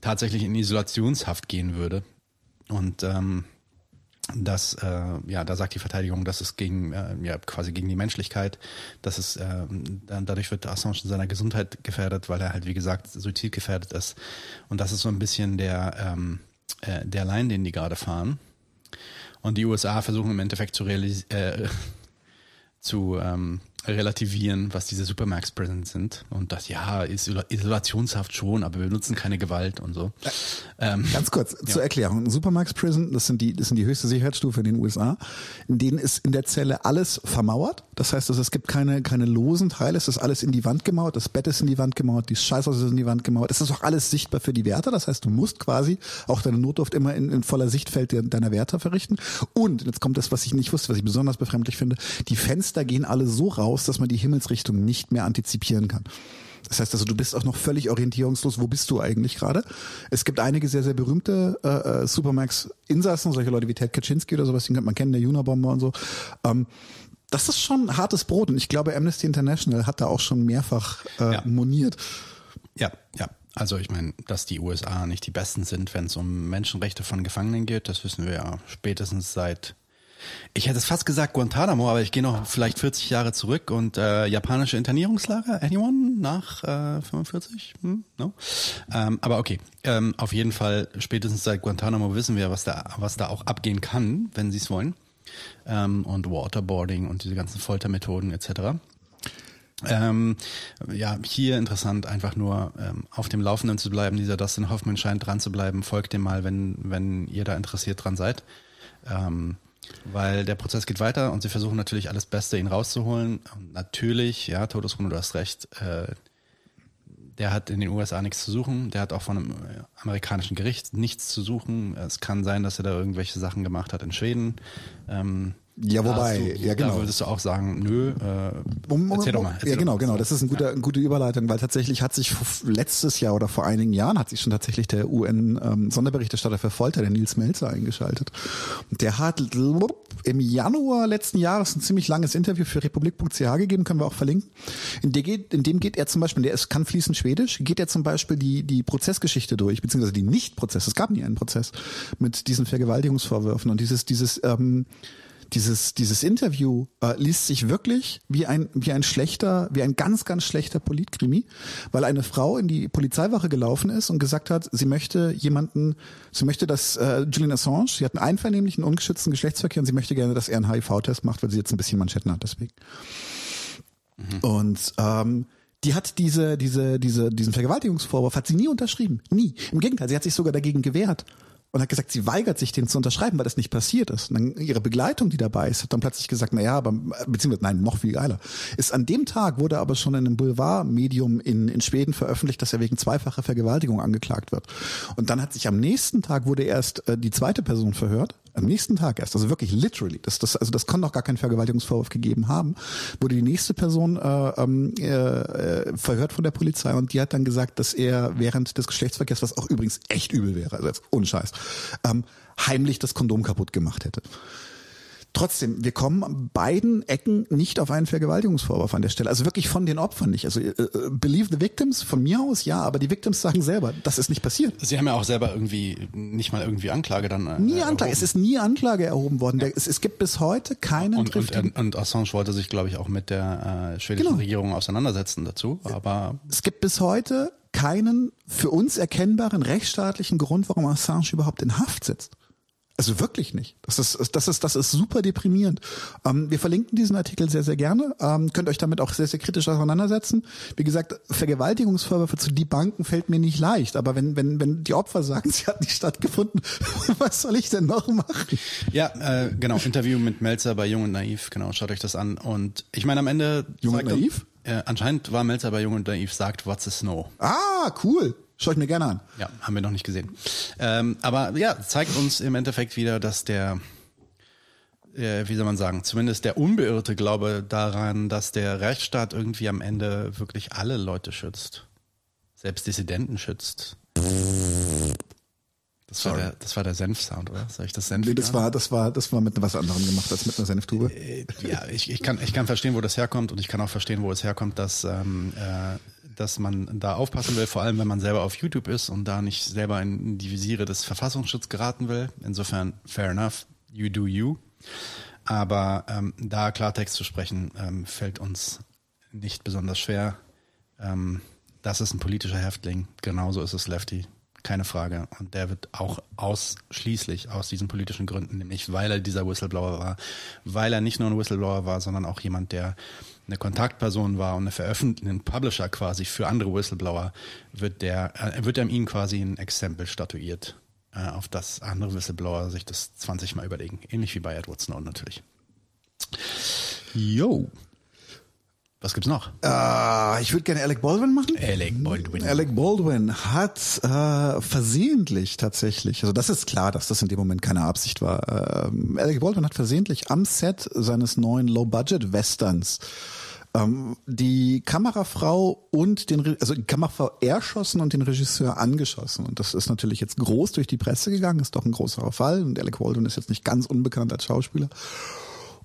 A: tatsächlich in Isolationshaft gehen würde. Und ähm, das, äh, ja, da sagt die Verteidigung, dass es gegen, äh, ja, quasi gegen die Menschlichkeit, dass es, äh, dadurch wird Assange in seiner Gesundheit gefährdet, weil er halt, wie gesagt, suizidgefährdet ist. Und das ist so ein bisschen der, ähm, äh, der Line, den die gerade fahren. Und die USA versuchen im Endeffekt zu realisieren, äh, zu ähm, relativieren, was diese Supermax Prisons sind und das ja ist Isolationshaft schon, aber wir nutzen keine Gewalt und so.
B: Ähm, Ganz kurz ja. zur Erklärung: Supermax Prison, das sind die, das sind die höchste Sicherheitsstufe in den USA. In denen ist in der Zelle alles vermauert. Das heißt, es gibt keine keine losen Teile. Es ist alles in die Wand gemauert. Das Bett ist in die Wand gemauert. Die Scheißhaus ist in die Wand gemauert. Es ist auch alles sichtbar für die Wärter. Das heißt, du musst quasi auch deine Notdurft immer in, in voller Sichtfeld deiner Wärter verrichten. Und jetzt kommt das, was ich nicht wusste, was ich besonders befremdlich finde: Die Fenster gehen alle so raus aus, dass man die Himmelsrichtung nicht mehr antizipieren kann. Das heißt also, du bist auch noch völlig orientierungslos. Wo bist du eigentlich gerade? Es gibt einige sehr, sehr berühmte äh, äh Supermax-Insassen, solche Leute wie Ted Kaczynski oder sowas, den könnte man kennen, der Unabomber und so. Ähm, das ist schon hartes Brot und ich glaube, Amnesty International hat da auch schon mehrfach äh, ja. moniert.
A: Ja, ja. Also ich meine, dass die USA nicht die Besten sind, wenn es um Menschenrechte von Gefangenen geht, das wissen wir ja spätestens seit ich hätte es fast gesagt Guantanamo, aber ich gehe noch vielleicht 40 Jahre zurück und äh, japanische Internierungslager, anyone nach äh, 45? Hm? No? Ähm, aber okay, ähm, auf jeden Fall spätestens seit Guantanamo wissen wir, was da, was da auch abgehen kann, wenn sie es wollen. Ähm, und Waterboarding und diese ganzen Foltermethoden etc. Ähm, ja, hier interessant, einfach nur ähm, auf dem Laufenden zu bleiben. Dieser Dustin Hoffman scheint dran zu bleiben. Folgt dem mal, wenn, wenn ihr da interessiert dran seid. Ähm, weil der Prozess geht weiter und sie versuchen natürlich alles Beste, ihn rauszuholen. Und natürlich, ja, Todesrunde, du hast recht, äh, der hat in den USA nichts zu suchen. Der hat auch von einem äh, amerikanischen Gericht nichts zu suchen. Es kann sein, dass er da irgendwelche Sachen gemacht hat in Schweden. Ähm,
B: ja, wobei, du, ja genau.
A: Da würdest du auch sagen, nö, äh,
B: um, erzähl doch mal. Erzähl ja, genau, genau. Das ist ein guter, eine gute Überleitung, weil tatsächlich hat sich letztes Jahr oder vor einigen Jahren hat sich schon tatsächlich der UN-Sonderberichterstatter ähm, für Folter, der Nils Melzer, eingeschaltet. Der hat im Januar letzten Jahres ein ziemlich langes Interview für republik.ch gegeben, können wir auch verlinken. In, der geht, in dem geht er zum Beispiel, der ist, kann fließend Schwedisch, geht er zum Beispiel die, die Prozessgeschichte durch, beziehungsweise die Nicht-Prozess, es gab nie einen Prozess mit diesen Vergewaltigungsvorwürfen und dieses, dieses, ähm, dieses, dieses Interview äh, liest sich wirklich wie ein, wie ein schlechter, wie ein ganz, ganz schlechter Politkrimi, weil eine Frau in die Polizeiwache gelaufen ist und gesagt hat, sie möchte jemanden, sie möchte, dass äh, Julian Assange, sie hat einen einvernehmlichen, ungeschützten Geschlechtsverkehr und sie möchte gerne, dass er einen HIV-Test macht, weil sie jetzt ein bisschen Manschetten hat deswegen. Mhm. Und ähm, die hat diese, diese, diese, diesen Vergewaltigungsvorwurf hat sie nie unterschrieben. Nie. Im Gegenteil, sie hat sich sogar dagegen gewehrt und hat gesagt, sie weigert sich, den zu unterschreiben, weil das nicht passiert ist. Und dann ihre Begleitung, die dabei ist, hat dann plötzlich gesagt, na ja, aber, beziehungsweise, nein, noch viel geiler. Ist an dem Tag wurde aber schon in einem Boulevardmedium in, in Schweden veröffentlicht, dass er wegen zweifacher Vergewaltigung angeklagt wird. Und dann hat sich am nächsten Tag wurde erst äh, die zweite Person verhört, am nächsten Tag erst, also wirklich literally, das, das, also das kann doch gar keinen Vergewaltigungsvorwurf gegeben haben, wurde die nächste Person äh, ähm, äh, äh, verhört von der Polizei und die hat dann gesagt, dass er während des Geschlechtsverkehrs, was auch übrigens echt übel wäre, also jetzt ohne Scheiß, ähm, heimlich das Kondom kaputt gemacht hätte. Trotzdem, wir kommen an beiden Ecken nicht auf einen Vergewaltigungsvorwurf an der Stelle. Also wirklich von den Opfern nicht. Also äh, äh, believe the victims, von mir aus ja, aber die Victims sagen selber, das ist nicht passiert.
A: Sie haben ja auch selber irgendwie nicht mal irgendwie Anklage dann. Äh,
B: Nie Anklage. Es ist nie Anklage erhoben worden. Ja. Es, es, gibt bis heute keinen
A: und, und, und, Assange wollte sich, glaube ich, auch mit der äh, schwedischen genau. Regierung auseinandersetzen dazu. Aber
B: es gibt bis heute keinen für uns erkennbaren rechtsstaatlichen Grund, warum Assange überhaupt in Haft sitzt. Also wirklich nicht. Das ist, das ist, das ist super deprimierend. Ähm, wir verlinken diesen Artikel sehr, sehr gerne. Ähm, könnt euch damit auch sehr, sehr kritisch auseinandersetzen. Wie gesagt, Vergewaltigungsvorwürfe zu die Banken fällt mir nicht leicht. Aber wenn, wenn, wenn die Opfer sagen, sie hat nicht stattgefunden, was soll ich denn noch machen?
A: Ja, äh, genau. Interview mit Melzer bei Jung und Naiv. Genau, schaut euch das an. Und ich meine, am Ende.
B: Jung und Naiv?
A: Äh, anscheinend war Melzer bei Jung und Naiv sagt, what's a snow?
B: Ah, cool. Schau ich mir gerne an.
A: Ja, haben wir noch nicht gesehen. Ähm, aber ja, zeigt uns im Endeffekt wieder, dass der, äh, wie soll man sagen, zumindest der unbeirrte Glaube daran, dass der Rechtsstaat irgendwie am Ende wirklich alle Leute schützt. Selbst Dissidenten schützt. Das war, der, das war der Senf-Sound, oder? Soll ich das Senf?
B: Nee, das war, das war, das war mit was anderem gemacht als mit einer Senftube.
A: Äh, ja, ich, ich kann, ich kann verstehen, wo das herkommt und ich kann auch verstehen, wo es herkommt, dass ähm, äh, dass man da aufpassen will, vor allem wenn man selber auf YouTube ist und da nicht selber in die Visiere des Verfassungsschutzes geraten will. Insofern, fair enough, you do you. Aber ähm, da Klartext zu sprechen, ähm, fällt uns nicht besonders schwer. Ähm, das ist ein politischer Häftling, genauso ist es Lefty, keine Frage. Und der wird auch ausschließlich aus diesen politischen Gründen, nämlich weil er dieser Whistleblower war, weil er nicht nur ein Whistleblower war, sondern auch jemand, der eine Kontaktperson war und eine veröffentlichte, Publisher quasi für andere Whistleblower, wird der, äh, wird ihm ihnen quasi ein Exempel statuiert, äh, auf das andere Whistleblower sich das 20 Mal überlegen. Ähnlich wie bei Edward Snowden natürlich. Yo. Was gibt's noch?
B: Uh, ich würde gerne Alec Baldwin machen.
A: Alec Baldwin.
B: Alec Baldwin hat äh, versehentlich tatsächlich, also das ist klar, dass das in dem Moment keine Absicht war. Ähm, Alec Baldwin hat versehentlich am Set seines neuen Low-Budget-Westerns ähm, die Kamerafrau und den, also die Kamerafrau erschossen und den Regisseur angeschossen. Und das ist natürlich jetzt groß durch die Presse gegangen, ist doch ein großer Fall. Und Alec Baldwin ist jetzt nicht ganz unbekannt als Schauspieler.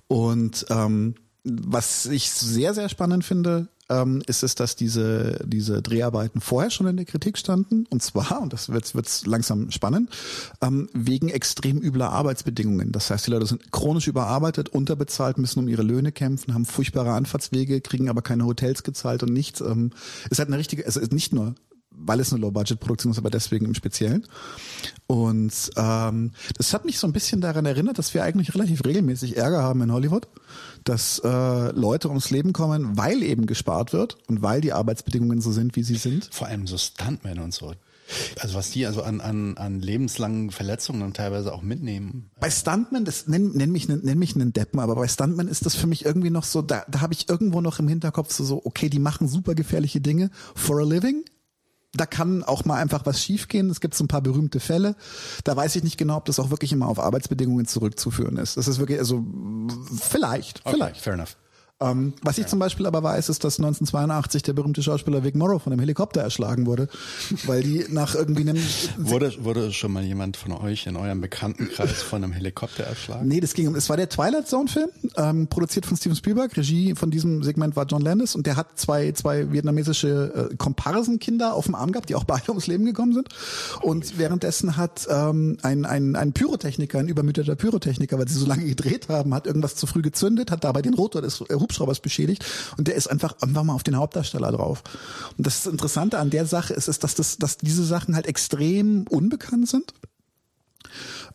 B: Und ähm, was ich sehr, sehr spannend finde, ähm, ist es, dass diese, diese Dreharbeiten vorher schon in der Kritik standen. Und zwar, und das wird wird's langsam spannend, ähm, wegen extrem übler Arbeitsbedingungen. Das heißt, die Leute sind chronisch überarbeitet, unterbezahlt, müssen um ihre Löhne kämpfen, haben furchtbare Anfahrtswege, kriegen aber keine Hotels gezahlt und nichts. Ähm, ist halt eine richtige, es ist nicht nur weil es eine Low-Budget-Produktion ist, aber deswegen im Speziellen. Und ähm, das hat mich so ein bisschen daran erinnert, dass wir eigentlich relativ regelmäßig Ärger haben in Hollywood, dass äh, Leute ums Leben kommen, weil eben gespart wird und weil die Arbeitsbedingungen so sind, wie sie sind.
A: Vor allem so Stuntmen und so. Also was die also an, an, an lebenslangen Verletzungen und teilweise auch mitnehmen.
B: Bei Stuntmen, das nenn, nenn mich nenn mich einen Deppen, aber bei Stuntmen ist das für mich irgendwie noch so, da, da habe ich irgendwo noch im Hinterkopf so, so, okay, die machen super gefährliche Dinge for a living, da kann auch mal einfach was schiefgehen. Es gibt so ein paar berühmte Fälle. Da weiß ich nicht genau, ob das auch wirklich immer auf Arbeitsbedingungen zurückzuführen ist. Das ist wirklich, also vielleicht, okay, vielleicht.
A: Fair enough.
B: Ähm, was ich zum Beispiel aber weiß, ist, dass 1982 der berühmte Schauspieler Vic Morrow von einem Helikopter erschlagen wurde, weil die nach irgendwie einem...
A: Wurde, wurde schon mal jemand von euch in eurem Bekanntenkreis von einem Helikopter erschlagen?
B: Nee, das ging um, es war der Twilight Zone Film, ähm, produziert von Steven Spielberg, Regie von diesem Segment war John Landis und der hat zwei, zwei vietnamesische äh, Komparsenkinder auf dem Arm gehabt, die auch beide ums Leben gekommen sind. Und währenddessen hat ähm, ein, ein, ein Pyrotechniker, ein übermüteter Pyrotechniker, weil sie so lange gedreht haben, hat irgendwas zu früh gezündet, hat dabei den Rotor des Hubschraubers beschädigt und der ist einfach einfach mal auf den Hauptdarsteller drauf. Und das Interessante an der Sache ist, ist dass, das, dass diese Sachen halt extrem unbekannt sind.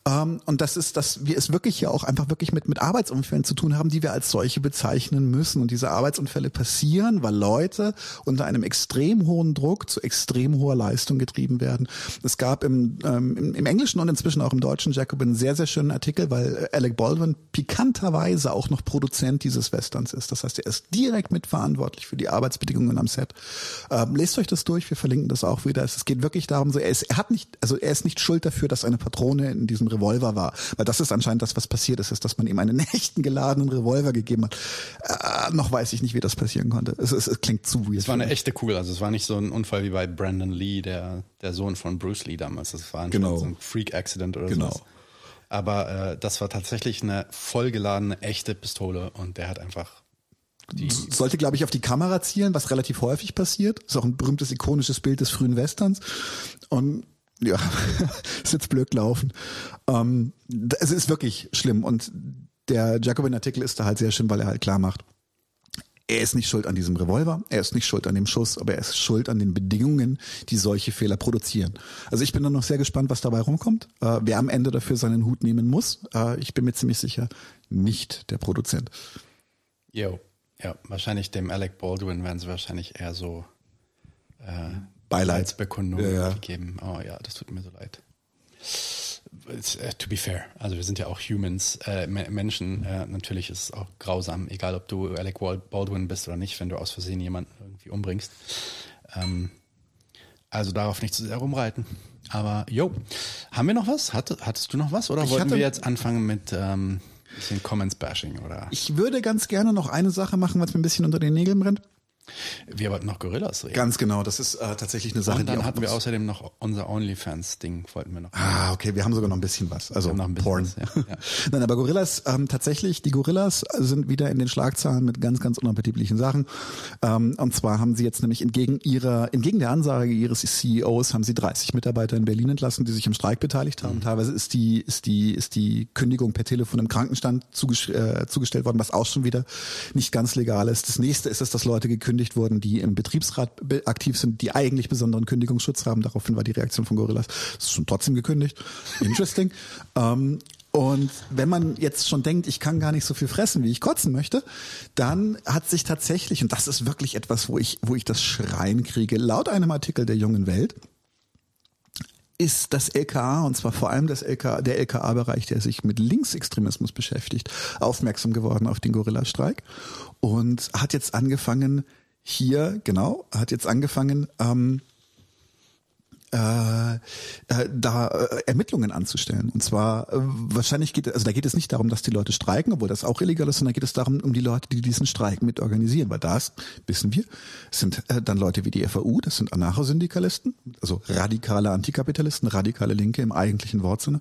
B: Ähm, und das ist, dass wir es wirklich ja auch einfach wirklich mit, mit Arbeitsunfällen zu tun haben, die wir als solche bezeichnen müssen. Und diese Arbeitsunfälle passieren, weil Leute unter einem extrem hohen Druck zu extrem hoher Leistung getrieben werden. Es gab im, ähm, im, im Englischen und inzwischen auch im Deutschen Jacob einen sehr, sehr schönen Artikel, weil Alec Baldwin pikanterweise auch noch Produzent dieses Westerns ist. Das heißt, er ist direkt mitverantwortlich für die Arbeitsbedingungen am Set. Ähm, lest euch das durch, wir verlinken das auch wieder. Es geht wirklich darum, so er ist, er hat nicht, also er ist nicht schuld dafür, dass eine Patrone In diesem Revolver war. Weil das ist anscheinend das, was passiert ist, ist, dass man ihm einen echten geladenen Revolver gegeben hat. Äh, noch weiß ich nicht, wie das passieren konnte. Es, es, es klingt zu weird.
A: Es war eine echte Kugel, also es war nicht so ein Unfall wie bei Brandon Lee, der, der Sohn von Bruce Lee damals. Das war
B: Genau.
A: so ein Freak-Accident oder
B: Genau.
A: sowas. Aber äh, das war tatsächlich eine vollgeladene, echte Pistole und der hat einfach die
B: sollte, glaube ich, auf die Kamera zielen, was relativ häufig passiert. Ist auch ein berühmtes, ikonisches Bild des frühen Westerns. Und ja, ist jetzt blöd gelaufen. Ähm, es ist wirklich schlimm. Und der Jacobin-Artikel ist da halt sehr schön, weil er halt klar macht, er ist nicht schuld an diesem Revolver, er ist nicht schuld an dem Schuss, aber er ist schuld an den Bedingungen, die solche Fehler produzieren. Also ich bin dann noch sehr gespannt, was dabei rumkommt, äh, wer am Ende dafür seinen Hut nehmen muss. Äh, ich bin mir ziemlich sicher, nicht der Produzent.
A: Yo. Ja, wahrscheinlich dem Alec Baldwin werden sie wahrscheinlich eher so äh,
B: Beileid.
A: Leitsbekundung
B: Ja, ja.
A: irgendwie geben. Oh ja, das tut mir so leid. Uh, to be fair, also wir sind ja auch Humans, äh, Me- Menschen. Äh, natürlich ist es auch grausam, egal ob du Alec Baldwin bist oder nicht, wenn du aus Versehen jemanden irgendwie umbringst. Ähm, also darauf nicht zu sehr rumreiten. Aber jo, haben wir noch was? Hatte, hattest du noch was? Oder
B: Ich
A: wollten wir jetzt anfangen mit ähm, bisschen Comments-Bashing? Oder
B: Ich würde ganz gerne noch eine Sache machen, was mir ein bisschen unter den Nägeln brennt.
A: Wir wollten noch Gorillas reden.
B: Ganz genau, das ist äh, tatsächlich eine Sache,
A: Und dann
B: die
A: hatten wir außerdem noch unser OnlyFans-Ding, wollten wir noch.
B: Ah, okay, wir haben sogar noch ein bisschen was. Also
A: noch ein bisschen
B: Porn.
A: was, ja, ja.
B: Nein, aber Gorillas, ähm, tatsächlich, die Gorillas sind wieder in den Schlagzahlen mit ganz, ganz unappetitlichen Sachen. Ähm, und zwar haben sie jetzt nämlich entgegen ihrer, entgegen der Ansage ihres CEOs haben sie 30 Mitarbeiter in Berlin entlassen, die sich im Streik beteiligt
A: Mhm.
B: haben. Teilweise ist die, ist die, ist die Kündigung per Telefon im Krankenstand zuges äh, zugestellt worden, was auch schon wieder nicht ganz legal ist. Das nächste ist es, dass Leute gekündigt wurden, die im Betriebsrat be- aktiv sind, die eigentlich besonderen Kündigungsschutz haben. Daraufhin war die Reaktion von Gorillas. Das ist schon trotzdem gekündigt. Interesting. ähm, und wenn man jetzt schon denkt, ich kann gar nicht so viel fressen, wie ich kotzen möchte, dann hat sich tatsächlich, und das ist wirklich etwas, wo ich, wo ich das Schreien kriege, laut einem Artikel der Jungen Welt, ist das LKA, und zwar vor allem das LKA, der LKA-Bereich, der sich mit Linksextremismus beschäftigt, aufmerksam geworden auf den Gorilla-Streik und hat jetzt angefangen, hier, genau, hat jetzt angefangen, ähm, äh, äh, da äh, Ermittlungen anzustellen. Und zwar äh, wahrscheinlich geht, also da geht es nicht darum, dass die Leute streiken, obwohl das auch illegal ist, sondern geht es darum, um die Leute, die diesen Streik mit organisieren. Weil das, wissen wir, sind äh, dann Leute wie die FAU, das sind Anarchosyndikalisten, also radikale Antikapitalisten, radikale Linke im eigentlichen Wortsinne.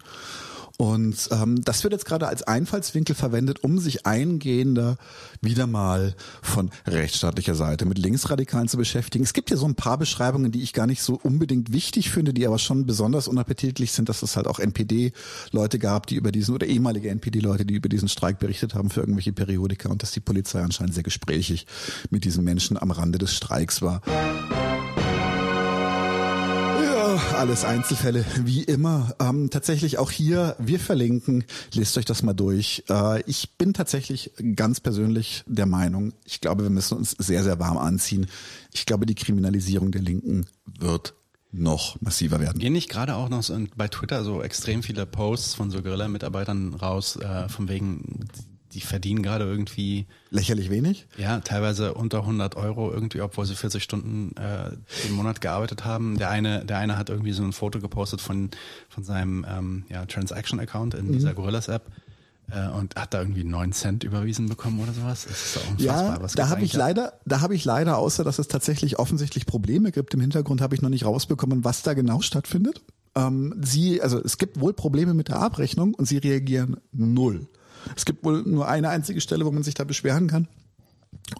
B: Und ähm, das wird jetzt gerade als Einfallswinkel verwendet, um sich eingehender wieder mal von rechtsstaatlicher Seite mit Linksradikalen zu beschäftigen. Es gibt ja so ein paar Beschreibungen, die ich gar nicht so unbedingt wichtig finde, die aber schon besonders unappetitlich sind, dass es halt auch NPD-Leute gab, die über diesen, oder ehemalige NPD-Leute, die über diesen Streik berichtet haben für irgendwelche Periodika und dass die Polizei anscheinend sehr gesprächig mit diesen Menschen am Rande des Streiks war. Alles Einzelfälle, wie immer. Ähm, tatsächlich auch hier, wir verlinken, lest euch das mal durch. Äh, ich bin tatsächlich ganz persönlich der Meinung, ich glaube, wir müssen uns sehr, sehr warm anziehen. Ich glaube, die Kriminalisierung der Linken wird noch massiver werden.
A: Gehen nicht gerade auch noch so bei Twitter so extrem viele Posts von so Gorilla-Mitarbeitern raus, äh, von wegen, die verdienen gerade irgendwie,
B: Lächerlich wenig?
A: ja, teilweise unter 100 Euro irgendwie, obwohl sie 40 Stunden äh, im Monat gearbeitet haben. Der eine, der eine hat irgendwie so ein Foto gepostet von, von seinem ähm, ja, Transaction-Account in dieser Gorillas-App äh, und hat da irgendwie 9 Cent überwiesen bekommen oder sowas. Das ist doch unfassbar.
B: Ja,
A: Was
B: da habe ich leider, da habe ich leider, außer dass es tatsächlich offensichtlich Probleme gibt im Hintergrund, habe ich noch nicht rausbekommen, was da genau stattfindet. Ähm, sie, also es gibt wohl Probleme mit der Abrechnung und sie reagieren null. Es gibt wohl nur eine einzige Stelle, wo man sich da beschweren kann.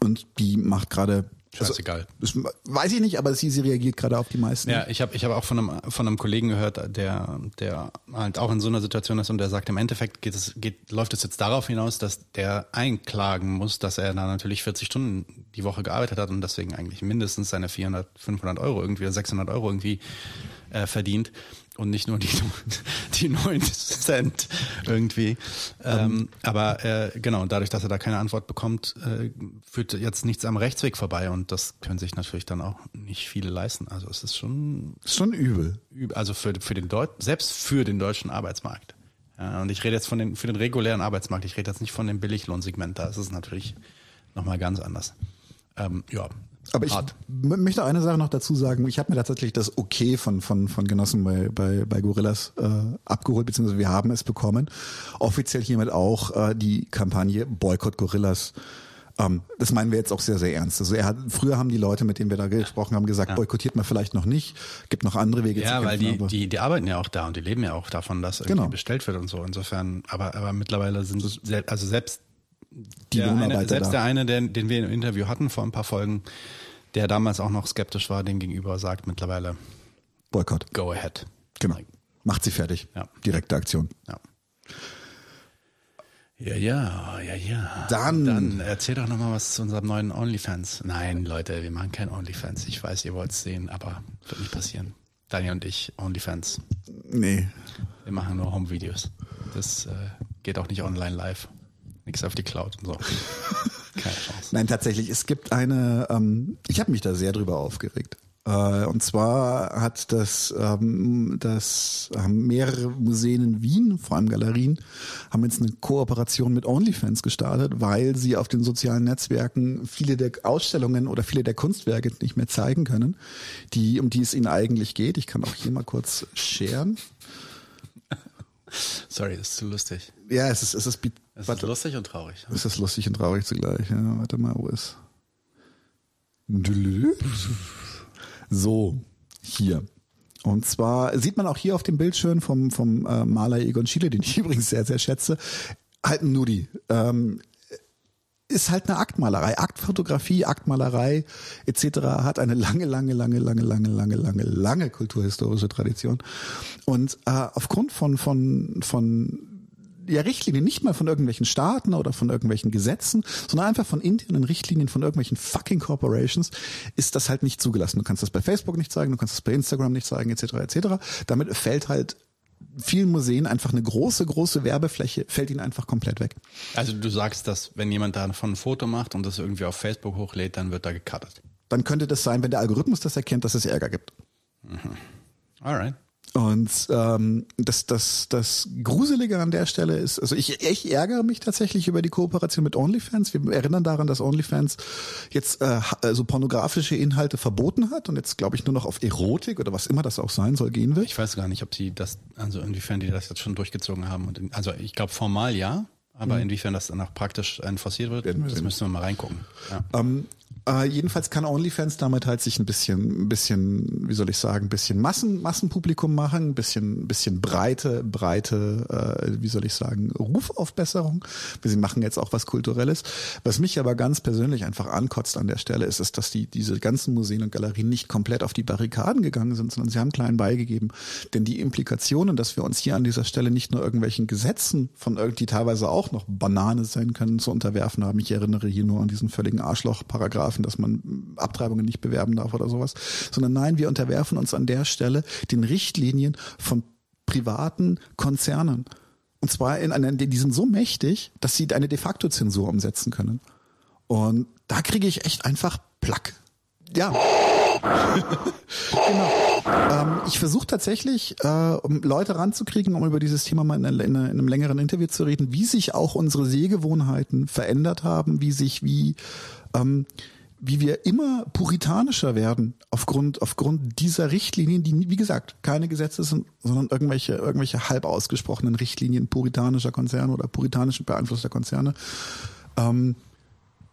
B: Und die macht gerade.
A: Scheißegal.
B: Also, das weiß ich nicht, aber sie, sie reagiert gerade auf die meisten.
A: Ja, ich habe ich hab auch von einem, von einem Kollegen gehört, der, der halt auch in so einer Situation ist und der sagt, im Endeffekt geht es, geht, läuft es jetzt darauf hinaus, dass der einklagen muss, dass er da natürlich 40 Stunden die Woche gearbeitet hat und deswegen eigentlich mindestens seine 400, 500 Euro irgendwie oder 600 Euro irgendwie äh, verdient und nicht nur die, die 9 Cent irgendwie. Ähm, aber äh, genau, dadurch, dass er da keine Antwort bekommt, äh, führt jetzt nichts am Rechtsweg vorbei und das können sich natürlich dann auch nicht viele leisten. Also es ist schon
B: schon übel.
A: üb- also für, für den Deut selbst für den deutschen Arbeitsmarkt. Ja, und ich rede jetzt von den, für den regulären Arbeitsmarkt, ich rede jetzt nicht von dem Billiglohnsegment, da ist es natürlich nochmal ganz anders. Ähm, ja,
B: Aber ich
A: Hart.
B: m- möchte eine Sache noch dazu sagen. Ich habe mir tatsächlich das Okay von, von, von Genossen bei, bei, bei Gorillas äh, abgeholt, beziehungsweise wir haben es bekommen. Offiziell hiermit auch äh, die Kampagne Boykott Gorillas. Ähm, das meinen wir jetzt auch sehr, sehr ernst. Also er hat, früher haben die Leute, mit denen wir da gesprochen haben, gesagt, boykottiert man vielleicht noch nicht. Gibt noch andere Wege
A: Ja,
B: zu
A: weil
B: kämpfen,
A: die,
B: aber-
A: die, die arbeiten ja auch da und die leben ja auch davon, dass irgendwie
B: Genau.
A: bestellt wird und so. Insofern, aber, aber mittlerweile sind es, also selbst
B: Die
A: der eine,
B: Lohnarbeiter
A: selbst
B: da.
A: der eine, den, den wir im Interview hatten vor ein paar Folgen, der damals auch noch skeptisch war, dem gegenüber sagt mittlerweile,
B: Boykott.
A: go ahead.
B: Genau. Macht sie fertig.
A: Ja.
B: Direkte Aktion.
A: Ja. Ja, ja, ja, ja.
B: Dann-
A: Dann erzähl doch nochmal was zu unserem neuen OnlyFans. Nein, Leute, wir machen kein OnlyFans. Ich weiß, ihr wollt es sehen, aber wird nicht passieren. Daniel und ich, OnlyFans.
B: Nee.
A: Wir machen nur Home-Videos. Das äh, geht auch nicht online live. Nix auf die Cloud und so. Keine Chance.
B: Nein, tatsächlich, es gibt eine, ähm, ich habe mich da sehr drüber aufgeregt. Äh, und zwar hat das, ähm, das haben mehrere Museen in Wien, vor allem Galerien, haben jetzt eine Kooperation mit OnlyFans gestartet, weil sie auf den sozialen Netzwerken viele der Ausstellungen oder viele der Kunstwerke nicht mehr zeigen können, die, um die es ihnen eigentlich geht. Ich kann auch hier mal kurz sharen.
A: Sorry, das ist zu lustig.
B: Ja, es ist, es ist,
A: Es
B: warte.
A: ist lustig und traurig.
B: Es ist lustig und traurig zugleich. Ja, warte mal, wo ist. So, hier. Und zwar sieht man auch hier auf dem Bild schön vom, vom äh, Maler Egon Schiele, den ich übrigens sehr, sehr schätze, halt ein Nudi. Ähm, ist halt eine Aktmalerei, Aktfotografie, Aktmalerei etc. hat eine lange, lange, lange, lange, lange, lange, lange, lange kulturhistorische Tradition. Und äh, aufgrund von von von ja, Richtlinien, nicht mal von irgendwelchen Staaten oder von irgendwelchen Gesetzen, sondern einfach von internen Richtlinien von irgendwelchen fucking Corporations, ist das halt nicht zugelassen. Du kannst das bei Facebook nicht zeigen, du kannst das bei Instagram nicht zeigen, etc. etc. Damit fällt halt vielen Museen einfach eine große, große Werbefläche, fällt ihnen einfach komplett weg.
A: Also du sagst, dass wenn jemand davon ein Foto macht und das irgendwie auf Facebook hochlädt, dann wird da gecuttet.
B: Dann könnte das sein, wenn der Algorithmus das erkennt, dass es Ärger gibt.
A: Alright.
B: Und ähm, das, das, das Gruselige an der Stelle ist, also ich, ich ärgere mich tatsächlich über die Kooperation mit OnlyFans. Wir erinnern daran, dass OnlyFans jetzt äh, ha- also pornografische Inhalte verboten hat und jetzt, glaube ich, nur noch auf Erotik oder was immer das auch sein soll, gehen wird.
A: Ich weiß gar nicht, ob sie das, also inwiefern die das jetzt schon durchgezogen haben. Und in, also ich glaube formal ja, aber inwiefern das dann auch praktisch enforciert wird, das müssen wir mal reingucken. Ja.
B: Ähm, äh, jedenfalls kann OnlyFans damit halt sich ein bisschen, ein bisschen, wie soll ich sagen, ein bisschen Massen, Massenpublikum machen, ein bisschen, ein bisschen breite, breite, äh, wie soll ich sagen, Rufaufbesserung. Sie machen jetzt auch was Kulturelles. Was mich aber ganz persönlich einfach ankotzt an der Stelle ist, ist, dass die, diese ganzen Museen und Galerien nicht komplett auf die Barrikaden gegangen sind, sondern sie haben klein beigegeben. Denn die Implikationen, dass wir uns hier an dieser Stelle nicht nur irgendwelchen Gesetzen von irg- die teilweise auch noch Banane sein können, zu unterwerfen haben. Ich erinnere hier nur an diesen völligen Arschloch-Paragraphen, dass man Abtreibungen nicht bewerben darf oder sowas. Sondern nein, wir unterwerfen uns an der Stelle den Richtlinien von privaten Konzernen. Und zwar in einer, die sind so mächtig, dass sie eine de facto Zensur umsetzen können. Und da kriege ich echt einfach Plack. Ja. genau. Ähm, ich versuche tatsächlich, äh, um Leute ranzukriegen, um über dieses Thema mal in, in, in einem längeren Interview zu reden, wie sich auch unsere Sehgewohnheiten verändert haben, wie sich, wie, ähm, wie wir immer puritanischer werden aufgrund, aufgrund dieser Richtlinien, die, wie gesagt, keine Gesetze sind, sondern irgendwelche, irgendwelche halb ausgesprochenen Richtlinien puritanischer Konzerne oder puritanisch beeinflusster Konzerne. Ähm,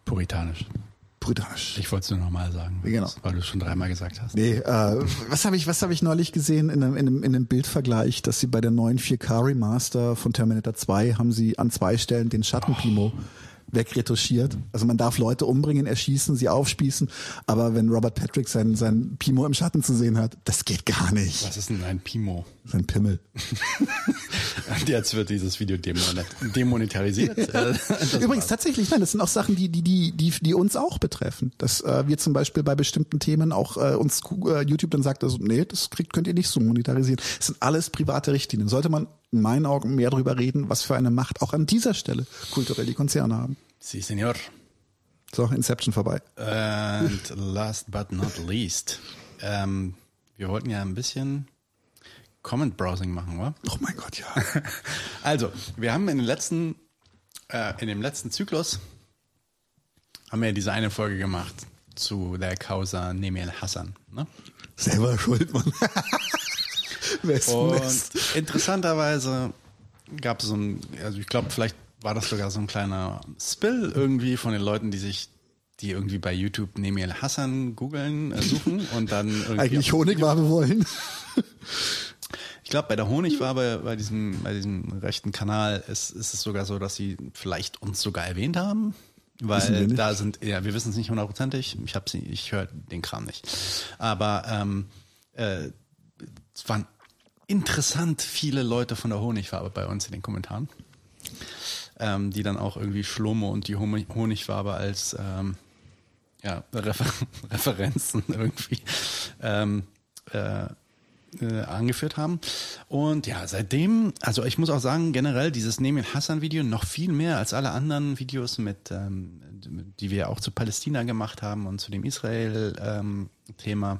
A: Puritanisch.
B: puritanisch.
A: Ich wollte es nur nochmal sagen,
B: Genau.
A: weil du es schon dreimal gesagt hast.
B: Nee, äh, was habe ich, was habe ich neulich gesehen in einem, in, einem, in einem Bildvergleich, dass sie bei der neuen 4K Remaster von Terminator 2 haben sie an zwei Stellen den Schattenpimo wegretuschiert. Also man darf Leute umbringen, erschießen, sie aufspießen, aber wenn Robert Patrick sein, sein Pimo im Schatten zu sehen hat, das geht gar nicht.
A: Was ist denn ein Pimo?
B: Sein Pimmel.
A: Jetzt wird dieses Video demonet demonetarisiert.
B: Übrigens tatsächlich, nein, das sind auch Sachen, die die die die, die uns auch betreffen. Dass äh, wir zum Beispiel bei bestimmten Themen auch äh, uns äh, YouTube dann sagt, also nee, das kriegt könnt ihr nicht so monetarisieren. Das sind alles private Richtlinien. Sollte man in meinen Augen mehr darüber reden, was für eine Macht auch an dieser Stelle kulturell die Konzerne haben.
A: Si, Senor.
B: So, Inception vorbei.
A: And last but not least, ähm, wir wollten ja ein bisschen Comment Browsing machen, oder?
B: Oh mein Gott, ja.
A: Also, wir haben in den letzten, äh, in dem letzten Zyklus haben wir diese eine Folge gemacht zu der Causa Nemir Hassan. Ne?
B: Selber schuld, Mann.
A: Und interessanterweise gab es so ein, also ich glaube, vielleicht war das sogar so ein kleiner Spill irgendwie von den Leuten, die sich, die irgendwie bei YouTube Nemir Hassan googeln, äh, suchen und dann irgendwie
B: Eigentlich Honigwabe wollen.
A: Ich glaube, bei der Honigwabe, bei diesem, bei diesem rechten Kanal, ist, ist es sogar so, dass sie vielleicht uns sogar erwähnt haben. Weil da sind, ja, wir wissen es nicht hundertprozentig. Ich habe sie, ich höre den Kram nicht. Aber ähm, äh, es waren interessant viele Leute von der Honigwabe bei uns in den Kommentaren, ähm, die dann auch irgendwie Schlomo und die Honigwabe als ähm, ja, Refer Referenzen irgendwie ähm, äh, äh, angeführt haben. Und ja, seitdem, also ich muss auch sagen, generell dieses Nemir Hassan-Video noch viel mehr als alle anderen Videos mit, ähm, die wir auch zu Palästina gemacht haben und zu dem Israel-Thema.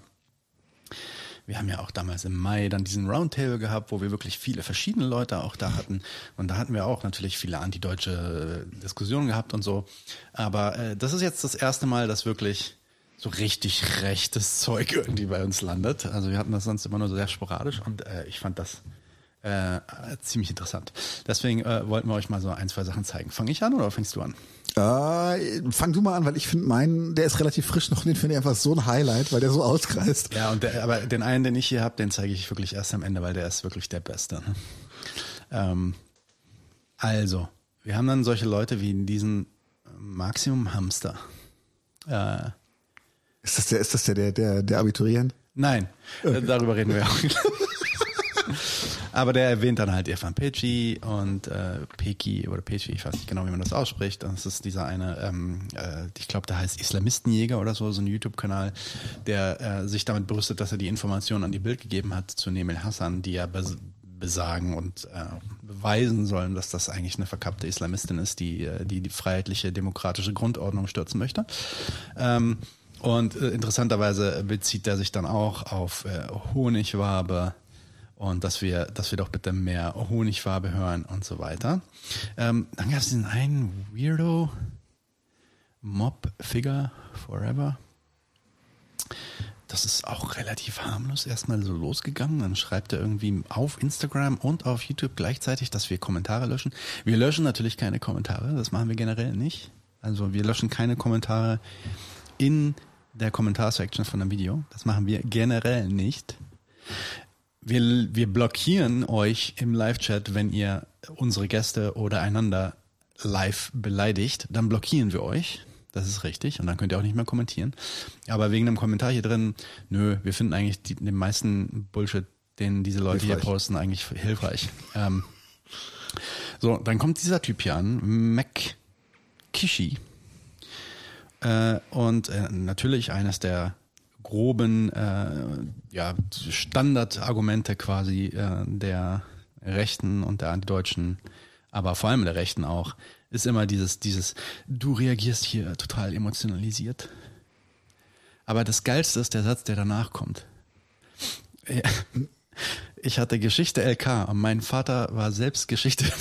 A: Wir haben ja auch damals im Mai dann diesen Roundtable gehabt, wo wir wirklich viele verschiedene Leute auch da hatten. Und da hatten wir auch natürlich viele antideutsche äh, Diskussionen gehabt und so. Aber äh, das ist jetzt das erste Mal, dass wirklich so richtig rechtes Zeug irgendwie bei uns landet. Also wir hatten das sonst immer nur sehr sporadisch und äh, ich fand das äh, ziemlich interessant. Deswegen äh, wollten wir euch mal so ein, zwei Sachen zeigen. Fange ich an oder fängst du an?
B: Äh, fang du mal an, weil ich finde meinen, der ist relativ frisch noch, den finde ich einfach so ein Highlight, weil der so auskreist.
A: Ja, und der, aber den einen, den ich hier habe, den zeige ich wirklich erst am Ende, weil der ist wirklich der Beste. Ne? Ähm, also, wir haben dann solche Leute wie diesen Maximum Hamster. Äh,
B: Ist das der, ist das der, der, der, der Abiturient?
A: Nein, äh, darüber reden wir auch. Aber der erwähnt dann halt Irfan Peci und äh, Peki oder Peci, ich weiß nicht genau, wie man das ausspricht. Das ist dieser eine, ähm, äh, ich glaube, der heißt Islamistenjäger oder so, so ein YouTube-Kanal, der äh, sich damit brüstet, dass er die Informationen an die Bild gegeben hat zu Nemel Hassan, die ja bes besagen und äh, beweisen sollen, dass das eigentlich eine verkappte Islamistin ist, die äh, die, die freiheitliche demokratische Grundordnung stürzen möchte. Ähm, und äh, interessanterweise bezieht er sich dann auch auf äh, Honigwabe und dass wir, dass wir doch bitte mehr Honigwabe hören und so weiter. Ähm, dann gab es diesen einen Weirdo Mob Figure Forever. Das ist auch relativ harmlos erstmal so losgegangen. Dann schreibt er irgendwie auf Instagram und auf YouTube gleichzeitig, dass wir Kommentare löschen. Wir löschen natürlich keine Kommentare, das machen wir generell nicht. Also wir löschen keine Kommentare in der Kommentarsection von einem Video. Das machen wir generell nicht. Wir, wir blockieren euch im Live-Chat, wenn ihr unsere Gäste oder einander live beleidigt, dann blockieren wir euch. Das ist richtig. Und dann könnt ihr auch nicht mehr kommentieren. Aber wegen einem Kommentar hier drin, nö, wir finden eigentlich die, den meisten Bullshit, den diese Leute hier
B: Hilfreich.
A: posten, eigentlich hilfreich. Ähm, so, dann kommt dieser Typ hier an, Mac Kishi. Äh, und äh, natürlich eines der groben äh, ja, Standardargumente quasi äh, der Rechten und der Antideutschen, aber vor allem der Rechten auch, ist immer dieses, dieses, du reagierst hier total emotionalisiert. Aber das Geilste ist der Satz, der danach kommt. Ich hatte Geschichte LK und mein Vater war selbst Geschichte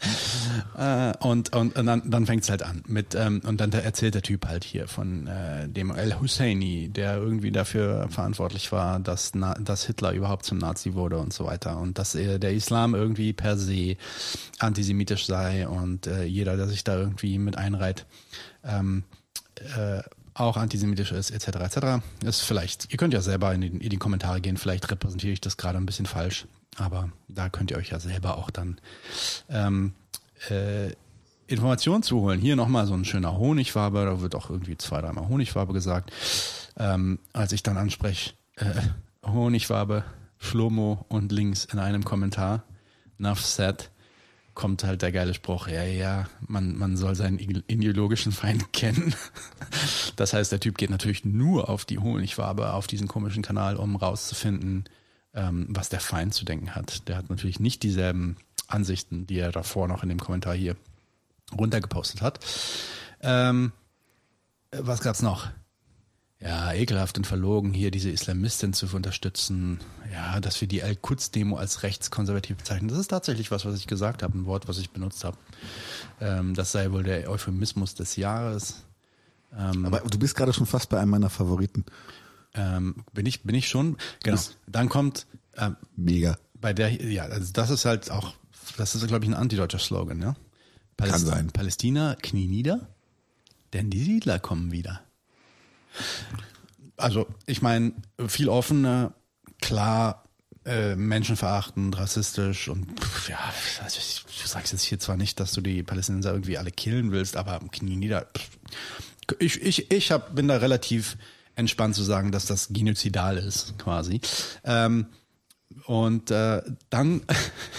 A: Äh, und, und, und dann, dann fängt's halt an mit ähm, und dann erzählt der Typ halt hier von äh, dem El Husseini, der irgendwie dafür verantwortlich war, dass, Na dass Hitler überhaupt zum Nazi wurde und so weiter und dass äh, der Islam irgendwie per se antisemitisch sei und äh, jeder, der sich da irgendwie mit einreiht, ähm, äh, auch antisemitisch ist, etc. etc. Ist vielleicht, ihr könnt ja selber in die, in die Kommentare gehen, vielleicht repräsentiere ich das gerade ein bisschen falsch, aber da könnt ihr euch ja selber auch dann ähm, äh, Informationen zu holen. Hier nochmal so ein schöner Honigwabe, da wird auch irgendwie zwei, dreimal Honigwabe gesagt. Ähm, als ich dann anspreche, äh, Honigwabe, Schlomo und links in einem Kommentar, Nuff said, kommt halt der geile Spruch, ja, ja, man, man soll seinen ideologischen Feind kennen. Das heißt, der Typ geht natürlich nur auf die Honigwabe, auf diesen komischen Kanal, um rauszufinden, ähm, was der Feind zu denken hat. Der hat natürlich nicht dieselben Ansichten, die er davor noch in dem Kommentar hier runtergepostet hat. Ähm, was gab's noch? Ja, ekelhaft und verlogen, hier diese Islamistin zu unterstützen. Ja, dass wir die Al-Quds-Demo als rechtskonservativ bezeichnen. Das ist tatsächlich was, was ich gesagt habe, ein Wort, was ich benutzt habe. Ähm, das sei wohl der Euphemismus des Jahres.
B: Aber du bist gerade schon fast bei einem meiner Favoriten.
A: Ähm, bin ich, bin ich schon. Genau. Dann kommt ähm,
B: Mega.
A: bei der, ja, also das ist halt auch, das ist, glaube ich, ein antideutscher Slogan, ja.
B: Kann sein.
A: Palästina, Knie nieder, denn die Siedler kommen wieder. Also, ich meine, viel offener, klar, äh, menschenverachtend, rassistisch und pff, ja, also ich, du sagst jetzt hier zwar nicht, dass du die Palästinenser irgendwie alle killen willst, aber Knie nieder. Pff. Ich, ich, ich hab, bin da relativ entspannt zu sagen, dass das genozidal ist, quasi. Ähm, und äh, dann,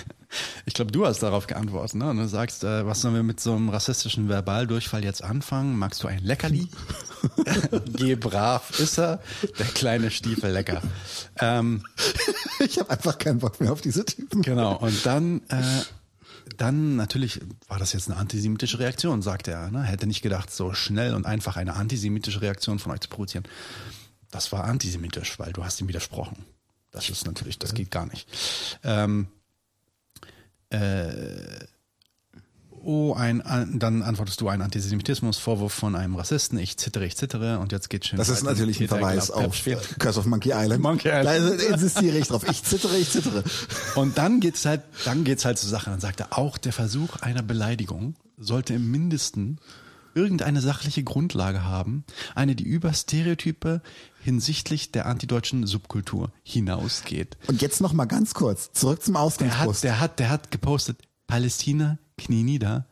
A: ich glaube, du hast darauf geantwortet, ne? Und du sagst, äh, was sollen wir mit so einem rassistischen Verbaldurchfall jetzt anfangen? Magst du ein Leckerli? Geh brav, ist er, der kleine Stiefel lecker. Ähm,
B: Ich habe einfach keinen Bock mehr auf diese Typen.
A: genau, und dann, äh, dann natürlich war das jetzt eine antisemitische Reaktion, sagt er. Ne? Hätte nicht gedacht, so schnell und einfach eine antisemitische Reaktion von euch zu provozieren. Das war antisemitisch, weil du hast ihm widersprochen. Das ist natürlich, das geht gar nicht. Ähm, äh, oh, ein, an, dann antwortest du ein Antisemitismusvorwurf von einem Rassisten. Ich zittere, ich zittere und jetzt geht schon.
B: Das ist natürlich ein Verweis auf Curse of Monkey Island.
A: Monkey Island.
B: Da insistiere ich drauf. Ich zittere, ich zittere.
A: Und dann geht's halt, dann geht's halt zur Sache. Dann sagt er, auch der Versuch einer Beleidigung sollte im Mindesten irgendeine sachliche Grundlage haben, eine, die über Stereotype hinsichtlich der antideutschen Subkultur hinausgeht.
B: Und jetzt noch mal ganz kurz zurück zum
A: Der hat,
B: Ausgangspost.
A: der hat, der hat gepostet, Palästina, Knie nieder,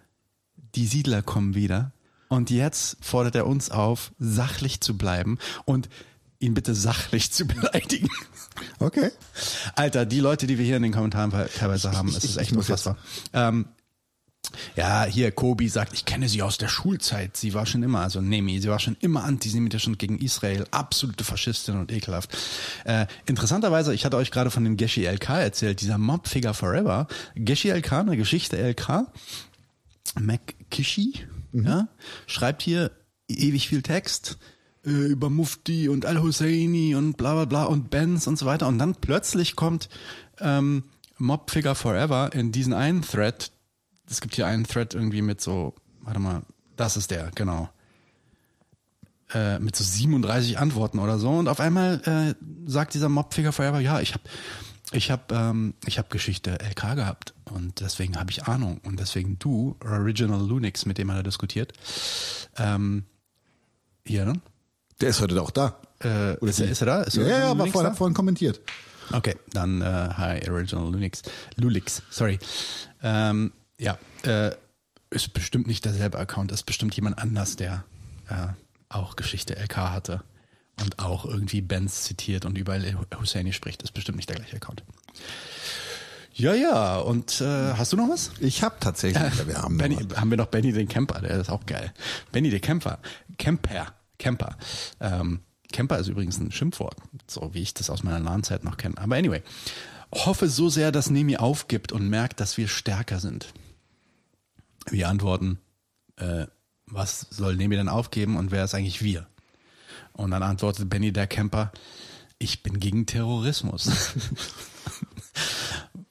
A: die Siedler kommen wieder. Und jetzt fordert er uns auf, sachlich zu bleiben und ihn bitte sachlich zu beleidigen.
B: Okay.
A: Alter, die Leute, die wir hier in den Kommentaren teilweise haben, es
B: ich-
A: ist echt
B: ich
A: unfassbar. Ähm, ja, hier Kobi sagt, ich kenne sie aus der Schulzeit. Sie war schon immer, also Nemi, sie war schon immer antisemitisch und gegen Israel, absolute Faschistin und ekelhaft. Äh, interessanterweise, ich hatte euch gerade von dem Geschi LK erzählt, dieser Mob-Figure Forever. Geschi LK, eine Geschichte LK. McKishi, ja, schreibt hier ewig viel Text äh, über Mufti und Al-Husseini und bla bla bla und Benz und so weiter. Und dann plötzlich kommt ähm, Mob Figure Forever in diesen einen Thread. Es gibt hier einen Thread irgendwie mit so, warte mal, das ist der, genau. Äh, mit so 37 Antworten oder so. Und auf einmal äh, sagt dieser Mob Figure Forever, ja, ich habe ich hab, ähm, ich hab Geschichte LK gehabt und deswegen habe ich Ahnung. Und deswegen du, Original Lunix, mit dem hat er diskutiert. Ähm, hier, ne?
B: Der ist heute auch da.
A: Äh, ist, er, ist er da? Ist
B: Ja, ja, ja, aber
A: Lunix
B: vorhin, vorhin kommentiert.
A: Okay, dann äh, hi Original Linux. Lulix, sorry. Ähm, ja, äh, ist bestimmt nicht derselbe Account, ist bestimmt jemand anders, der äh, auch Geschichte LK hatte und auch irgendwie Benz zitiert und überall Husseini spricht. Ist bestimmt nicht der gleiche Account. Ja, ja, und äh, hast du noch was?
B: Ich habe tatsächlich. Ja, wir haben
A: Benny,
B: noch-
A: haben wir noch Benny den Camper, der ist auch geil. Benny der Camper. Camper. Camper. Ähm, Camper ist übrigens ein Schimpfwort, so wie ich das aus meiner LAN-Zeit noch kenne. Aber anyway, hoffe so sehr, dass Nemi aufgibt und merkt, dass wir stärker sind. Wir antworten, äh, was soll Nemi denn aufgeben und wer ist eigentlich wir? Und dann antwortet Benny der Camper, ich bin gegen Terrorismus.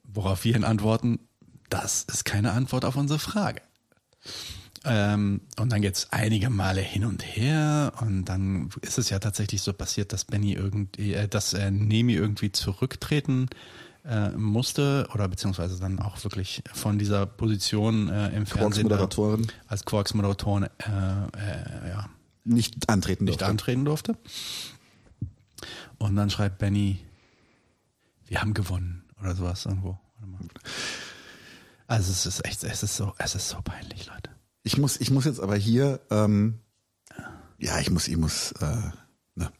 A: Worauf wir ihn antworten, das ist keine Antwort auf unsere Frage. Ähm, und dann geht's einige Male hin und her und dann ist es ja tatsächlich so passiert, dass Benny irgendwie, äh, dass äh, Nemi irgendwie zurücktreten äh, musste oder beziehungsweise dann auch wirklich von dieser Position äh, im Fernsehen
B: Moderatorin.
A: als Quarks Moderatorin äh, äh, ja,
B: nicht antreten
A: nicht
B: durfte.
A: antreten durfte. Und dann schreibt Benny, wir haben gewonnen oder sowas irgendwo. Also es ist echt, es ist so, es ist so peinlich, Leute.
B: Ich muss, ich muss jetzt aber hier, ähm, ja, ich muss, ich muss, äh, ne.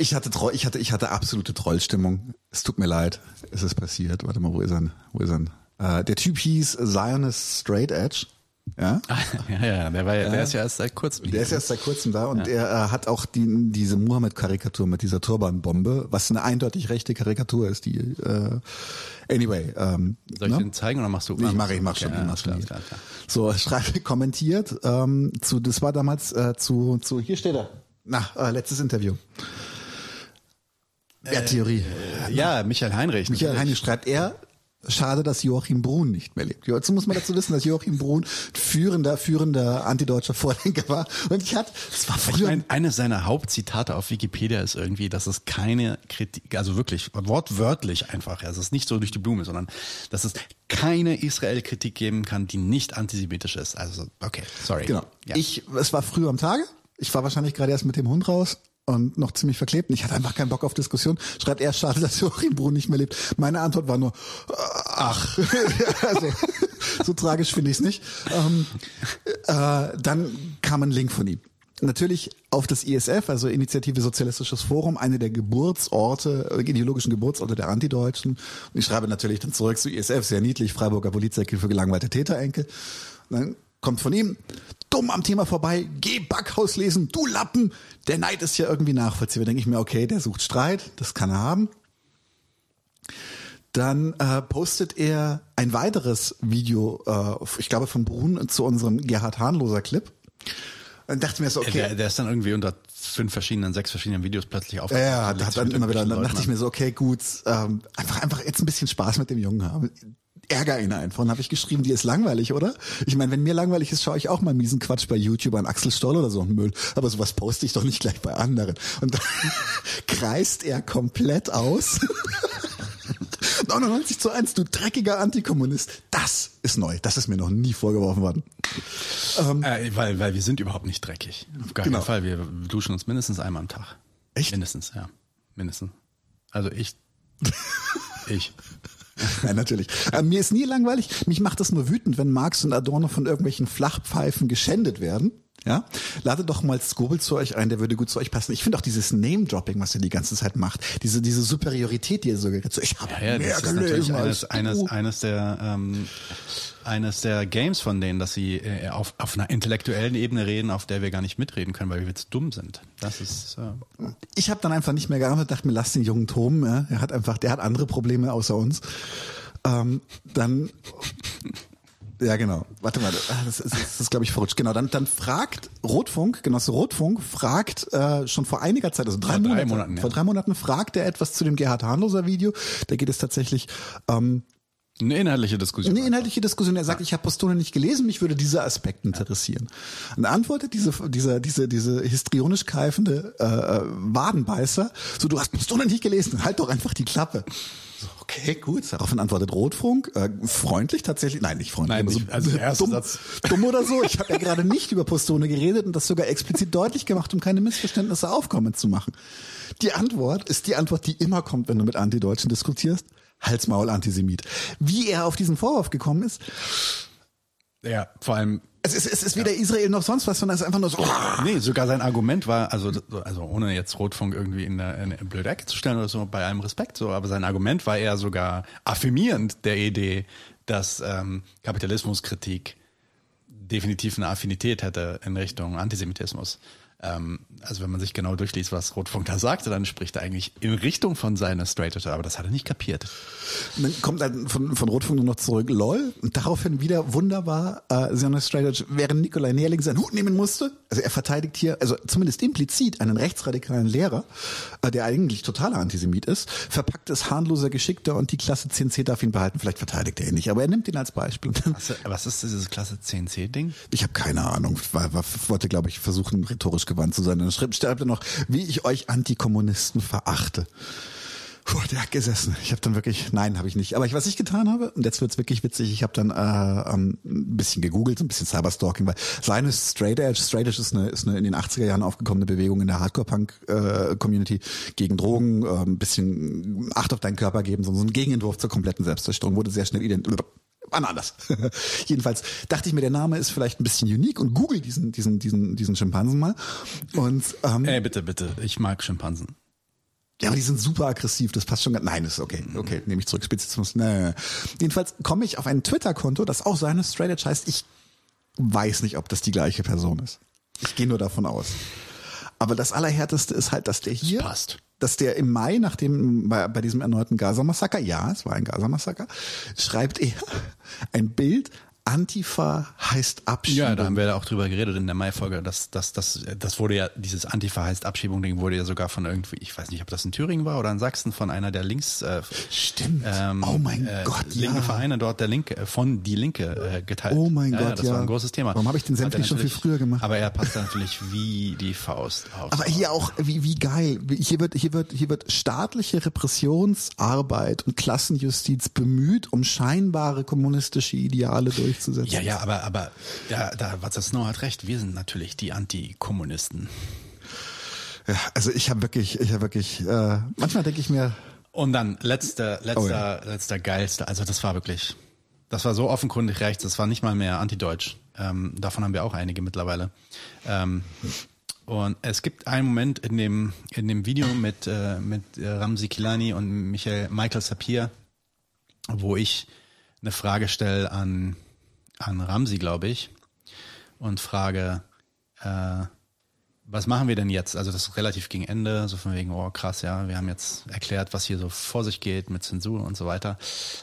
B: Ich hatte, ich hatte, ich hatte absolute Trollstimmung. Es tut mir leid, es ist passiert. Warte mal, wo ist er? Wo ist er? Äh, der Typ hieß Zionist Straight Edge. Ja.
A: ja, ja, der war ja, der ist ja erst seit kurzem.
B: Der ist erst seit kurzem da und er äh, hat auch die, diese Muhammad-Karikatur mit dieser Turbanbombe, was eine eindeutig rechte Karikatur ist. Die äh, anyway. Ähm,
A: Soll ich
B: ne?
A: den zeigen oder machst du?
B: Nee, ich mache, ich mache
A: Okay,
B: schon,
A: ja,
B: mach
A: klar, alles klar,
B: So, schreibe kommentiert ähm, zu, das war damals äh, zu, zu, hier steht er. Na, äh, letztes Interview. Ja, Theorie.
A: klar. Ja, Michael Heinrich.
B: Michael
A: natürlich.
B: Heine schreibt er, Schade, dass Joachim Brun nicht mehr lebt. Jetzt muss man dazu wissen, dass Joachim Brun führender, führender antideutscher Vordenker war. Und ich hatte, es war früher.
A: Ich meine, eines seiner Hauptzitate auf Wikipedia ist irgendwie, dass es keine Kritik, also wirklich wortwörtlich einfach, also es ist nicht so durch die Blume, sondern dass es keine Israel-Kritik geben kann, die nicht antisemitisch ist. Also, okay, sorry.
B: Genau.
A: Ja.
B: Ich, es war früh am Tage. Ich war wahrscheinlich gerade erst mit dem Hund raus und noch ziemlich verklebt. Und ich hatte einfach keinen Bock auf Diskussion. Schreibt er, schade, dass Joachim Brun nicht mehr lebt. Meine Antwort war nur, äh, ach, also, so tragisch finde ich es nicht. Ähm, äh, dann kam ein Link von ihm. Natürlich auf das ISF, also Initiative Sozialistisches Forum, eine der Geburtsorte, äh, ideologischen Geburtsorte der Antideutschen. Und ich schreibe natürlich dann zurück zu ISF, sehr niedlich, Freiburger Polizeikiel für gelangweilte Täterenkel. Und dann kommt von ihm, dumm am Thema vorbei, geh Backhaus lesen, du Lappen. Der Neid ist ja irgendwie nachvollziehbar. Da denke ich mir, okay, der sucht Streit, das kann er haben. Dann äh, postet er ein weiteres Video, äh, ich glaube von Brun, zu unserem Gerhard Hahnloser Clip. Dann dachte ich mir so, okay.
A: Der, der ist dann irgendwie unter fünf verschiedenen, sechs verschiedenen Videos plötzlich aufgetaucht.
B: ja,
A: legt
B: hat dann immer wieder, dann dachte ich mir so, okay, gut, ähm, einfach, einfach jetzt ein bisschen Spaß mit dem Jungen haben. Ärger ihn einfach. Und habe ich geschrieben, die ist langweilig, oder? Ich meine, wenn mir langweilig ist, schaue ich auch mal miesen Quatsch bei YouTube an Axel Stoll oder so ein Müll. Aber sowas poste ich doch nicht gleich bei anderen. Und dann kreist er komplett aus. 99 zu 1, du dreckiger Antikommunist. Das ist neu. Das ist mir noch nie vorgeworfen worden.
A: noch. Äh, weil, weil wir sind überhaupt nicht dreckig. Auf gar
B: Genau.
A: keinen Fall. Wir duschen uns mindestens einmal am Tag.
B: Echt?
A: Mindestens, ja. Mindestens. Also ich. ich.
B: Nein, natürlich. Äh, mir ist nie langweilig. Mich macht das nur wütend, wenn Marx und Adorno von irgendwelchen Flachpfeifen geschändet werden. Ja, ladet doch mal Skobel zu euch ein, der würde gut zu euch passen. Ich finde auch dieses Name-Dropping, was er die ganze Zeit macht, diese diese Superiorität, die er so gerät. So, ich habe
A: Ja, ja,
B: mehr
A: das ist natürlich
B: gelesen
A: eines, eines, eines der ähm, eines der Games von denen, dass sie äh, auf, auf einer intellektuellen Ebene reden, auf der wir gar nicht mitreden können, weil wir jetzt dumm sind. Das ist äh,
B: Ich habe dann einfach nicht mehr geantwortet, dachte mir, lass den jungen toben. Ja? Er hat einfach, der hat andere Probleme außer uns. Ähm, dann Ja, genau. Warte mal, ah, das ist, das ist glaube ich, verrutscht. Genau, dann, dann fragt Rotfunk, Genosse Rotfunk, fragt äh, schon vor einiger Zeit, also drei,
A: Vor drei
B: Monate,
A: Monaten, ja.
B: vor drei Monaten fragt er etwas zu dem Gerhard Hahnloser Video. Da geht es tatsächlich ähm,
A: eine inhaltliche Diskussion.
B: eine inhaltliche Diskussion. Er sagt, ich habe Postone nicht gelesen, mich würde dieser Aspekt interessieren. Und antwortet diese, dieser, diese, diese histrionisch keifende äh, äh, Wadenbeißer, so du hast Postone nicht gelesen, halt doch einfach die Klappe. So, okay, gut. Daraufhin antwortet Rotfunk, äh, freundlich tatsächlich, nein, nicht freundlich,
A: Nein, nicht- also der erste
B: dumm,
A: Satz.
B: dumm oder so. Ich habe ja gerade nicht über Postone geredet und das sogar explizit deutlich gemacht, um keine Missverständnisse aufkommen zu machen. Die Antwort ist die Antwort, die immer kommt, wenn du mit Antideutschen diskutierst. Halsmaul Antisemit. Wie er auf diesen Vorwurf gekommen ist,
A: Ja, vor allem
B: es ist, es ist weder Israel noch sonst was, sondern es ist einfach nur so.
A: Nee, sogar sein Argument war, also, also ohne jetzt Rotfunk irgendwie in eine, in blöde Ecke zu stellen oder so, bei allem Respekt so, aber sein Argument war eher sogar affirmierend der Idee, dass ähm, Kapitalismuskritik definitiv eine Affinität hätte in Richtung Antisemitismus. Ähm, also wenn man sich genau durchliest, was Rotfunk da sagte, dann spricht er eigentlich in Richtung von seiner Straight Edge, aber das hat er nicht kapiert.
B: Und dann kommt dann von, von Rotfunk nur noch zurück, lol. Und daraufhin wieder wunderbar, äh, Sionist Strategy, während Nikolai Nährling seinen Hut nehmen musste. Also er verteidigt hier, also zumindest implizit, einen rechtsradikalen Lehrer, äh, der eigentlich totaler Antisemit ist, verpackt es harmloser Geschickter und die Klasse 10c darf ihn behalten. Vielleicht verteidigt er ihn nicht, aber er nimmt ihn als Beispiel.
A: Was ist dieses Klasse 10c-Ding?
B: Ich habe keine Ahnung. War, war, wollte, glaube ich, versuchen, rhetorisch gewandt zu sein. Dann schreibt er noch, wie ich euch Antikommunisten verachte. Puh, der hat gesessen. Ich habe dann wirklich, nein, habe ich nicht. Aber ich, was ich getan habe, und jetzt wird's wirklich witzig, ich habe dann äh, ähm, ein bisschen gegoogelt, so ein bisschen Cyberstalking, weil seine Straight Edge, Straight Edge ist eine, ist eine in den 80er Jahren aufgekommene Bewegung in der Hardcore-Punk-Community gegen Drogen, äh, ein bisschen Acht auf deinen Körper geben, so so ein Gegenentwurf zur kompletten Selbstzerstörung, wurde sehr schnell ident Wann anders. Jedenfalls dachte ich mir, der Name ist vielleicht ein bisschen unique und google diesen, diesen, diesen, diesen Schimpansen mal. Und ähm,
A: Ey, bitte, bitte, ich mag Schimpansen.
B: ja, aber die sind super aggressiv, das passt schon ganz. Nein, das ist okay. Okay, nehme ich zurück. Spezizismus. Nee. Jedenfalls komme ich auf ein Twitter-Konto, das auch seine Straight Edge heißt. Ich weiß nicht, ob das die gleiche Person ist. Ich gehe nur davon aus. Aber das Allerhärteste ist halt, dass der hier,
A: passt.
B: Dass der im Mai, nach dem, bei, bei diesem erneuten Gaza-Massaker, ja, es war ein Gaza-Massaker, schreibt er ein Bild Antifa heißt Abschiebung.
A: Ja, da haben wir auch drüber geredet in der Mai-Folge. Das, das, das, das wurde ja, dieses Antifa heißt Abschiebung-Ding wurde ja sogar von irgendwie, ich weiß nicht, ob das in Thüringen war oder in Sachsen, von einer der Links, äh,
B: Stimmt.
A: ähm,
B: oh mein
A: äh,
B: Gott,
A: linke
B: ja.
A: Vereine dort der Linke, äh, von die Linke äh, geteilt.
B: Oh mein
A: ja,
B: Gott,
A: ja, das
B: ja.
A: war ein großes Thema.
B: Warum habe ich den Senf nicht schon viel früher gemacht?
A: Aber er passt natürlich wie die Faust auf.
B: Aber hier auch, wie, wie geil. Hier wird, hier wird, hier wird staatliche Repressionsarbeit und Klassenjustiz bemüht, um scheinbare kommunistische Ideale durchzusetzen.
A: ja, ja, aber, aber ja, da, was Snow hat recht, wir sind natürlich die Antikommunisten.
B: Ja, also ich habe wirklich, ich habe wirklich, äh, manchmal denke ich mir,
A: Und dann letzter, letzter,
B: Oh ja.
A: letzter geilste. Also das war wirklich, das war so offenkundig rechts. Das war nicht mal mehr antideutsch. Ähm, davon haben wir auch einige mittlerweile. Ähm, und es gibt einen Moment in dem in dem Video mit äh, mit äh, Ramzi Kilani und Michael Michael Sapir, wo ich eine Frage stelle an an Ramzi, glaube ich, und frage, äh, was machen wir denn jetzt? Also das ist relativ gegen Ende, so von wegen, oh krass, ja, wir haben jetzt erklärt, was hier so vor sich geht mit Zensur und so weiter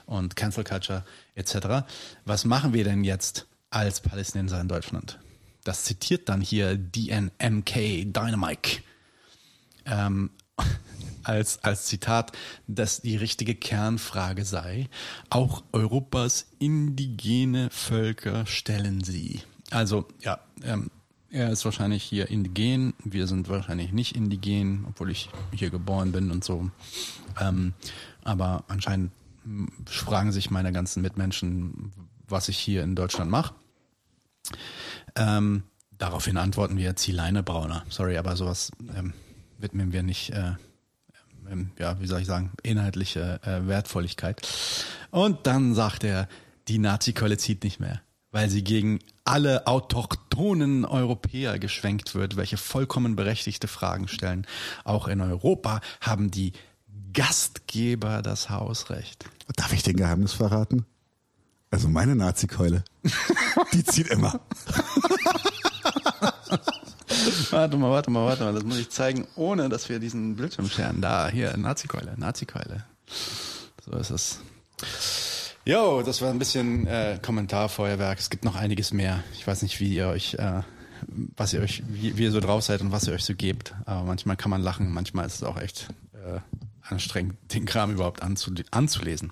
A: und Cancel Culture etc. Was machen wir denn jetzt als Palästinenser in Deutschland? Das zitiert dann hier DNMK Dynamike ähm, als, als Zitat, dass die richtige Kernfrage sei, auch Europas indigene Völker stellen sie. Also ja, ähm, er ist wahrscheinlich hier indigen, wir sind wahrscheinlich nicht indigen, obwohl ich hier geboren bin und so. Ähm, aber anscheinend fragen sich meine ganzen Mitmenschen, was ich hier in Deutschland mache. Ähm, daraufhin antworten wir Zieleine Brauner. Sorry, aber sowas ähm, widmen wir nicht, äh, ja, wie soll ich sagen, inhaltliche äh, Wertvolligkeit. Und dann sagt er, die Nazi-Keule zieht nicht mehr, weil sie gegen alle autochthonen Europäer geschwenkt wird, welche vollkommen berechtigte Fragen stellen. Auch in Europa haben die Gastgeber das Hausrecht.
B: darf ich den Geheimnis verraten? Also meine Nazi-Keule, die zieht immer.
A: Warte mal, warte mal, warte mal. Das muss ich zeigen, ohne dass wir diesen Bildschirm scheren. Da, hier, Nazi-Keule, Nazi-Keule. So ist es. Jo, das war ein bisschen äh, Kommentarfeuerwerk. Es gibt noch einiges mehr. Ich weiß nicht, wie ihr euch, äh, was ihr euch, wie, wie ihr so drauf seid und was ihr euch so gebt. Aber manchmal kann man lachen, manchmal ist es auch echt äh, anstrengend, den Kram überhaupt anzule anzulesen.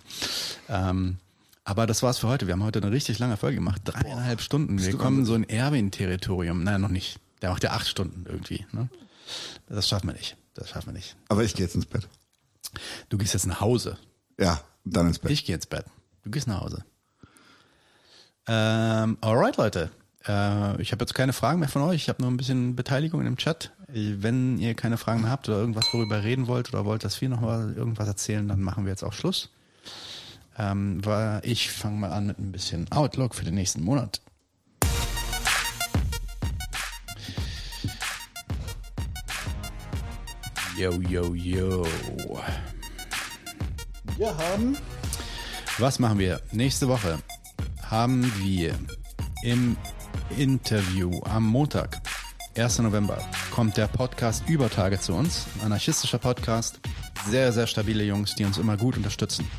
A: Ähm, aber das war's für heute. Wir haben heute eine richtig lange Folge gemacht. Dreieinhalb Stunden. Wir kommen so in Erwin-Territorium. Nein, noch nicht. Der macht ja acht Stunden irgendwie. Ne? Das schaffen wir nicht. Das schaffen wir nicht.
B: Aber ich gehe jetzt ins Bett.
A: Du gehst jetzt nach Hause.
B: Ja, dann ins Bett.
A: Ich gehe ins Bett. Du gehst nach Hause. Ähm, alright, Leute. Äh, ich habe jetzt keine Fragen mehr von euch. Ich habe nur ein bisschen Beteiligung im Chat. Wenn ihr keine Fragen mehr habt oder irgendwas, worüber reden wollt oder wollt, dass wir noch mal irgendwas erzählen, dann machen wir jetzt auch Schluss. Ähm, weil ich fange mal an mit ein bisschen Outlook für den nächsten Monat. Yo, yo, yo.
B: Wir haben
A: Was machen wir? Nächste Woche haben wir im Interview am Montag, 1. November, kommt der Podcast Übertage zu uns. Anarchistischer Podcast. Sehr, sehr stabile Jungs, die uns immer gut unterstützen.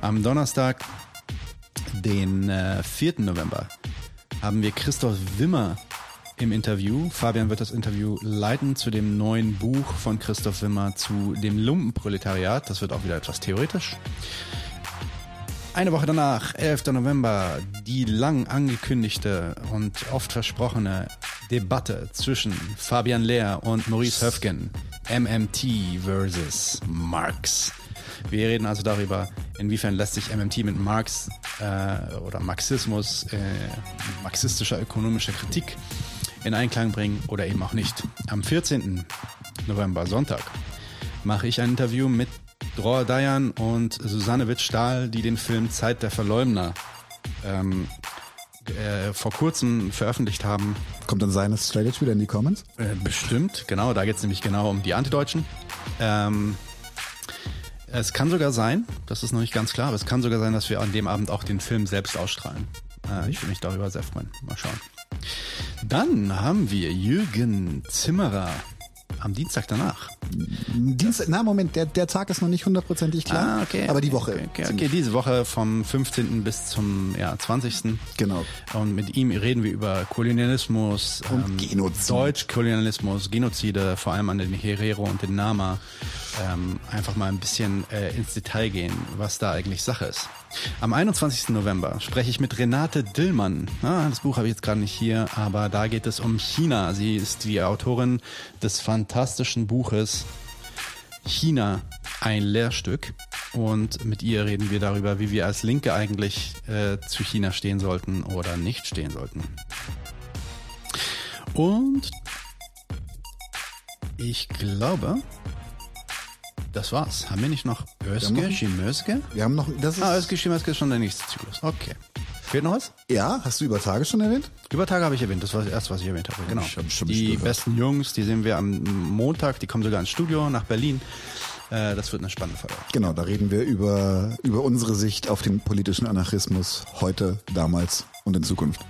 A: Am Donnerstag, den äh, 4. November, haben wir Christoph Wimmer im Interview. Fabian wird das Interview leiten zu dem neuen Buch von Christoph Wimmer zu dem Lumpenproletariat. Das wird auch wieder etwas theoretisch. Eine Woche danach, 11. November, die lang angekündigte und oft versprochene Debatte zwischen Fabian Lehr und Maurice Höfgen. MMT versus Marx. Wir reden also darüber, inwiefern lässt sich MMT mit Marx äh, oder Marxismus, äh, marxistischer ökonomischer Kritik in Einklang bringen oder eben auch nicht. Am 14. November, Sonntag, mache ich ein Interview mit Dror Dayan und Susanne Witt-Stahl, die den Film Zeit der Verleumder ähm, äh, vor kurzem veröffentlicht haben.
B: kommt dann seines Straight Edge wieder in die Comments.
A: Äh, bestimmt, genau, da geht es nämlich genau um die Antideutschen. Ähm, es kann sogar sein, das ist noch nicht ganz klar, aber es kann sogar sein, dass wir an dem Abend auch den Film selbst ausstrahlen. Äh, ich würde mich darüber sehr freuen. Mal schauen. Dann haben wir Jürgen Zimmerer am Dienstag danach.
B: Dienstag, na Moment, der, der Tag ist noch nicht hundertprozentig klar.
A: Ah, okay.
B: Aber die Woche.
A: Okay, okay, okay, diese Woche vom 15. bis zum ja, 20.
B: Genau.
A: Und mit ihm reden wir über Kolonialismus,
B: Und Genozid.
A: Deutschkolonialismus, Genozide, vor allem an den Herero und den Nama. Ähm, einfach mal ein bisschen äh, ins Detail gehen, was da eigentlich Sache ist. Am 21. November spreche ich mit Renate Dillmann. Ah, das Buch habe ich jetzt gerade nicht hier, aber da geht es um China. Sie ist die Autorin des fantastischen Buches China ein Lehrstück. Und mit ihr reden wir darüber, wie wir als Linke eigentlich äh, zu China stehen sollten oder nicht stehen sollten. Und ich glaube, das war's. Haben wir nicht noch Özge, Schimözge?
B: Wir haben noch, das ist,
A: Ah, Özge, Schimözge ist schon der nächste Zyklus. Okay. Fehlt noch was?
B: ja, hast du über Tage schon erwähnt?
A: Über Tage habe ich erwähnt, das war das erste, was ich erwähnt habe. Genau.
B: Ich hab
A: die
B: gehört.
A: besten Jungs, die sehen wir am Montag, die kommen sogar ins Studio nach Berlin. Äh, das wird eine spannende Folge.
B: Genau, da reden wir über, über unsere Sicht auf den politischen Anarchismus heute, damals und in Zukunft.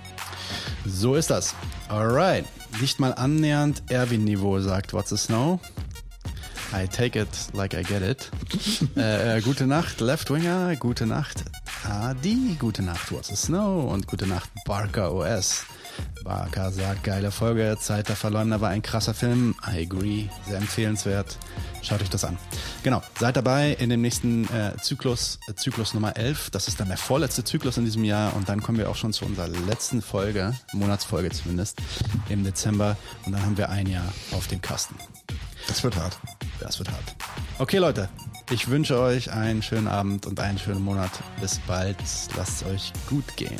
A: So ist das. Alright. Nicht mal annähernd Erwin-Niveau sagt What's a Snow. I take it like I get it. äh, äh, gute Nacht, Left Winger. Gute Nacht, Adi. Gute Nacht, What's a Snow. Und gute Nacht, Barker OS. Barker sagt, geile Folge. Zeit der Verleumder war ein krasser Film. I agree. Sehr empfehlenswert. Schaut euch das an. Genau. Seid dabei in dem nächsten äh, Zyklus, äh, Zyklus Nummer 11. Das ist dann der vorletzte Zyklus in diesem Jahr. Und dann kommen wir auch schon zu unserer letzten Folge, Monatsfolge zumindest, im Dezember. Und dann haben wir ein Jahr auf dem Kasten.
B: Das wird hart.
A: Das wird hart. Okay, Leute. Ich wünsche euch einen schönen Abend und einen schönen Monat. Bis bald. Lasst es euch gut gehen.